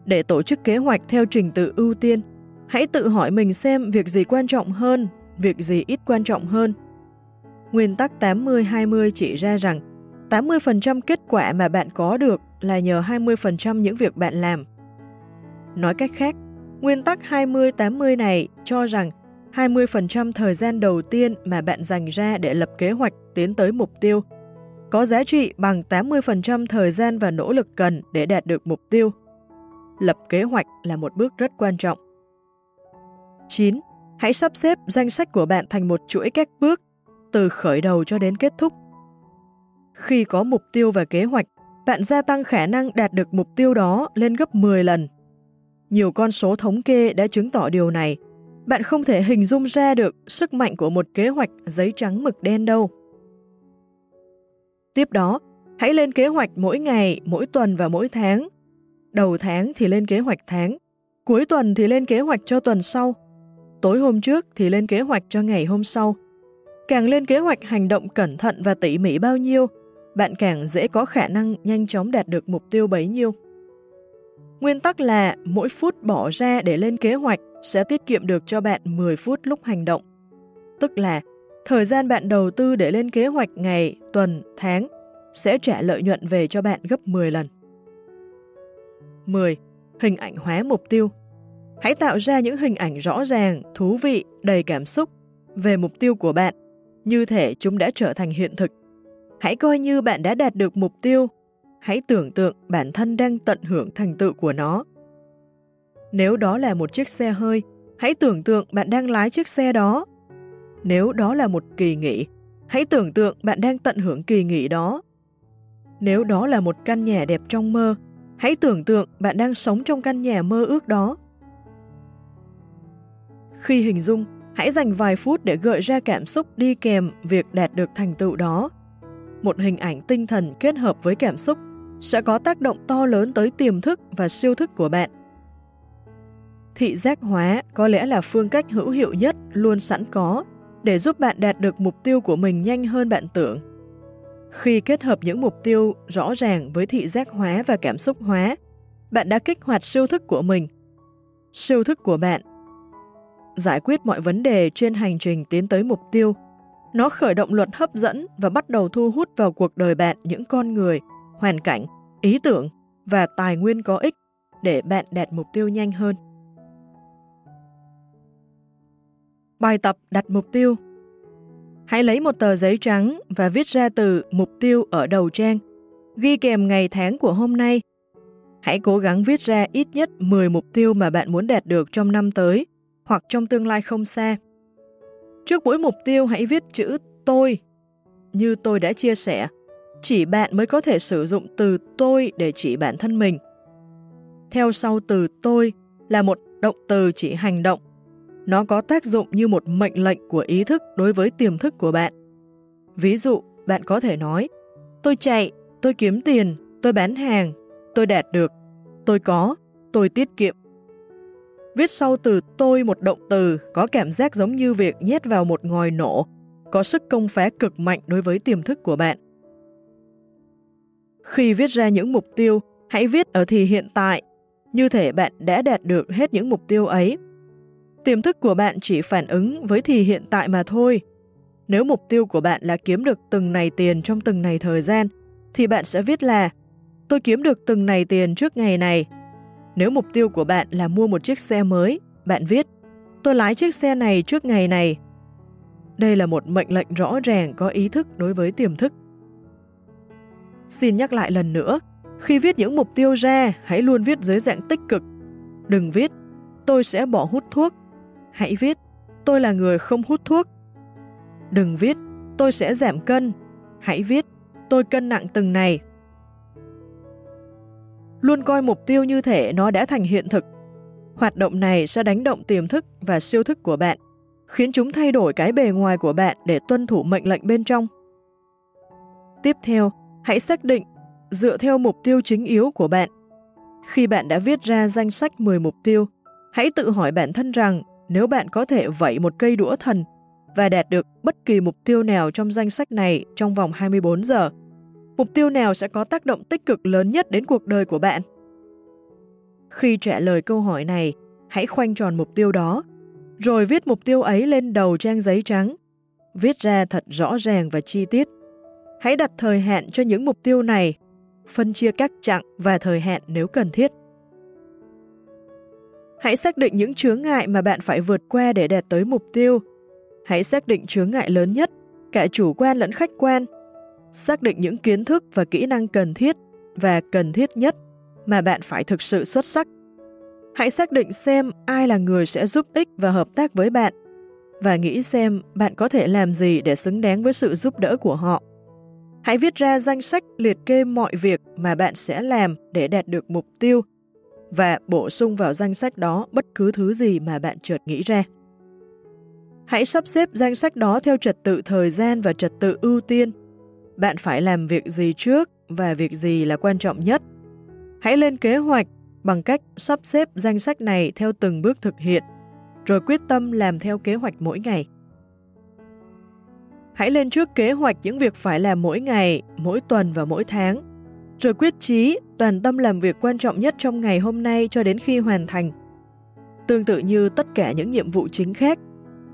Để tổ chức kế hoạch theo trình tự ưu tiên, hãy tự hỏi mình xem việc gì quan trọng hơn, việc gì ít quan trọng hơn. Nguyên tắc 80-20 chỉ ra rằng 80% kết quả mà bạn có được là nhờ 20% những việc bạn làm. Nói cách khác, nguyên tắc 20-80 này cho rằng 20% thời gian đầu tiên mà bạn dành ra để lập kế hoạch tiến tới mục tiêu có giá trị bằng 80% thời gian và nỗ lực cần để đạt được mục tiêu. Lập kế hoạch là một bước rất quan trọng. 9. Hãy sắp xếp danh sách của bạn thành một chuỗi các bước, từ khởi đầu cho đến kết thúc. Khi có mục tiêu và kế hoạch, bạn gia tăng khả năng đạt được mục tiêu đó lên gấp 10 lần. Nhiều con số thống kê đã chứng tỏ điều này. Bạn không thể hình dung ra được sức mạnh của một kế hoạch giấy trắng mực đen đâu. Tiếp đó, hãy lên kế hoạch mỗi ngày, mỗi tuần và mỗi tháng. Đầu tháng thì lên kế hoạch tháng, cuối tuần thì lên kế hoạch cho tuần sau, tối hôm trước thì lên kế hoạch cho ngày hôm sau. Càng lên kế hoạch hành động cẩn thận và tỉ mỉ bao nhiêu, bạn càng dễ có khả năng nhanh chóng đạt được mục tiêu bấy nhiêu. Nguyên tắc là mỗi phút bỏ ra để lên kế hoạch sẽ tiết kiệm được cho bạn 10 phút lúc hành động. Tức là thời gian bạn đầu tư để lên kế hoạch ngày, tuần, tháng sẽ trả lợi nhuận về cho bạn gấp 10 lần. 10. Hình ảnh hóa mục tiêu Hãy tạo ra những hình ảnh rõ ràng, thú vị, đầy cảm xúc về mục tiêu của bạn, như thể chúng đã trở thành hiện thực. Hãy coi như bạn đã đạt được mục tiêu. Hãy tưởng tượng bản thân đang tận hưởng thành tựu của nó. Nếu đó là một chiếc xe hơi, hãy tưởng tượng bạn đang lái chiếc xe đó. Nếu đó là một kỳ nghỉ, hãy tưởng tượng bạn đang tận hưởng kỳ nghỉ đó. Nếu đó là một căn nhà đẹp trong mơ, hãy tưởng tượng bạn đang sống trong căn nhà mơ ước đó. Khi hình dung, hãy dành vài phút để gợi ra cảm xúc đi kèm việc đạt được thành tựu đó. Một hình ảnh tinh thần kết hợp với cảm xúc sẽ có tác động to lớn tới tiềm thức và siêu thức của bạn. Thị giác hóa có lẽ là phương cách hữu hiệu nhất luôn sẵn có để giúp bạn đạt được mục tiêu của mình nhanh hơn bạn tưởng. Khi kết hợp những mục tiêu rõ ràng với thị giác hóa và cảm xúc hóa, bạn đã kích hoạt siêu thức của mình. Siêu thức của bạn giải quyết mọi vấn đề trên hành trình tiến tới mục tiêu. Nó khởi động luật hấp dẫn và bắt đầu thu hút vào cuộc đời bạn những con người, hoàn cảnh, ý tưởng và tài nguyên có ích để bạn đạt mục tiêu nhanh hơn. Bài tập đặt mục tiêu Hãy lấy một tờ giấy trắng và viết ra từ mục tiêu ở đầu trang, ghi kèm ngày tháng của hôm nay. Hãy cố gắng viết ra ít nhất 10 mục tiêu mà bạn muốn đạt được trong năm tới hoặc trong tương lai không xa. Trước mỗi mục tiêu hãy viết chữ tôi. Như tôi đã chia sẻ, chỉ bạn mới có thể sử dụng từ tôi để chỉ bản thân mình. Theo sau từ tôi là một động từ chỉ hành động. Nó có tác dụng như một mệnh lệnh của ý thức đối với tiềm thức của bạn. Ví dụ, bạn có thể nói Tôi chạy, tôi kiếm tiền, tôi bán hàng, tôi đạt được, tôi có, tôi tiết kiệm. Viết sau từ tôi một động từ có cảm giác giống như việc nhét vào một ngòi nổ, có sức công phá cực mạnh đối với tiềm thức của bạn. Khi viết ra những mục tiêu, hãy viết ở thì hiện tại, như thể bạn đã đạt được hết những mục tiêu ấy. Tiềm thức của bạn chỉ phản ứng với thì hiện tại mà thôi. Nếu mục tiêu của bạn là kiếm được từng này tiền trong từng này thời gian, thì bạn sẽ viết là tôi kiếm được từng này tiền trước ngày này nếu mục tiêu của bạn là mua một chiếc xe mới, bạn viết Tôi lái chiếc xe này trước ngày này. Đây là một mệnh lệnh rõ ràng có ý thức đối với tiềm thức. Xin nhắc lại lần nữa, khi viết những mục tiêu ra, hãy luôn viết dưới dạng tích cực. Đừng viết, tôi sẽ bỏ hút thuốc. Hãy viết, tôi là người không hút thuốc. Đừng viết, tôi sẽ giảm cân. Hãy viết, tôi cân nặng từng này luôn coi mục tiêu như thể nó đã thành hiện thực. Hoạt động này sẽ đánh động tiềm thức và siêu thức của bạn, khiến chúng thay đổi cái bề ngoài của bạn để tuân thủ mệnh lệnh bên trong. Tiếp theo, hãy xác định dựa theo mục tiêu chính yếu của bạn. Khi bạn đã viết ra danh sách 10 mục tiêu, hãy tự hỏi bản thân rằng nếu bạn có thể vẫy một cây đũa thần và đạt được bất kỳ mục tiêu nào trong danh sách này trong vòng 24 giờ, mục tiêu nào sẽ có tác động tích cực lớn nhất đến cuộc đời của bạn? Khi trả lời câu hỏi này, hãy khoanh tròn mục tiêu đó, rồi viết mục tiêu ấy lên đầu trang giấy trắng. Viết ra thật rõ ràng và chi tiết. Hãy đặt thời hạn cho những mục tiêu này, phân chia các chặng và thời hạn nếu cần thiết. Hãy xác định những chướng ngại mà bạn phải vượt qua để đạt tới mục tiêu. Hãy xác định chướng ngại lớn nhất, cả chủ quan lẫn khách quan. Xác định những kiến thức và kỹ năng cần thiết và cần thiết nhất mà bạn phải thực sự xuất sắc. Hãy xác định xem ai là người sẽ giúp ích và hợp tác với bạn và nghĩ xem bạn có thể làm gì để xứng đáng với sự giúp đỡ của họ. Hãy viết ra danh sách liệt kê mọi việc mà bạn sẽ làm để đạt được mục tiêu và bổ sung vào danh sách đó bất cứ thứ gì mà bạn chợt nghĩ ra. Hãy sắp xếp danh sách đó theo trật tự thời gian và trật tự ưu tiên. Bạn phải làm việc gì trước và việc gì là quan trọng nhất. Hãy lên kế hoạch bằng cách sắp xếp danh sách này theo từng bước thực hiện, rồi quyết tâm làm theo kế hoạch mỗi ngày. Hãy lên trước kế hoạch những việc phải làm mỗi ngày, mỗi tuần và mỗi tháng, rồi quyết chí toàn tâm làm việc quan trọng nhất trong ngày hôm nay cho đến khi hoàn thành. Tương tự như tất cả những nhiệm vụ chính khác,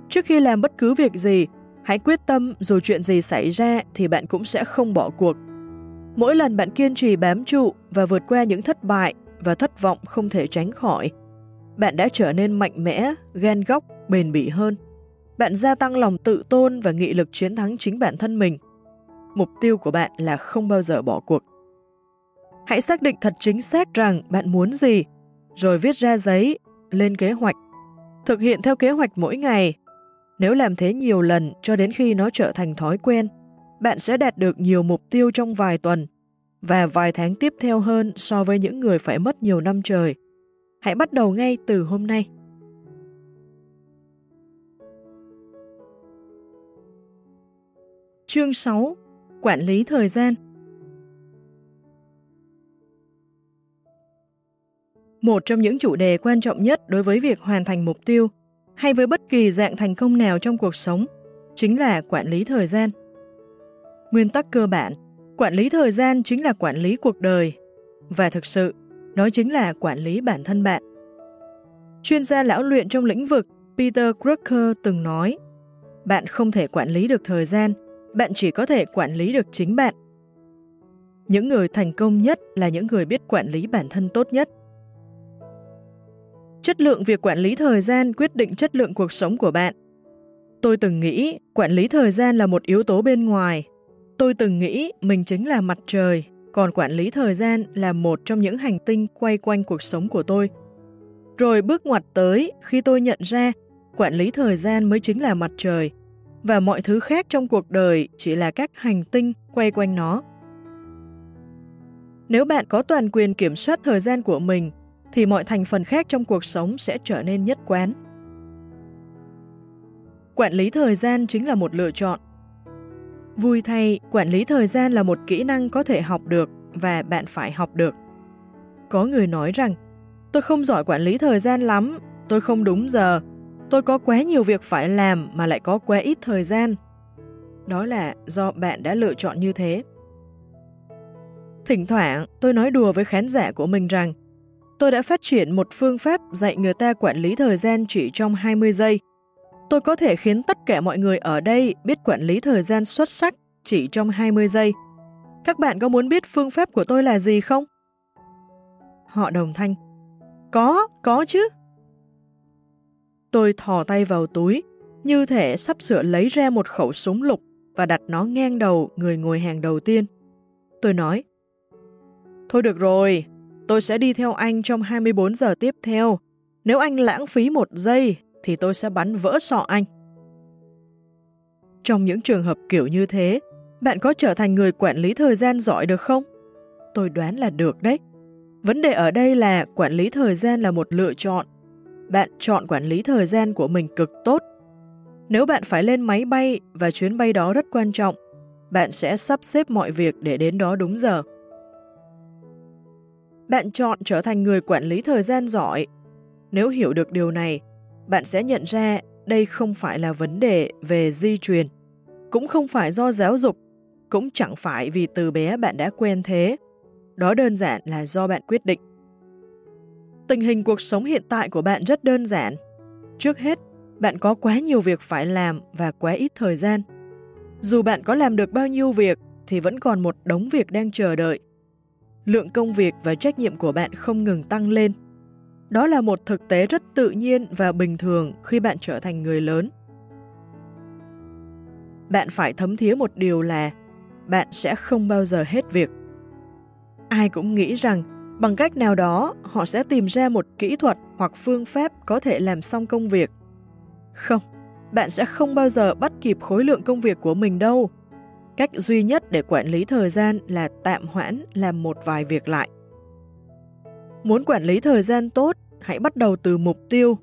trước khi làm bất cứ việc gì, hãy quyết tâm dù chuyện gì xảy ra thì bạn cũng sẽ không bỏ cuộc. Mỗi lần bạn kiên trì bám trụ và vượt qua những thất bại và thất vọng không thể tránh khỏi, bạn đã trở nên mạnh mẽ, gan góc, bền bỉ hơn. Bạn gia tăng lòng tự tôn và nghị lực chiến thắng chính bản thân mình. Mục tiêu của bạn là không bao giờ bỏ cuộc. Hãy xác định thật chính xác rằng bạn muốn gì, rồi viết ra giấy, lên kế hoạch. Thực hiện theo kế hoạch mỗi ngày. Nếu làm thế nhiều lần cho đến khi nó trở thành thói quen, bạn sẽ đạt được nhiều mục tiêu trong vài tuần và vài tháng tiếp theo hơn so với những người phải mất nhiều năm trời. Hãy bắt đầu ngay từ hôm nay. Chương 6. Quản lý thời gian Một trong những chủ đề quan trọng nhất đối với việc hoàn thành mục tiêu hay với bất kỳ dạng thành công nào trong cuộc sống chính là quản lý thời gian. Nguyên tắc cơ bản, quản lý thời gian chính là quản lý cuộc đời và thực sự, nó chính là quản lý bản thân bạn. Chuyên gia lão luyện trong lĩnh vực Peter Drucker từng nói bạn không thể quản lý được thời gian, bạn chỉ có thể quản lý được chính bạn. Những người thành công nhất là những người biết quản lý bản thân tốt nhất. Chất lượng việc quản lý thời gian quyết định chất lượng cuộc sống của bạn. Tôi từng nghĩ quản lý thời gian là một yếu tố bên ngoài. Tôi từng nghĩ mình chính là mặt trời, còn quản lý thời gian là một trong những hành tinh quay quanh cuộc sống của tôi. Rồi bước ngoặt tới khi tôi nhận ra quản lý thời gian mới chính là mặt trời và mọi thứ khác trong cuộc đời chỉ là các hành tinh quay quanh nó. Nếu bạn có toàn quyền kiểm soát thời gian của mình thì mọi thành phần khác trong cuộc sống sẽ trở nên nhất quán. Quản lý thời gian chính là một lựa chọn. Vui thay, quản lý thời gian là một kỹ năng có thể học được và bạn phải học được. Có người nói rằng, tôi không giỏi quản lý thời gian lắm, tôi không đúng giờ, tôi có quá nhiều việc phải làm mà lại có quá ít thời gian. Đó là do bạn đã lựa chọn như thế. Thỉnh thoảng, tôi nói đùa với khán giả của mình rằng tôi đã phát triển một phương pháp dạy người ta quản lý thời gian chỉ trong 20 giây. Tôi có thể khiến tất cả mọi người ở đây biết quản lý thời gian xuất sắc chỉ trong 20 giây. Các bạn có muốn biết phương pháp của tôi là gì không? Họ đồng thanh. Có, có chứ. Tôi thò tay vào túi, như thể sắp sửa lấy ra một khẩu súng lục và đặt nó ngang đầu người ngồi hàng đầu tiên. Tôi nói, Thôi được rồi, tôi sẽ đi theo anh trong 24 giờ tiếp theo. Nếu anh lãng phí một giây, thì tôi sẽ bắn vỡ sọ anh. Trong những trường hợp kiểu như thế, bạn có trở thành người quản lý thời gian giỏi được không? Tôi đoán là được đấy. Vấn đề ở đây là quản lý thời gian là một lựa chọn. Bạn chọn quản lý thời gian của mình cực tốt. Nếu bạn phải lên máy bay và chuyến bay đó rất quan trọng, bạn sẽ sắp xếp mọi việc để đến đó đúng giờ. Bạn chọn trở thành người quản lý thời gian giỏi. Nếu hiểu được điều này, bạn sẽ nhận ra đây không phải là vấn đề về di truyền, cũng không phải do giáo dục, cũng chẳng phải vì từ bé bạn đã quen thế. Đó đơn giản là do bạn quyết định. Tình hình cuộc sống hiện tại của bạn rất đơn giản. Trước hết, bạn có quá nhiều việc phải làm và quá ít thời gian. Dù bạn có làm được bao nhiêu việc, thì vẫn còn một đống việc đang chờ đợi. Lượng công việc và trách nhiệm của bạn không ngừng tăng lên. Đó là một thực tế rất tự nhiên và bình thường khi bạn trở thành người lớn. Bạn phải thấm thía một điều là bạn sẽ không bao giờ hết việc. Ai cũng nghĩ rằng bằng cách nào đó họ sẽ tìm ra một kỹ thuật hoặc phương pháp có thể làm xong công việc. Không, bạn sẽ không bao giờ bắt kịp khối lượng công việc của mình đâu. Cách duy nhất để quản lý thời gian là tạm hoãn làm một vài việc lại. Muốn quản lý thời gian tốt, hãy bắt đầu từ mục tiêu.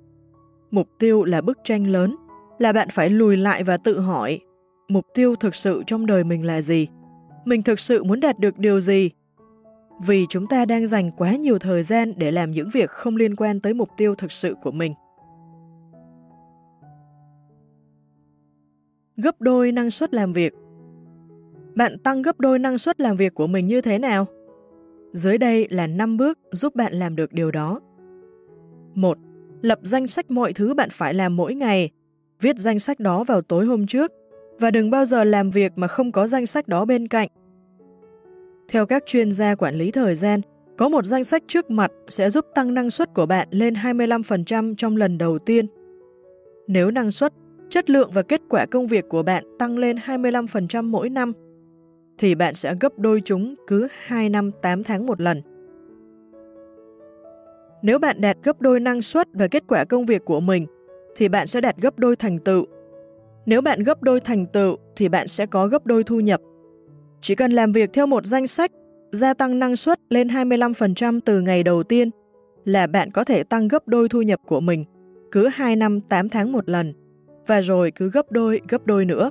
Mục tiêu là bức tranh lớn, là bạn phải lùi lại và tự hỏi mục tiêu thực sự trong đời mình là gì? Mình thực sự muốn đạt được điều gì? Vì chúng ta đang dành quá nhiều thời gian để làm những việc không liên quan tới mục tiêu thực sự của mình. Gấp đôi năng suất làm việc bạn tăng gấp đôi năng suất làm việc của mình như thế nào? Dưới đây là 5 bước giúp bạn làm được điều đó. 1. Lập danh sách mọi thứ bạn phải làm mỗi ngày. Viết danh sách đó vào tối hôm trước và đừng bao giờ làm việc mà không có danh sách đó bên cạnh. Theo các chuyên gia quản lý thời gian, có một danh sách trước mặt sẽ giúp tăng năng suất của bạn lên 25% trong lần đầu tiên. Nếu năng suất, chất lượng và kết quả công việc của bạn tăng lên 25% mỗi năm, thì bạn sẽ gấp đôi chúng cứ 2 năm 8 tháng một lần. Nếu bạn đạt gấp đôi năng suất và kết quả công việc của mình, thì bạn sẽ đạt gấp đôi thành tựu nếu bạn gấp đôi thành tựu thì bạn sẽ có gấp đôi thu nhập. Chỉ cần làm việc theo một danh sách, gia tăng năng suất lên 25% từ ngày đầu tiên là bạn có thể tăng gấp đôi thu nhập của mình cứ 2 năm 8 tháng một lần và rồi cứ gấp đôi gấp đôi nữa.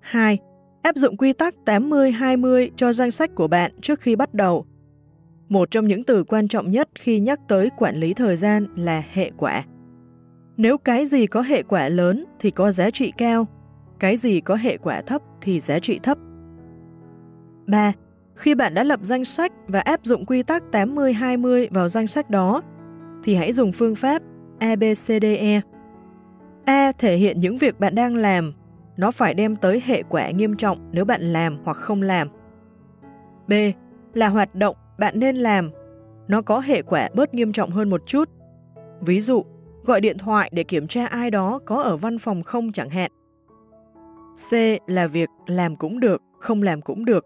2. Áp dụng quy tắc 80-20 cho danh sách của bạn trước khi bắt đầu. Một trong những từ quan trọng nhất khi nhắc tới quản lý thời gian là hệ quả. Nếu cái gì có hệ quả lớn thì có giá trị cao, cái gì có hệ quả thấp thì giá trị thấp. 3. Khi bạn đã lập danh sách và áp dụng quy tắc 80-20 vào danh sách đó, thì hãy dùng phương pháp ABCDE. A thể hiện những việc bạn đang làm, nó phải đem tới hệ quả nghiêm trọng nếu bạn làm hoặc không làm. B là hoạt động bạn nên làm, nó có hệ quả bớt nghiêm trọng hơn một chút. Ví dụ, gọi điện thoại để kiểm tra ai đó có ở văn phòng không chẳng hạn. C là việc làm cũng được, không làm cũng được,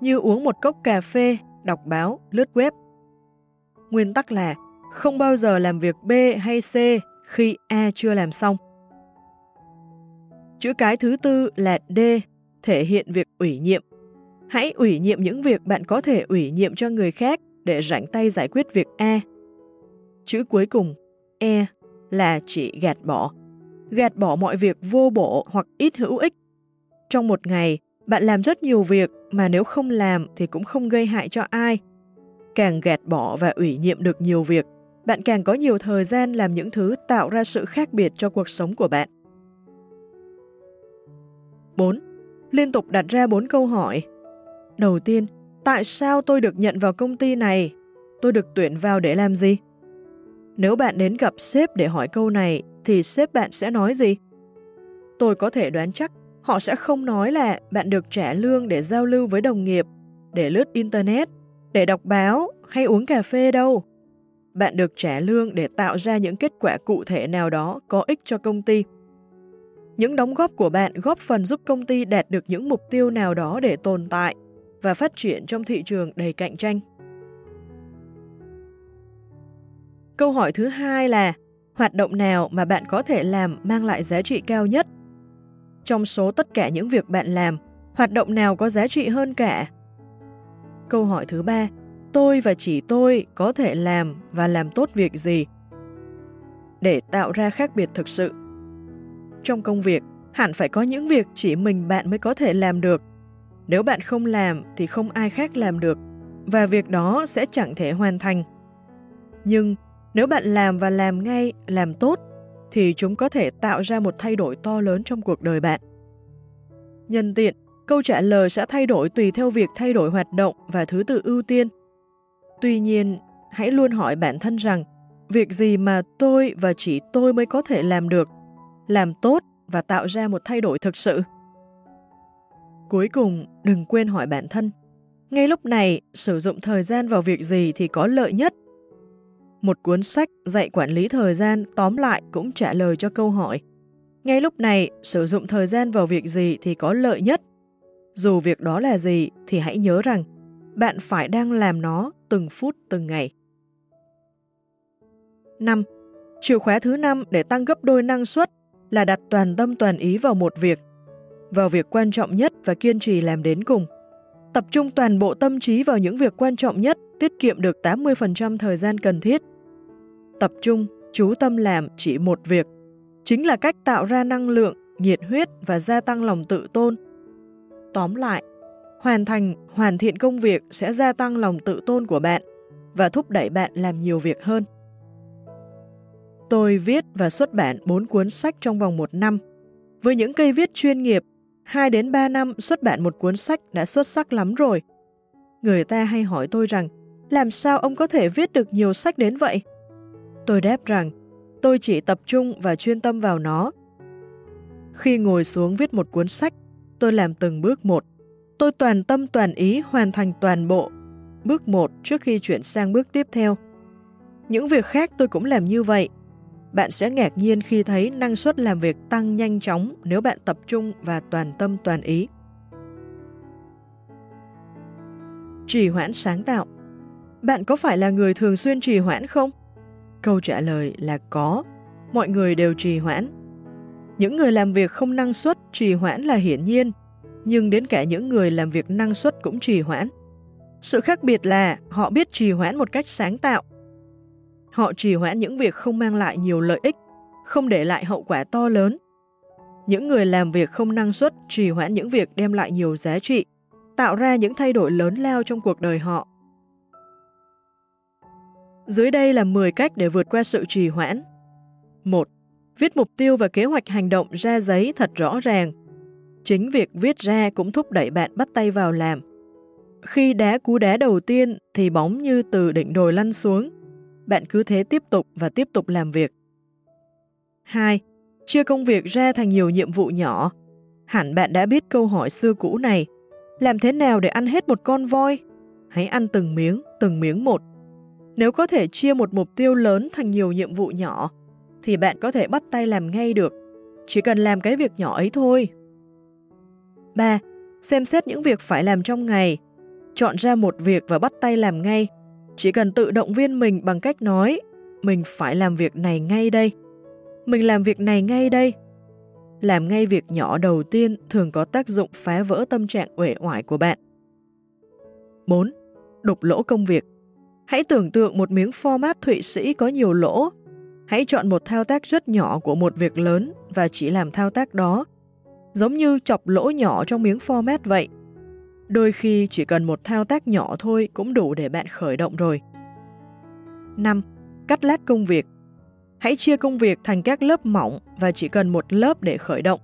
như uống một cốc cà phê, đọc báo, lướt web. Nguyên tắc là không bao giờ làm việc B hay C khi A chưa làm xong. Chữ cái thứ tư là D, thể hiện việc ủy nhiệm. Hãy ủy nhiệm những việc bạn có thể ủy nhiệm cho người khác để rảnh tay giải quyết việc A. Chữ cuối cùng, E, là chỉ gạt bỏ. Gạt bỏ mọi việc vô bổ hoặc ít hữu ích. Trong một ngày, bạn làm rất nhiều việc mà nếu không làm thì cũng không gây hại cho ai. Càng gạt bỏ và ủy nhiệm được nhiều việc, bạn càng có nhiều thời gian làm những thứ tạo ra sự khác biệt cho cuộc sống của bạn. 4. Liên tục đặt ra 4 câu hỏi. Đầu tiên, tại sao tôi được nhận vào công ty này? Tôi được tuyển vào để làm gì? Nếu bạn đến gặp sếp để hỏi câu này, thì sếp bạn sẽ nói gì? Tôi có thể đoán chắc họ sẽ không nói là bạn được trả lương để giao lưu với đồng nghiệp, để lướt Internet, để đọc báo hay uống cà phê đâu. Bạn được trả lương để tạo ra những kết quả cụ thể nào đó có ích cho công ty. Những đóng góp của bạn góp phần giúp công ty đạt được những mục tiêu nào đó để tồn tại và phát triển trong thị trường đầy cạnh tranh. Câu hỏi thứ hai là hoạt động nào mà bạn có thể làm mang lại giá trị cao nhất? Trong số tất cả những việc bạn làm, hoạt động nào có giá trị hơn cả? Câu hỏi thứ ba, tôi và chỉ tôi có thể làm và làm tốt việc gì? Để tạo ra khác biệt thực sự. Trong công việc, hẳn phải có những việc chỉ mình bạn mới có thể làm được. Nếu bạn không làm thì không ai khác làm được, và việc đó sẽ chẳng thể hoàn thành. Nhưng nếu bạn làm và làm ngay, làm tốt, thì chúng có thể tạo ra một thay đổi to lớn trong cuộc đời bạn. Nhân tiện, câu trả lời sẽ thay đổi tùy theo việc thay đổi hoạt động và thứ tự ưu tiên. Tuy nhiên, hãy luôn hỏi bản thân rằng, việc gì mà tôi và chỉ tôi mới có thể làm được, làm tốt và tạo ra một thay đổi thực sự. Cuối cùng, đừng quên hỏi bản thân, ngay lúc này sử dụng thời gian vào việc gì thì có lợi nhất? Một cuốn sách dạy quản lý thời gian tóm lại cũng trả lời cho câu hỏi. Ngay lúc này, sử dụng thời gian vào việc gì thì có lợi nhất? Dù việc đó là gì thì hãy nhớ rằng bạn phải đang làm nó từng phút từng ngày. 5. Chìa khóa thứ 5 để tăng gấp đôi năng suất là đặt toàn tâm toàn ý vào một việc, vào việc quan trọng nhất và kiên trì làm đến cùng. Tập trung toàn bộ tâm trí vào những việc quan trọng nhất, tiết kiệm được 80% thời gian cần thiết. Tập trung, chú tâm làm chỉ một việc, chính là cách tạo ra năng lượng, nhiệt huyết và gia tăng lòng tự tôn. Tóm lại, hoàn thành, hoàn thiện công việc sẽ gia tăng lòng tự tôn của bạn và thúc đẩy bạn làm nhiều việc hơn. Tôi viết và xuất bản 4 cuốn sách trong vòng một năm. Với những cây viết chuyên nghiệp, 2 đến 3 năm xuất bản một cuốn sách đã xuất sắc lắm rồi. Người ta hay hỏi tôi rằng, làm sao ông có thể viết được nhiều sách đến vậy? Tôi đáp rằng, tôi chỉ tập trung và chuyên tâm vào nó. Khi ngồi xuống viết một cuốn sách, tôi làm từng bước một. Tôi toàn tâm toàn ý hoàn thành toàn bộ, bước một trước khi chuyển sang bước tiếp theo. Những việc khác tôi cũng làm như vậy, bạn sẽ ngạc nhiên khi thấy năng suất làm việc tăng nhanh chóng nếu bạn tập trung và toàn tâm toàn ý. Trì hoãn sáng tạo Bạn có phải là người thường xuyên trì hoãn không? Câu trả lời là có. Mọi người đều trì hoãn. Những người làm việc không năng suất trì hoãn là hiển nhiên, nhưng đến cả những người làm việc năng suất cũng trì hoãn. Sự khác biệt là họ biết trì hoãn một cách sáng tạo Họ trì hoãn những việc không mang lại nhiều lợi ích, không để lại hậu quả to lớn. Những người làm việc không năng suất trì hoãn những việc đem lại nhiều giá trị, tạo ra những thay đổi lớn lao trong cuộc đời họ. Dưới đây là 10 cách để vượt qua sự trì hoãn. 1. Viết mục tiêu và kế hoạch hành động ra giấy thật rõ ràng. Chính việc viết ra cũng thúc đẩy bạn bắt tay vào làm. Khi đá cú đá đầu tiên thì bóng như từ đỉnh đồi lăn xuống, bạn cứ thế tiếp tục và tiếp tục làm việc. 2. Chia công việc ra thành nhiều nhiệm vụ nhỏ. Hẳn bạn đã biết câu hỏi xưa cũ này. Làm thế nào để ăn hết một con voi? Hãy ăn từng miếng, từng miếng một. Nếu có thể chia một mục tiêu lớn thành nhiều nhiệm vụ nhỏ, thì bạn có thể bắt tay làm ngay được. Chỉ cần làm cái việc nhỏ ấy thôi. 3. Xem xét những việc phải làm trong ngày. Chọn ra một việc và bắt tay làm ngay chỉ cần tự động viên mình bằng cách nói, mình phải làm việc này ngay đây. Mình làm việc này ngay đây. Làm ngay việc nhỏ đầu tiên thường có tác dụng phá vỡ tâm trạng uể oải của bạn. 4. Đục lỗ công việc Hãy tưởng tượng một miếng format Thụy Sĩ có nhiều lỗ. Hãy chọn một thao tác rất nhỏ của một việc lớn và chỉ làm thao tác đó. Giống như chọc lỗ nhỏ trong miếng format vậy. Đôi khi chỉ cần một thao tác nhỏ thôi cũng đủ để bạn khởi động rồi. 5. Cắt lát công việc Hãy chia công việc thành các lớp mỏng và chỉ cần một lớp để khởi động.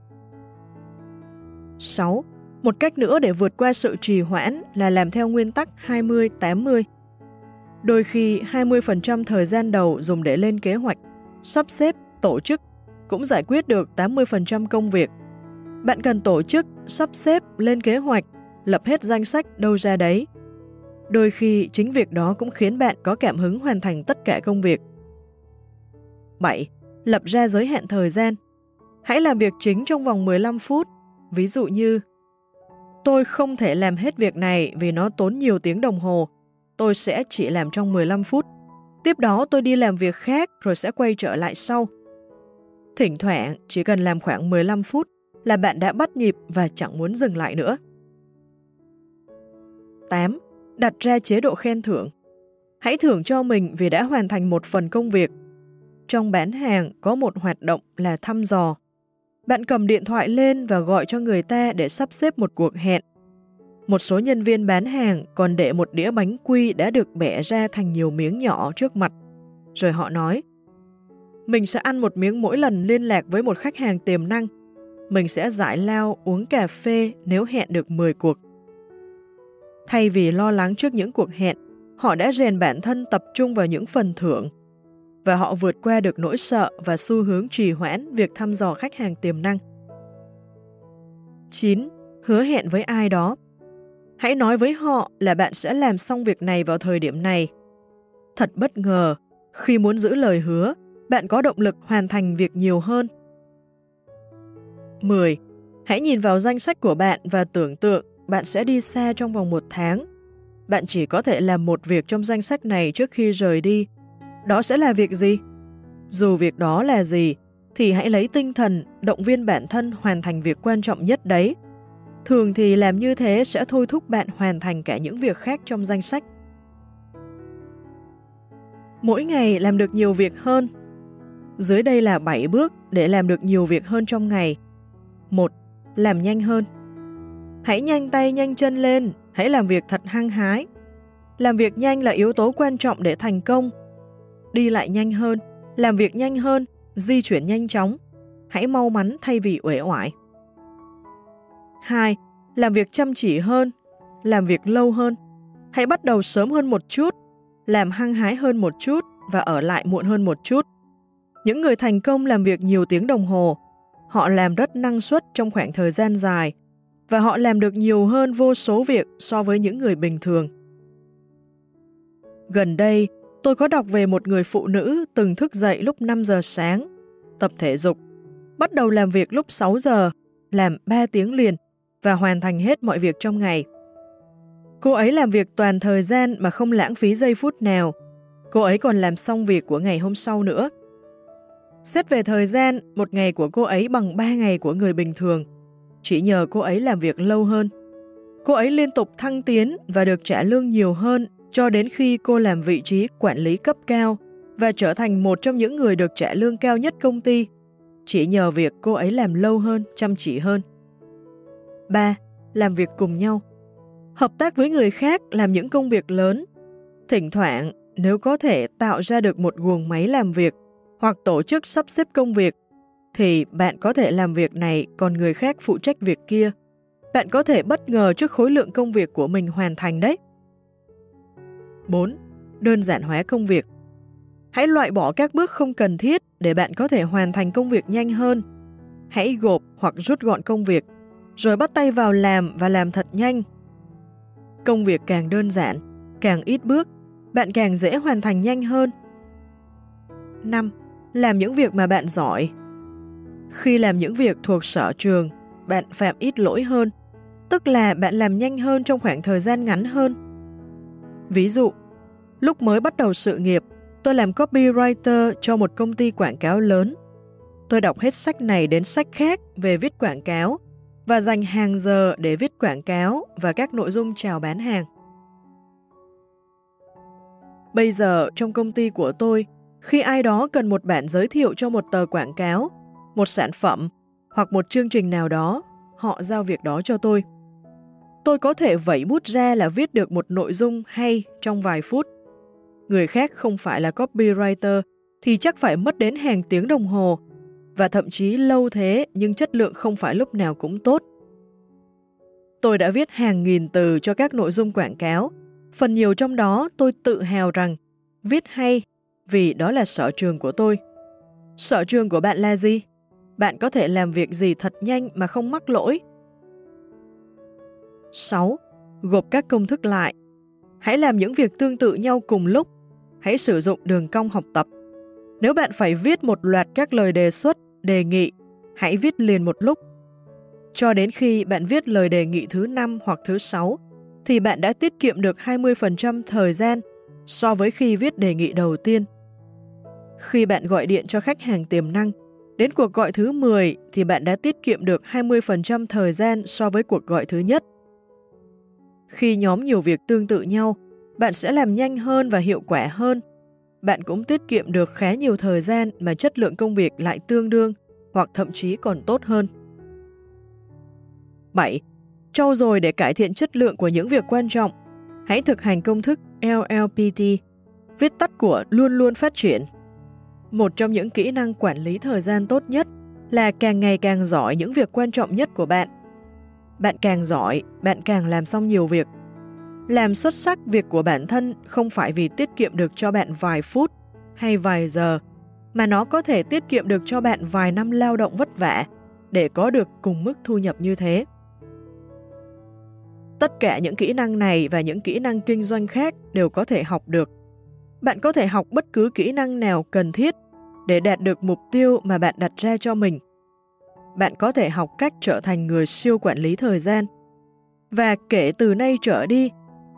6. Một cách nữa để vượt qua sự trì hoãn là làm theo nguyên tắc 20-80. Đôi khi 20% thời gian đầu dùng để lên kế hoạch, sắp xếp, tổ chức cũng giải quyết được 80% công việc. Bạn cần tổ chức, sắp xếp, lên kế hoạch lập hết danh sách đâu ra đấy. Đôi khi chính việc đó cũng khiến bạn có cảm hứng hoàn thành tất cả công việc. 7. Lập ra giới hạn thời gian. Hãy làm việc chính trong vòng 15 phút. Ví dụ như, Tôi không thể làm hết việc này vì nó tốn nhiều tiếng đồng hồ. Tôi sẽ chỉ làm trong 15 phút. Tiếp đó tôi đi làm việc khác rồi sẽ quay trở lại sau. Thỉnh thoảng, chỉ cần làm khoảng 15 phút là bạn đã bắt nhịp và chẳng muốn dừng lại nữa. 8. Đặt ra chế độ khen thưởng. Hãy thưởng cho mình vì đã hoàn thành một phần công việc. Trong bán hàng có một hoạt động là thăm dò. Bạn cầm điện thoại lên và gọi cho người ta để sắp xếp một cuộc hẹn. Một số nhân viên bán hàng còn để một đĩa bánh quy đã được bẻ ra thành nhiều miếng nhỏ trước mặt. Rồi họ nói, mình sẽ ăn một miếng mỗi lần liên lạc với một khách hàng tiềm năng. Mình sẽ giải lao uống cà phê nếu hẹn được 10 cuộc. Thay vì lo lắng trước những cuộc hẹn, họ đã rèn bản thân tập trung vào những phần thưởng và họ vượt qua được nỗi sợ và xu hướng trì hoãn việc thăm dò khách hàng tiềm năng. 9. hứa hẹn với ai đó. Hãy nói với họ là bạn sẽ làm xong việc này vào thời điểm này. Thật bất ngờ, khi muốn giữ lời hứa, bạn có động lực hoàn thành việc nhiều hơn. 10. Hãy nhìn vào danh sách của bạn và tưởng tượng bạn sẽ đi xa trong vòng một tháng. Bạn chỉ có thể làm một việc trong danh sách này trước khi rời đi. Đó sẽ là việc gì? Dù việc đó là gì, thì hãy lấy tinh thần, động viên bản thân hoàn thành việc quan trọng nhất đấy. Thường thì làm như thế sẽ thôi thúc bạn hoàn thành cả những việc khác trong danh sách. Mỗi ngày làm được nhiều việc hơn. Dưới đây là 7 bước để làm được nhiều việc hơn trong ngày. 1. Làm nhanh hơn. Hãy nhanh tay nhanh chân lên, hãy làm việc thật hăng hái. Làm việc nhanh là yếu tố quan trọng để thành công. Đi lại nhanh hơn, làm việc nhanh hơn, di chuyển nhanh chóng. Hãy mau mắn thay vì uể oải. 2. Làm việc chăm chỉ hơn, làm việc lâu hơn. Hãy bắt đầu sớm hơn một chút, làm hăng hái hơn một chút và ở lại muộn hơn một chút. Những người thành công làm việc nhiều tiếng đồng hồ, họ làm rất năng suất trong khoảng thời gian dài và họ làm được nhiều hơn vô số việc so với những người bình thường. Gần đây, tôi có đọc về một người phụ nữ từng thức dậy lúc 5 giờ sáng, tập thể dục, bắt đầu làm việc lúc 6 giờ, làm 3 tiếng liền và hoàn thành hết mọi việc trong ngày. Cô ấy làm việc toàn thời gian mà không lãng phí giây phút nào. Cô ấy còn làm xong việc của ngày hôm sau nữa. Xét về thời gian, một ngày của cô ấy bằng 3 ngày của người bình thường. Chỉ nhờ cô ấy làm việc lâu hơn. Cô ấy liên tục thăng tiến và được trả lương nhiều hơn cho đến khi cô làm vị trí quản lý cấp cao và trở thành một trong những người được trả lương cao nhất công ty. Chỉ nhờ việc cô ấy làm lâu hơn, chăm chỉ hơn. 3. Làm việc cùng nhau Hợp tác với người khác làm những công việc lớn. Thỉnh thoảng, nếu có thể tạo ra được một guồng máy làm việc hoặc tổ chức sắp xếp công việc, thì bạn có thể làm việc này còn người khác phụ trách việc kia. Bạn có thể bất ngờ trước khối lượng công việc của mình hoàn thành đấy. 4. Đơn giản hóa công việc Hãy loại bỏ các bước không cần thiết để bạn có thể hoàn thành công việc nhanh hơn. Hãy gộp hoặc rút gọn công việc, rồi bắt tay vào làm và làm thật nhanh. Công việc càng đơn giản, càng ít bước, bạn càng dễ hoàn thành nhanh hơn. 5. Làm những việc mà bạn giỏi khi làm những việc thuộc sở trường, bạn phạm ít lỗi hơn, tức là bạn làm nhanh hơn trong khoảng thời gian ngắn hơn. Ví dụ, lúc mới bắt đầu sự nghiệp, tôi làm copywriter cho một công ty quảng cáo lớn. Tôi đọc hết sách này đến sách khác về viết quảng cáo và dành hàng giờ để viết quảng cáo và các nội dung chào bán hàng. Bây giờ trong công ty của tôi, khi ai đó cần một bản giới thiệu cho một tờ quảng cáo, một sản phẩm hoặc một chương trình nào đó, họ giao việc đó cho tôi. Tôi có thể vẩy bút ra là viết được một nội dung hay trong vài phút. Người khác không phải là copywriter thì chắc phải mất đến hàng tiếng đồng hồ và thậm chí lâu thế nhưng chất lượng không phải lúc nào cũng tốt. Tôi đã viết hàng nghìn từ cho các nội dung quảng cáo. Phần nhiều trong đó tôi tự hào rằng viết hay vì đó là sở trường của tôi. Sở trường của bạn là gì? Bạn có thể làm việc gì thật nhanh mà không mắc lỗi. 6. Gộp các công thức lại. Hãy làm những việc tương tự nhau cùng lúc. Hãy sử dụng đường cong học tập. Nếu bạn phải viết một loạt các lời đề xuất, đề nghị, hãy viết liền một lúc. Cho đến khi bạn viết lời đề nghị thứ 5 hoặc thứ 6, thì bạn đã tiết kiệm được 20% thời gian so với khi viết đề nghị đầu tiên. Khi bạn gọi điện cho khách hàng tiềm năng, đến cuộc gọi thứ 10 thì bạn đã tiết kiệm được 20% thời gian so với cuộc gọi thứ nhất. Khi nhóm nhiều việc tương tự nhau, bạn sẽ làm nhanh hơn và hiệu quả hơn. Bạn cũng tiết kiệm được khá nhiều thời gian mà chất lượng công việc lại tương đương hoặc thậm chí còn tốt hơn. 7. Trau dồi để cải thiện chất lượng của những việc quan trọng. Hãy thực hành công thức LLPT, viết tắt của luôn luôn phát triển. Một trong những kỹ năng quản lý thời gian tốt nhất là càng ngày càng giỏi những việc quan trọng nhất của bạn. Bạn càng giỏi, bạn càng làm xong nhiều việc. Làm xuất sắc việc của bản thân không phải vì tiết kiệm được cho bạn vài phút hay vài giờ, mà nó có thể tiết kiệm được cho bạn vài năm lao động vất vả để có được cùng mức thu nhập như thế. Tất cả những kỹ năng này và những kỹ năng kinh doanh khác đều có thể học được. Bạn có thể học bất cứ kỹ năng nào cần thiết để đạt được mục tiêu mà bạn đặt ra cho mình. Bạn có thể học cách trở thành người siêu quản lý thời gian. Và kể từ nay trở đi,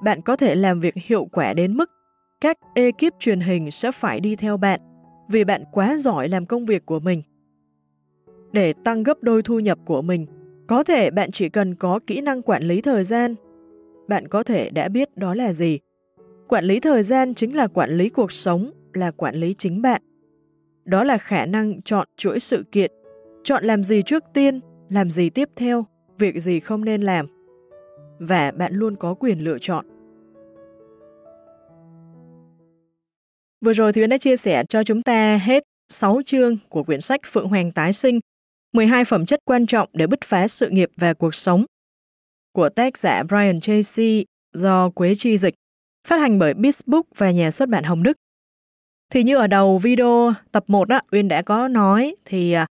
bạn có thể làm việc hiệu quả đến mức các ekip truyền hình sẽ phải đi theo bạn vì bạn quá giỏi làm công việc của mình. Để tăng gấp đôi thu nhập của mình, có thể bạn chỉ cần có kỹ năng quản lý thời gian. Bạn có thể đã biết đó là gì. Quản lý thời gian chính là quản lý cuộc sống, là quản lý chính bạn. Đó là khả năng chọn chuỗi sự kiện, chọn làm gì trước tiên, làm gì tiếp theo, việc gì không nên làm. Và bạn luôn có quyền lựa chọn. Vừa rồi thì Uyên đã chia sẻ cho chúng ta hết 6 chương của quyển sách Phượng Hoàng Tái Sinh, 12 phẩm chất quan trọng để bứt phá sự nghiệp và cuộc sống của tác giả Brian Tracy do Quế Chi dịch, phát hành bởi Bizbook và nhà xuất bản Hồng Đức. Thì như ở đầu video tập 1 á, Uyên đã có nói thì à,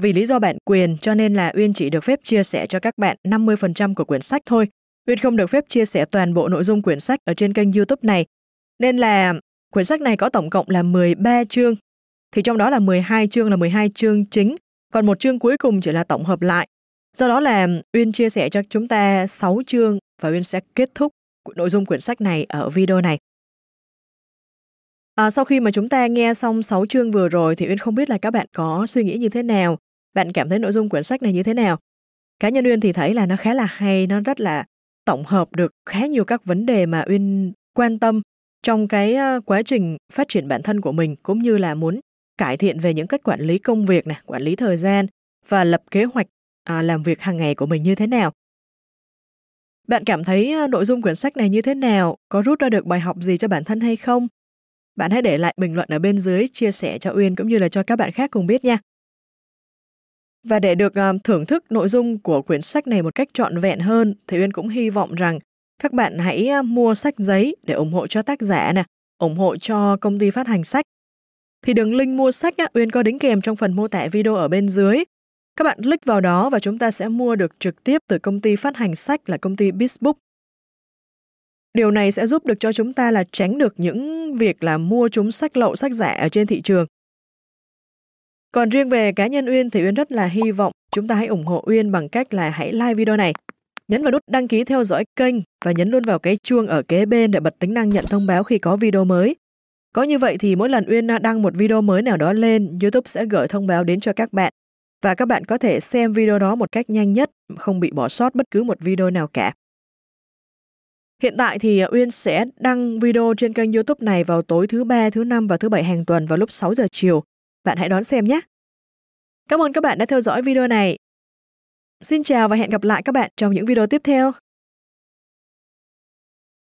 vì lý do bản quyền cho nên là Uyên chỉ được phép chia sẻ cho các bạn 50% của quyển sách thôi. Uyên không được phép chia sẻ toàn bộ nội dung quyển sách ở trên kênh YouTube này. Nên là Quyển sách này có tổng cộng là 13 chương, thì trong đó là 12 chương là 12 chương chính, còn một chương cuối cùng chỉ là tổng hợp lại. Do đó là Uyên chia sẻ cho chúng ta 6 chương và Uyên sẽ kết thúc nội dung quyển sách này ở video này. À, sau khi mà chúng ta nghe xong 6 chương vừa rồi thì Uyên không biết là các bạn có suy nghĩ như thế nào, bạn cảm thấy nội dung quyển sách này như thế nào. Cá nhân Uyên thì thấy là nó khá là hay, nó rất là tổng hợp được khá nhiều các vấn đề mà Uyên quan tâm trong cái quá trình phát triển bản thân của mình cũng như là muốn cải thiện về những cách quản lý công việc này, quản lý thời gian và lập kế hoạch à, làm việc hàng ngày của mình như thế nào. Bạn cảm thấy nội dung quyển sách này như thế nào? Có rút ra được bài học gì cho bản thân hay không? Bạn hãy để lại bình luận ở bên dưới chia sẻ cho Uyên cũng như là cho các bạn khác cùng biết nha. Và để được à, thưởng thức nội dung của quyển sách này một cách trọn vẹn hơn thì Uyên cũng hy vọng rằng các bạn hãy à, mua sách giấy để ủng hộ cho tác giả nè, ủng hộ cho công ty phát hành sách. Thì đường link mua sách á, Uyên có đính kèm trong phần mô tả video ở bên dưới. Các bạn click vào đó và chúng ta sẽ mua được trực tiếp từ công ty phát hành sách là công ty Bizbook. Điều này sẽ giúp được cho chúng ta là tránh được những việc là mua chúng sách lậu sách giả ở trên thị trường. Còn riêng về cá nhân Uyên thì Uyên rất là hy vọng chúng ta hãy ủng hộ Uyên bằng cách là hãy like video này Nhấn vào nút đăng ký theo dõi kênh và nhấn luôn vào cái chuông ở kế bên để bật tính năng nhận thông báo khi có video mới. Có như vậy thì mỗi lần Uyên đăng một video mới nào đó lên, YouTube sẽ gửi thông báo đến cho các bạn. Và các bạn có thể xem video đó một cách nhanh nhất, không bị bỏ sót bất cứ một video nào cả. Hiện tại thì à, Uyên sẽ đăng video trên kênh YouTube này vào tối thứ ba, thứ năm và thứ bảy hàng tuần vào lúc 6 giờ chiều. Bạn hãy đón xem nhé! Cảm ơn các bạn đã theo dõi video này. Xin chào và hẹn gặp lại các bạn trong những video tiếp theo.